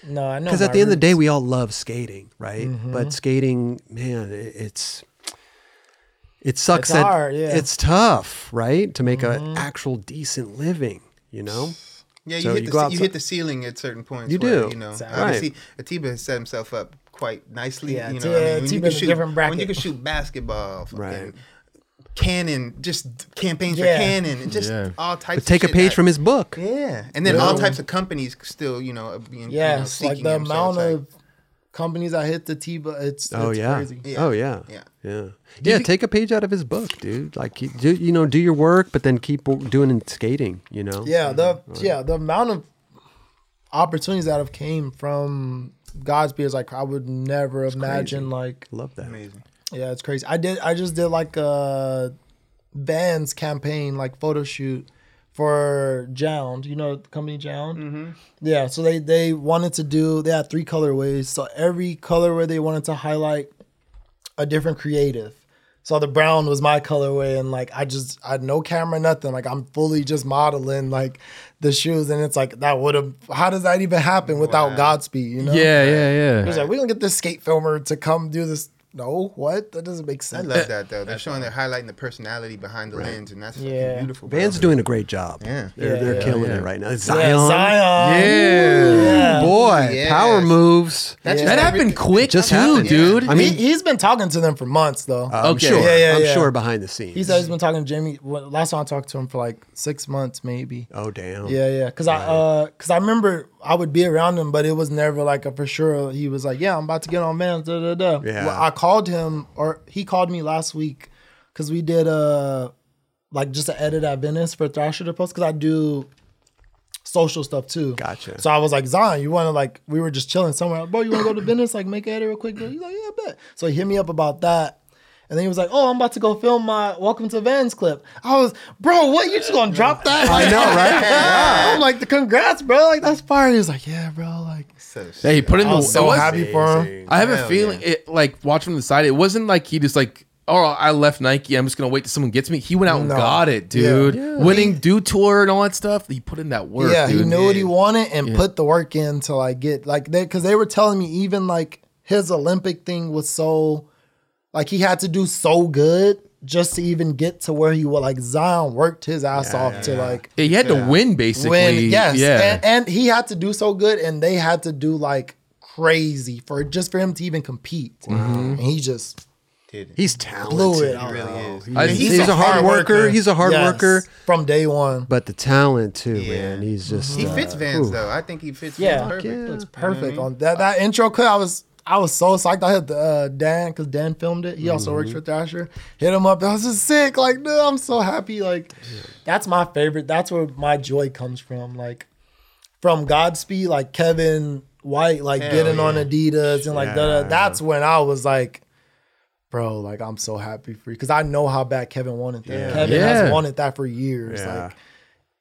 [SPEAKER 3] No, I know.
[SPEAKER 1] Because at the end of the day, we all love skating, right?
[SPEAKER 3] Mm-hmm.
[SPEAKER 1] But skating, man, it, it's it sucks.
[SPEAKER 3] It's
[SPEAKER 1] that
[SPEAKER 3] hard, yeah. Mm-hmm.
[SPEAKER 1] It's tough, right? To make an actual decent living, you know.
[SPEAKER 2] Yeah, you
[SPEAKER 1] So
[SPEAKER 2] hit
[SPEAKER 1] you
[SPEAKER 2] the you hit the ceiling at certain points.
[SPEAKER 1] You
[SPEAKER 2] where,
[SPEAKER 1] do.
[SPEAKER 2] you know.
[SPEAKER 3] Exactly.
[SPEAKER 2] Obviously, Atiba has set himself up quite nicely.
[SPEAKER 3] Yeah,
[SPEAKER 2] you
[SPEAKER 3] Ati-
[SPEAKER 2] know, I mean, when you can shoot,
[SPEAKER 3] different
[SPEAKER 2] when you can shoot basketball, fucking
[SPEAKER 1] Right.
[SPEAKER 2] Canon, just campaigns
[SPEAKER 3] Yeah.
[SPEAKER 2] for Canon, and just
[SPEAKER 4] Yeah.
[SPEAKER 2] all types.
[SPEAKER 1] But take a
[SPEAKER 2] shit
[SPEAKER 1] page
[SPEAKER 2] that-
[SPEAKER 1] from his book.
[SPEAKER 2] Yeah, and then all types of companies still, you know, being
[SPEAKER 3] yeah,
[SPEAKER 2] you know,
[SPEAKER 3] like the
[SPEAKER 2] him, so
[SPEAKER 3] amount
[SPEAKER 2] like-
[SPEAKER 3] of companies that hit the Tiba, it's,
[SPEAKER 1] Oh
[SPEAKER 3] it's
[SPEAKER 1] yeah.
[SPEAKER 3] crazy.
[SPEAKER 2] Yeah.
[SPEAKER 1] Oh yeah.
[SPEAKER 2] Yeah.
[SPEAKER 1] Yeah. Yeah. Take a page out of his book, dude. Like, do you know, do your work, but then keep doing it skating. You know.
[SPEAKER 3] Yeah, the yeah the amount of opportunities that have came from Godspeed is like I would never imagine like
[SPEAKER 1] Love that.
[SPEAKER 2] amazing.
[SPEAKER 3] Yeah it's crazy. I did I just did like a Vans campaign like photo shoot for JJJJound. You know the company JJJJound. Mm-hmm. Yeah, so they they wanted to do they had three colorways. So every colorway they wanted to highlight a different creative. So the brown was my colorway, and like I just I had no camera, nothing. Like I'm fully just modeling like the shoes, and it's like that would have. How does that even happen without
[SPEAKER 2] Wow.
[SPEAKER 3] Godspeed? You know?
[SPEAKER 4] Yeah, yeah, yeah.
[SPEAKER 3] It was like we don't get this skate filmer to come do this. No, what? That doesn't make sense.
[SPEAKER 2] I love that though. They're showing they're highlighting the personality behind the lens, and that's fucking
[SPEAKER 3] Yeah.
[SPEAKER 2] beautiful. bro.
[SPEAKER 1] Van's doing a great job.
[SPEAKER 2] Yeah.
[SPEAKER 1] They're,
[SPEAKER 3] Yeah,
[SPEAKER 1] they're
[SPEAKER 3] yeah,
[SPEAKER 1] killing
[SPEAKER 4] yeah.
[SPEAKER 1] it right now.
[SPEAKER 3] Yeah,
[SPEAKER 1] Zion.
[SPEAKER 3] Zion.
[SPEAKER 4] Yeah.
[SPEAKER 3] Yeah.
[SPEAKER 1] Boy,
[SPEAKER 2] Yes.
[SPEAKER 1] power moves.
[SPEAKER 2] That's
[SPEAKER 4] That
[SPEAKER 2] just
[SPEAKER 4] happened quick
[SPEAKER 1] Just
[SPEAKER 4] too,
[SPEAKER 1] happened.
[SPEAKER 4] dude.
[SPEAKER 1] I mean,
[SPEAKER 3] he, has been talking to them for months though.
[SPEAKER 1] I'm
[SPEAKER 4] Okay.
[SPEAKER 1] sure.
[SPEAKER 3] Yeah, yeah,
[SPEAKER 1] I'm sure behind the scenes.
[SPEAKER 3] he said he's been talking to Jamie. well, Last time I talked to him for like six months, maybe.
[SPEAKER 1] oh damn.
[SPEAKER 3] Yeah, yeah. Cause I, uh, cause I remember I would be around him, but it was never like a for sure. He was like, "Yeah, I'm about to get on Vans." Da da da.
[SPEAKER 1] Yeah.
[SPEAKER 3] Well, I called him, or he called me last week, cause we did uh like just an edit at Venice for Thrasher to post. Cause I do social stuff too.
[SPEAKER 1] Gotcha.
[SPEAKER 3] So I was like, Zion, you want to like? We were just chilling somewhere. Bro, you want to go to Venice? Like, make an edit real quick. He's like, Yeah, bet. So he hit me up about that. And then he was like, "Oh, I'm about to go film my Welcome to Vans clip." I was, "Bro, what? You just gonna drop that?"
[SPEAKER 1] I know, right? (laughs)
[SPEAKER 3] I'm like, "The congrats, bro! Like that's fire." He was like, "Yeah, bro." Like,
[SPEAKER 2] So
[SPEAKER 4] Hey, he put in
[SPEAKER 3] I
[SPEAKER 4] the.
[SPEAKER 3] so
[SPEAKER 4] it was-
[SPEAKER 3] happy for him.
[SPEAKER 4] I have a feeling
[SPEAKER 2] yeah.
[SPEAKER 4] it like watch from the side. It wasn't like he just like, oh, I left Nike. I'm just gonna wait till someone gets me. He went out and
[SPEAKER 3] No.
[SPEAKER 4] got it, dude.
[SPEAKER 3] Yeah.
[SPEAKER 4] Winning do tour and all that stuff. He put in that work.
[SPEAKER 3] yeah,
[SPEAKER 4] dude.
[SPEAKER 3] he knew what he wanted and
[SPEAKER 4] Yeah.
[SPEAKER 3] put the work in to like get like they because they were telling me even like his Olympic thing was so like he had to do so good just to even get to where he was. Like Zion worked his ass off to like
[SPEAKER 4] he had to win basically.
[SPEAKER 3] win. Yes,
[SPEAKER 4] Yeah.
[SPEAKER 3] and, and he had to do so good, and they had to do like crazy for just for him to even compete. And he just
[SPEAKER 2] did.
[SPEAKER 1] He's talented.
[SPEAKER 3] blew it.
[SPEAKER 2] He
[SPEAKER 3] out.
[SPEAKER 2] really is.
[SPEAKER 4] I-
[SPEAKER 1] He's,
[SPEAKER 4] he's
[SPEAKER 1] a, hard worker. He's a hard
[SPEAKER 3] Yes,
[SPEAKER 1] worker.
[SPEAKER 3] from day one.
[SPEAKER 1] But the talent too,
[SPEAKER 2] Yeah.
[SPEAKER 1] man. He's just
[SPEAKER 2] He
[SPEAKER 1] uh,
[SPEAKER 2] fits Vans
[SPEAKER 1] ooh.
[SPEAKER 2] though. I think he fits
[SPEAKER 3] Yeah,
[SPEAKER 2] Vans perfect.
[SPEAKER 1] yeah.
[SPEAKER 3] It's perfect on that that intro clip. I was I was so psyched. I had uh, Dan because Dan filmed it. He also works for Thrasher. Hit him up. That was just sick. Like, dude, I'm so happy. Like, that's my favorite. That's where my joy comes from. Like, from Godspeed, like Kevin White, like
[SPEAKER 2] Hell
[SPEAKER 3] getting on. Adidas and like
[SPEAKER 1] Yeah.
[SPEAKER 3] that's when I was like, bro, like I'm so happy for you because I know how bad Kevin wanted that.
[SPEAKER 1] Yeah.
[SPEAKER 3] Kevin
[SPEAKER 4] Yeah.
[SPEAKER 3] has wanted that for years.
[SPEAKER 1] Yeah.
[SPEAKER 3] Like,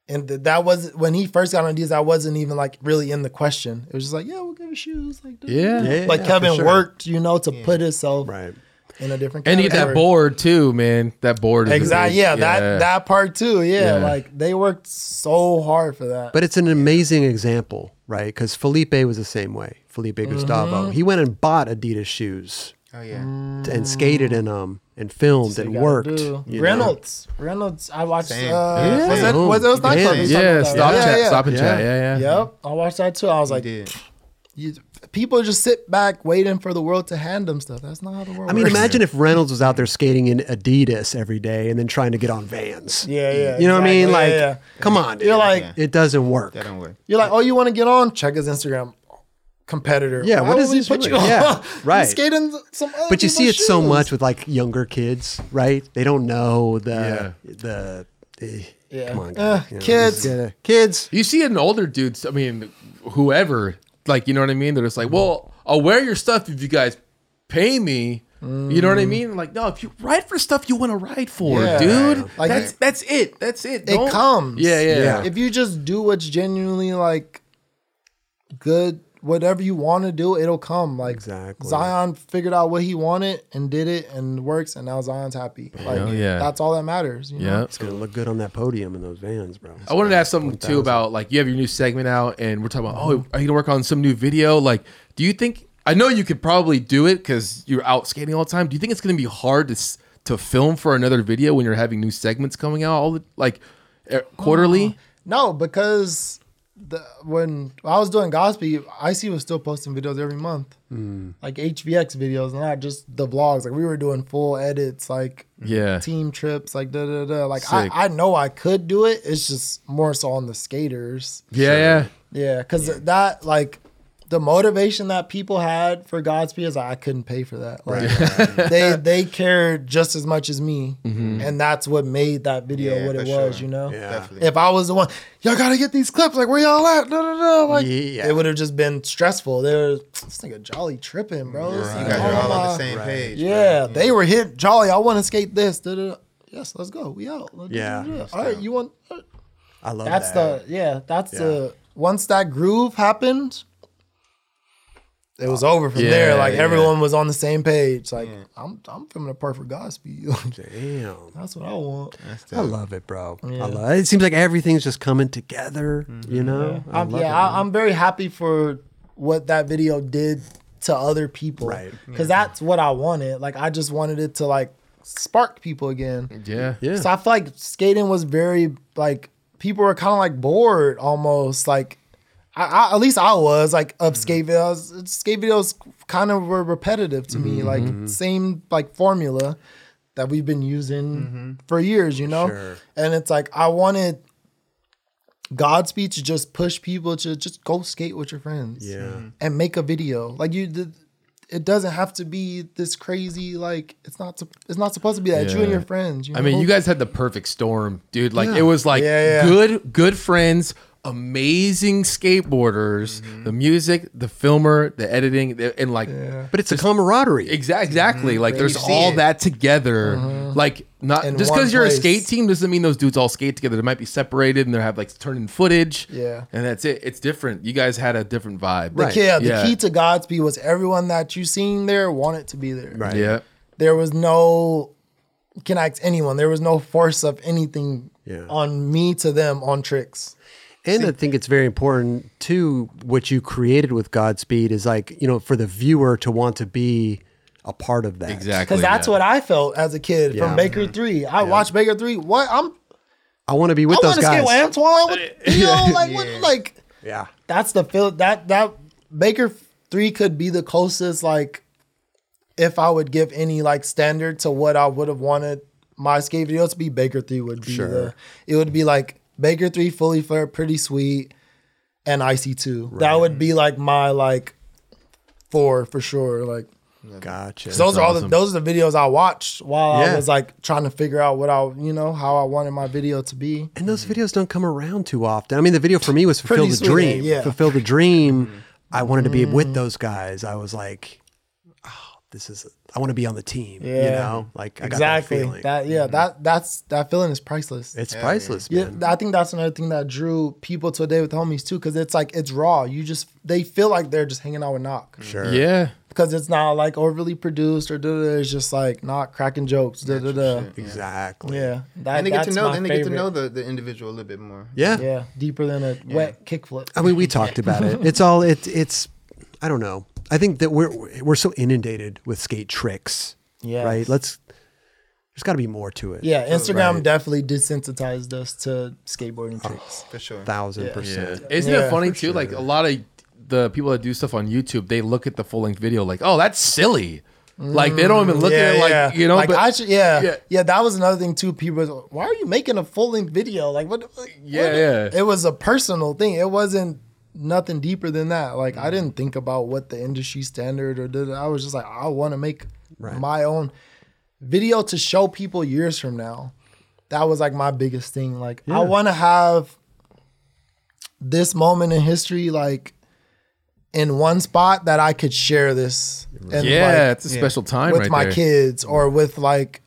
[SPEAKER 3] and th- that was when he first got on Adidas. I wasn't even like really in the question. It was just like, yeah, we'll give you shoes. Like, da, da,
[SPEAKER 4] Yeah.
[SPEAKER 1] Yeah,
[SPEAKER 3] Like
[SPEAKER 1] for
[SPEAKER 3] Kevin
[SPEAKER 1] sure.
[SPEAKER 3] worked, you know, to put himself
[SPEAKER 1] Right.
[SPEAKER 3] in a different.
[SPEAKER 4] And you get that board too, man. That board.
[SPEAKER 3] Exactly.
[SPEAKER 4] big-
[SPEAKER 3] Yeah, that that part too. Yeah,
[SPEAKER 4] Yeah.
[SPEAKER 3] like they worked so hard for that.
[SPEAKER 1] But it's an amazing example, right? Because Felipe was the same way. Felipe Gustavo.
[SPEAKER 3] Mm-hmm.
[SPEAKER 1] He went and bought Adidas shoes
[SPEAKER 2] Oh yeah.
[SPEAKER 1] and skated in them and filmed
[SPEAKER 3] So
[SPEAKER 1] and worked.
[SPEAKER 3] do-
[SPEAKER 1] you know?
[SPEAKER 3] Reynolds, Reynolds. I watched.
[SPEAKER 2] Same.
[SPEAKER 3] Uh,
[SPEAKER 2] Yeah.
[SPEAKER 3] Was that was it was
[SPEAKER 1] yeah.
[SPEAKER 3] nightclub? he was
[SPEAKER 4] Yeah, stop
[SPEAKER 3] yeah,
[SPEAKER 4] chat,
[SPEAKER 3] yeah.
[SPEAKER 4] stop and
[SPEAKER 1] Yeah.
[SPEAKER 4] chat. Yeah, yeah.
[SPEAKER 3] Yep, I watched that too. I was like, you, people just sit back waiting for the world to hand them stuff. That's not how the world.
[SPEAKER 1] I mean,
[SPEAKER 3] works.
[SPEAKER 1] imagine if (laughs) Reynolds was out there skating in Adidas every day and then trying to get on Vans.
[SPEAKER 3] Yeah, yeah.
[SPEAKER 1] You know what I mean? Like,
[SPEAKER 3] Yeah, yeah.
[SPEAKER 1] come on, dude.
[SPEAKER 3] You're like,
[SPEAKER 2] Yeah.
[SPEAKER 1] it doesn't work.
[SPEAKER 2] That don't work.
[SPEAKER 3] you're like, oh, you want to get on? Check his Instagram. Competitor.
[SPEAKER 1] Yeah,
[SPEAKER 3] Why
[SPEAKER 1] what
[SPEAKER 3] would
[SPEAKER 1] is
[SPEAKER 3] we
[SPEAKER 1] he
[SPEAKER 3] put
[SPEAKER 1] doing?
[SPEAKER 3] you on?
[SPEAKER 1] Yeah, (laughs) right.
[SPEAKER 3] skating some. other
[SPEAKER 1] But you see it
[SPEAKER 3] people's
[SPEAKER 1] so much with like younger kids, right? They don't know the
[SPEAKER 4] Yeah.
[SPEAKER 1] the. eh,
[SPEAKER 3] Yeah.
[SPEAKER 1] Come on,
[SPEAKER 3] Uh.
[SPEAKER 1] You know,
[SPEAKER 3] kids.
[SPEAKER 1] just gotta- kids.
[SPEAKER 4] You see it in older dudes. I mean, whoever, like, you know what I mean? They're just like, well, I'll wear your stuff if you guys pay me. You know what I mean? Like, no, if you ride for stuff you want to ride for,
[SPEAKER 3] Yeah.
[SPEAKER 4] dude,
[SPEAKER 3] Like-
[SPEAKER 4] that's that's it. That's it.
[SPEAKER 3] It
[SPEAKER 4] Don't-
[SPEAKER 3] comes.
[SPEAKER 4] Yeah, yeah,
[SPEAKER 1] Yeah.
[SPEAKER 3] If you just do what's genuinely like good, whatever you want to do, it'll come. Like
[SPEAKER 1] Exactly.
[SPEAKER 3] Zion figured out what he wanted and did it and works, and now Zion's happy. Like
[SPEAKER 4] Hell yeah.
[SPEAKER 3] that's all that matters. You?
[SPEAKER 4] Yeah.
[SPEAKER 1] It's gonna look good on that podium in those vans, bro.
[SPEAKER 4] I wanted to ask something too about like you have your new segment out, and we're talking about oh, are you gonna work on some new video? Like, do you think? I know you could probably do it because you're out skating all the time. Do you think it's gonna be hard to to film for another video when you're having new segments coming out all the like eh, quarterly?
[SPEAKER 3] No, because the when I was doing Godspeed, IC was still posting videos every month,
[SPEAKER 4] Hmm.
[SPEAKER 3] like HVX videos, not just the vlogs. Like we were doing full edits, like
[SPEAKER 4] Yeah,
[SPEAKER 3] team trips, like da da da. Like
[SPEAKER 4] Sick.
[SPEAKER 3] I, I know I could do it. It's just more so on the skaters.
[SPEAKER 4] yeah, yeah.
[SPEAKER 3] Yeah, because that like the motivation that people had for Godspeed is like, I couldn't pay for that. Like they they cared just as much as me, mm-hmm. and that's what made that video
[SPEAKER 2] Yeah,
[SPEAKER 3] what it was.
[SPEAKER 2] sure.
[SPEAKER 3] You know,
[SPEAKER 1] Yeah.
[SPEAKER 2] Definitely.
[SPEAKER 3] if I was the one, y'all gotta get these clips. Like where y'all at? No, no, no. Like
[SPEAKER 1] Yeah.
[SPEAKER 3] it would have just been stressful. They were this nigga Jolly tripping, bro. This
[SPEAKER 2] You guys are all on the
[SPEAKER 3] my-
[SPEAKER 2] same page. bro.
[SPEAKER 3] Yeah, they mm. were hit Jolly. I want to skate this. Da, da, da. Yes, let's go. We out.
[SPEAKER 1] Yeah.
[SPEAKER 3] All right, you want?
[SPEAKER 1] Uh, I love
[SPEAKER 3] That's
[SPEAKER 1] that.
[SPEAKER 3] the yeah. That's the once that groove happened, it was over from
[SPEAKER 4] Yeah,
[SPEAKER 3] there. Like
[SPEAKER 4] yeah.
[SPEAKER 3] everyone was on the same page. Like I'm I'm filming a perfect Godspeed. (laughs)
[SPEAKER 1] Damn.
[SPEAKER 3] That's what I want.
[SPEAKER 1] I love it, bro.
[SPEAKER 3] Yeah.
[SPEAKER 1] I love it. it. seems like everything's just coming together, mm-hmm. you know? I
[SPEAKER 3] I'm,
[SPEAKER 1] love
[SPEAKER 3] yeah,
[SPEAKER 1] it,
[SPEAKER 3] I,
[SPEAKER 1] man.
[SPEAKER 3] I'm very happy for what that video did to other people.
[SPEAKER 1] Right.
[SPEAKER 3] Because that's what I wanted. Like I just wanted it to like spark people again.
[SPEAKER 4] yeah,
[SPEAKER 1] yeah.
[SPEAKER 3] So I feel like skating was very like people were kind of like bored almost like I, I at least I was like of mm-hmm. skate videos. Skate videos kind of were repetitive to me, like mm-hmm. same like formula that we've been using mm-hmm. for years, you know.
[SPEAKER 1] Sure.
[SPEAKER 3] And it's like I wanted Godspeed to just push people to just go skate with your friends,
[SPEAKER 1] Yeah.
[SPEAKER 3] and make a video. Like you, the, it doesn't have to be this crazy. Like it's not. It's not supposed to be that. It's you and your friends. You
[SPEAKER 4] I mean, you guys had the perfect storm, dude. Like it was like
[SPEAKER 3] Yeah, yeah.
[SPEAKER 4] good, good friends, amazing skateboarders,
[SPEAKER 3] Mm-hmm.
[SPEAKER 4] the music, the filmer, the editing, the- and like
[SPEAKER 1] But it's a camaraderie.
[SPEAKER 4] Exactly. Exactly. Like there's all
[SPEAKER 2] it.
[SPEAKER 4] that together. Like not
[SPEAKER 3] In
[SPEAKER 4] just because you're a skate team doesn't mean those dudes all skate together. They might be separated and they have like turn in footage.
[SPEAKER 3] Yeah.
[SPEAKER 4] And that's it. It's different. You guys had a different vibe.
[SPEAKER 3] The
[SPEAKER 1] Right.
[SPEAKER 3] key, yeah, the key to Godspeed was everyone that you seen there wanted to be there.
[SPEAKER 1] Right.
[SPEAKER 4] Yeah.
[SPEAKER 3] There was no can ask anyone. There was no force of anything
[SPEAKER 1] Yeah.
[SPEAKER 3] on me to them on tricks.
[SPEAKER 1] And I think it's very important too. What you created with Godspeed is like you know for the viewer to want to be a part of that.
[SPEAKER 4] Exactly.
[SPEAKER 3] Because that's
[SPEAKER 4] yeah.
[SPEAKER 3] what I felt as a kid
[SPEAKER 1] Yeah.
[SPEAKER 3] from Baker Three. I watched Baker Three. What I'm
[SPEAKER 1] I want to be with
[SPEAKER 3] I
[SPEAKER 1] those
[SPEAKER 3] want to skate
[SPEAKER 1] guys.
[SPEAKER 3] with Antoine. With, (laughs) you know, like what like
[SPEAKER 1] yeah.
[SPEAKER 3] that's the feel that that Baker Three could be the closest like if I would give any like standard to what I would have wanted my skate video to be. Baker Three would be
[SPEAKER 1] Sure.
[SPEAKER 3] the it would be like Baker Three fully flared, pretty sweet, and IC Two. That would be like my like four for sure. Like
[SPEAKER 1] Gotcha.
[SPEAKER 3] those are all the those are the videos I watched while
[SPEAKER 1] Yeah.
[SPEAKER 3] I was like trying to figure out what I you know how I wanted my video to be.
[SPEAKER 1] And those videos don't come around too often. I mean, the video for me was fulfill the dream.
[SPEAKER 3] yeah.
[SPEAKER 1] Fulfill the dream. I wanted to be mm. with those guys. I was like, this is. I want to be on the team. You know, like I got
[SPEAKER 3] exactly
[SPEAKER 1] that feeling.
[SPEAKER 3] that yeah mm-hmm. that that's that feeling is priceless.
[SPEAKER 1] it's
[SPEAKER 2] Yeah,
[SPEAKER 1] priceless,
[SPEAKER 3] Yeah,
[SPEAKER 1] man.
[SPEAKER 3] I think that's another thing that drew people to a day with homies too, because it's like it's raw. You just they feel like they're just hanging out with Knock mm-hmm.
[SPEAKER 1] Sure.
[SPEAKER 4] Yeah.
[SPEAKER 3] because it's not like overly produced or da da. da. It's just like Knock cracking jokes. Da da da.
[SPEAKER 1] Exactly.
[SPEAKER 3] Yeah, that,
[SPEAKER 2] And they get to know.
[SPEAKER 3] my
[SPEAKER 2] Then they get to know the, the individual a little bit more.
[SPEAKER 1] Yeah.
[SPEAKER 3] Yeah, deeper than a wet kickflip.
[SPEAKER 1] I mean, we talked about it. (laughs) It's all. It, it's. I don't know. I think that we're we're so inundated with skate tricks.
[SPEAKER 3] Yes.
[SPEAKER 1] Right. Let's. There's got to be more to it.
[SPEAKER 3] Yeah, Instagram
[SPEAKER 1] Right.
[SPEAKER 3] definitely desensitized us to skateboarding oh, tricks.
[SPEAKER 2] For sure.
[SPEAKER 1] Thousand
[SPEAKER 3] Yeah.
[SPEAKER 4] Yeah.
[SPEAKER 1] percent.
[SPEAKER 4] Isn't
[SPEAKER 3] Yeah,
[SPEAKER 4] it funny
[SPEAKER 3] for
[SPEAKER 4] too? Like a lot of the people that do stuff on YouTube, they look at the full length video like, oh, that's silly. Like they don't even look at it like you know.
[SPEAKER 3] like
[SPEAKER 4] but
[SPEAKER 3] I should, yeah,
[SPEAKER 4] Yeah.
[SPEAKER 3] yeah, That was another thing too. People, was, why are you making a full length video? Like what? what-
[SPEAKER 4] Yeah, yeah.
[SPEAKER 3] It was a personal thing. It wasn't nothing deeper than that. Like I mm-hmm. didn't think about what the industry standard or did. I was just like, I want to make
[SPEAKER 1] Right.
[SPEAKER 3] my own video to show people years from now. That was like my biggest thing. Like I want to have this moment in history, like in one spot that I could share this. And
[SPEAKER 4] yeah,
[SPEAKER 3] like,
[SPEAKER 4] it's a special time
[SPEAKER 3] with
[SPEAKER 4] right
[SPEAKER 3] my
[SPEAKER 4] there.
[SPEAKER 3] kids or with like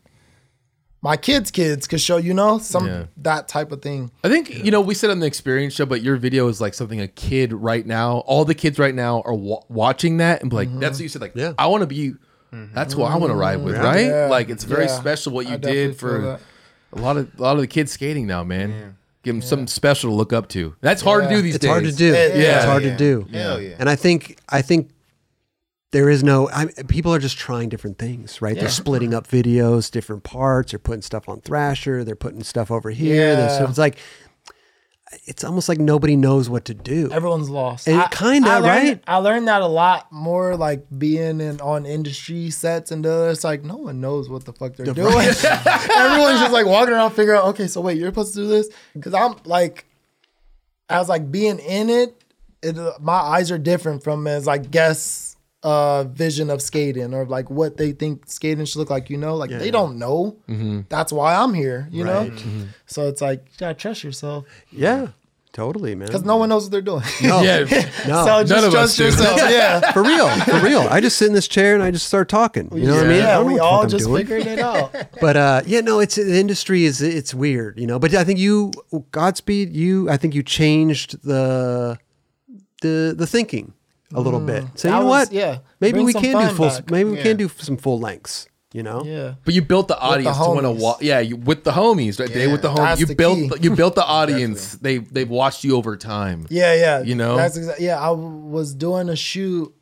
[SPEAKER 3] my kids' kids could show, you know, some
[SPEAKER 4] Yeah.
[SPEAKER 3] that type of thing.
[SPEAKER 4] I think you know we said on the experience show, but your video is like something a kid right now. All the kids right now are wa- watching that and be like, "That's what mm-hmm. you said." Like,
[SPEAKER 1] Yeah.
[SPEAKER 4] I want to be. Mm-hmm. That's what I want to mm-hmm. ride with, right?
[SPEAKER 3] Yeah.
[SPEAKER 4] Like, it's very
[SPEAKER 3] Yeah.
[SPEAKER 4] special what you
[SPEAKER 3] definitely
[SPEAKER 4] did for a lot of a lot of the kids skating now, man. Give them something special to look up to. That's hard to do these
[SPEAKER 1] It's
[SPEAKER 4] days.
[SPEAKER 1] It's hard to do.
[SPEAKER 3] It-
[SPEAKER 1] yeah, it's
[SPEAKER 3] yeah.
[SPEAKER 1] hard to do.
[SPEAKER 2] Hell yeah.
[SPEAKER 1] And I think I think there is no. I, people are just trying different things, right? They're splitting up videos, different parts. They're putting stuff on Thrasher. They're putting stuff over here. There's- So it's like it's almost like nobody knows what to do.
[SPEAKER 3] Everyone's lost.
[SPEAKER 1] And
[SPEAKER 3] I-
[SPEAKER 1] kinda, right?
[SPEAKER 3] I learned that a lot more like being in on industry sets and uh, it's like no one knows what the fuck they're doing. (laughs) Everyone's just like walking around figuring out, okay, so wait, you're supposed to do this? Because I'm like, as like being in it, it my eyes are different from as like guess uh vision of skating or like what they think skating should look like, you know? Like they don't know. That's why I'm here, you know? So it's like, you gotta trust yourself.
[SPEAKER 1] yeah, totally, man.
[SPEAKER 3] Because no one knows what they're doing.
[SPEAKER 1] No. (laughs)
[SPEAKER 4] Yeah, (laughs)
[SPEAKER 1] No.
[SPEAKER 3] so just
[SPEAKER 4] none
[SPEAKER 3] trust yourself. (laughs) Yeah.
[SPEAKER 1] for real, for real. I just sit in this chair and I just start talking. You know what I mean? I
[SPEAKER 3] Yeah,
[SPEAKER 1] don't know
[SPEAKER 3] we
[SPEAKER 1] what the fuck
[SPEAKER 3] all
[SPEAKER 1] I'm
[SPEAKER 3] just
[SPEAKER 1] doing.
[SPEAKER 3] figuring it out.
[SPEAKER 1] But uh, yeah, no, it's the industry is it's weird, you know. But I think you, Godspeed, you, I think you changed the the the thinking a little bit. So you
[SPEAKER 3] Mm.
[SPEAKER 1] Know
[SPEAKER 3] was-
[SPEAKER 1] what?
[SPEAKER 3] yeah.
[SPEAKER 1] maybe
[SPEAKER 3] Bring
[SPEAKER 1] we
[SPEAKER 3] some
[SPEAKER 1] can do
[SPEAKER 3] fun
[SPEAKER 1] full.
[SPEAKER 3] back.
[SPEAKER 1] Maybe we
[SPEAKER 2] Yeah.
[SPEAKER 1] can do some full lengths. You know?
[SPEAKER 3] Yeah.
[SPEAKER 4] But you built the audience to want to
[SPEAKER 3] homies.
[SPEAKER 4] watch. Yeah, you, with the homies, right? They with the homies.
[SPEAKER 3] That's
[SPEAKER 4] You
[SPEAKER 3] the
[SPEAKER 4] built.
[SPEAKER 3] key.
[SPEAKER 4] You built the (laughs) audience. they they've watched you over time.
[SPEAKER 3] Yeah, yeah.
[SPEAKER 4] You know?
[SPEAKER 3] That's exactly. Yeah, I was doing a shoot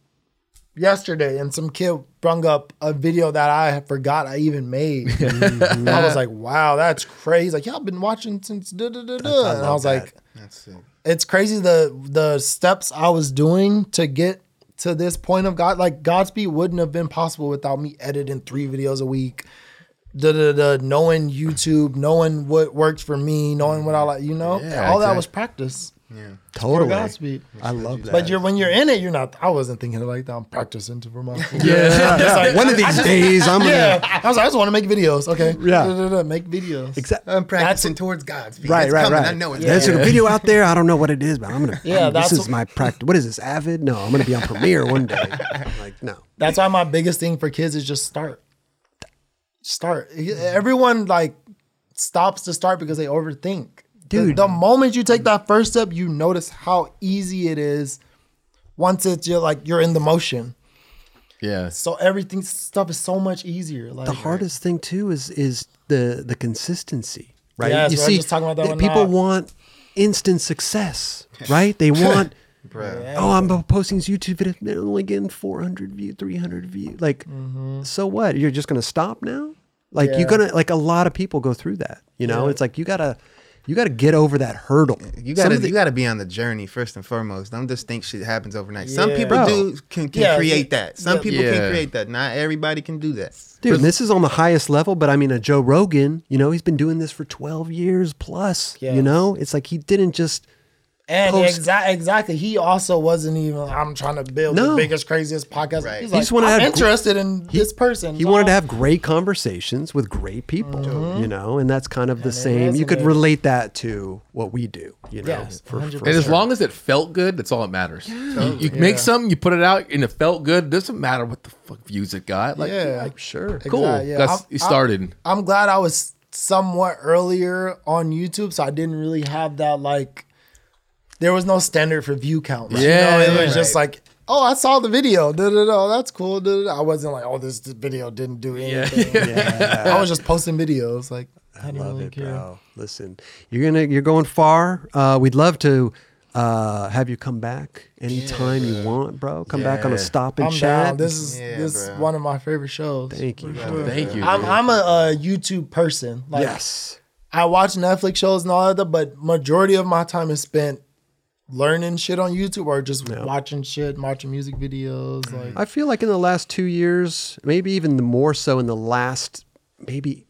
[SPEAKER 3] yesterday, and some kid brung up a video that I forgot I even made. (laughs) I was like, "Wow, that's crazy!" Like, "Yeah, I've been watching since." Da, da, da, da. And I was like,
[SPEAKER 2] That's it.
[SPEAKER 3] "It's crazy the the steps I was doing to get." To this point of God, like Godspeed wouldn't have been possible without me editing three videos a week, da da da, knowing YouTube, knowing what works for me, knowing what I like, you know,
[SPEAKER 4] Yeah,
[SPEAKER 3] all that was practice.
[SPEAKER 2] Yeah.
[SPEAKER 1] Totally.
[SPEAKER 3] Godspeed.
[SPEAKER 1] I love that.
[SPEAKER 3] But you're when you're in it, you're not. I wasn't thinking like that. I'm practicing to for my. (laughs)
[SPEAKER 1] yeah, (laughs) yeah.
[SPEAKER 3] like-
[SPEAKER 1] One of these days, I'm gonna.
[SPEAKER 3] yeah. I was like, I just want to make videos. Okay.
[SPEAKER 1] Yeah.
[SPEAKER 3] Da-da-da, Make videos.
[SPEAKER 1] Exactly.
[SPEAKER 2] I'm practicing towards Godspeed.
[SPEAKER 1] Right,
[SPEAKER 2] It's
[SPEAKER 1] right,
[SPEAKER 2] coming.
[SPEAKER 1] right.
[SPEAKER 2] I know it's
[SPEAKER 1] There's
[SPEAKER 2] coming.
[SPEAKER 1] a video out there. I don't know what it is, but I'm gonna. (laughs)
[SPEAKER 3] Yeah,
[SPEAKER 1] I'm- this
[SPEAKER 3] that's
[SPEAKER 1] is my practice. What is this? Avid? No, I'm gonna be on Premiere one day. Like no.
[SPEAKER 3] That's why my biggest thing for kids is just start. Start. Everyone like stops to start because they overthink. The-
[SPEAKER 1] Dude.
[SPEAKER 3] the, moment you take that first step, you notice how easy it is. Once it's you're like you're in the motion,
[SPEAKER 4] Yeah.
[SPEAKER 3] so everything stuff is so much easier. Like
[SPEAKER 1] the hardest thing too is is the the consistency, right?
[SPEAKER 3] Yes, we were just talking about that
[SPEAKER 1] th- people
[SPEAKER 3] night.
[SPEAKER 1] want instant success, right? They (laughs) want.
[SPEAKER 2] Bruh.
[SPEAKER 1] Oh, I'm posting these YouTube videos. They're only getting 400 views, 300 views. Like, mm-hmm. so what? You're just gonna stop now? Like,
[SPEAKER 3] Yeah.
[SPEAKER 1] you're gonna like a lot of people go through that. You know,
[SPEAKER 3] Yeah.
[SPEAKER 1] it's like you gotta, you gotta get over that hurdle.
[SPEAKER 2] You gotta you gotta be on the journey first and foremost. Don't just think shit happens overnight. Some people
[SPEAKER 1] Bro.
[SPEAKER 2] do can, can
[SPEAKER 3] Yeah,
[SPEAKER 2] create
[SPEAKER 3] yeah,
[SPEAKER 2] that. Some
[SPEAKER 3] yeah.
[SPEAKER 2] people
[SPEAKER 4] Yeah.
[SPEAKER 2] can create that. Not everybody can do that.
[SPEAKER 1] Dude, and this is on the highest level, but I mean, a Joe Rogan, you know, he's been doing this for 12 years plus. You know, it's like he didn't just
[SPEAKER 3] And
[SPEAKER 1] post-
[SPEAKER 3] exa- exactly, he also wasn't even. I'm trying to build
[SPEAKER 1] No.
[SPEAKER 3] the biggest, craziest podcast.
[SPEAKER 2] Right.
[SPEAKER 3] He's
[SPEAKER 2] He
[SPEAKER 3] like,
[SPEAKER 1] just wanted to
[SPEAKER 3] I'm
[SPEAKER 1] have gr-
[SPEAKER 3] interested in this person.
[SPEAKER 1] He
[SPEAKER 3] so
[SPEAKER 1] wanted to have great conversations with great people, mm-hmm. you know, and that's kind of the
[SPEAKER 3] it
[SPEAKER 1] same. You could relate that to what we do, you know.
[SPEAKER 3] Yes,
[SPEAKER 1] for- for
[SPEAKER 4] And as
[SPEAKER 1] sure.
[SPEAKER 4] long as it felt good, that's all that matters. You, you make something, you put it out, and it felt good. It doesn't matter what the fuck views it got. Like,
[SPEAKER 3] Yeah.
[SPEAKER 1] sure.
[SPEAKER 4] cool.
[SPEAKER 3] Exactly, yeah.
[SPEAKER 4] That's
[SPEAKER 3] I'm-
[SPEAKER 4] you started.
[SPEAKER 3] I'm glad I was somewhat earlier on YouTube, so I didn't really have that like. There was no standard for view count. you
[SPEAKER 4] Yeah,
[SPEAKER 3] know? it
[SPEAKER 4] yeah,
[SPEAKER 3] was just like, oh, I saw the video. Da, da, da, that's cool. Da, da, da. I wasn't like, oh, this, this video didn't do anything. (laughs) Yeah, I was just posting videos. Like, I didn't
[SPEAKER 1] Love
[SPEAKER 3] really
[SPEAKER 1] it,
[SPEAKER 3] care.
[SPEAKER 1] bro. Listen, you're gonna you're going far. Uh, we'd love to uh, have you come back anytime you want, bro. Come back on a
[SPEAKER 4] Yeah.
[SPEAKER 1] stop and
[SPEAKER 3] I'm
[SPEAKER 1] chat.
[SPEAKER 3] down. This is
[SPEAKER 2] Yeah,
[SPEAKER 3] this is one of my favorite shows.
[SPEAKER 1] Thank you.
[SPEAKER 3] sure.
[SPEAKER 4] Thank you.
[SPEAKER 3] I'm. I'm a, a YouTube person. Like,
[SPEAKER 1] yes.
[SPEAKER 3] I watch Netflix shows and all that, but majority of my time is spent learning shit on YouTube or just watching shit, watching music videos. Like,
[SPEAKER 1] I feel like in the last two years, maybe even the more so in the last maybe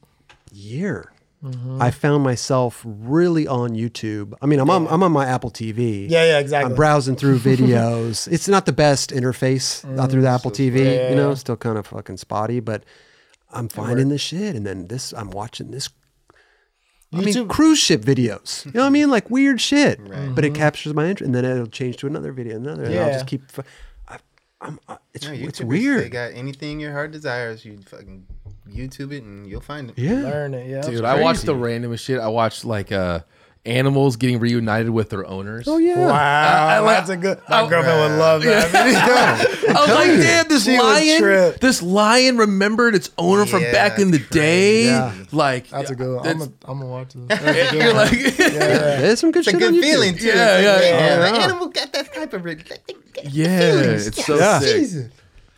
[SPEAKER 1] year,
[SPEAKER 3] Mm-hmm.
[SPEAKER 1] I found myself really on YouTube. I mean, I'm on I'm on my Apple TV.
[SPEAKER 3] yeah, yeah, exactly.
[SPEAKER 1] I'm browsing through videos. (laughs) it's not the best interface not through the Apple TV.
[SPEAKER 3] Yeah.
[SPEAKER 1] You know, still kind of fucking spotty, but I'm finding the shit. And then this, I'm watching this. I mean, cruise ship videos. You know what I mean? Like weird shit.
[SPEAKER 2] Right.
[SPEAKER 1] But it captures my interest, and then it'll change to another video, another. And I'll
[SPEAKER 3] Yeah.
[SPEAKER 1] just keep. f- I, I'm. I, it's
[SPEAKER 2] No,
[SPEAKER 1] it's
[SPEAKER 2] YouTubers, They
[SPEAKER 1] weird.
[SPEAKER 2] got anything your heart desires. You fucking YouTube it and you'll find it.
[SPEAKER 1] Yeah.
[SPEAKER 3] learn it. Yeah,
[SPEAKER 4] Dude, I watched the randomest shit. I watched like uh animals getting reunited with their owners.
[SPEAKER 1] Oh yeah.
[SPEAKER 3] Wow,
[SPEAKER 4] like-
[SPEAKER 3] that's a good. My girlfriend would love that video.
[SPEAKER 4] I was like, damn, this
[SPEAKER 3] She
[SPEAKER 4] lion, this lion remembered its owner from back in the
[SPEAKER 2] that's
[SPEAKER 4] day.
[SPEAKER 1] Yeah.
[SPEAKER 4] Like
[SPEAKER 3] That's a good. One. I'm gonna watch this. (laughs) That's
[SPEAKER 4] you're
[SPEAKER 3] one.
[SPEAKER 4] like, (laughs)
[SPEAKER 1] There's some good
[SPEAKER 2] It's a good
[SPEAKER 1] on
[SPEAKER 2] feeling too.
[SPEAKER 4] Yeah,
[SPEAKER 2] It's
[SPEAKER 4] yeah,
[SPEAKER 2] like,
[SPEAKER 1] yeah.
[SPEAKER 2] The animal got that type of. re-
[SPEAKER 4] yeah,
[SPEAKER 2] feelings.
[SPEAKER 4] it's so
[SPEAKER 1] Yeah.
[SPEAKER 4] sick.
[SPEAKER 2] Jesus.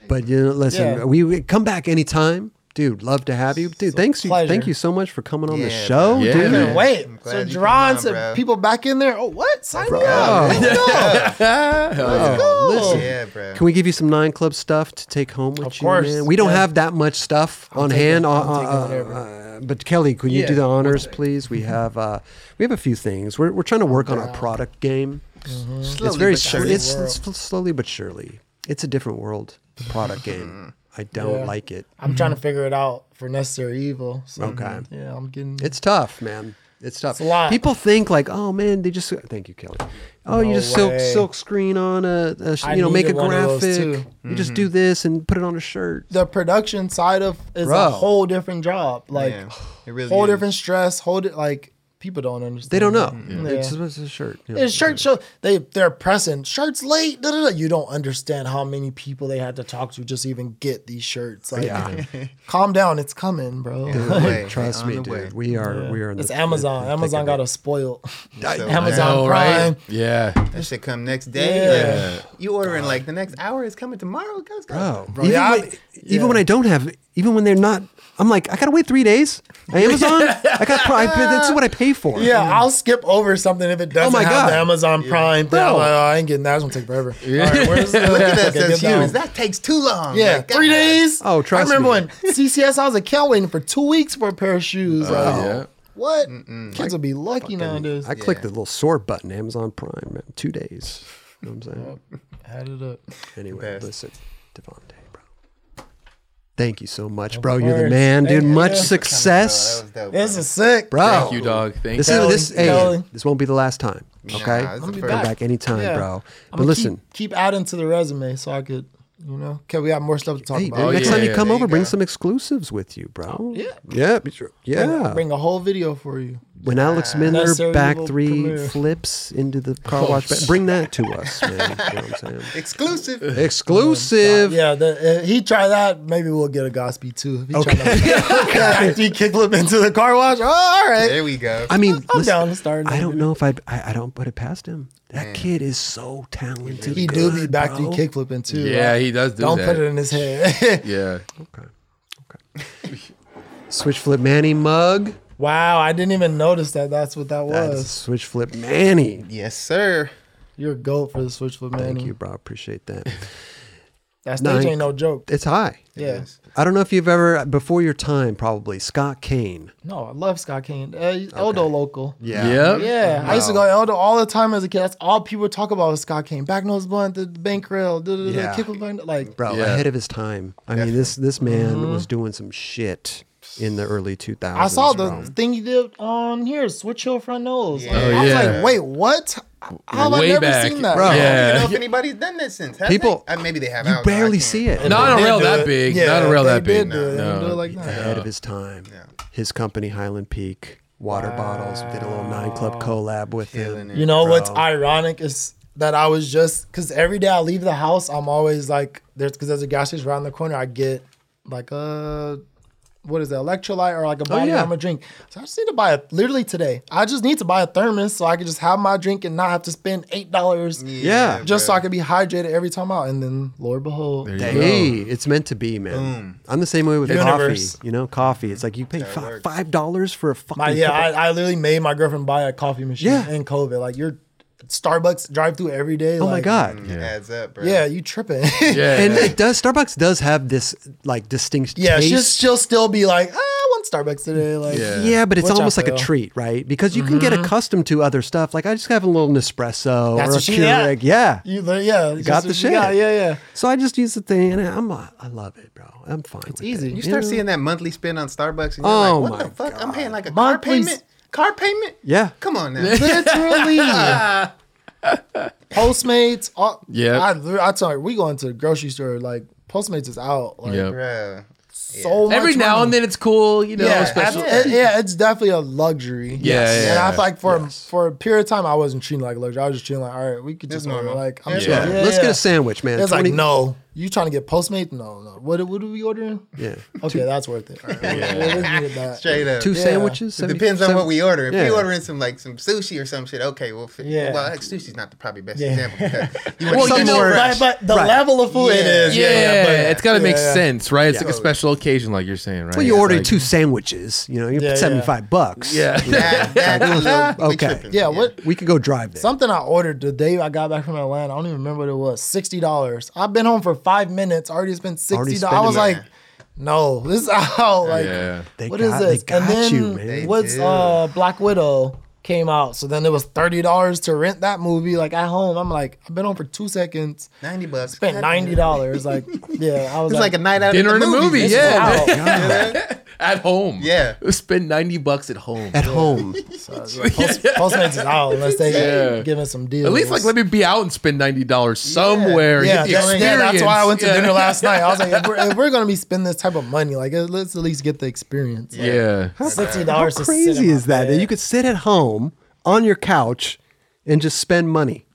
[SPEAKER 1] But you know, listen,
[SPEAKER 3] Yeah.
[SPEAKER 1] we, we come back anytime. Dude, love to have you. Dude, thanks you
[SPEAKER 3] pleasure.
[SPEAKER 1] thank you so much for coming on the show,
[SPEAKER 4] bro.
[SPEAKER 1] dude.
[SPEAKER 4] Yeah,
[SPEAKER 3] I
[SPEAKER 4] man.
[SPEAKER 3] wait. So
[SPEAKER 2] glad you
[SPEAKER 3] drawing
[SPEAKER 2] on,
[SPEAKER 3] some
[SPEAKER 2] bro.
[SPEAKER 3] people back in there. Oh, what? Sign me
[SPEAKER 1] Oh.
[SPEAKER 3] up. Let's go. (laughs)
[SPEAKER 1] Oh, listen.
[SPEAKER 2] Yeah, bro.
[SPEAKER 1] Can we give you some Nine Club stuff to take home with
[SPEAKER 3] Of
[SPEAKER 1] you,
[SPEAKER 3] course,
[SPEAKER 1] man? We don't
[SPEAKER 3] yeah.
[SPEAKER 1] have that much stuff on hand.
[SPEAKER 3] I'm
[SPEAKER 1] uh,
[SPEAKER 3] taking
[SPEAKER 1] uh,
[SPEAKER 3] whatever.
[SPEAKER 1] uh, but Kelly, can you
[SPEAKER 4] Yeah,
[SPEAKER 1] do the honors, please? We have uh, we have a few things. We're we're trying to work on our product game. it's
[SPEAKER 2] Slowly
[SPEAKER 1] very
[SPEAKER 2] but
[SPEAKER 1] slow.
[SPEAKER 2] surely.
[SPEAKER 1] It's, it's slowly but surely. It's a different world. The product game. I don't
[SPEAKER 3] Yeah.
[SPEAKER 1] like it.
[SPEAKER 3] I'm trying to mm-hmm. figure it out for necessary evil. So,
[SPEAKER 1] Okay.
[SPEAKER 3] Yeah, I'm getting.
[SPEAKER 1] It's tough, man. It's tough.
[SPEAKER 3] It's a lot.
[SPEAKER 1] People think like, oh man, they just thank you, Kelly. Oh, you just silk
[SPEAKER 3] way.
[SPEAKER 1] silk screen on a, a sh- you know make a
[SPEAKER 3] needed one of those,
[SPEAKER 1] graphic. You just mm-hmm. do this and put it on a shirt.
[SPEAKER 3] the production side of is
[SPEAKER 1] Bro.
[SPEAKER 3] a whole different job. Like
[SPEAKER 2] yeah, it really
[SPEAKER 3] whole
[SPEAKER 2] is.
[SPEAKER 3] different stress. Whole di- like people don't understand.
[SPEAKER 1] They don't know.
[SPEAKER 3] Yeah.
[SPEAKER 1] It's just a shirt. you know.
[SPEAKER 3] It's shirt show. They they're pressing shirts late. Da, da, da. You don't understand how many people they had to talk to just even get these shirts. Like,
[SPEAKER 1] Yeah. (laughs)
[SPEAKER 3] calm down. It's coming, bro. (laughs)
[SPEAKER 2] On the way,
[SPEAKER 1] Trust me, dude.
[SPEAKER 2] way.
[SPEAKER 1] We are we are.
[SPEAKER 3] It's
[SPEAKER 1] the,
[SPEAKER 3] Amazon.
[SPEAKER 1] the
[SPEAKER 3] Amazon got
[SPEAKER 1] it.
[SPEAKER 3] us spoiled. (laughs)
[SPEAKER 2] So,
[SPEAKER 3] Amazon
[SPEAKER 4] know,
[SPEAKER 3] Prime.
[SPEAKER 4] right? Yeah.
[SPEAKER 2] That should come next day.
[SPEAKER 3] Yeah.
[SPEAKER 2] Like, you ordering like the next hour is coming tomorrow. Go, go.
[SPEAKER 1] Bro, even,
[SPEAKER 3] yeah,
[SPEAKER 1] when,
[SPEAKER 3] I-
[SPEAKER 1] even when I don't have, even when they're not, I'm like, I gotta wait three days. (laughs) Amazon, I got. Pro- I, pay- that's what I pay for.
[SPEAKER 3] Yeah, I'll skip over something if it oh doesn't
[SPEAKER 1] my
[SPEAKER 3] have
[SPEAKER 1] God.
[SPEAKER 3] the Amazon Prime thing. I'm
[SPEAKER 1] Bro.
[SPEAKER 3] like, oh, I ain't getting that. It's gonna take forever. (laughs) All right, where's the, (laughs)
[SPEAKER 2] Look at that
[SPEAKER 3] okay,
[SPEAKER 2] says
[SPEAKER 3] get that
[SPEAKER 2] humans.
[SPEAKER 3] one.
[SPEAKER 2] That takes too long.
[SPEAKER 3] Yeah,
[SPEAKER 2] Like,
[SPEAKER 3] three days.
[SPEAKER 1] Oh, trust me.
[SPEAKER 3] I remember
[SPEAKER 1] me.
[SPEAKER 3] when CCS, I was a count waiting for two weeks for a pair of shoes. Oh, like,
[SPEAKER 4] yeah.
[SPEAKER 3] What? Kids will be lucky nowadays.
[SPEAKER 1] I clicked
[SPEAKER 2] Yeah.
[SPEAKER 1] the little sort button, Amazon Prime, man, two days. You know what I'm saying?
[SPEAKER 3] Add it up.
[SPEAKER 1] Anyway,
[SPEAKER 2] Best.
[SPEAKER 1] listen, Davonte, bro. Thank you so much, bro. You're the man, dude.
[SPEAKER 3] Thank
[SPEAKER 1] Much
[SPEAKER 3] you.
[SPEAKER 1] success,
[SPEAKER 2] That was dope.
[SPEAKER 3] This is sick.
[SPEAKER 1] bro.
[SPEAKER 4] Thank you, dog. Thank
[SPEAKER 1] This
[SPEAKER 4] you.
[SPEAKER 1] is this. Hey, this won't be the last time. Okay,
[SPEAKER 2] Nah,
[SPEAKER 3] I'm be
[SPEAKER 2] first.
[SPEAKER 1] come
[SPEAKER 3] back.
[SPEAKER 1] back anytime,
[SPEAKER 3] Yeah.
[SPEAKER 1] bro.
[SPEAKER 3] I'm
[SPEAKER 1] But
[SPEAKER 3] gonna
[SPEAKER 1] listen,
[SPEAKER 3] keep, keep adding to the resume so I could, you know, okay, we have more stuff to talk
[SPEAKER 1] hey,
[SPEAKER 3] about.
[SPEAKER 4] Oh,
[SPEAKER 1] next
[SPEAKER 4] yeah,
[SPEAKER 1] time you come over,
[SPEAKER 2] you
[SPEAKER 1] bring
[SPEAKER 2] go.
[SPEAKER 1] some exclusives with you, bro.
[SPEAKER 3] Oh, yeah.
[SPEAKER 1] yeah, be sure- yeah.
[SPEAKER 3] Bring a whole video for you.
[SPEAKER 1] When Alex
[SPEAKER 3] Midler
[SPEAKER 1] back three
[SPEAKER 3] premiere.
[SPEAKER 1] flips into the car wash, ba- bring that to us, man. You know what I'm saying? (laughs)
[SPEAKER 2] Exclusive. (laughs)
[SPEAKER 1] Exclusive.
[SPEAKER 3] Yeah, the, uh, he try that. Maybe we'll get a Godspeed too. If he try that (laughs) okay. Try to kickflip into the car wash. Oh, all right.
[SPEAKER 2] There we go.
[SPEAKER 1] I mean,
[SPEAKER 3] I'm
[SPEAKER 1] listen,
[SPEAKER 3] down to start.
[SPEAKER 1] I don't know if I'd, I I don't put it past him. That kid is so talented.
[SPEAKER 3] He do be back
[SPEAKER 1] bro.
[SPEAKER 3] to kickflipping too.
[SPEAKER 4] Yeah,
[SPEAKER 3] right?
[SPEAKER 4] he does do it.
[SPEAKER 3] Don't
[SPEAKER 4] that.
[SPEAKER 3] put it in his head.
[SPEAKER 4] Yeah. Okay. Okay.
[SPEAKER 1] Switch flip Manny mug.
[SPEAKER 3] Wow, I didn't even notice that. That's what that
[SPEAKER 1] That's
[SPEAKER 3] was.
[SPEAKER 1] switch flip Manny.
[SPEAKER 2] Yes, sir.
[SPEAKER 3] You're a goat for the switch flip man.
[SPEAKER 1] Thank you, bro. Appreciate that. (laughs)
[SPEAKER 3] That stage
[SPEAKER 1] Nine-
[SPEAKER 3] ain't no joke.
[SPEAKER 1] It's high.
[SPEAKER 3] Yeah.
[SPEAKER 2] Yes.
[SPEAKER 1] I don't know if you've ever before your time, probably Scott Kane.
[SPEAKER 3] No, I love Scott Kane. Uh, he's Eldo local.
[SPEAKER 1] Yeah.
[SPEAKER 4] Yep.
[SPEAKER 3] Yeah, I used to go to Eldo all the time as a kid. That's all people talk about was Scott Kane. Back nose blunt, the bank rail, da, da, da,
[SPEAKER 1] Yeah.
[SPEAKER 3] kick blunt, like
[SPEAKER 1] Bro,
[SPEAKER 4] Yeah.
[SPEAKER 1] ahead of his time. I mean, this this man was doing some shit in the early 2000s.
[SPEAKER 3] I saw the
[SPEAKER 1] bro.
[SPEAKER 3] thing you did on here, switch heel front nose.
[SPEAKER 2] Yeah.
[SPEAKER 4] Oh,
[SPEAKER 3] I was
[SPEAKER 4] yeah.
[SPEAKER 3] like, wait, what? How have I never
[SPEAKER 4] back.
[SPEAKER 3] seen that?
[SPEAKER 1] Bro.
[SPEAKER 2] I
[SPEAKER 4] Yeah.
[SPEAKER 2] don't know if anybody's done this since. have
[SPEAKER 1] People-
[SPEAKER 2] they? Uh, maybe they have. I
[SPEAKER 1] You
[SPEAKER 2] don't know. I
[SPEAKER 1] barely see it.
[SPEAKER 4] Not on a
[SPEAKER 3] They
[SPEAKER 4] rail that big.
[SPEAKER 3] Yeah,
[SPEAKER 4] Not on a rail that big.
[SPEAKER 3] did do it. Do like that.
[SPEAKER 1] ahead of his time.
[SPEAKER 2] Yeah.
[SPEAKER 1] His company, Highland Peak Water Bottles, did a little nine club collab with
[SPEAKER 2] Killing
[SPEAKER 1] him.
[SPEAKER 2] it.
[SPEAKER 3] You know what's ironic is that I was just because every day I leave the house, I'm always like, there's because there's a gas station around the corner. I get like a what is it, electrolyte or like a oh, body
[SPEAKER 1] yeah.
[SPEAKER 3] armor drink. So I just need to buy a literally today. I just need to buy a thermos so I can just have my drink and not have to spend eight dollars
[SPEAKER 1] Yeah.
[SPEAKER 3] just so. I can be hydrated every time out. And then, Lord behold,
[SPEAKER 4] There you
[SPEAKER 1] Hey, it's meant to be, man. I'm the same way with
[SPEAKER 3] Universe.
[SPEAKER 1] coffee. You know, coffee. It's like you pay five dollars for a fucking.
[SPEAKER 3] my yeah, I, I literally made my girlfriend buy a coffee machine
[SPEAKER 1] Yeah.
[SPEAKER 3] in COVID. Like you're Starbucks drive through every day.
[SPEAKER 1] oh my
[SPEAKER 3] like,
[SPEAKER 1] god.
[SPEAKER 2] It adds up, bro.
[SPEAKER 3] Yeah, you tripping. (laughs)
[SPEAKER 4] Yeah.
[SPEAKER 1] And it does. Starbucks does have this like distinct.
[SPEAKER 3] Yeah,
[SPEAKER 1] taste.
[SPEAKER 3] she'll, she'll still be like, ah, I want Starbucks today. Like,
[SPEAKER 4] Yeah.
[SPEAKER 1] Yeah, but it's almost like a treat, right? Because you can get accustomed to other stuff. Like I just have a little Nespresso
[SPEAKER 3] That's
[SPEAKER 1] or a
[SPEAKER 3] what she.
[SPEAKER 1] Keurig. Yeah.
[SPEAKER 3] you, yeah,
[SPEAKER 1] got the shit.
[SPEAKER 3] got, Yeah, yeah.
[SPEAKER 1] So I just use the thing, and I'm I love it, bro. I'm fine. It's
[SPEAKER 3] easy.
[SPEAKER 2] You start seeing that monthly spend on Starbucks, and you're
[SPEAKER 1] Oh
[SPEAKER 2] like, "What the fuck? I'm paying like a
[SPEAKER 3] Monthly
[SPEAKER 2] car payment. Car payment?
[SPEAKER 1] Yeah.
[SPEAKER 2] Come on now. (laughs)
[SPEAKER 3] Literally. (laughs) Postmates. All,
[SPEAKER 4] Yeah.
[SPEAKER 3] I, I tell you, we go into the grocery store, like, Postmates is out. Like,
[SPEAKER 4] Yep.
[SPEAKER 2] Bruh.
[SPEAKER 3] so much
[SPEAKER 4] Every now
[SPEAKER 3] money.
[SPEAKER 4] and then it's cool, you know.
[SPEAKER 3] Yeah,
[SPEAKER 4] especially.
[SPEAKER 3] it- yeah, it's definitely a luxury.
[SPEAKER 4] Yeah, yeah,
[SPEAKER 3] and I
[SPEAKER 4] yeah.
[SPEAKER 3] feel like for for a period of time, I wasn't treating like luxury. I was just treating like, all right, we could just order. Like, I'm
[SPEAKER 2] Yeah.
[SPEAKER 3] chill.
[SPEAKER 4] Yeah.
[SPEAKER 3] Yeah,
[SPEAKER 1] Let's
[SPEAKER 3] yeah.
[SPEAKER 1] get a sandwich, man.
[SPEAKER 3] It's
[SPEAKER 1] 20
[SPEAKER 3] like, no, you trying to get Postmates? No, no. What what are we ordering?
[SPEAKER 1] Yeah. (laughs)
[SPEAKER 3] Okay, that's worth it. All right, (laughs) we'll- we'll that.
[SPEAKER 2] Straight up.
[SPEAKER 1] Two
[SPEAKER 3] Yeah.
[SPEAKER 1] sandwiches.
[SPEAKER 2] It depends on what we order. If we
[SPEAKER 1] Yeah.
[SPEAKER 2] ordering some like some sushi or some shit, okay, well, fi-
[SPEAKER 3] Yeah.
[SPEAKER 2] well, like, sushi's not the probably best
[SPEAKER 3] Yeah.
[SPEAKER 2] example. Because (laughs) you
[SPEAKER 3] Well, you know,
[SPEAKER 2] more
[SPEAKER 3] but, but the
[SPEAKER 1] Right.
[SPEAKER 3] level of food it
[SPEAKER 2] Yeah.
[SPEAKER 3] is.
[SPEAKER 4] Yeah,
[SPEAKER 3] Yeah, but
[SPEAKER 4] it's got to make
[SPEAKER 3] yeah, yeah.
[SPEAKER 4] sense, right? It's
[SPEAKER 1] Yeah.
[SPEAKER 4] like a special occasion, like you're saying, right?
[SPEAKER 1] Well, you
[SPEAKER 4] It's
[SPEAKER 1] ordered
[SPEAKER 4] like-
[SPEAKER 1] two sandwiches. You know, you're
[SPEAKER 3] Yeah, yeah.
[SPEAKER 1] 75 bucks.
[SPEAKER 4] Yeah.
[SPEAKER 2] That, that, a little, we
[SPEAKER 1] Okay.
[SPEAKER 3] Yeah, what?
[SPEAKER 1] We could go drive there.
[SPEAKER 3] Something I ordered the day I got back from Atlanta. I don't even remember what it was. Sixty dollars. I've been home for five minutes. Already spent
[SPEAKER 1] Already
[SPEAKER 3] sixty dollars. I was
[SPEAKER 1] spending
[SPEAKER 3] like, no, this is out. (laughs) Like,
[SPEAKER 4] Yeah.
[SPEAKER 1] They
[SPEAKER 3] what is
[SPEAKER 1] got-
[SPEAKER 3] this?
[SPEAKER 1] They got
[SPEAKER 3] and then
[SPEAKER 1] you, man.
[SPEAKER 2] They
[SPEAKER 3] what's
[SPEAKER 2] do.
[SPEAKER 3] uh Black Widow came out. So then it was thirty dollars to rent that movie. Like at home, I'm like, I've been home for two seconds.
[SPEAKER 2] ninety bucks.
[SPEAKER 3] Spent ninety dollars. Like, yeah, I (laughs) was
[SPEAKER 2] It's like a night out.
[SPEAKER 4] Dinner
[SPEAKER 2] at the
[SPEAKER 4] and a movie,
[SPEAKER 2] movies.
[SPEAKER 4] yeah. (laughs) At home.
[SPEAKER 2] Yeah. (laughs)
[SPEAKER 4] Spend 90 bucks at home.
[SPEAKER 1] At home.
[SPEAKER 3] Post, Postmates is out unless they
[SPEAKER 4] Yeah.
[SPEAKER 3] give us some deals.
[SPEAKER 4] At least like let me be out and spend ninety dollars somewhere.
[SPEAKER 3] Yeah,
[SPEAKER 4] get
[SPEAKER 3] that's, yeah, that's why I went to
[SPEAKER 4] experience.
[SPEAKER 3] dinner last night. I was like, if we're, if we're gonna be spending this type of money, like let's at least get the experience. Like,
[SPEAKER 4] Yeah.
[SPEAKER 3] sixty dollars.
[SPEAKER 1] How crazy is that? That you could sit at home on your couch and just spend money.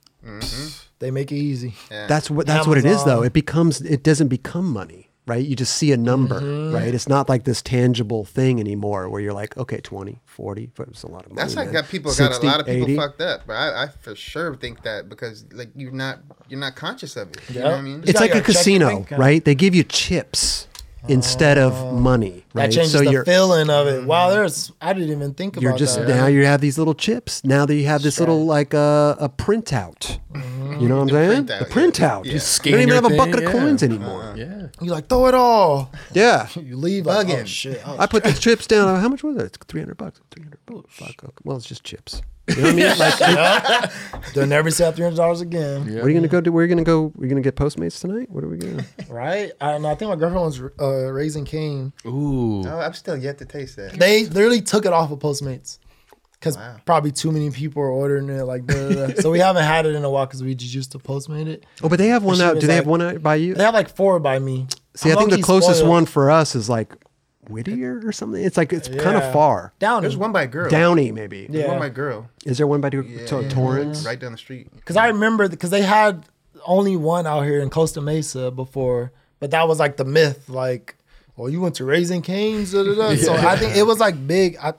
[SPEAKER 3] They make it easy.
[SPEAKER 1] That's what that's what it is though. It becomes it doesn't become money, right? You just see a number,
[SPEAKER 3] Mm-hmm.
[SPEAKER 1] right? It's not like this tangible thing anymore where you're like, okay, 20, 40, it's a lot of money.
[SPEAKER 2] That's like
[SPEAKER 1] man.
[SPEAKER 2] got people got a lot of people
[SPEAKER 1] 80.
[SPEAKER 2] fucked up, but I, I for sure think that because like you're not you're not conscious of it. You know what I mean?
[SPEAKER 1] It's
[SPEAKER 3] got
[SPEAKER 1] like a casino, right? They give you chips instead of money, right?
[SPEAKER 3] That changes
[SPEAKER 1] so
[SPEAKER 3] the
[SPEAKER 1] you're
[SPEAKER 3] feeling of it. Wow, there's I didn't even think about it.
[SPEAKER 1] you're just
[SPEAKER 3] that.
[SPEAKER 1] now you have these little chips. Now that you have this little like uh, a printout. You know what I'm saying?
[SPEAKER 2] printout,
[SPEAKER 1] The
[SPEAKER 2] yeah.
[SPEAKER 1] printout.
[SPEAKER 2] Yeah.
[SPEAKER 1] You
[SPEAKER 4] Scan
[SPEAKER 1] don't even
[SPEAKER 4] your
[SPEAKER 1] have a
[SPEAKER 4] thing,
[SPEAKER 1] bucket of coins anymore.
[SPEAKER 4] Yeah.
[SPEAKER 3] You like throw it all. (laughs)
[SPEAKER 1] Yeah. (laughs)
[SPEAKER 3] You leave like, oh shit. Oh,
[SPEAKER 1] I put the chips down. (laughs) How much was it? It's 300 bucks. 300 bucks. Well, it's just chips. You know what I mean? Like, (laughs)
[SPEAKER 3] They'll never sell three hundred dollars again.
[SPEAKER 4] Yeah.
[SPEAKER 1] what are you gonna go do? Where are you gonna go? We're gonna get Postmates tonight. What are we gonna? (laughs)
[SPEAKER 3] Right? I, and I think my girlfriend was uh, raising Cane.
[SPEAKER 4] Ooh.
[SPEAKER 2] Oh, I'm still yet to taste that.
[SPEAKER 3] They literally took it off of Postmates because
[SPEAKER 2] Wow.
[SPEAKER 3] probably too many people are ordering it. Like, da, da, da. so we haven't had it in a while because we just used to Postmate it.
[SPEAKER 1] Oh, but they have one
[SPEAKER 3] she
[SPEAKER 1] out. Do they have one out by you?
[SPEAKER 3] They have like four by me.
[SPEAKER 1] See,
[SPEAKER 3] I'm
[SPEAKER 1] I think the closest
[SPEAKER 3] spoiled.
[SPEAKER 1] one for us is like Whittier or something. It's like it's kind of far.
[SPEAKER 3] down
[SPEAKER 2] There's one by a girl.
[SPEAKER 1] Downey, maybe.
[SPEAKER 3] Yeah.
[SPEAKER 2] One by a girl.
[SPEAKER 1] Is there one by to,
[SPEAKER 2] Yeah,
[SPEAKER 1] to- Torrance?
[SPEAKER 2] Right down the street.
[SPEAKER 3] Because I remember because they had only one out here in Costa Mesa before, but that was like the myth. Like, oh, you went to Raising Cane's. Da, da, da. (laughs) So I think it was like big. I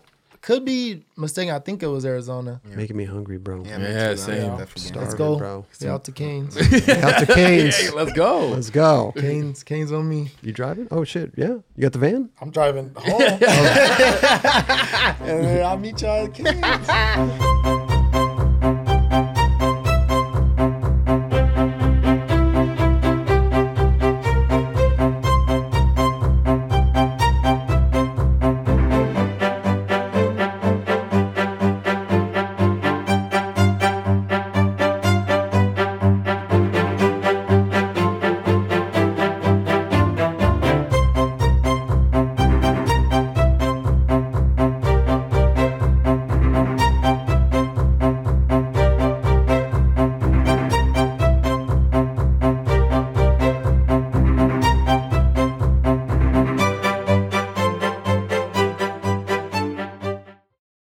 [SPEAKER 3] could be mistaken. I think it was Arizona.
[SPEAKER 1] Making me hungry, bro.
[SPEAKER 2] Yeah,
[SPEAKER 4] Yeah,
[SPEAKER 2] too.
[SPEAKER 4] same.
[SPEAKER 2] I'm
[SPEAKER 1] Starving,
[SPEAKER 3] Let's go,
[SPEAKER 1] bro.
[SPEAKER 3] Stay out to Cane's. (laughs)
[SPEAKER 1] Out to (laughs) Canes.
[SPEAKER 4] Hey, let's go.
[SPEAKER 1] Let's go.
[SPEAKER 3] Cane's, Cane's on me.
[SPEAKER 1] You driving? Oh shit! Yeah, you got the van.
[SPEAKER 3] I'm driving home. (laughs) and then I'll meet y'all at Cane's.